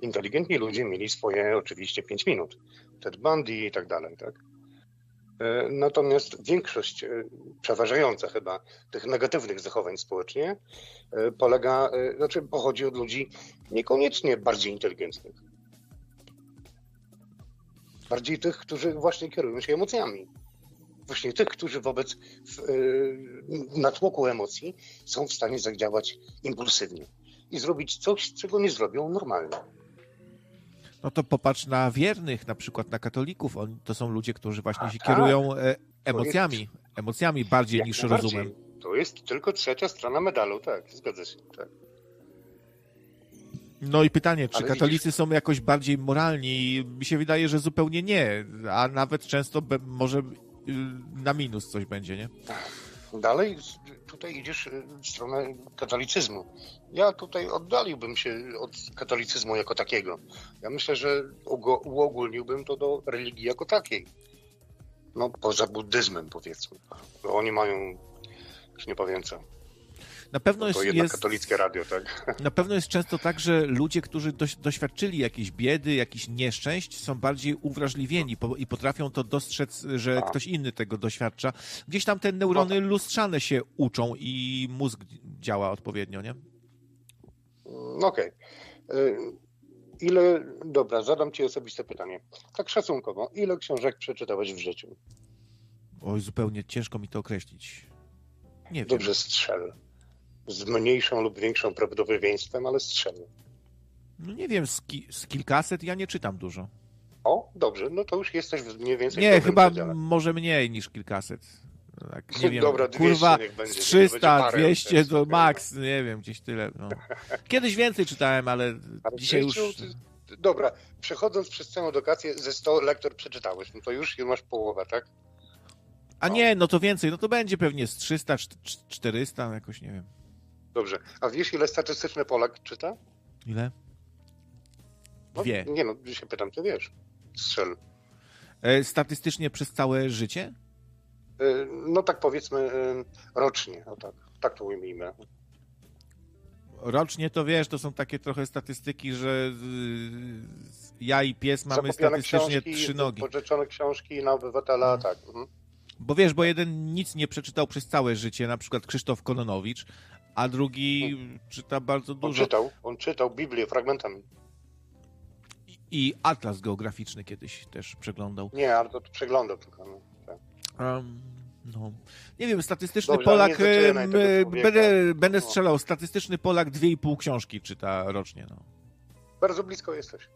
Speaker 10: Inteligentni ludzie mieli swoje oczywiście 5 minut. Ted Bundy i tak dalej, tak? E, natomiast większość, e, przeważająca chyba, tych negatywnych zachowań społecznie e, polega, znaczy pochodzi od ludzi niekoniecznie bardziej inteligentnych. Bardziej tych, którzy właśnie kierują się emocjami. właśnie tych, którzy wobec natłoku emocji są w stanie zadziałać impulsywnie i zrobić coś, czego nie zrobią normalnie.
Speaker 1: No to popatrz na wiernych, na przykład na katolików. Oni, to są ludzie, którzy właśnie A, się tak. kierują e, emocjami, jest... emocjami bardziej Jak niż rozumem.
Speaker 10: To jest tylko trzecia strona medalu, tak, zgadza się. Tak.
Speaker 1: No i pytanie, czy Ale katolicy widzisz... są jakoś bardziej moralni? Mi się wydaje, że zupełnie nie, a nawet często be, może y, na minus coś będzie, nie?
Speaker 10: Dalej tutaj idziesz y, w stronę katolicyzmu. Ja tutaj oddaliłbym się od katolicyzmu jako takiego. Ja myślę, że uogólniłbym to do religii jako takiej. No poza buddyzmem powiedzmy. Bo oni mają, już nie powiem co,
Speaker 1: na pewno jest,
Speaker 10: to
Speaker 1: jest,
Speaker 10: katolickie radio, tak?
Speaker 1: Na pewno jest często tak, że ludzie, którzy doś, doświadczyli jakiejś biedy, jakichś nieszczęść, są bardziej uwrażliwieni po, i potrafią to dostrzec, że A. ktoś inny tego doświadcza. Gdzieś tam te neurony no tak. lustrzane się uczą i mózg działa odpowiednio, nie?
Speaker 10: Mm, okej. Okay. Ile, dobra, zadam Ci osobiste pytanie. Tak szacunkowo, ile książek przeczytałeś w życiu?
Speaker 1: Oj, zupełnie ciężko mi to określić. Nie wiem.
Speaker 10: Dobrze strzel z mniejszą lub większą prawdopodobieństwem, ale strzelny.
Speaker 1: No nie wiem, z, ki z, kilkaset ja nie czytam dużo.
Speaker 10: O, dobrze, no to już jesteś mniej więcej.
Speaker 1: Nie, chyba przedziale. może mniej niż kilkaset. Tak, nie wiem, Dobra, 200 kurwa, będzie, 300, 200 to max, nie wiem, gdzieś tyle. No. Kiedyś więcej czytałem, ale, ale dzisiaj już...
Speaker 10: Dobra, przechodząc przez całą edukację, ze 100 lektor przeczytałeś, no to już masz połowę, tak?
Speaker 1: A no. nie, no to więcej, no to będzie pewnie z 300, 400, jakoś nie wiem.
Speaker 10: Dobrze. A wiesz, ile statystyczny Polak czyta?
Speaker 1: Ile?
Speaker 10: No,
Speaker 1: Wie.
Speaker 10: Nie no, się pytam, czy wiesz. Strzel.
Speaker 1: E, statystycznie przez całe życie?
Speaker 10: E, no tak powiedzmy e, rocznie, o tak. Tak to ujmijmy.
Speaker 1: Rocznie to wiesz, to są takie trochę statystyki, że ja i pies mamy statystycznie książki, trzy nogi.
Speaker 10: Pożyczone książki na obywatela, no. tak. Mhm.
Speaker 1: Bo wiesz, bo jeden nic nie przeczytał przez całe życie, na przykład Krzysztof Kononowicz, a drugi czyta bardzo dużo.
Speaker 10: On czytał, on czytał Biblię fragmentami.
Speaker 1: I atlas geograficzny kiedyś też przeglądał.
Speaker 10: Nie, ale to przeglądał tylko. No, tak.
Speaker 1: um, no. Nie wiem, statystyczny Dobrze, Polak. Będę, będę no. strzelał. Statystyczny Polak dwie i pół książki czyta rocznie. No.
Speaker 10: Bardzo blisko jesteś.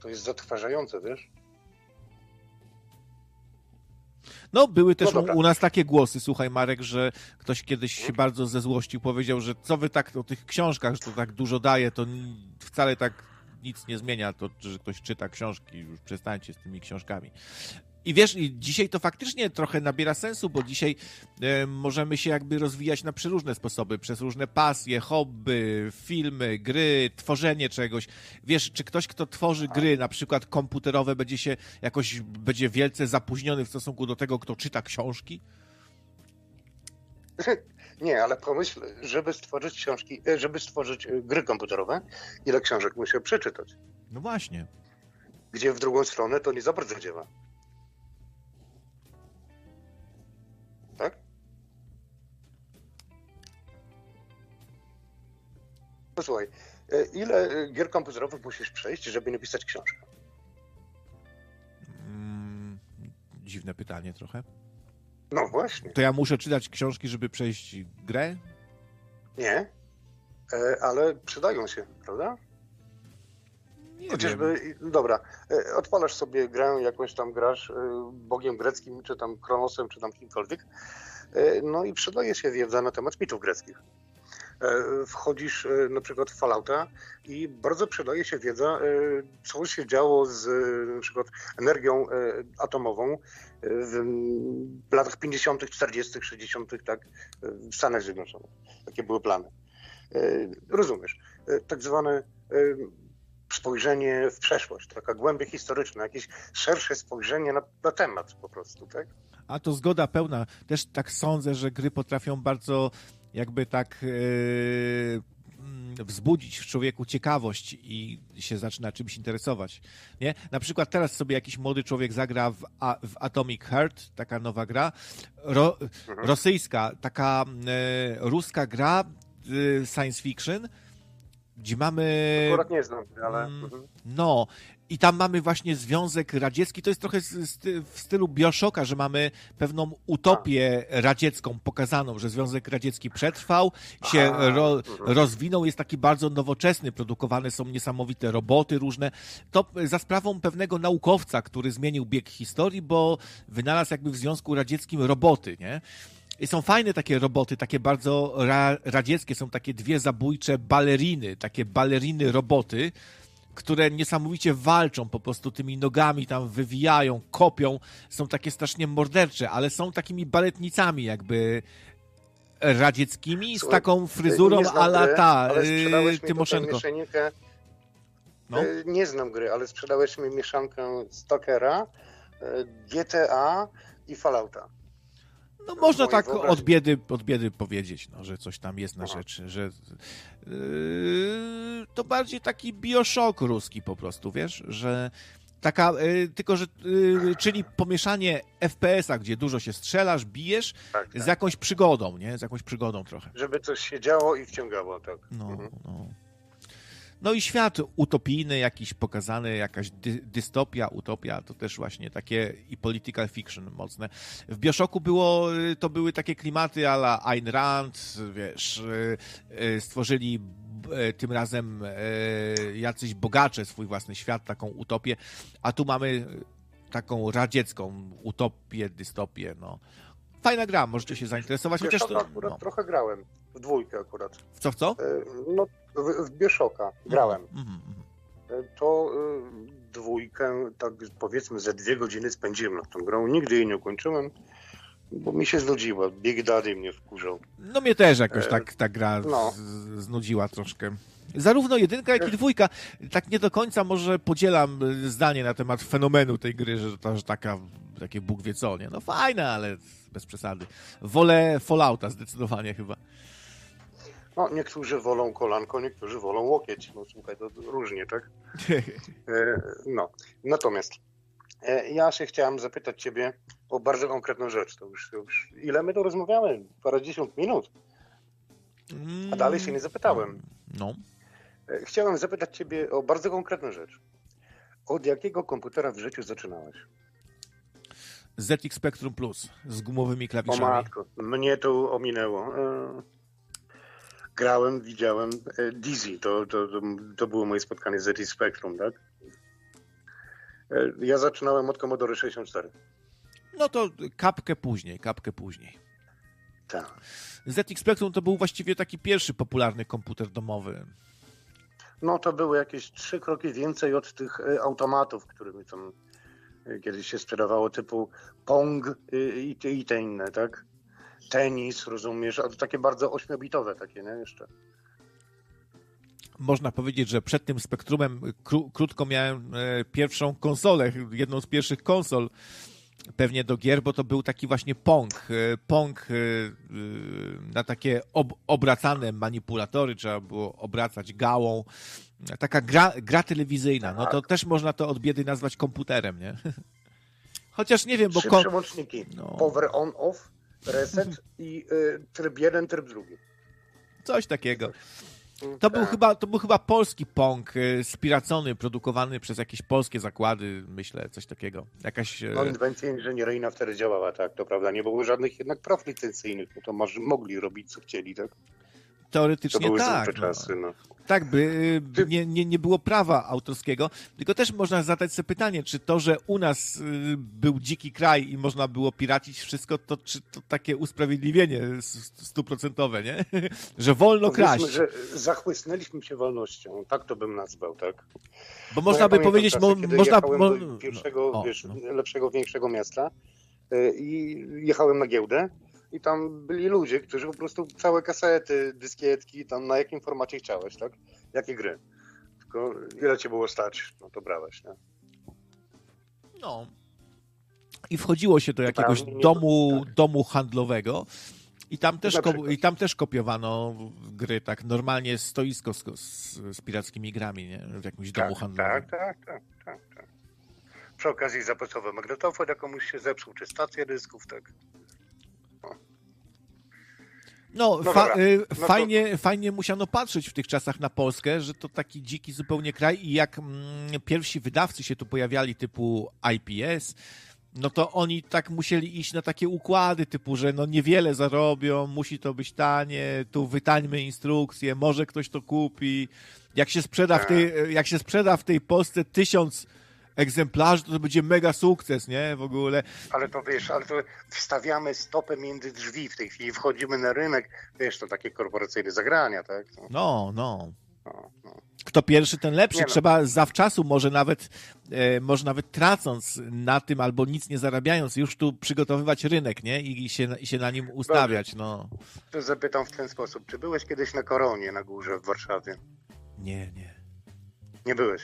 Speaker 10: To jest zatrważające, wiesz?
Speaker 1: No, były też no u, nas takie głosy, słuchaj Marek, że ktoś kiedyś się bardzo ze złościł powiedział, że co wy tak o tych książkach, że to tak dużo daje, to wcale tak nic nie zmienia, to, że ktoś czyta książki, już przestańcie z tymi książkami. I wiesz, dzisiaj to faktycznie trochę nabiera sensu, bo dzisiaj e, możemy się jakby rozwijać na przeróżne sposoby, przez różne pasje, hobby, filmy, gry, tworzenie czegoś. Wiesz, czy ktoś, kto tworzy gry, na przykład komputerowe, będzie się jakoś, będzie wielce zapóźniony w stosunku do tego, kto czyta książki?
Speaker 10: Nie, ale pomyśl, żeby stworzyć książki, e, żeby stworzyć e, gry komputerowe, ile książek musiał przeczytać.
Speaker 1: No właśnie.
Speaker 10: Gdzie w drugą stronę to nie za bardzo działa. Posłuchaj, e, ile gier komputerowych musisz przejść, żeby napisać książkę?
Speaker 1: Mm, dziwne pytanie trochę.
Speaker 10: No właśnie.
Speaker 1: To ja muszę czytać książki, żeby przejść grę?
Speaker 10: Nie, e, ale przydają się, prawda? Nie Chociażby, wiem. dobra, e, odpalasz sobie grę, jakąś tam grasz Bogiem greckim, czy tam Kronosem, czy tam kimkolwiek, no i przydaje się wiedza na temat mitów greckich. E, wchodzisz e, na przykład w Fallouta i bardzo przydaje się wiedza, e, co się działo z na przykład energią atomową w latach 50., 40., 60., tak, w Stanach Zjednoczonych. Takie były plany. Rozumiesz? Tak zwane spojrzenie w przeszłość, taka głębia historyczna, jakieś szersze spojrzenie na, na temat po prostu, tak?
Speaker 1: A to zgoda pełna. Też tak sądzę, że gry potrafią bardzo jakby tak yy, wzbudzić w człowieku ciekawość i się zaczyna czymś interesować. Nie? Na przykład teraz sobie jakiś młody człowiek zagra w, a, w Atomic Heart, taka nowa gra, ro, mhm. rosyjska, taka e, ruska gra e, science fiction, gdzie mamy...
Speaker 10: Akurat nie znam, ale... Mm,
Speaker 1: no, I tam mamy właśnie Związek Radziecki. To jest trochę w stylu Bioshocka, że mamy pewną utopię radziecką pokazaną, że Związek Radziecki przetrwał, się ro, rozwinął, jest taki bardzo nowoczesny, produkowane są niesamowite roboty różne. To za sprawą pewnego naukowca, który zmienił bieg historii, bo wynalazł jakby w Związku Radzieckim roboty, nie? I są fajne takie roboty, takie bardzo ra radzieckie, są takie dwie zabójcze baleriny, takie baleriny roboty, które niesamowicie walczą po prostu tymi nogami, tam wywijają, kopią, są takie strasznie mordercze, ale są takimi baletnicami jakby radzieckimi z taką fryzurą ala ta yy, Tymoszenko.
Speaker 10: No? Y, nie znam gry, ale sprzedałeś mi mieszankę Stalkera, y, GTA i Fallouta.
Speaker 1: No można tak od biedy, od biedy powiedzieć, no, że coś tam jest na rzeczy, że yy, to bardziej taki bioshock ruski po prostu, wiesz, że taka, yy, tylko że, yy, czyli pomieszanie FPS-a, gdzie dużo się strzelasz, bijesz, tak, tak. z jakąś przygodą, nie? Z jakąś przygodą trochę.
Speaker 10: Żeby coś się działo i wciągało, tak.
Speaker 1: No, mhm. no. No i świat utopijny jakiś pokazany, jakaś dy, dystopia, utopia, to też właśnie takie i political fiction mocne. W Bioshocku było, to były takie klimaty ala Ayn Rand, wiesz, y, y, stworzyli y, tym razem jacyś bogacze swój własny świat, taką utopię, a tu mamy taką radziecką utopię, dystopię, no. Fajna gra, możecie się zainteresować.
Speaker 10: Chociaż to, akurat no. trochę grałem, w dwójkę akurat.
Speaker 1: W co, w co?
Speaker 10: No, w, w Bioshoka grałem. Mm -hmm. To y, dwójkę, tak powiedzmy, ze dwie godziny spędziłem nad tą grą. Nigdy jej nie ukończyłem, bo mi się znudziła. Big Daddy mnie wkurzał.
Speaker 1: No mnie też jakoś e, tak ta gra no. znudziła troszkę. Zarówno jedynka, jak i dwójka. Tak nie do końca może podzielam zdanie na temat fenomenu tej gry, że to że taka, takie Bóg wie co, nie? No fajne, ale bez przesady. Wolę Fallouta zdecydowanie chyba.
Speaker 10: No, niektórzy wolą kolanko, niektórzy wolą łokieć. No słuchaj, to różnie, tak? E, no, natomiast e, ja się chciałem zapytać ciebie o bardzo konkretną rzecz. To już, już ile my tu rozmawiamy? Parędziesiąt minut. A dalej się nie zapytałem. Mm,
Speaker 1: no.
Speaker 10: E, chciałem zapytać ciebie o bardzo konkretną rzecz. Od jakiego komputera w życiu zaczynałeś?
Speaker 1: ZX Spectrum Plus z gumowymi klawiszami. O
Speaker 10: matko, mnie to ominęło grałem, widziałem e, Dizzy, to, to, to było moje spotkanie z ZX Spectrum, tak? E, ja zaczynałem od Commodore 64.
Speaker 1: No to kapkę później, kapkę później.
Speaker 10: Tak.
Speaker 1: ZX Spectrum to był właściwie taki pierwszy popularny komputer domowy.
Speaker 10: No to były jakieś trzy kroki więcej od tych e, automatów, którymi tam kiedyś się sprzedawało, typu Pong i, i te inne, tak? tenis, rozumiesz, a to takie bardzo ośmiobitowe takie, nie, jeszcze.
Speaker 1: Można powiedzieć, że przed tym spektrumem kró krótko miałem e, pierwszą konsolę, jedną z pierwszych konsol pewnie do gier, bo to był taki właśnie Pong. E, Pong e, na takie ob obracane manipulatory, trzeba było obracać gałą. Taka gra, gra telewizyjna, no to tak. też można to od biedy nazwać komputerem, nie? Chociaż nie wiem, bo...
Speaker 10: Trzy przełączniki. No. Power on, off, reset i y, tryb jeden, tryb drugi.
Speaker 1: Coś takiego. To był, tak. chyba, to był chyba polski Pong, y, spiracony, produkowany przez jakieś polskie zakłady, myślę, coś takiego. Jakaś...
Speaker 10: Y, no, inwencja inżynieryjna wtedy działała, tak, to prawda. Nie było żadnych jednak praw licencyjnych, no to może, mogli robić co chcieli, tak?
Speaker 1: Teoretycznie
Speaker 10: to
Speaker 1: tak.
Speaker 10: No. Czasy, no.
Speaker 1: Tak, by, by nie, nie, nie było prawa autorskiego. Tylko też można zadać sobie pytanie, czy to, że u nas y, był dziki kraj i można było piracić wszystko, to czy to takie usprawiedliwienie stuprocentowe, nie? że wolno kraść.
Speaker 10: że zachłysnęliśmy się wolnością, tak to bym nazwał, tak?
Speaker 1: Bo no można by powiedzieć,
Speaker 10: czasy, mo, można... Mo, do pierwszego, no, wiesz, no. lepszego, większego miasta y, i jechałem na giełdę i tam byli ludzie, którzy po prostu całe kasety, dyskietki, tam na jakim formacie chciałeś, tak? Jakie gry. Tylko ile cię było stać, no to brałeś, nie?
Speaker 1: No. I wchodziło się do jakiegoś domu, tak. domu handlowego i tam, też i tam też kopiowano gry, tak normalnie stoisko z, z, z pirackimi grami, nie? W jakimś
Speaker 10: tak,
Speaker 1: domu handlowym.
Speaker 10: Tak, tak, tak, tak, tak. Przy okazji zapasowy magnetofon, jak komuś się zepsuł, czy stację dysków, tak.
Speaker 1: No,
Speaker 10: No
Speaker 1: fa- y,
Speaker 10: no to-
Speaker 1: fajnie, fajnie musiano patrzeć w tych czasach na Polskę, że to taki dziki zupełnie kraj i jak mm, pierwsi wydawcy się tu pojawiali typu IPS, no to oni tak musieli iść na takie układy typu, że no niewiele zarobią, musi to być tanie, tu wytańmy instrukcje, może ktoś to kupi. Jak się sprzeda w tej, jak się sprzeda w tej Polsce tysiąc egzemplarzy, to, to będzie mega sukces, nie? W ogóle.
Speaker 10: Ale to wiesz, ale to wstawiamy stopę między drzwi w tej chwili, wchodzimy na rynek, wiesz, to takie korporacyjne zagrania, tak?
Speaker 1: No, no.
Speaker 10: No, no.
Speaker 1: Kto pierwszy, ten lepszy.
Speaker 10: Nie no.
Speaker 1: Trzeba zawczasu, może nawet, e, może nawet tracąc na tym albo nic nie zarabiając, już tu przygotowywać rynek, nie? I się, i się na nim ustawiać, no.
Speaker 10: To zapytam w ten sposób, czy byłeś kiedyś na Koronie na górze w Warszawie?
Speaker 1: Nie, nie.
Speaker 10: Nie byłeś?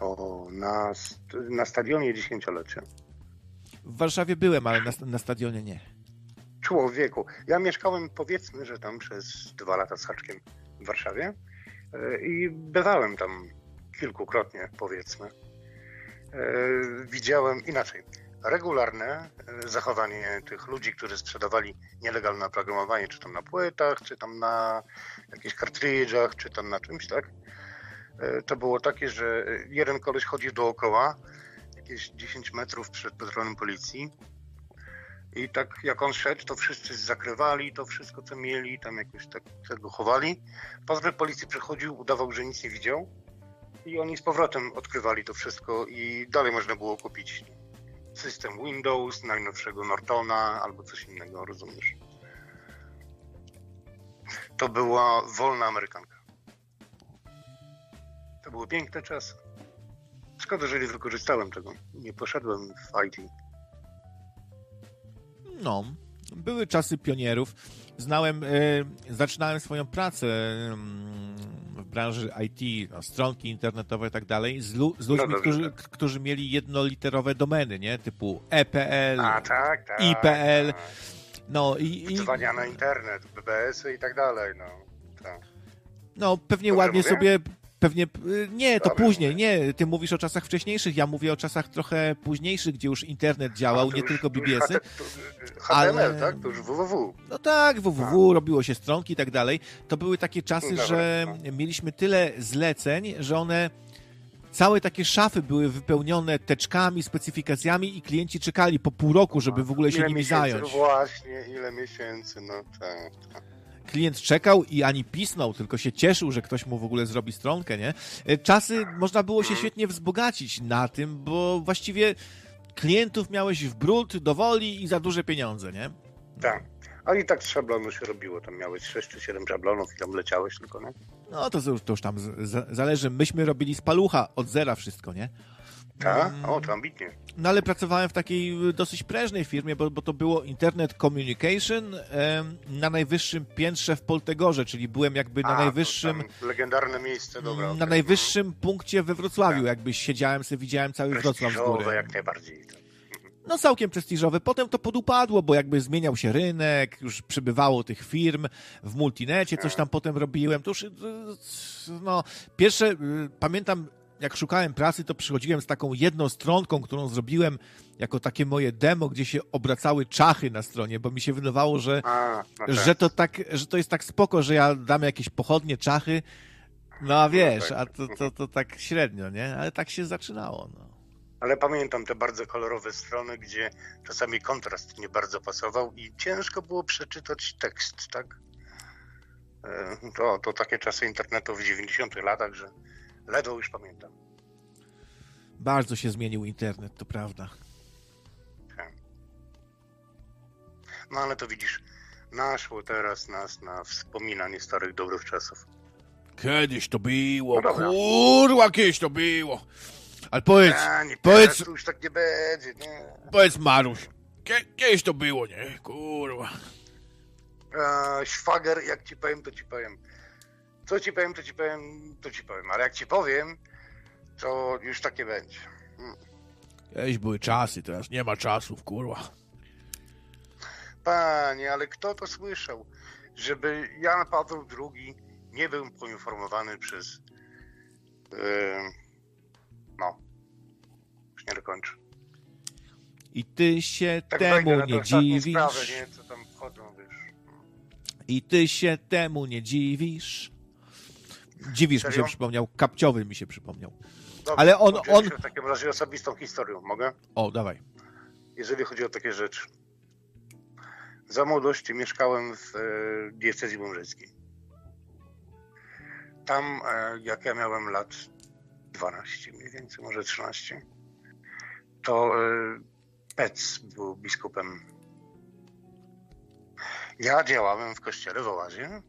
Speaker 10: O, na, st- na stadionie dziesięciolecia.
Speaker 1: W Warszawie byłem, ale na, na stadionie nie.
Speaker 10: Człowieku, ja mieszkałem powiedzmy, że tam przez dwa lata z haczkiem w Warszawie e, i bywałem tam kilkukrotnie, powiedzmy. E, Widziałem inaczej. Regularne e, zachowanie tych ludzi, którzy sprzedawali nielegalne oprogramowanie, czy tam na płytach, czy tam na jakichś kartridżach, czy tam na czymś, tak? E, To było takie, że jeden koleś chodził dookoła, jakieś 10 metrów przed patronem policji, i tak jak on szedł, to wszyscy zakrywali to wszystko, co mieli, tam jakoś tak tego chowali. Patrol policji przychodził, udawał, że nic nie widział. I oni z powrotem odkrywali to wszystko i dalej można było kupić system Windows, najnowszego Nortona albo coś innego, rozumiesz? To była wolna Amerykanka. To były piękne czasy. Szkoda, że nie wykorzystałem tego. Nie poszedłem w IT.
Speaker 1: No, były czasy pionierów. Znałem, e, zaczynałem swoją pracę mm, w branży IT, no, stronki internetowe i tak dalej, z, lu- z ludźmi,
Speaker 10: dobrze,
Speaker 1: którzy, k- którzy mieli jednoliterowe domeny, nie? Typu EPL,
Speaker 10: A tak, tak.
Speaker 1: IPL.
Speaker 10: tak.
Speaker 1: No i, i
Speaker 10: na internet, BBS-y i tak dalej, no. Tak.
Speaker 1: no, pewnie
Speaker 10: Dobrze
Speaker 1: ładnie
Speaker 10: mówię?
Speaker 1: sobie. Pewnie. y, Nie, to później. Nie, ty mówisz o czasach wcześniejszych, ja mówię o czasach trochę późniejszych, gdzie już internet działał, nie
Speaker 10: już-
Speaker 1: tylko BBS-y.
Speaker 10: HTML,
Speaker 1: ale-
Speaker 10: tak? To już www.
Speaker 1: No tak, www, robiło się stronki i tak dalej. To były takie czasy,
Speaker 10: Dobra,
Speaker 1: że mieliśmy tyle zleceń, że one. Całe takie szafy były wypełnione teczkami, specyfikacjami i klienci czekali po pół roku, żeby w ogóle się
Speaker 10: ile
Speaker 1: nimi
Speaker 10: miesięcy,
Speaker 1: zająć.
Speaker 10: Właśnie, ile miesięcy, no tak. tak.
Speaker 1: Klient czekał i ani pisnął, tylko się cieszył, że ktoś mu w ogóle zrobi stronkę, nie? E, Czasy można było się świetnie wzbogacić na tym, bo właściwie klientów miałeś w brud, do woli i za duże pieniądze, nie?
Speaker 10: tak. A i tak z szablonu się robiło, tam miałeś 6 czy 7 szablonów i tam leciałeś tylko, nie?
Speaker 1: No to już, to już tam z, z, zależy. Myśmy robili z palucha, od zera wszystko, nie?
Speaker 10: Tak? O, to ambitnie.
Speaker 1: No ale pracowałem w takiej y, dosyć prężnej firmie, bo, bo to było Internet Communication em, na najwyższym piętrze w Poltegorze, czyli byłem jakby na
Speaker 10: A,
Speaker 1: najwyższym
Speaker 10: Legendarne miejsce, dobra.
Speaker 1: na
Speaker 10: okej.
Speaker 1: najwyższym punkcie we Wrocławiu, jakby siedziałem sobie, widziałem cały Wrocław z góry.
Speaker 10: jak najbardziej. tak.
Speaker 1: No całkiem prestiżowy. Potem to podupadło, bo jakby zmieniał się rynek, już przybywało tych firm. W multinecie coś tam potem robiłem. To już, y, no, pierwsze, y, pamiętam, jak szukałem pracy, to przychodziłem z taką jedną stronką, którą zrobiłem jako takie moje demo, gdzie się obracały czachy na stronie, bo mi się wydawało, że,
Speaker 10: A, no tak.
Speaker 1: że to tak, że to jest tak spoko, że ja dam jakieś pochodnie, czachy, no a wiesz,
Speaker 10: tak.
Speaker 1: a to, to, to tak średnio, nie? Ale tak się zaczynało, no.
Speaker 10: Ale pamiętam te bardzo kolorowe strony, gdzie czasami kontrast nie bardzo pasował i ciężko było przeczytać tekst, tak? E, To, to takie czasy internetu w 90 latach, że ledwo już pamiętam.
Speaker 1: Bardzo się zmienił internet, to prawda.
Speaker 10: No ale to widzisz, naszło teraz nas na wspominanie starych dobrych czasów.
Speaker 1: Kiedyś to było,
Speaker 10: No dobra.
Speaker 1: kurwa, kiedyś to było. Ale powiedz,
Speaker 10: A, nie,
Speaker 1: powiedz,
Speaker 10: teraz już tak nie będzie, nie.
Speaker 1: powiedz Maruś, kie, kiedyś to było, nie? Kurwa.
Speaker 10: E, szwager, jak ci powiem, to ci powiem. Co ci powiem, to ci powiem, to ci powiem. Ale jak ci powiem, to już takie będzie. Mm.
Speaker 1: Kiedyś były czasy, teraz nie ma czasów, kurwa.
Speaker 10: Panie, ale kto to słyszał? Żeby Jan Paweł II nie był poinformowany przez... Yy, no, już nie dokończę.
Speaker 1: I ty się
Speaker 10: Tak
Speaker 1: temu
Speaker 10: wejdę
Speaker 1: nie dziwisz.
Speaker 10: sprawy, nie? Co tam wchodzą, wiesz.
Speaker 1: I ty się temu nie dziwisz. Dziwisz mi się
Speaker 10: Serio?
Speaker 1: przypomniał, kapciowy mi się przypomniał.
Speaker 10: Dobrze,
Speaker 1: Ale on, on...
Speaker 10: w takim razie osobistą historią, mogę?
Speaker 1: O, dawaj.
Speaker 10: Jeżeli chodzi o takie rzeczy. Za młodości mieszkałem w e, diecezji mężeckiej. Tam, e, jak ja miałem lat 12 mniej więcej, może 13, to e, Pec był biskupem. Ja działałem w kościele w Oazie.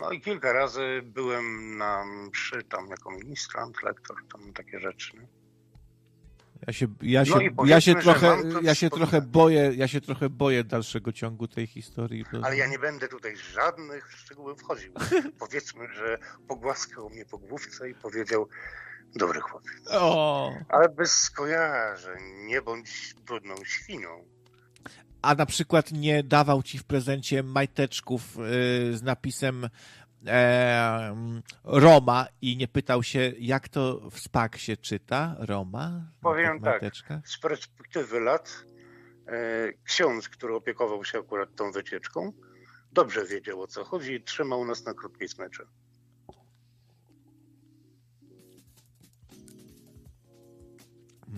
Speaker 10: No i kilka razy byłem na mszy tam jako ministrant, lektor, tam takie rzeczy. Nie?
Speaker 1: Ja się, ja się,
Speaker 10: No
Speaker 1: ja się trochę, ja się trochę boję, ja się trochę boję dalszego ciągu tej historii. bo-
Speaker 10: Ale ja nie będę tutaj żadnych szczegółów wchodził. Powiedzmy, że pogłaskał mnie po główce i powiedział, dobry chłopiec.
Speaker 1: O.
Speaker 10: Ale bez skojarzeń, nie bądź brudną świnią.
Speaker 1: A na przykład nie dawał ci w prezencie majteczków y, z napisem e, Roma i nie pytał się, jak to w spak się czyta? Roma?
Speaker 10: Powiem tak, z perspektywy lat e, ksiądz, który opiekował się akurat tą wycieczką, dobrze wiedział o co chodzi i trzymał nas na krótkiej smyczy.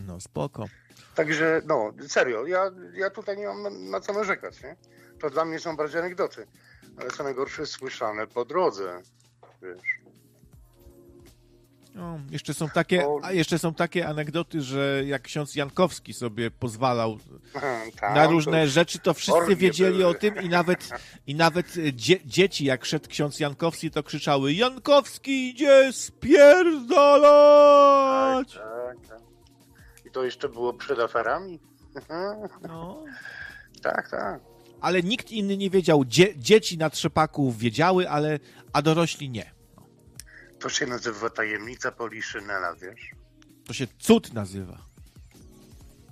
Speaker 1: No spoko.
Speaker 10: Także, no, serio, ja, ja tutaj nie mam na, co narzekać, nie? To dla mnie są bardziej anegdoty. Ale co najgorsze, słyszane po drodze, wiesz.
Speaker 1: No, jeszcze są takie, a jeszcze są takie anegdoty, że jak ksiądz Jankowski sobie pozwalał
Speaker 10: Tam
Speaker 1: na
Speaker 10: to
Speaker 1: różne
Speaker 10: już
Speaker 1: rzeczy, to wszyscy wiedzieli
Speaker 10: były.
Speaker 1: o tym i nawet, i nawet dzie, dzieci, jak szedł ksiądz Jankowski, to krzyczały Jankowski idzie spierdalać!
Speaker 10: Tak, tak. To jeszcze było przed aferami?
Speaker 1: No.
Speaker 10: Tak, tak.
Speaker 1: Ale nikt inny nie wiedział. Dzie, dzieci na trzepaku wiedziały, ale a dorośli nie.
Speaker 10: To się nazywa tajemnica Poliszynela, wiesz?
Speaker 1: To się cud nazywa.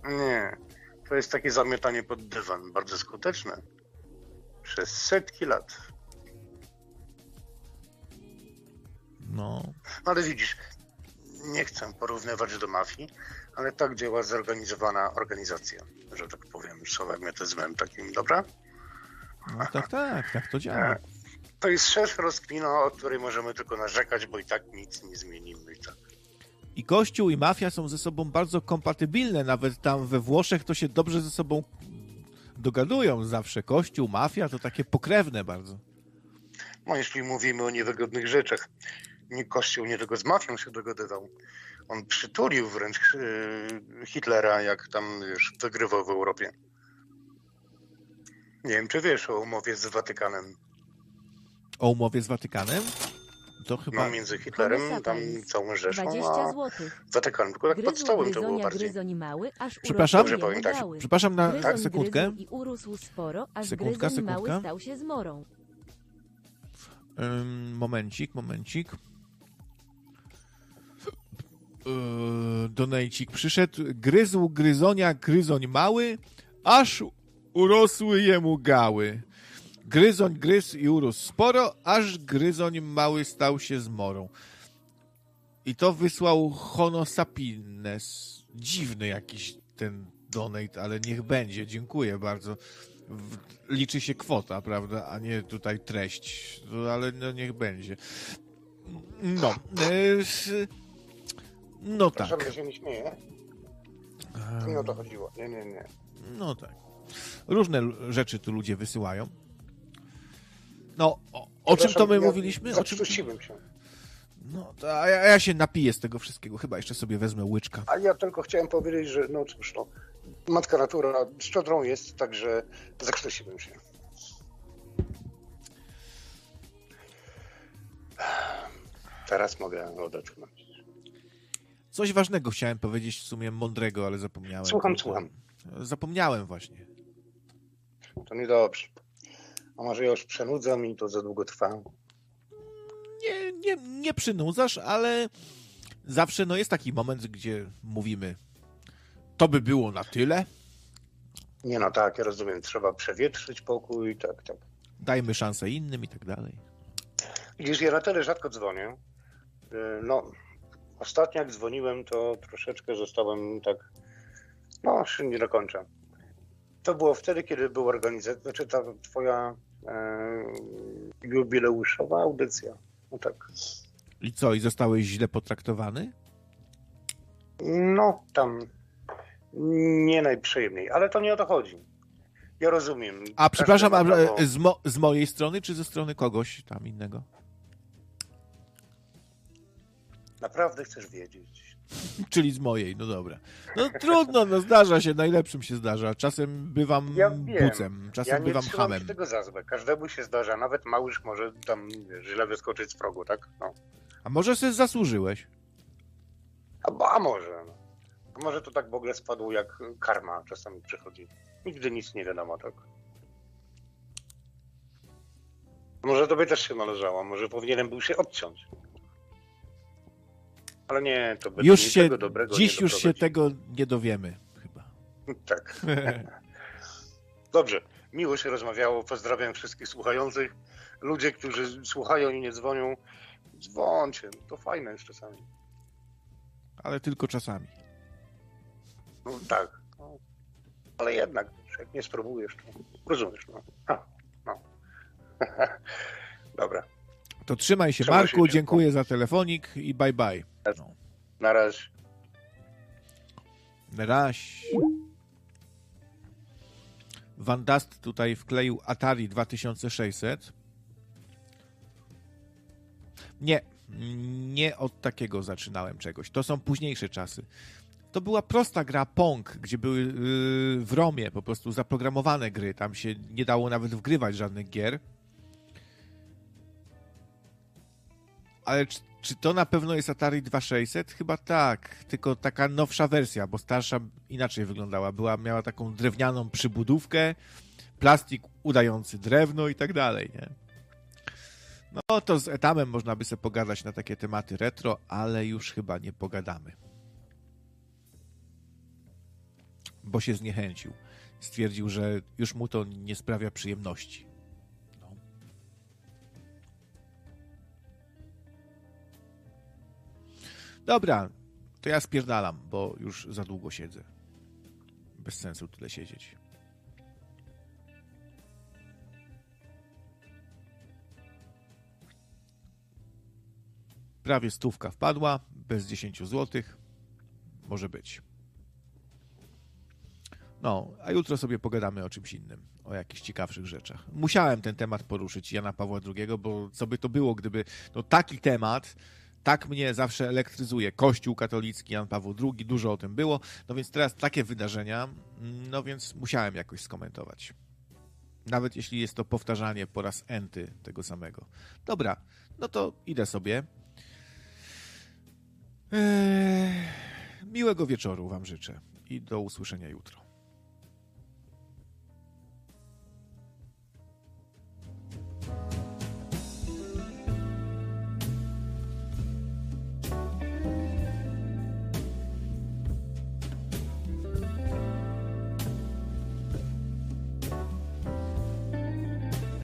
Speaker 10: Nie. To jest takie zamiatanie pod dywan, bardzo skuteczne. Przez setki lat.
Speaker 1: No.
Speaker 10: Ale widzisz, nie chcę porównywać do mafii, ale tak działa zorganizowana organizacja, że tak powiem, słowem etyzmem takim, dobra?
Speaker 1: no tak, tak, tak to działa.
Speaker 10: To jest szersza rozkmina, o której możemy tylko narzekać, bo i tak nic nie zmienimy. I tak.
Speaker 1: I Kościół i mafia są ze sobą bardzo kompatybilne. Nawet tam we Włoszech to się dobrze ze sobą dogadują zawsze. Kościół, mafia to takie pokrewne bardzo.
Speaker 10: No, jeśli mówimy o niewygodnych rzeczach, nie Kościół nie tylko z mafią się dogadywał. On przytulił wręcz yy, Hitlera, jak tam wiesz, wygrywał w Europie. Nie wiem, czy wiesz o umowie z Watykanem.
Speaker 1: O umowie z Watykanem? To chyba...
Speaker 10: No, między Hitlerem, tam całą Rzeszą,
Speaker 4: 20
Speaker 10: a
Speaker 4: złotych.
Speaker 10: Watykanem. Tylko tak pod stołem to było bardziej.
Speaker 4: mały, aż
Speaker 1: Przepraszam?
Speaker 10: Dobrze tak.
Speaker 4: gały.
Speaker 1: Przepraszam na
Speaker 4: Gryzoń
Speaker 1: sekundkę.
Speaker 4: I urósł sporo, aż
Speaker 1: Sekundka,
Speaker 4: gryzoń mały
Speaker 1: sekundka.
Speaker 4: stał się zmorą.
Speaker 1: Ym, momencik, momencik. Yy, donajcik przyszedł. Gryzł gryzonia gryzoń mały, aż urosły jemu gały. Gryzoń gryzł i urósł sporo, aż gryzoń mały stał się zmorą. I to wysłał Hono Sapines. Dziwny jakiś ten donate, ale niech będzie. Dziękuję bardzo. Liczy się kwota, prawda, a nie tutaj treść. No, ale no niech będzie. No. e, No tak.
Speaker 10: Przepraszam, ja się nie śmieję. To nie o to chodziło. Nie, nie, nie.
Speaker 1: No tak. Różne rzeczy tu ludzie wysyłają. No, o, o czym to my
Speaker 10: ja
Speaker 1: mówiliśmy? O czym...
Speaker 10: Się.
Speaker 1: No, to, a ja, ja się napiję z tego wszystkiego. Chyba jeszcze sobie wezmę łyczka.
Speaker 10: A ja tylko chciałem powiedzieć, że no cóż, no, matka natura szczodrą jest, także zakrztusiłem się. Teraz mogę odetchnąć.
Speaker 1: Coś ważnego chciałem powiedzieć, w sumie mądrego, ale zapomniałem.
Speaker 10: Słucham, słucham.
Speaker 1: Zapomniałem właśnie.
Speaker 10: To niedobrze. A może ja już przenudzam i to za długo trwa?
Speaker 1: Nie, nie, nie przynudzasz, ale zawsze no, jest taki moment, gdzie mówimy to by było na tyle.
Speaker 10: Nie no tak, ja rozumiem, trzeba przewietrzyć pokój, tak, tak.
Speaker 1: Dajmy szansę innym i tak dalej.
Speaker 10: Widzisz, ja na tyle rzadko dzwonię. Y, No, ostatnio jak dzwoniłem, to troszeczkę zostałem tak, no, nie dokończę. To było wtedy, kiedy był organizacja, znaczy ta twoja e, Jubileuszowa audycja. No tak.
Speaker 1: I co, i zostałeś źle potraktowany?
Speaker 10: No, tam nie najprzyjemniej, ale to nie o to chodzi. Ja rozumiem.
Speaker 1: A przepraszam, a, z, mo z mojej strony, czy ze strony kogoś tam innego?
Speaker 10: Naprawdę chcesz wiedzieć.
Speaker 1: Czyli z mojej, no dobra. No trudno, no zdarza się, najlepszym się zdarza. Czasem bywam
Speaker 10: ja wiem.
Speaker 1: bucem, czasem
Speaker 10: ja nie
Speaker 1: bywam
Speaker 10: hamem.
Speaker 1: hamem.
Speaker 10: tego za złe. Każdemu się zdarza, nawet małyż może tam źle wyskoczyć z progu, tak? No.
Speaker 1: A może sobie zasłużyłeś?
Speaker 10: A, a może. No. A może to tak w ogóle spadło jak karma czasami przychodzi. Nigdy nic nie wiadomo, tak? Może tobie też się należało, może powinienem był się odciąć. Ale nie, to by
Speaker 1: Już się,
Speaker 10: dobrego
Speaker 1: dziś już się tego nie dowiemy, chyba.
Speaker 10: Tak. Dobrze, miło się rozmawiało. Pozdrawiam wszystkich słuchających. Ludzie, którzy słuchają i nie dzwonią, dzwońcie. To fajne jest czasami.
Speaker 1: Ale tylko czasami.
Speaker 10: No tak. No. Ale jednak, jak nie spróbujesz, to rozumiesz. No. No. Dobra.
Speaker 1: To trzymaj się,
Speaker 10: Trzymaj
Speaker 1: Marku,
Speaker 10: się,
Speaker 1: dziękuję za telefonik i bye bye. No.
Speaker 10: Na razie.
Speaker 1: Raś. Van Dust tutaj wkleił Atari 2600. Nie, nie od takiego zaczynałem czegoś. To są późniejsze czasy. To była prosta gra Pong, gdzie były yy, w ROMie po prostu zaprogramowane gry. Tam się nie dało nawet wgrywać żadnych gier. Ale czy, to na pewno jest Atari 2600? Chyba tak, tylko taka nowsza wersja, bo starsza inaczej wyglądała. Była, miała taką drewnianą przybudówkę, plastik udający drewno i tak dalej, nie? No to z Etamem można by sobie pogadać na takie tematy retro, ale już chyba nie pogadamy. Bo się zniechęcił. Stwierdził, że już mu to nie sprawia przyjemności. Dobra, to ja spierdalam, bo już za długo siedzę. Bez sensu tyle siedzieć. Prawie stówka wpadła, bez 10 zł. Może być. No, a jutro sobie pogadamy o czymś innym, o jakichś ciekawszych rzeczach. Musiałem ten temat poruszyć Jana Pawła II, bo co by to było, gdyby no, taki temat tak mnie zawsze elektryzuje. Kościół katolicki, Jan Paweł II, dużo o tym było. No więc teraz takie wydarzenia, no więc musiałem jakoś skomentować. Nawet jeśli jest to powtarzanie po raz enty tego samego. Dobra, no to idę sobie. Eee, miłego wieczoru Wam życzę i do usłyszenia jutro.